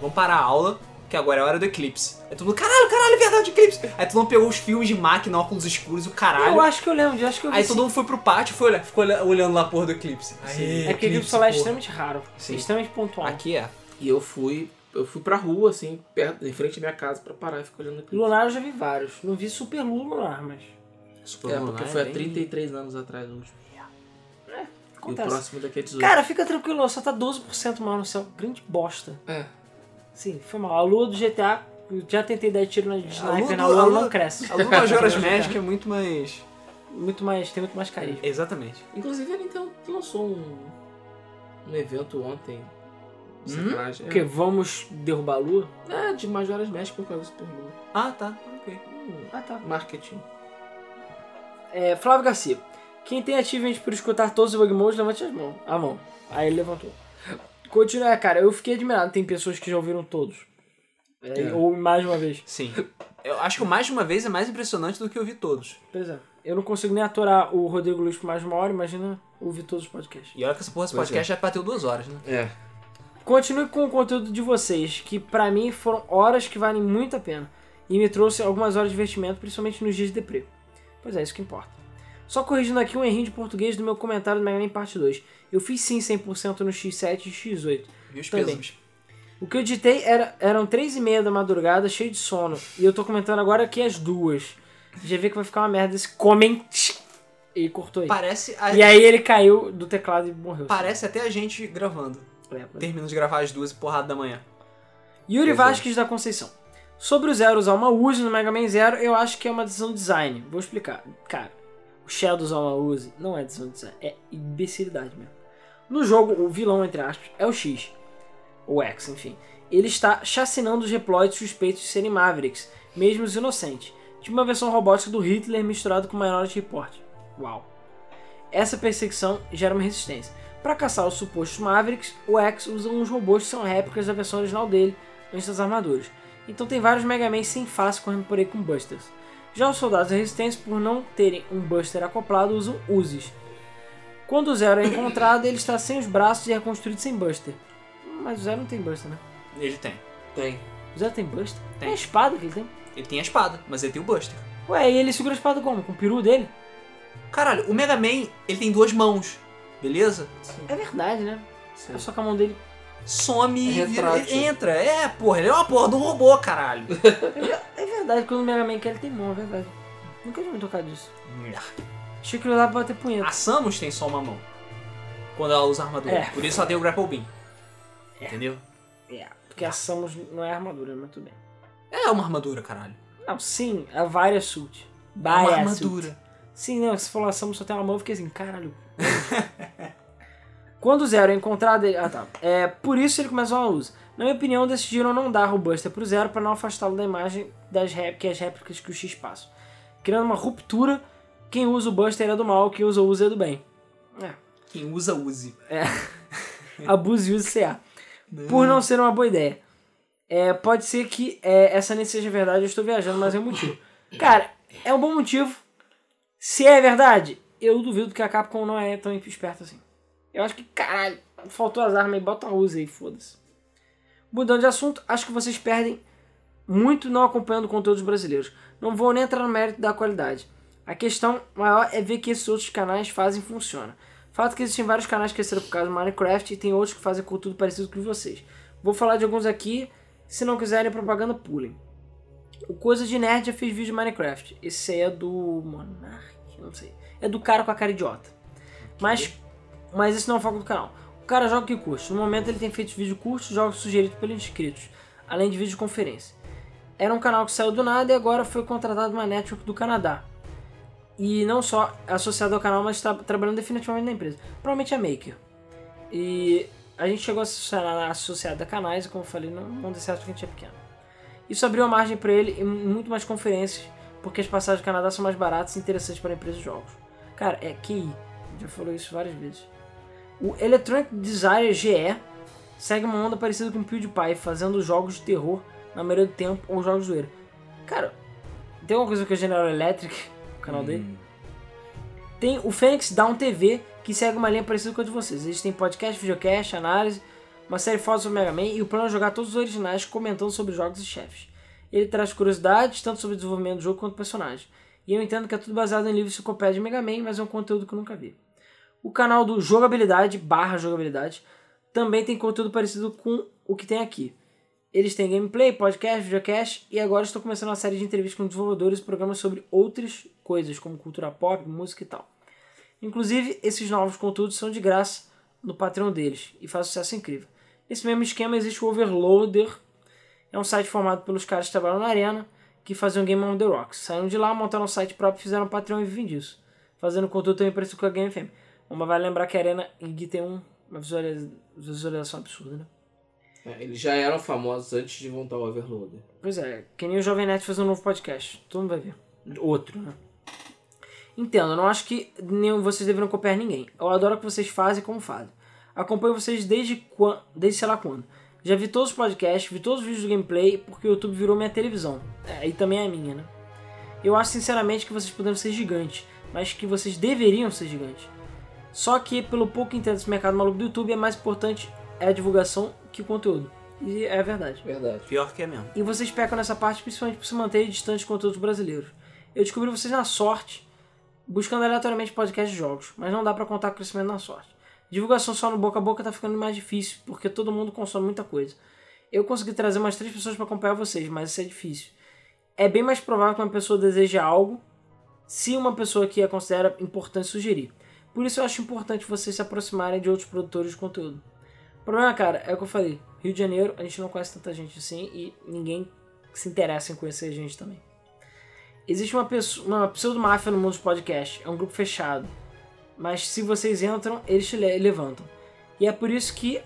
vamos parar a aula, que agora é a hora do eclipse. Aí todo mundo, caralho, caralho, é verdade, eclipse. Aí todo mundo pegou os filmes de máquina, óculos escuros, o caralho. Eu acho que eu lembro, eu acho que eu vi Aí sim. todo mundo foi pro pátio e foi olhar, ficou olha- olhando lá a porra do eclipse. Sim. É porque o eclipse solar é extremamente raro. Sim. Extremamente pontual. Aqui é. E eu fui. Eu fui pra rua, assim, perto, em frente à minha casa, pra parar e ficar olhando aqui. Lunar eu já vi vários. Não vi super lua lunar, mas... Super É, lunar porque foi há bem- 33 anos atrás o último. E o Acontece. próximo daqui é 18. Cara, fica tranquilo, só tá 12% maior no céu. Grande bosta. É. Sim, foi mal. A lua do GTA, eu já tentei dar tiro na sniper na lua, a lua- não cresce. A Lua Majora's Magic é muito mais... Muito mais, tem muito mais carisma. Exatamente. Inclusive a Nintendo lançou um, um evento ontem. Hum? Porque vamos derrubar a lua? É, de Majora's Mask por causa do Super Lua. Ah, tá. Ok. Hum, Ah, tá. marketing. É, Flávio Garcia. Quem tem achievement por escutar todos os bug modes, levante as mãos. A mão. Aí ele levantou. Continua, cara, eu fiquei admirado. Tem pessoas que já ouviram todos. É, É. Ou mais de uma vez. Sim. Eu acho que o mais de uma vez é mais impressionante do que eu vi todos. Pois é. Eu não consigo nem atorar o Rodrigo Luiz por mais de uma hora, imagina ouvir todos os podcasts. E olha que essa porra, esse Pois podcast já bateu duas horas, né? É. Continue com o conteúdo de vocês, que pra mim foram horas que valem muito a pena. E me trouxe algumas horas de divertimento, principalmente nos dias de deprê. Pois é, isso que importa. Só corrigindo aqui um errinho de português do meu comentário do Mega Man Parte 2. Eu fiz sim 100% no X7 e X8. Vi os Também. pêsames. O que eu editei era, eram 3 e meia da madrugada, cheio de sono. E eu tô comentando agora aqui as duas. Já vê que vai ficar uma merda esse comment. E cortou aí. Parece, a- E aí ele caiu do teclado e morreu. parece até a gente gravando. É, Termino de gravar às duas e porrada da manhã. Yuri. Vasquez da Conceição. Sobre o Zero usar uma Uzi no Mega Man Zero, eu acho que é uma decisão de design. Vou explicar. Cara, o Shadow usar uma Uzi não é decisão de design, é imbecilidade mesmo. No jogo, o vilão, entre aspas, é o X. O X, enfim. Ele está chacinando os reploids suspeitos de serem Mavericks, mesmo os inocentes. Tipo uma versão robótica do Hitler misturado com Minority Report. Uau. Essa perseguição gera uma resistência. Para caçar os supostos Mavericks, o X usa uns robôs que são réplicas da versão original dele, antes das armaduras. Então tem vários Mega Man sem face correndo por aí com Busters. Já os soldados da resistência, por não terem um Buster acoplado, usam Uzis. Quando o Zero é encontrado, ele está sem os braços e é reconstruído sem Buster. Mas o Zero não tem Buster, né? Ele tem. Tem. O Zero tem Buster? Tem. É a espada que ele tem. Ele tem a espada, mas ele tem o Buster. Ué, e ele segura a espada como? Com o peru dele? Caralho, o Mega Man, ele tem duas mãos, beleza? É verdade, né? Sim. É só com a mão dele. Some É e entra. É, porra, ele é uma porra de um robô, caralho. É verdade, quando o Mega Man quer, ele tem mão, é verdade. Nunca tinha me tocado disso. Achei que ele usava pra bater punheta. A Samus tem só uma mão. Quando ela usa armadura. É. Por isso ela tem o Grapple Beam. Entendeu? É, porque a Samus não é armadura, mas tudo bem. É uma armadura, caralho. Não, sim, a Varia Suit. É uma armadura. Suit. Sim, não, você falou a Samus só tem uma mão, eu fiquei assim, caralho. Quando o Zero é encontrado. Ah, tá. É, por isso ele começa uma usa. Na minha opinião, decidiram não dar o Buster pro Zero para não afastá-lo da imagem das que as réplicas que o X passam. Criando uma ruptura, quem usa o Buster é do mal, quem usa o usa é do bem. É. Quem usa, use. Abuse e use CA. por não ser uma boa ideia. É, pode ser que é, essa nem seja verdade, eu estou viajando, mas é um motivo. Cara, é um bom motivo. Se é verdade, eu duvido que a Capcom não é tão esperta assim. Eu acho que, caralho, faltou as armas aí, bota uma usa aí, foda-se. Mudando de assunto, acho que vocês perdem muito não acompanhando conteúdos brasileiros. Não vou nem entrar no mérito da qualidade. A questão maior é ver que esses outros canais fazem e funciona. Fato que existem vários canais que cresceram por causa do Minecraft e tem outros que fazem conteúdo parecido com vocês. Vou falar de alguns aqui, se não quiserem propaganda, pulem. O Coisa de Nerd já fez vídeo de Minecraft. Esse aí é do Monark, não sei. É do cara com a cara idiota. Mas, mas esse não é o foco do canal. O cara joga que curte. No momento ele tem feito vídeo curto, jogos sugeridos pelos inscritos, além de vídeo de conferência. Era um canal que saiu do nada e agora foi contratado uma network do Canadá. E não só associado ao canal, mas está trabalhando definitivamente na empresa. Provavelmente é Maker. E a gente chegou a associar associado a canais, e como eu falei, não, não deu certo porque a gente é pequeno. Isso abriu a margem para ele e muito mais conferências, porque as passagens do Canadá são mais baratas e interessantes para empresas de jogos. Cara, é QI. Já falou isso várias vezes. O Electronic Desire GE segue uma onda parecida com o PewDiePie, fazendo jogos de terror na maioria do tempo ou jogos zoeira. Cara, tem uma coisa que é General Electric, canal dele. Tem o Phoenix Down TV, que segue uma linha parecida com a de vocês. Eles têm podcast, videocast, análise, uma série de fotos sobre Mega Man e o plano é jogar todos os originais comentando sobre jogos e chefes. Ele traz curiosidades, tanto sobre o desenvolvimento do jogo quanto do personagem. E eu entendo que é tudo baseado em livros enciclopédia de Mega Man, mas é um conteúdo que eu nunca vi. O canal do Jogabilidade, barra Jogabilidade, também tem conteúdo parecido com o que tem aqui. Eles têm gameplay, podcast, videocast e agora estou começando uma série de entrevistas com desenvolvedores e programas sobre outras coisas, como cultura pop, música e tal. Inclusive, esses novos conteúdos são de graça no Patreon deles e faz sucesso incrível. Nesse mesmo esquema existe o Overloader, é um site formado pelos caras que trabalham na Arena, que faziam Game on the Rocks. Saíram de lá, montaram um site próprio, fizeram um Patreon e vivem disso. Fazendo conteúdo também parecido com a Game FM. Uma vai lembrar que a Arena e tem um, uma visualização absurda, né? É, eles já eram famosos antes de montar o Overloader. Pois é, que nem o Jovem Nerd fazer um novo podcast. Todo mundo vai ver. Outro, né? Entendo, eu não acho que nem vocês deveriam copiar ninguém. Eu adoro o que vocês fazem como fazem. Acompanho vocês desde quando, desde sei lá quando. Já vi todos os podcasts, vi todos os vídeos do gameplay, porque o YouTube virou minha televisão. É, e também é minha, né? Eu acho sinceramente que vocês poderiam ser gigantes, mas que vocês deveriam ser gigantes. Só que, pelo pouco que entendo desse mercado maluco do YouTube, é mais importante é a divulgação que o conteúdo. E é verdade. Verdade. Pior que é mesmo. E vocês pecam nessa parte principalmente por se manter distante de conteúdos brasileiros. Eu descobri vocês na sorte, buscando aleatoriamente podcasts de jogos, mas não dá pra contar com o crescimento na sorte. Divulgação só no boca a boca tá ficando mais difícil, porque todo mundo consome muita coisa. Eu consegui trazer umas três pessoas para acompanhar vocês, mas isso é difícil. É bem mais provável que uma pessoa deseje algo se uma pessoa que a considera importante sugerir. Por isso eu acho importante vocês se aproximarem de outros produtores de conteúdo. O problema, cara, é o que eu falei. Rio de Janeiro, a gente não conhece tanta gente assim e ninguém se interessa em conhecer a gente também. Existe uma, pessoa, uma pseudo-máfia no mundo dos podcasts. É um grupo fechado. Mas se vocês entram, eles te levantam. E é por isso que.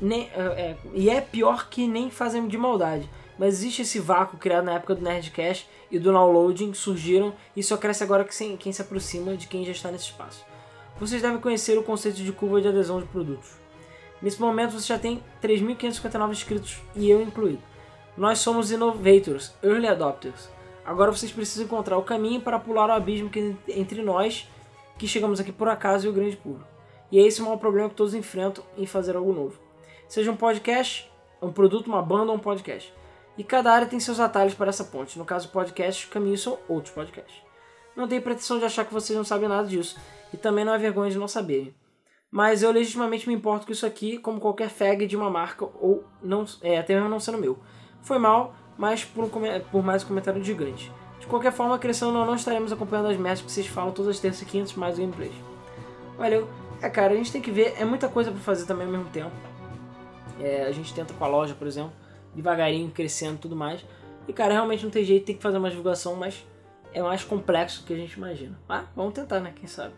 Nem, é, é, e é pior que nem fazem de maldade. Mas existe esse vácuo criado na época do Nerdcast e do downloading surgiram e só cresce agora que quem se aproxima de quem já está nesse espaço. Vocês devem conhecer o conceito de curva de adesão de produtos. Nesse momento você já tem 3.559 inscritos e eu incluído. Nós somos innovators, early adopters. Agora vocês precisam encontrar o caminho para pular o abismo que entre nós, que chegamos aqui por acaso, e o grande público. E é esse o maior problema que todos enfrentam em fazer algo novo. Seja um podcast, um produto, uma banda ou um podcast. E cada área tem seus atalhos para essa ponte. No caso podcast, os caminhos são outros podcasts. Não tenho pretensão de achar que vocês não sabem nada disso. E também não é vergonha de não saberem. Mas eu legitimamente me importo com isso aqui, como qualquer fag de uma marca, ou não, é, até mesmo não sendo meu. Foi mal, mas por, um, por mais um comentário gigante. De qualquer forma, crescendo ou não, estaremos acompanhando as metas que vocês falam todas as terças e quintas mais gameplays. Valeu. É, cara, a gente tem que ver, é muita coisa para fazer também ao mesmo tempo. É, a gente tenta com a loja, por exemplo, devagarinho, crescendo tudo mais. E, cara, realmente não tem jeito, tem que fazer uma divulgação, mas é mais complexo do que a gente imagina. Mas vamos tentar, né? Quem sabe.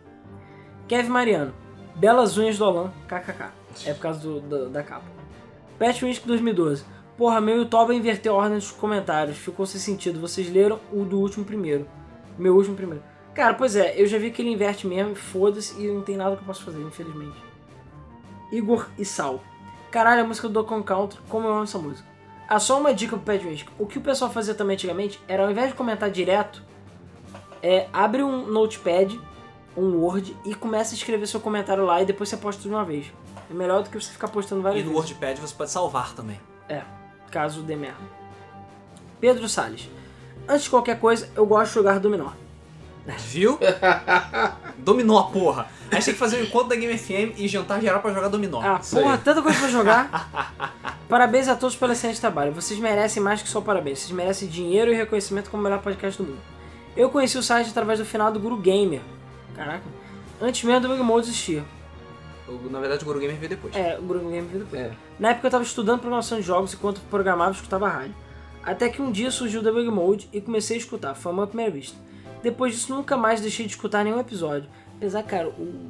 Kevin Mariano. Belas unhas do Alan, kkk. É por causa do, do da capa. Patch Whisky 2012. Porra, meu YouTube inverteu a ordem dos comentários. Ficou sem sentido. Vocês leram o do último primeiro. Meu último primeiro. Cara, pois é, eu já vi que ele inverte mesmo, foda-se, e não tem nada que eu possa fazer, infelizmente. Igor e Sal. Caralho, a música do Kong Country, como eu amo essa música. Ah, só uma dica pro Pad Music. O que o pessoal fazia também antigamente era, ao invés de comentar direto, é, abre um notepad, um Word, e começa a escrever seu comentário lá e depois você posta tudo de uma vez. É melhor do que você ficar postando E várias no vezes. WordPad você pode salvar também. É, caso dê merda. Pedro Salles. Antes de qualquer coisa, eu gosto de jogar dominó. Viu? dominó, porra. A gente tem que fazer um encontro da Game FM e jantar geral pra jogar dominó. Ah, Isso porra, aí. tanta coisa pra jogar. parabéns a todos pelo excelente trabalho. Vocês merecem mais que só parabéns. Vocês merecem dinheiro e reconhecimento como o melhor podcast do mundo. Eu conheci o site através do final do Guru Gamer. Caraca. Antes mesmo do Big Mode existir. Na verdade, o Guru Gamer veio depois. É, o Guru Gamer veio depois. É. Na época eu tava estudando programação de jogos enquanto programava e escutava rádio. Até que um dia surgiu o Debug Mode e comecei a escutar, foi uma primeira vista. Depois disso nunca mais deixei de escutar nenhum episódio. Apesar, cara, o,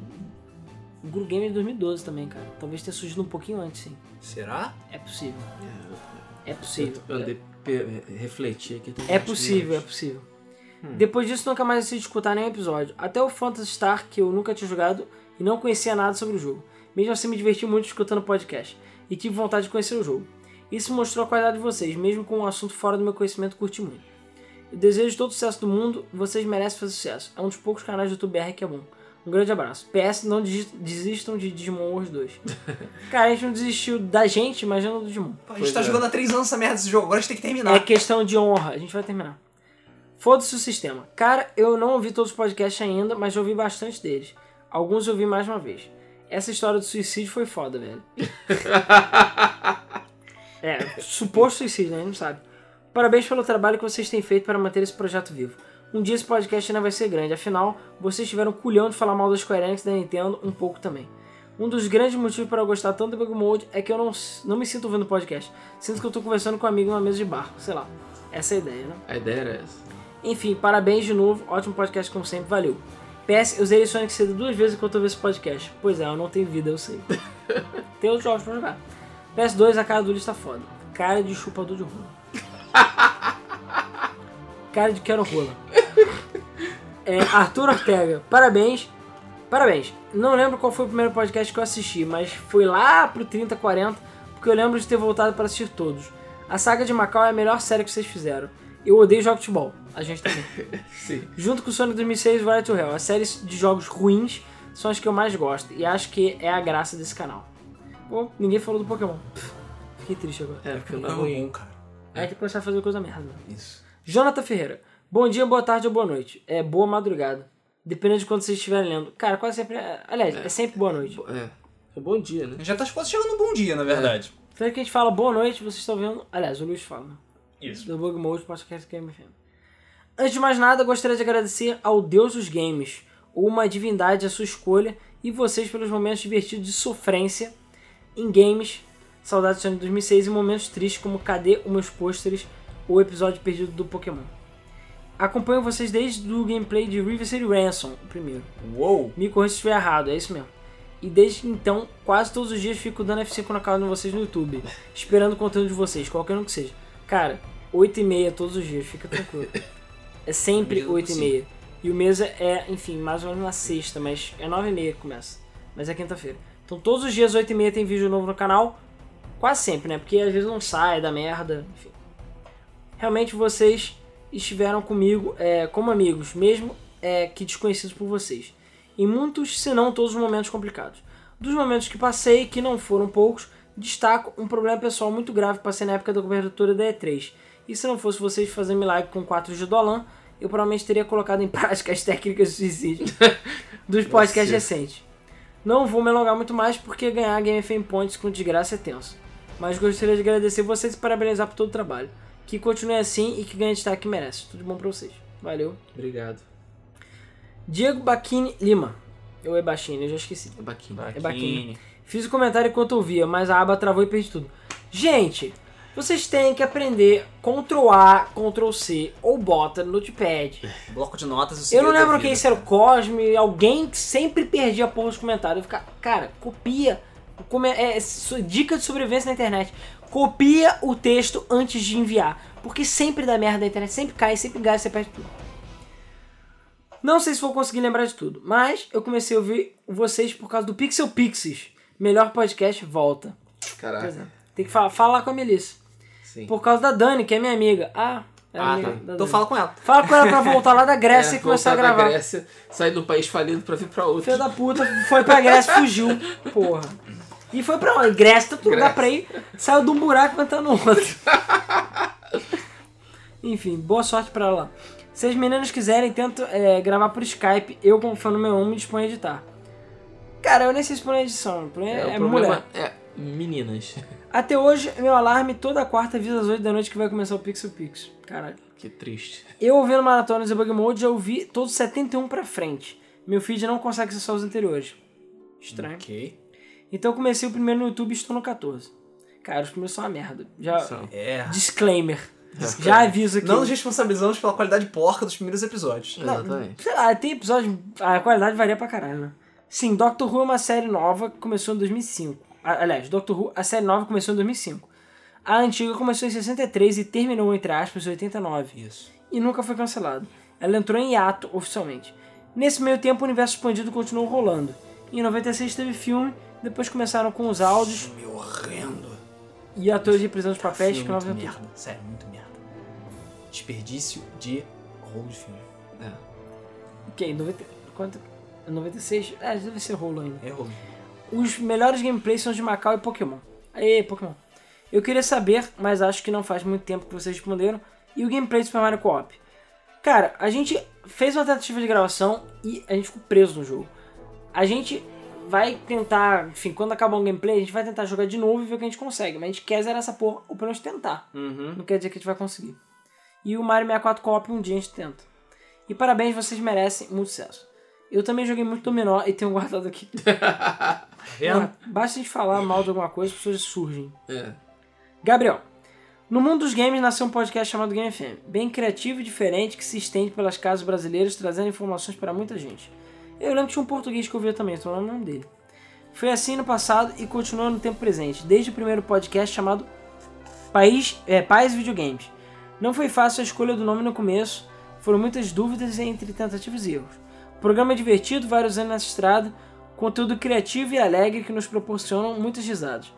o Guru Gamer é de 2012 também, cara. Talvez tenha surgido um pouquinho antes, sim. Será? É possível. É possível. Eu andei pe- refletir aqui. É possível, é possível. Hum. Depois disso, nunca mais decidi escutar nenhum episódio. Até o Phantasy Star, que eu nunca tinha jogado e não conhecia nada sobre o jogo. Mesmo assim, me diverti muito escutando o podcast e tive vontade de conhecer o jogo. Isso mostrou a qualidade de vocês, mesmo com um assunto fora do meu conhecimento, curti muito. Eu desejo todo o sucesso do mundo, vocês merecem fazer sucesso. É um dos poucos canais do YouTube R que é bom. Um grande abraço. PS, não desi- desistam de Digimon Wars 2. Cara, a gente não desistiu da gente, mas não do Digimon. Pô, a gente Pois tá é. jogando há três anos essa merda desse jogo, agora a gente tem que terminar. É questão de honra. A gente vai terminar. Foda-se o sistema. Cara, eu não ouvi todos os podcasts ainda, mas já ouvi bastante deles. Alguns eu ouvi mais uma vez. Essa história do suicídio foi foda, velho. é, suposto suicídio, né? A gente não sabe. Parabéns pelo trabalho que vocês têm feito para manter esse projeto vivo. Um dia esse podcast ainda vai ser grande, afinal, vocês tiveram culhão de falar mal da Square Enix e da Nintendo um pouco também. Um dos grandes motivos para eu gostar tanto do Bug Mode é que eu não, não me sinto ouvindo podcast. Sinto que eu tô conversando com um amigo numa mesa de bar, sei lá. Essa é a ideia, né? A ideia era essa. Enfim, parabéns de novo, ótimo podcast como sempre, valeu. PS, eu zerei Sonic CD duas vezes enquanto eu vi esse podcast. Pois é, eu não tenho vida, eu sei. Tem outros jogos pra jogar. PS2, a cara do Uli está foda. Cara de chupador de rola. Cara de quero rola. É, Arthur Ortega, parabéns. Parabéns. Não lembro qual foi o primeiro podcast que eu assisti, mas foi lá pro 3040, porque eu lembro de ter voltado para assistir todos. A saga de Macau é a melhor série que vocês fizeram. Eu odeio jogos de futebol. A gente também. Sim. Junto com Sonic 2006 e Right to Hell, as séries de jogos ruins são as que eu mais gosto e acho que é a graça desse canal. Pô, ninguém falou do Pokémon. Pff, Fiquei triste agora. É, porque não é Não é ruim. cara. Aí tem que começar a fazer coisa merda. Isso. Jonathan Ferreira. Bom dia, boa tarde ou boa noite. É boa madrugada. Dependendo de quando vocês estiverem lendo. Cara, quase sempre. é- Aliás, é, sempre boa noite. É. É bom dia, né? Já tá quase chegando no bom dia, na verdade. Sempre que a gente fala boa noite, vocês estão vendo. Aliás, o Luiz fala, né? Isso. do Bug Mode Podcast Game FM. Antes de mais nada, gostaria de agradecer ao Deus dos Games, ou uma divindade à sua escolha, e vocês pelos momentos divertidos de sofrência em games, saudades de Sonic 2006 e momentos tristes como Cadê os meus pôsteres ou o episódio perdido do Pokémon. Acompanho vocês desde o gameplay de River City Ransom, o primeiro. Uou! Me corrija se estiver errado, é isso mesmo. E desde então, quase todos os dias fico dando F5 na cara de vocês no YouTube, esperando o conteúdo de vocês, qualquer um que seja. Cara, 8 e meia todos os dias, fica tranquilo. É sempre Medida do 8 e meia. E o mês é, enfim, mais ou menos na sexta, mas é 9 e meia que começa. Mas é quinta-feira. Então todos os dias, 8 e meia, tem vídeo novo no canal. Quase sempre, né? Porque às vezes não sai, dá merda, enfim. Realmente vocês estiveram comigo é, como amigos, mesmo é, que desconhecidos por vocês. Em muitos, se não todos os momentos complicados. Dos momentos que passei, que não foram poucos, destaco um problema pessoal muito grave que passei na época da cobertura da E3. E se não fosse vocês fazer milagre com 4G do Alan, eu provavelmente teria colocado em prática as técnicas de suicídio dos podcasts recentes. Não vou me alongar muito mais porque ganhar Game FM Points com desgraça é tenso. Mas gostaria de agradecer vocês e parabenizar por todo o trabalho. Que continue assim e que ganhe destaque que merece. Tudo de bom pra vocês. Valeu. Obrigado. Diego Baquini Lima. Eu é Baquini, eu já esqueci. É baquinho. É Baquini. Fiz o comentário enquanto ouvia, mas a aba travou e perdi tudo. Gente, vocês têm que aprender Ctrl A, Ctrl C ou bota no Notepad. Bloco de notas. o Eu não lembro quem se era o Cosme, alguém que sempre perdia a porra dos comentários. Eu ficava, cara, copia. Come- é, so- dica de sobrevivência na internet. Copia o texto antes de enviar. Porque sempre dá merda na internet, sempre cai, sempre gasta, você perde tudo. Não sei se vou conseguir lembrar de tudo, mas eu comecei a ouvir vocês por causa do Pixel Pixies. Melhor podcast, volta. Caraca. É. Tem que fa- falar com a Melissa. Sim. Por causa da Dani, que é minha amiga. Ah, é Ah, amiga tá. da Então Dani. fala com ela. Fala com ela pra voltar lá da Grécia É, e começar a voltar da gravar. Grécia, sair de um país falido pra vir pra outro. Filho da puta foi pra Grécia e fugiu. Porra. E foi pra onde? Grécia, todo lugar pra ir. Saiu de um buraco e entrou no outro. Enfim, boa sorte pra ela lá. Se as meninas quiserem, tento é, gravar por Skype. Eu, como fã número 1, me disponho a editar. Cara, eu nem sei se põe edição. põe- É, É, o problema mulher. é meninas. Até hoje, meu alarme toda quarta avisa às 8 da noite que vai começar o Pixel Pix. Caralho. Que triste. Eu ouvindo Maratonas e Bug Mode já ouvi todos 71 pra frente. Meu feed não consegue acessar os anteriores. Estranho. Ok. Então eu comecei o primeiro no YouTube e estou no 14. Cara, os primeiros são uma merda. Já... São. É. Disclaimer. Já aviso aqui. Não nos responsabilizamos pela qualidade porca dos primeiros episódios. Exatamente. Sei lá, tem episódio. A qualidade varia pra caralho, né? Sim, Doctor Who é uma série nova que começou em 2005. Ah, Aliás, Doctor Who, a série nova começou em 2005. A antiga começou em 63 e terminou, entre aspas, em 89. Isso. E nunca foi cancelada. Ela entrou em hiato oficialmente. Nesse meio tempo, o universo expandido continuou rolando. Em 96 teve filme, depois começaram com os áudios Filme horrendo. e atores reprisando os papéis. Que muito não merda. Sério, muito merda. Desperdício de rolo de filme. É. Ok, 90, quanto? 96? É, deve ser rolo ainda. É rolo. Os melhores gameplays são de Macau e Pokémon. Aê, Pokémon. Eu queria saber, mas acho que não faz muito tempo que vocês responderam. E o gameplay de Super Mario Co-op? Cara, a gente fez uma tentativa de gravação e a gente ficou preso no jogo. A gente vai tentar, enfim, quando acabar o gameplay, a gente vai tentar jogar de novo e ver o que a gente consegue. Mas a gente quer zerar essa porra, ou pelo menos tentar. Uhum. Não quer dizer que a gente vai conseguir. E o Mario 64 Co-op um dia a gente tenta. E parabéns, vocês merecem muito sucesso. Eu também joguei muito dominó e tenho guardado aqui. Porra, basta a gente falar mal de alguma coisa, as pessoas surgem. É. Gabriel, no mundo dos games nasceu um podcast chamado Game FM, bem criativo e diferente que se estende pelas casas brasileiras, trazendo informações para muita gente. Eu lembro que tinha um português que eu via também, estou falando o nome dele. Foi assim no passado e continua no tempo presente, desde o primeiro podcast chamado País, é, Pais Videogames. Não foi fácil a escolha do nome no começo, foram muitas dúvidas entre tentativas e erros. Programa divertido, vários anos nessa estrada, conteúdo criativo e alegre que nos proporcionam muitas risadas.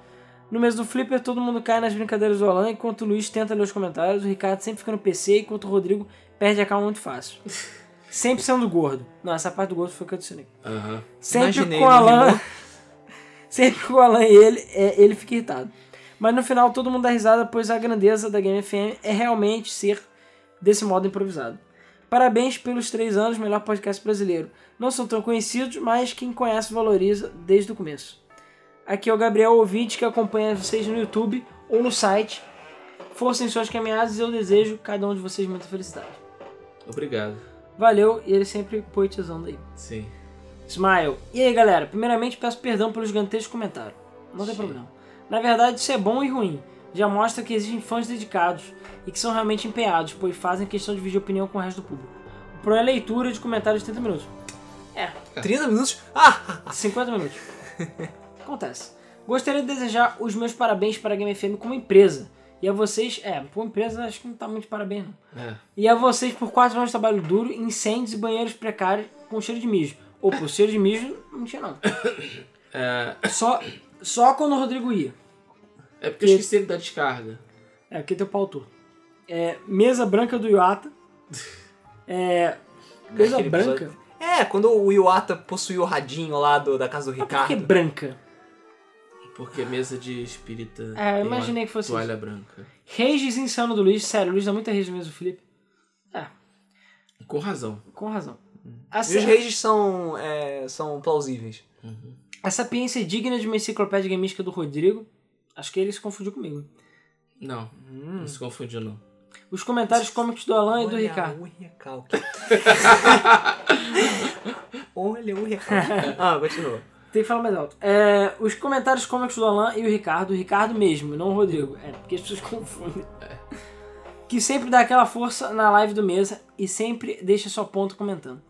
No mês do Flipper, todo mundo cai nas brincadeiras do Alan, enquanto o Luiz tenta ler os comentários, o Ricardo sempre fica no PC, enquanto o Rodrigo perde a calma muito fácil. Sempre sendo gordo. Não, essa parte do gordo foi o que eu adicionei. Aham. Sempre Imaginei, com o Alan. sempre com o Alan e ele, é, ele fica irritado. Mas no final todo mundo dá risada, pois a grandeza da Game FM é realmente ser desse modo improvisado. Parabéns pelos três anos, melhor podcast brasileiro. Não são tão conhecidos, mas quem conhece valoriza desde o começo. Aqui é o Gabriel Ouvinte que acompanha vocês no YouTube ou no site. Força em suas caminhadas e eu desejo cada um de vocês muita felicidade. Obrigado. Valeu e ele sempre poetizando aí. Sim. Smile. E aí, galera? Primeiramente, peço perdão pelo gigantesco comentário. Não tem Sim. problema. Na verdade, isso é bom e ruim. Já mostra que existem fãs dedicados e que são realmente empenhados, pois fazem questão de dividir opinião com o resto do público. O problema é a leitura de comentários de 30 minutos. É, 30 minutos? Ah! 50 minutos. Acontece. Gostaria de desejar os meus parabéns para a Game FM como empresa. E a vocês, é, por empresa acho que não tá muito de parabéns não. É. E a vocês por 4 anos de trabalho duro, incêndios e banheiros precários com cheiro de mijo. Ou por cheiro de mijo, não tinha não. É, Só, só quando o Rodrigo ia. É porque eu esqueci ele da descarga. É, tem o pau torto. É, mesa branca do Iwata. É, mesa Aquele branca? episódio- É, quando o Iwata possuiu o radinho lá do, da casa do Mas por que Ricardo. branca? Porque mesa de espírita. É, eu tem imaginei que fosse Toalha branca. Rages insano do Luiz. Sério, o Luiz dá muita rage mesmo Felipe. É, Com razão. com razão. E os A, rages são, é, são plausíveis. a sapiência é digna de uma enciclopédia gamística do Rodrigo. Acho que ele se confundiu comigo. Não, não se confundiu não. Os comentários cômicos do Alan e do Olha Ricardo. o recalque. Olha o recalque. Ah, continua. Tem que falar mais alto. É, os comentários cômicos do Alan e o Ricardo, o Ricardo mesmo, não o Rodrigo. É, porque as pessoas confundem. Que sempre dá aquela força na live do mesa e sempre deixa sua ponta comentando.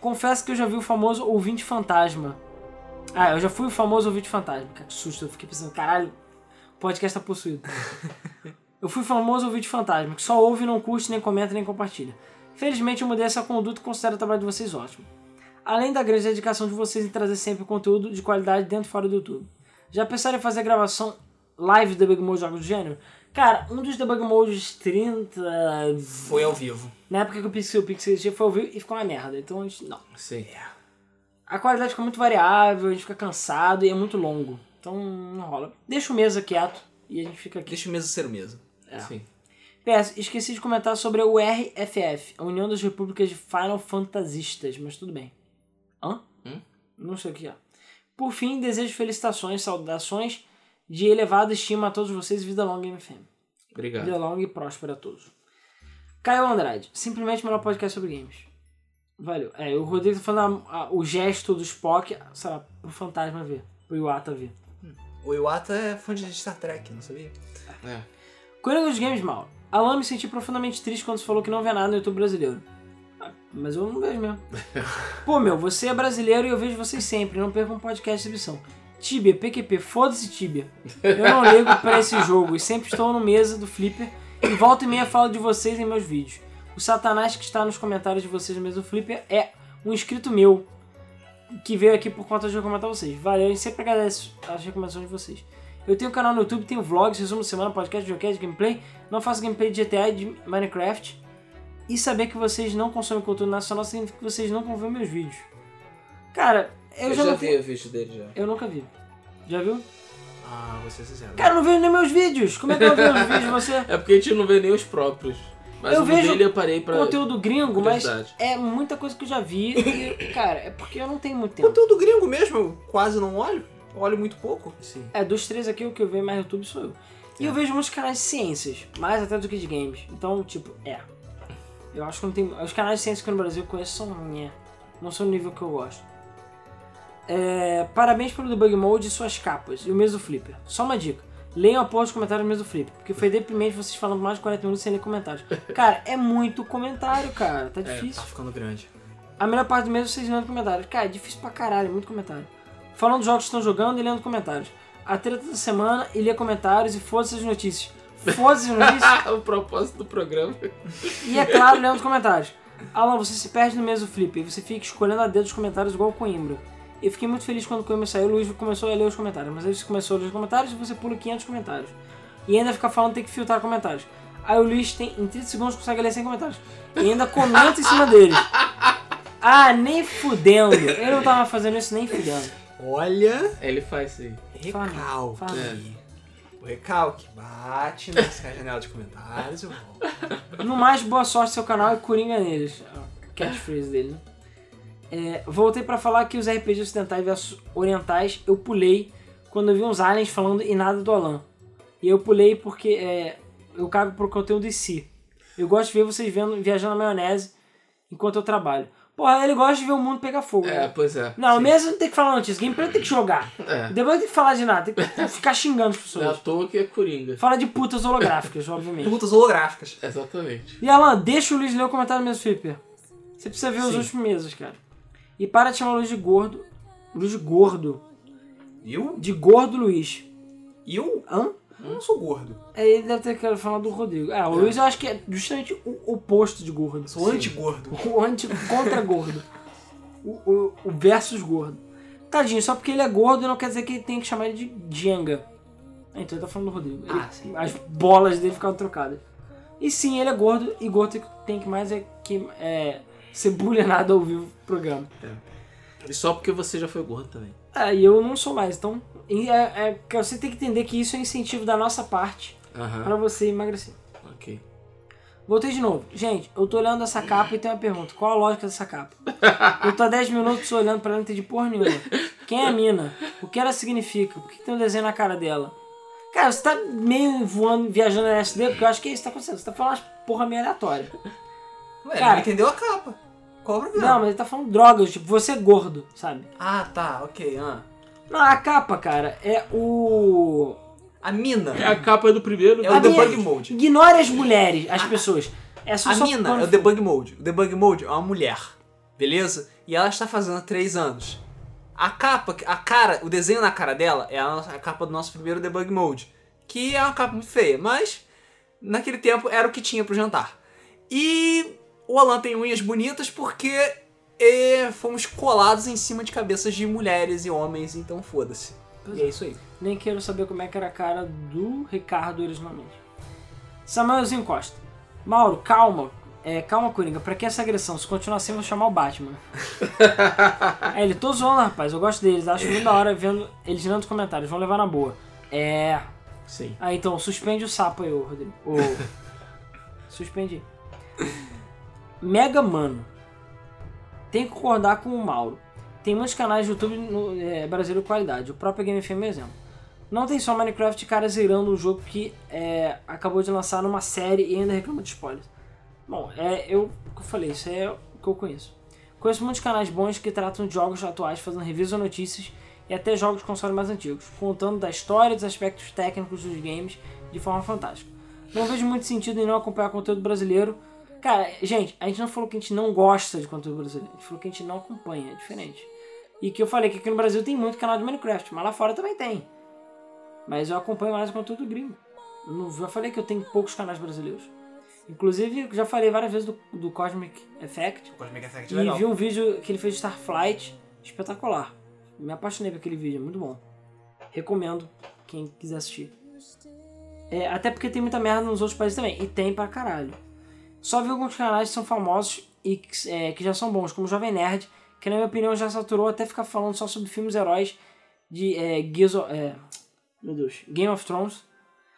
Confesso que eu já vi o famoso ouvinte fantasma. Ah, eu já fui o famoso ouvinte fantasma. Cara, que susto, eu fiquei pensando, caralho, podcast tá possuído. Eu fui o famoso ouvinte fantasma, que só ouve, não curte, nem comenta, nem compartilha. Felizmente eu mudei essa conduta e considero o trabalho de vocês ótimo. Além da grande dedicação de vocês em trazer sempre conteúdo de qualidade dentro e fora do YouTube. Já pensaram em fazer gravação live debug mode jogos do gênero? Cara, um dos debug modes 30. Foi ao vivo. Na época que o Pixel Pixel existia, foi ao vivo e ficou uma merda. Então a gente. Não. Sim. A qualidade fica muito variável, a gente fica cansado e é muito longo. Então não rola. Deixa o mesa quieto e a gente fica aqui. Deixa o mesa ser o mesa. É. Sim. PS, esqueci de comentar sobre o RFF, a União das Repúblicas de Final Fantasistas, mas tudo bem. Hã? Hum? Não sei o que é. Por fim, desejo felicitações, saudações de elevada estima a todos vocês e vida longa MFM. Obrigado. Vida longa e próspera a todos. Caio Andrade, simplesmente o melhor podcast sobre games. Valeu. É, o Rodrigo tá falando a- a- o gesto do Spock, sei lá, pro fantasma ver, pro Iwata ver. O Iwata é fã de Star Trek, não sabia? É. Coelho dos Games Mal. Alan me senti profundamente triste quando você falou que não vê nada no YouTube brasileiro. Ah, Mas eu não vejo mesmo. Pô, meu, você é brasileiro e eu vejo vocês sempre. Não perca um podcast de exibição. Tibia, PQP, foda-se Tibia. Eu não ligo pra esse jogo e sempre estou no mesa do Flipper e volta e meia falo de vocês em meus vídeos. O Satanás que está nos comentários de vocês no mesa do Flipper é um inscrito meu que veio aqui por conta de eu comentar vocês. Valeu, e sempre agradeço as recomendações de vocês. Eu tenho um canal no YouTube, tenho vlogs, resumo de semana, podcast, videocast, gameplay. Não faço gameplay de GTA e de Minecraft. E saber que vocês não consomem cultura nacional significa que vocês não vão ver meus vídeos. Cara, eu, Eu, já, já não vi tenho- o vídeo dele já. Eu nunca vi. Já viu? Ah, vou ser sincero. Cara, eu não vejo nem meus vídeos. Como é que eu vejo os vídeos de você? É porque a gente não vê nem os próprios. Mas Eu o vejo dele eu parei pra. Conteúdo gringo, mas é muita coisa que eu já vi. E, cara, é porque eu não tenho muito tempo. Conteúdo gringo mesmo, eu quase não olho. Olho muito pouco. Sim. É, dos três aqui, o que eu vejo mais no YouTube sou eu. E eu vejo muitos canais de ciências, mais até do que de games. Então, tipo, é. Eu acho que não tem. Os canais de ciências que no Brasil eu conheço são. Não são o nível que eu gosto. É, parabéns pelo debug mode e suas capas. E o mês do Flipper. Só uma dica. Leiam a porra dos comentários do Flipper. Porque foi deprimente vocês falando mais de 40 minutos sem ler comentários. Cara, é muito comentário, cara. Tá difícil. Tá ficando grande. A melhor parte do mês é vocês lendo comentários. Cara, é difícil pra caralho, é muito comentário. Falando dos jogos que estão jogando e lendo comentários. A treta da semana e ler comentários e foda-se as notícias. Foda-se as notícias o propósito do programa. e, é claro, lendo os comentários. Alan, você se perde no mês do flip e você fica escolhendo a dedo os comentários igual o Coimbra. Eu fiquei muito feliz quando saiu, o Luiz começou a ler os comentários. Mas aí você começou a ler os comentários e você pula 500 comentários. E ainda fica falando tem que filtrar comentários. Aí o Luiz tem, em 30 segundos consegue ler 100 comentários. E ainda comenta em cima deles. Ah, nem fudendo. Ele não tava fazendo isso nem fudendo. Olha, Ele faz isso aí. recalque. Fala. O recalque bate nessa janela de comentários e volta. No mais, boa sorte seu canal e coringa neles. Catchphrase dele, né? É, voltei pra falar que os RPGs ocidentais versus orientais eu pulei quando eu vi uns aliens falando e nada do Alan. E eu pulei porque é, eu cago pro conteúdo em si. Eu gosto de ver vocês vendo, viajando na maionese enquanto eu trabalho. Porra, ele gosta de ver o mundo pegar fogo. É, né? pois é. Não, Sim. mesmo não tem que falar notícia. Gameplay tem que jogar. É. Depois não tem que falar de nada. Tem que ficar xingando as Não é à pessoas. toa que é Coringa. Fala de putas holográficas, obviamente. Putas holográficas. Exatamente. E Alan, deixa o Luiz ler o comentário do mesmo Flipper. Você precisa ver os Sim. últimos meses, cara. E para de chamar o Luiz de gordo. Luiz de gordo. Eu? De gordo Luiz. Eu? Hã? Eu não sou gordo. É, ele deve ter querido falar do Rodrigo. Ah, o Luiz eu acho que é justamente o oposto de gordo. Sou anti-gordo. O anti contra gordo. O, o, o versus gordo. Tadinho, só porque ele é gordo não quer dizer que tem que chamar ele de Jenga. Ah, Então ele tá falando do Rodrigo. Ele- Ah, sim. As bolas dele ficaram trocadas. E sim, ele é gordo e gordo tem- tem que mais é que é, ser bullyingado ao vivo no programa. E só porque você já foi gordo também. É, e eu não sou mais, então é, é, você tem que entender que isso é incentivo da nossa parte Aham. pra você emagrecer. Ok. Voltei de novo. Gente, eu tô olhando essa capa e tem uma pergunta. Qual a lógica dessa capa? Eu tô há 10 minutos olhando pra ela e não entendi porra nenhuma. Quem é a mina? O que ela significa? Por que tem um desenho na cara dela? Cara, você tá meio voando, viajando na SD, porque eu acho que é isso que tá acontecendo. Você tá falando umas porra meio aleatória. Ué, Cara. não entendeu a capa. Qual o problema? Não, mas ele tá falando drogas, tipo, você é gordo, sabe? Ah, tá, ok. Ah. Não, a capa, cara, é o. A mina. É a capa do primeiro. É o A minha- debug mode. Ignore as mulheres, as pessoas. É só A só mina é o debug mode. O debug mode é uma mulher. Beleza? E ela está fazendo há 3 anos. A capa, a cara, o desenho na cara dela é a, a capa do nosso primeiro debug mode. Que é uma capa muito feia, mas naquele tempo era o que tinha pro jantar. E o Alan tem unhas bonitas porque eh, fomos colados em cima de cabeças de mulheres e homens, então foda-se. E é isso aí. Nem quero saber como é que era a cara do Ricardo originalmente. Samuelzinho Costa. Mauro, calma. É, calma, Coringa. Pra que essa agressão? Se continuar assim, eu vou chamar o Batman. é, ele, tô zoando, rapaz. Eu gosto deles. Acho muito da hora vendo eles lendo os comentários. Vão levar na boa. É. Sim. Ah, então, suspende o sapo aí, ô Rodrigo. Ô. suspende. Mega Mano. Tem que concordar com o Mauro. Tem muitos canais de YouTube no é, de qualidade. O próprio Game FM é exemplo. Não tem só Minecraft cara zerando um jogo que é, acabou de lançar numa série e ainda reclama de spoilers. Bom, é eu que falei, isso é o que eu conheço. Conheço muitos canais bons que tratam de jogos atuais, fazendo reviews ou notícias e até jogos de consoles mais antigos, contando da história e dos aspectos técnicos dos games de forma fantástica. Não vejo muito sentido em não acompanhar conteúdo brasileiro. Cara, gente, a gente não falou que a gente não gosta de conteúdo brasileiro, a gente falou que a gente não acompanha, é diferente. E que eu falei que aqui no Brasil tem muito canal de Minecraft, mas lá fora também tem. Mas eu acompanho mais o conteúdo gringo. Eu não- já falei que eu tenho poucos canais brasileiros. Inclusive, já falei várias vezes do, do Cosmic Effect. Cosmic Effect E vi um vídeo que ele fez de Starflight espetacular. Me apaixonei por aquele vídeo, é muito bom. Recomendo quem quiser assistir. É, até porque tem muita merda nos outros países também. E tem pra caralho. Só vi alguns canais que são famosos e que, é, que já são bons, como o Jovem Nerd, que na minha opinião já saturou até ficar falando só sobre filmes heróis de é, é, meu Deus, Game of Thrones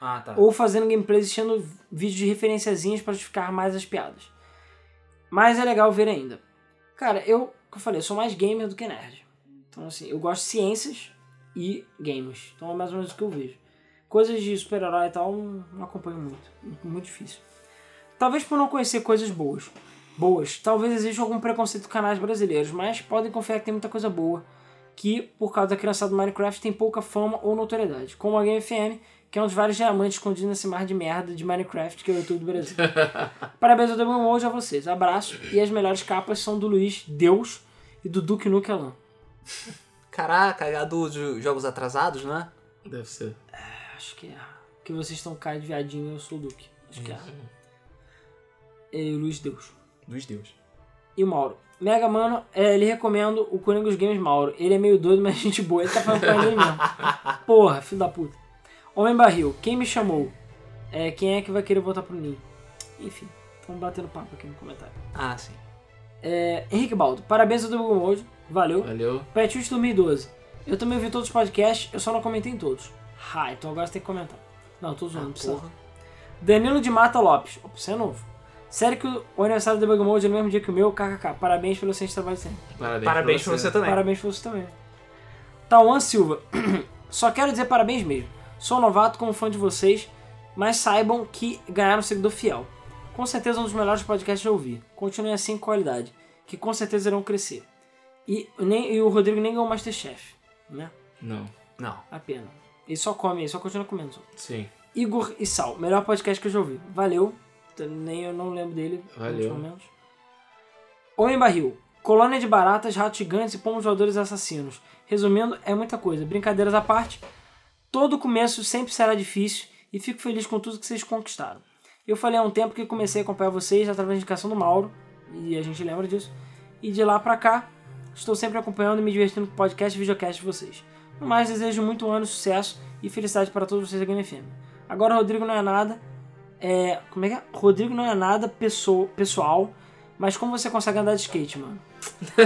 Ah, tá. ou fazendo gameplays enchendo vídeos de referenciazinhas para justificar mais as piadas. Mas é legal ver ainda. Cara, eu, como eu falei, eu sou mais gamer do que nerd. Então, assim, eu gosto de ciências e games. Então é mais ou menos o que eu vejo. Coisas de super-herói e tal, não, acompanho. Muito- Muito difícil. Talvez por não conhecer coisas boas. Boas. Talvez exista algum preconceito com canais brasileiros, mas podem confiar que tem muita coisa boa. Que, por causa da criança do Minecraft, tem pouca fama ou notoriedade. Como a Game FM, que é um dos vários diamantes escondidos nesse mar de merda de Minecraft que é o YouTube do Brasil. Parabéns ao Double Mode a vocês. Abraço. E as melhores capas são do Luiz Deus e do Duke Nukem. Caraca, a dos jogos atrasados, né? Deve ser. Acho que é. Que vocês estão cara de viadinho eu sou o Duque. Acho que é. O Luiz Deus. Dos Deus. E o Mauro. Mega Mano, é, ele recomenda o Coringa dos Games Mauro. Ele é meio doido, mas gente boa. Ele tá falando pra ele mesmo. Porra, filho da puta. Homem Barril, quem me chamou? É, quem é que vai querer voltar pro Ninho? Enfim, vamos batendo papo aqui no comentário. Ah, sim. É, Henrique Baldo, parabéns ao Double Mode. Valeu. Valeu. Petute 2012. Eu também ouvi todos os podcasts, eu só não comentei em todos. Ah, então agora você tem que comentar. Não, tô zoando, não precisa. Porra. Danilo de Mata Lopes. Opa, você é novo. Sério que o aniversário do Debug Mode é no mesmo dia que o meu? KKK. Parabéns pelo excelente trabalho sempre. Parabéns, Parabéns pra você também. Parabéns pra você também. Tauan Silva. Só quero dizer parabéns mesmo. Sou novato como fã de vocês, mas saibam que ganharam um seguidor fiel. Com certeza um dos melhores podcasts que eu ouvi. Continuem assim com qualidade, que com certeza irão crescer. E, nem, e o Rodrigo nem ganhou o Masterchef, né? Não. Não. A pena. Ele só come, ele só continua comendo. Só. Sim. Igor e Sal, melhor podcast que eu já ouvi. Valeu. Nem eu não lembro dele. Valeu. momentos. Homem Barril. Colônia de baratas, ratos gigantes e pomos voadores assassinos. Resumindo, é muita coisa. Brincadeiras à parte, todo começo sempre será difícil e fico feliz com tudo que vocês conquistaram. Eu falei há um tempo que comecei a acompanhar vocês através da indicação do Mauro, e a gente lembra disso. E de lá pra cá, estou sempre acompanhando e me divertindo com o podcast e videocast de vocês. No mais, desejo muito ano, sucesso e felicidade para todos vocês da Game FM. Agora, Rodrigo não é nada. É. Como é que é? Rodrigo não é nada pessoa, pessoal, mas como você consegue andar de skate, mano?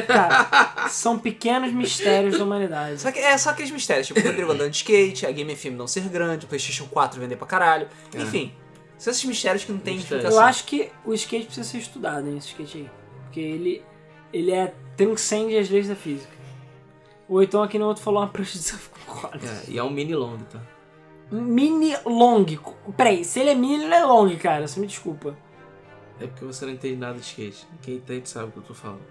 Cara, são pequenos mistérios da humanidade. Só que é só aqueles mistérios, tipo o Rodrigo andando de skate, a Game FM não ser grande, o PlayStation 4 vender pra caralho. Enfim, são esses mistérios que não tem Mistérios. explicação. Eu acho que o skate precisa ser estudado, hein, esse skate aí. Porque ele, ele é transcende as leis da física. Ou então aqui no outro falou uma prancha de corda. É, e é um mini long, tá? Mini long. Peraí, se ele é mini, ele é long, cara. Você me desculpa. É porque você não entende nada de skate. Quem entende sabe o que eu tô falando.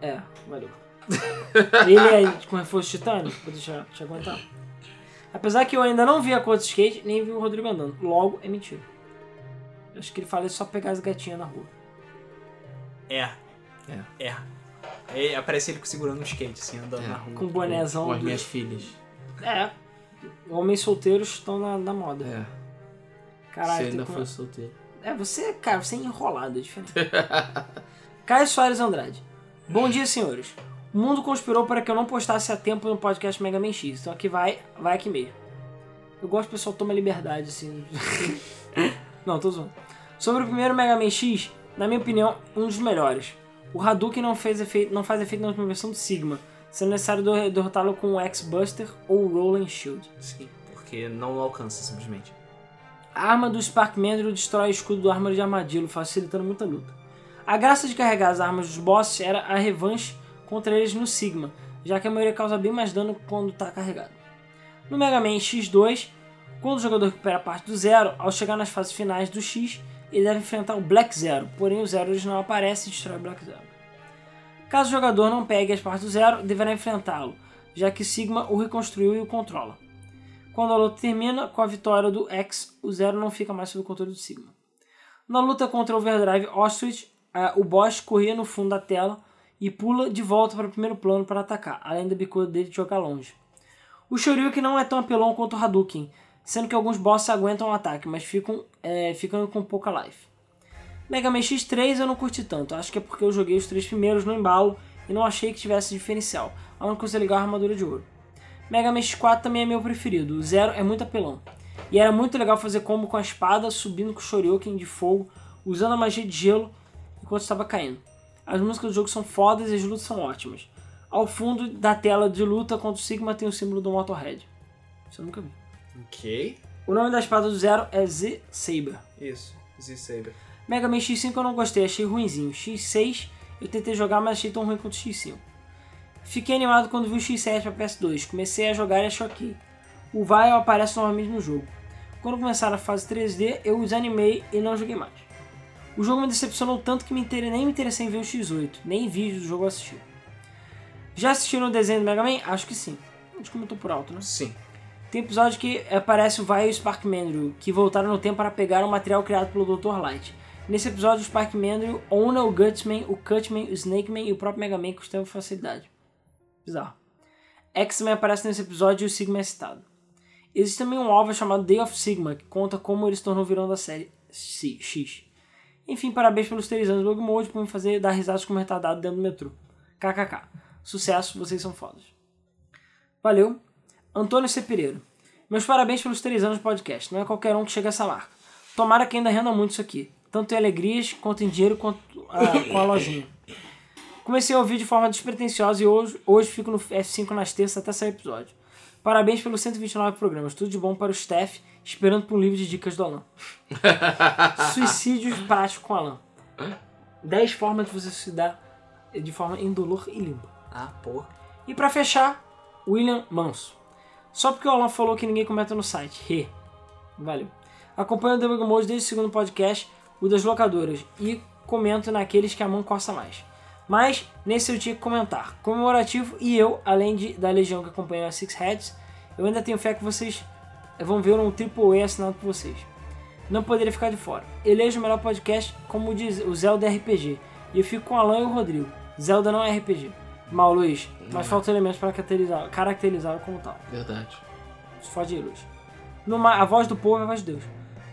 É, valeu. ele é com reforço titânio, pra deixar te aguentar. Apesar que eu ainda não vi a cor do skate, nem vi o Rodrigo andando. Logo, é mentira. Eu acho que ele fala isso só pra pegar as gatinhas na rua. É. É. É. Aí aparece ele segurando um skate, assim, andando É. na rua. Com o bonézão. Com as do- minhas filhas. É. Homens solteiros estão na, na moda. É. Caralho, Se tem ainda fosse solteiro. É, você, cara, você é enrolado, é diferente. Caio Soares Andrade. Bom dia, senhores. O mundo conspirou para que eu não postasse a tempo no podcast Mega Man X. Então aqui vai, vai aqui mesmo. Eu gosto que o pessoal toma liberdade, assim. não, tô zoando. Sobre o primeiro Mega Man X, na minha opinião, um dos melhores. O Hadouken não, fez efeito, não faz efeito na última versão do Sigma, sendo necessário der- derrotá-lo com o X-Buster ou o Rolling Shield. Sim, porque não alcança simplesmente. A arma do Spark Mandrill destrói o escudo do Armor de Armadillo, facilitando muita luta. A graça de carregar as armas dos bosses era a revanche contra eles no Sigma, já que a maioria causa bem mais dano quando está carregado. No Mega Man X2, quando o jogador recupera parte do Zero, ao chegar nas fases finais do X, ele deve enfrentar o Black Zero, porém o Zero original aparece e destrói o Black Zero. Caso o jogador não pegue as partes do Zero, deverá enfrentá-lo, já que Sigma o reconstruiu e o controla. Quando a luta termina com a vitória do X, o Zero não fica mais sob o controle do Sigma. Na luta contra o Overdrive Ostrich, o boss corria no fundo da tela e pula de volta para o primeiro plano para atacar, além da bicuda dele de jogar longe. O Shoryuken não é tão apelão quanto o Hadouken, sendo que alguns bosses aguentam o ataque, mas ficam é, ficando com pouca life. Mega Man X3 eu não curti tanto, acho que é porque eu joguei os três primeiros no embalo e não achei que tivesse diferencial, a única coisa legal é a armadura de ouro. Mega Man X4 também é meu preferido, o Zero é muito apelão. E era muito legal fazer combo com a espada, subindo com o Shoryuken de fogo, usando a magia de gelo enquanto estava caindo. As músicas do jogo são fodas e as lutas são ótimas. Ao fundo da tela de luta contra o Sigma tem o símbolo do Motorhead. Isso eu nunca vi. Ok. O nome da espada do Zero é Z-Saber. Isso. Z-Saber. Mega Man X5 eu não gostei, achei ruinzinho. X6 eu tentei jogar, mas achei tão ruim quanto o X5. Fiquei animado quando vi o X7 para PS2. Comecei a jogar e achei ok. O Vile aparece novamente no jogo. Quando começaram a fase 3D, eu os animei e não joguei mais. O jogo me decepcionou tanto que me inter... nem me interessei em ver o X8, nem vídeos do jogo eu assisti. Já assistiram o desenho do Mega Man? Acho que sim. A gente comentou por alto, né? Sim. Tem episódio que aparece o Vai e o Spark Mandrill, que voltaram no tempo para pegar o material criado pelo Dr. Light. Nesse episódio, o Spark Mandrill ona o Gutsman, o Cutman, o Snakeman e o próprio Mega Man com facilidade. Bizarro. X também aparece nesse episódio e o Sigma é citado. Existe também um OVA chamado Day of Sigma, que conta como ele se tornou vilão da série X. Enfim, parabéns pelos 3 anos do Mode por me fazer dar risadas como retardado dentro do metrô. KKK. Sucesso, vocês são fodas. Valeu. Antônio C. Pereira. Meus parabéns pelos 3 anos de podcast. Não é qualquer um que chega a essa marca. Tomara que ainda renda muito isso aqui. Tanto em alegrias, quanto em dinheiro, quanto ah, com a lojinha. Comecei a ouvir de forma despretensiosa e hoje, hoje fico no F5 nas terças até sair episódio. Parabéns pelos 129 programas. Tudo de bom para o staff, esperando por um livro de dicas do Alan. Suicídios práticos com Alan. 10 formas de você se suicidar de forma indolor e limpa. Ah, porra. E pra fechar, William Manso. Só porque o Alan falou que ninguém comenta no site. He. Valeu. Acompanho o Debug Mode desde o segundo podcast, o das locadoras, e comento naqueles que a mão coça mais. Mas nesse eu tinha que comentar. Comemorativo e eu, além de, da legião que acompanha a Six Heads, eu ainda tenho fé que vocês vão ver um AAA assinado por vocês. Não poderia ficar de fora. Elejo o melhor podcast como diz o Zelda RPG. E eu fico com o Alan e o Rodrigo. Zelda não é RPG. Mal, Luiz, mas faltam elementos para caracterizar- caracterizá-lo como tal. Verdade. Fode aí, Luiz. No ma- a voz do povo é a voz de Deus.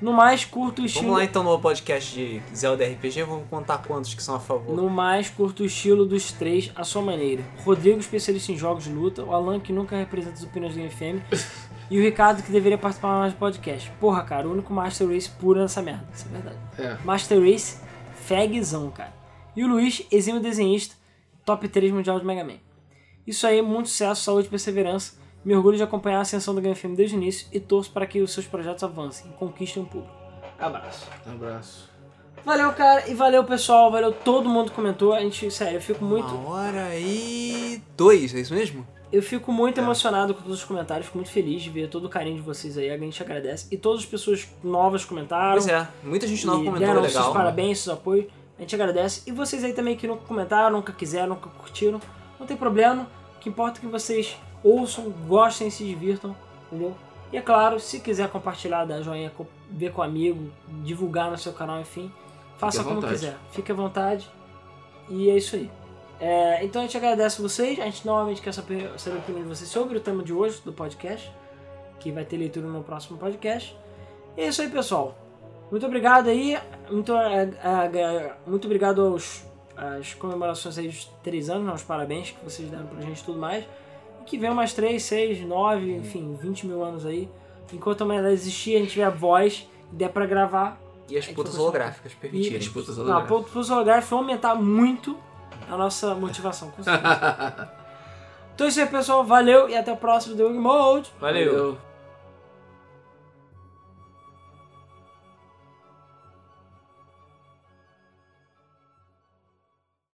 No mais, curto o estilo. Vamos lá então no podcast de Zelda RPG, vamos contar quantos que são a favor. No mais, curto o estilo dos três à sua maneira. Rodrigo, especialista em jogos de luta. O Alan, que nunca representa as opiniões do FM. e o Ricardo, que deveria participar mais do podcast. Porra, cara, o único Master Race puro nessa merda. Isso é verdade. É. Master Race, fagzão, cara. E o Luiz, exímio desenhista, top 3 mundial de Mega Man. Isso aí, muito sucesso, saúde e perseverança. Me orgulho de acompanhar a ascensão do Game FM desde o início e torço para que os seus projetos avancem e conquistem um público. Abraço. Abraço. Valeu, cara, e valeu, pessoal. Valeu todo mundo que comentou. A gente, sério, eu fico muito, Uma hora e dois, é isso mesmo? eu fico muito É. emocionado com todos os comentários. Fico muito feliz de ver todo o carinho de vocês aí. A gente agradece. E todas as pessoas novas comentaram. Pois é, muita gente nova comentou, deram legal. seus parabéns, seus apoios. A gente agradece. E vocês aí também que nunca comentaram, nunca quiseram, nunca curtiram. Não tem problema. O que importa é que vocês ouçam, gostem, se divirtam, entendeu? E é claro, se quiser compartilhar, dar joinha, ver com amigo, divulgar no seu canal, enfim, faça como quiser. Fique à vontade. E é isso aí. É, então a gente agradece vocês. A gente novamente quer saber, saber a opinião de vocês sobre o tema de hoje do podcast, que vai ter leitura no próximo podcast. E é isso aí, pessoal. Muito obrigado aí. Muito, eh, eh, muito obrigado aos as comemorações aí dos três anos, né, os parabéns que vocês deram pra gente e tudo mais. Que venham mais três, seis, nove, enfim, 20 mil anos aí. Enquanto a humanidade existir, a gente tiver voz e der pra gravar. E as putas holográficas permitirem. Disputas Não, pro, pros holográficos vai aumentar muito a nossa motivação, com certeza. então é isso aí, pessoal. Valeu e até o próximo The Wing Mode. Valeu. Valeu.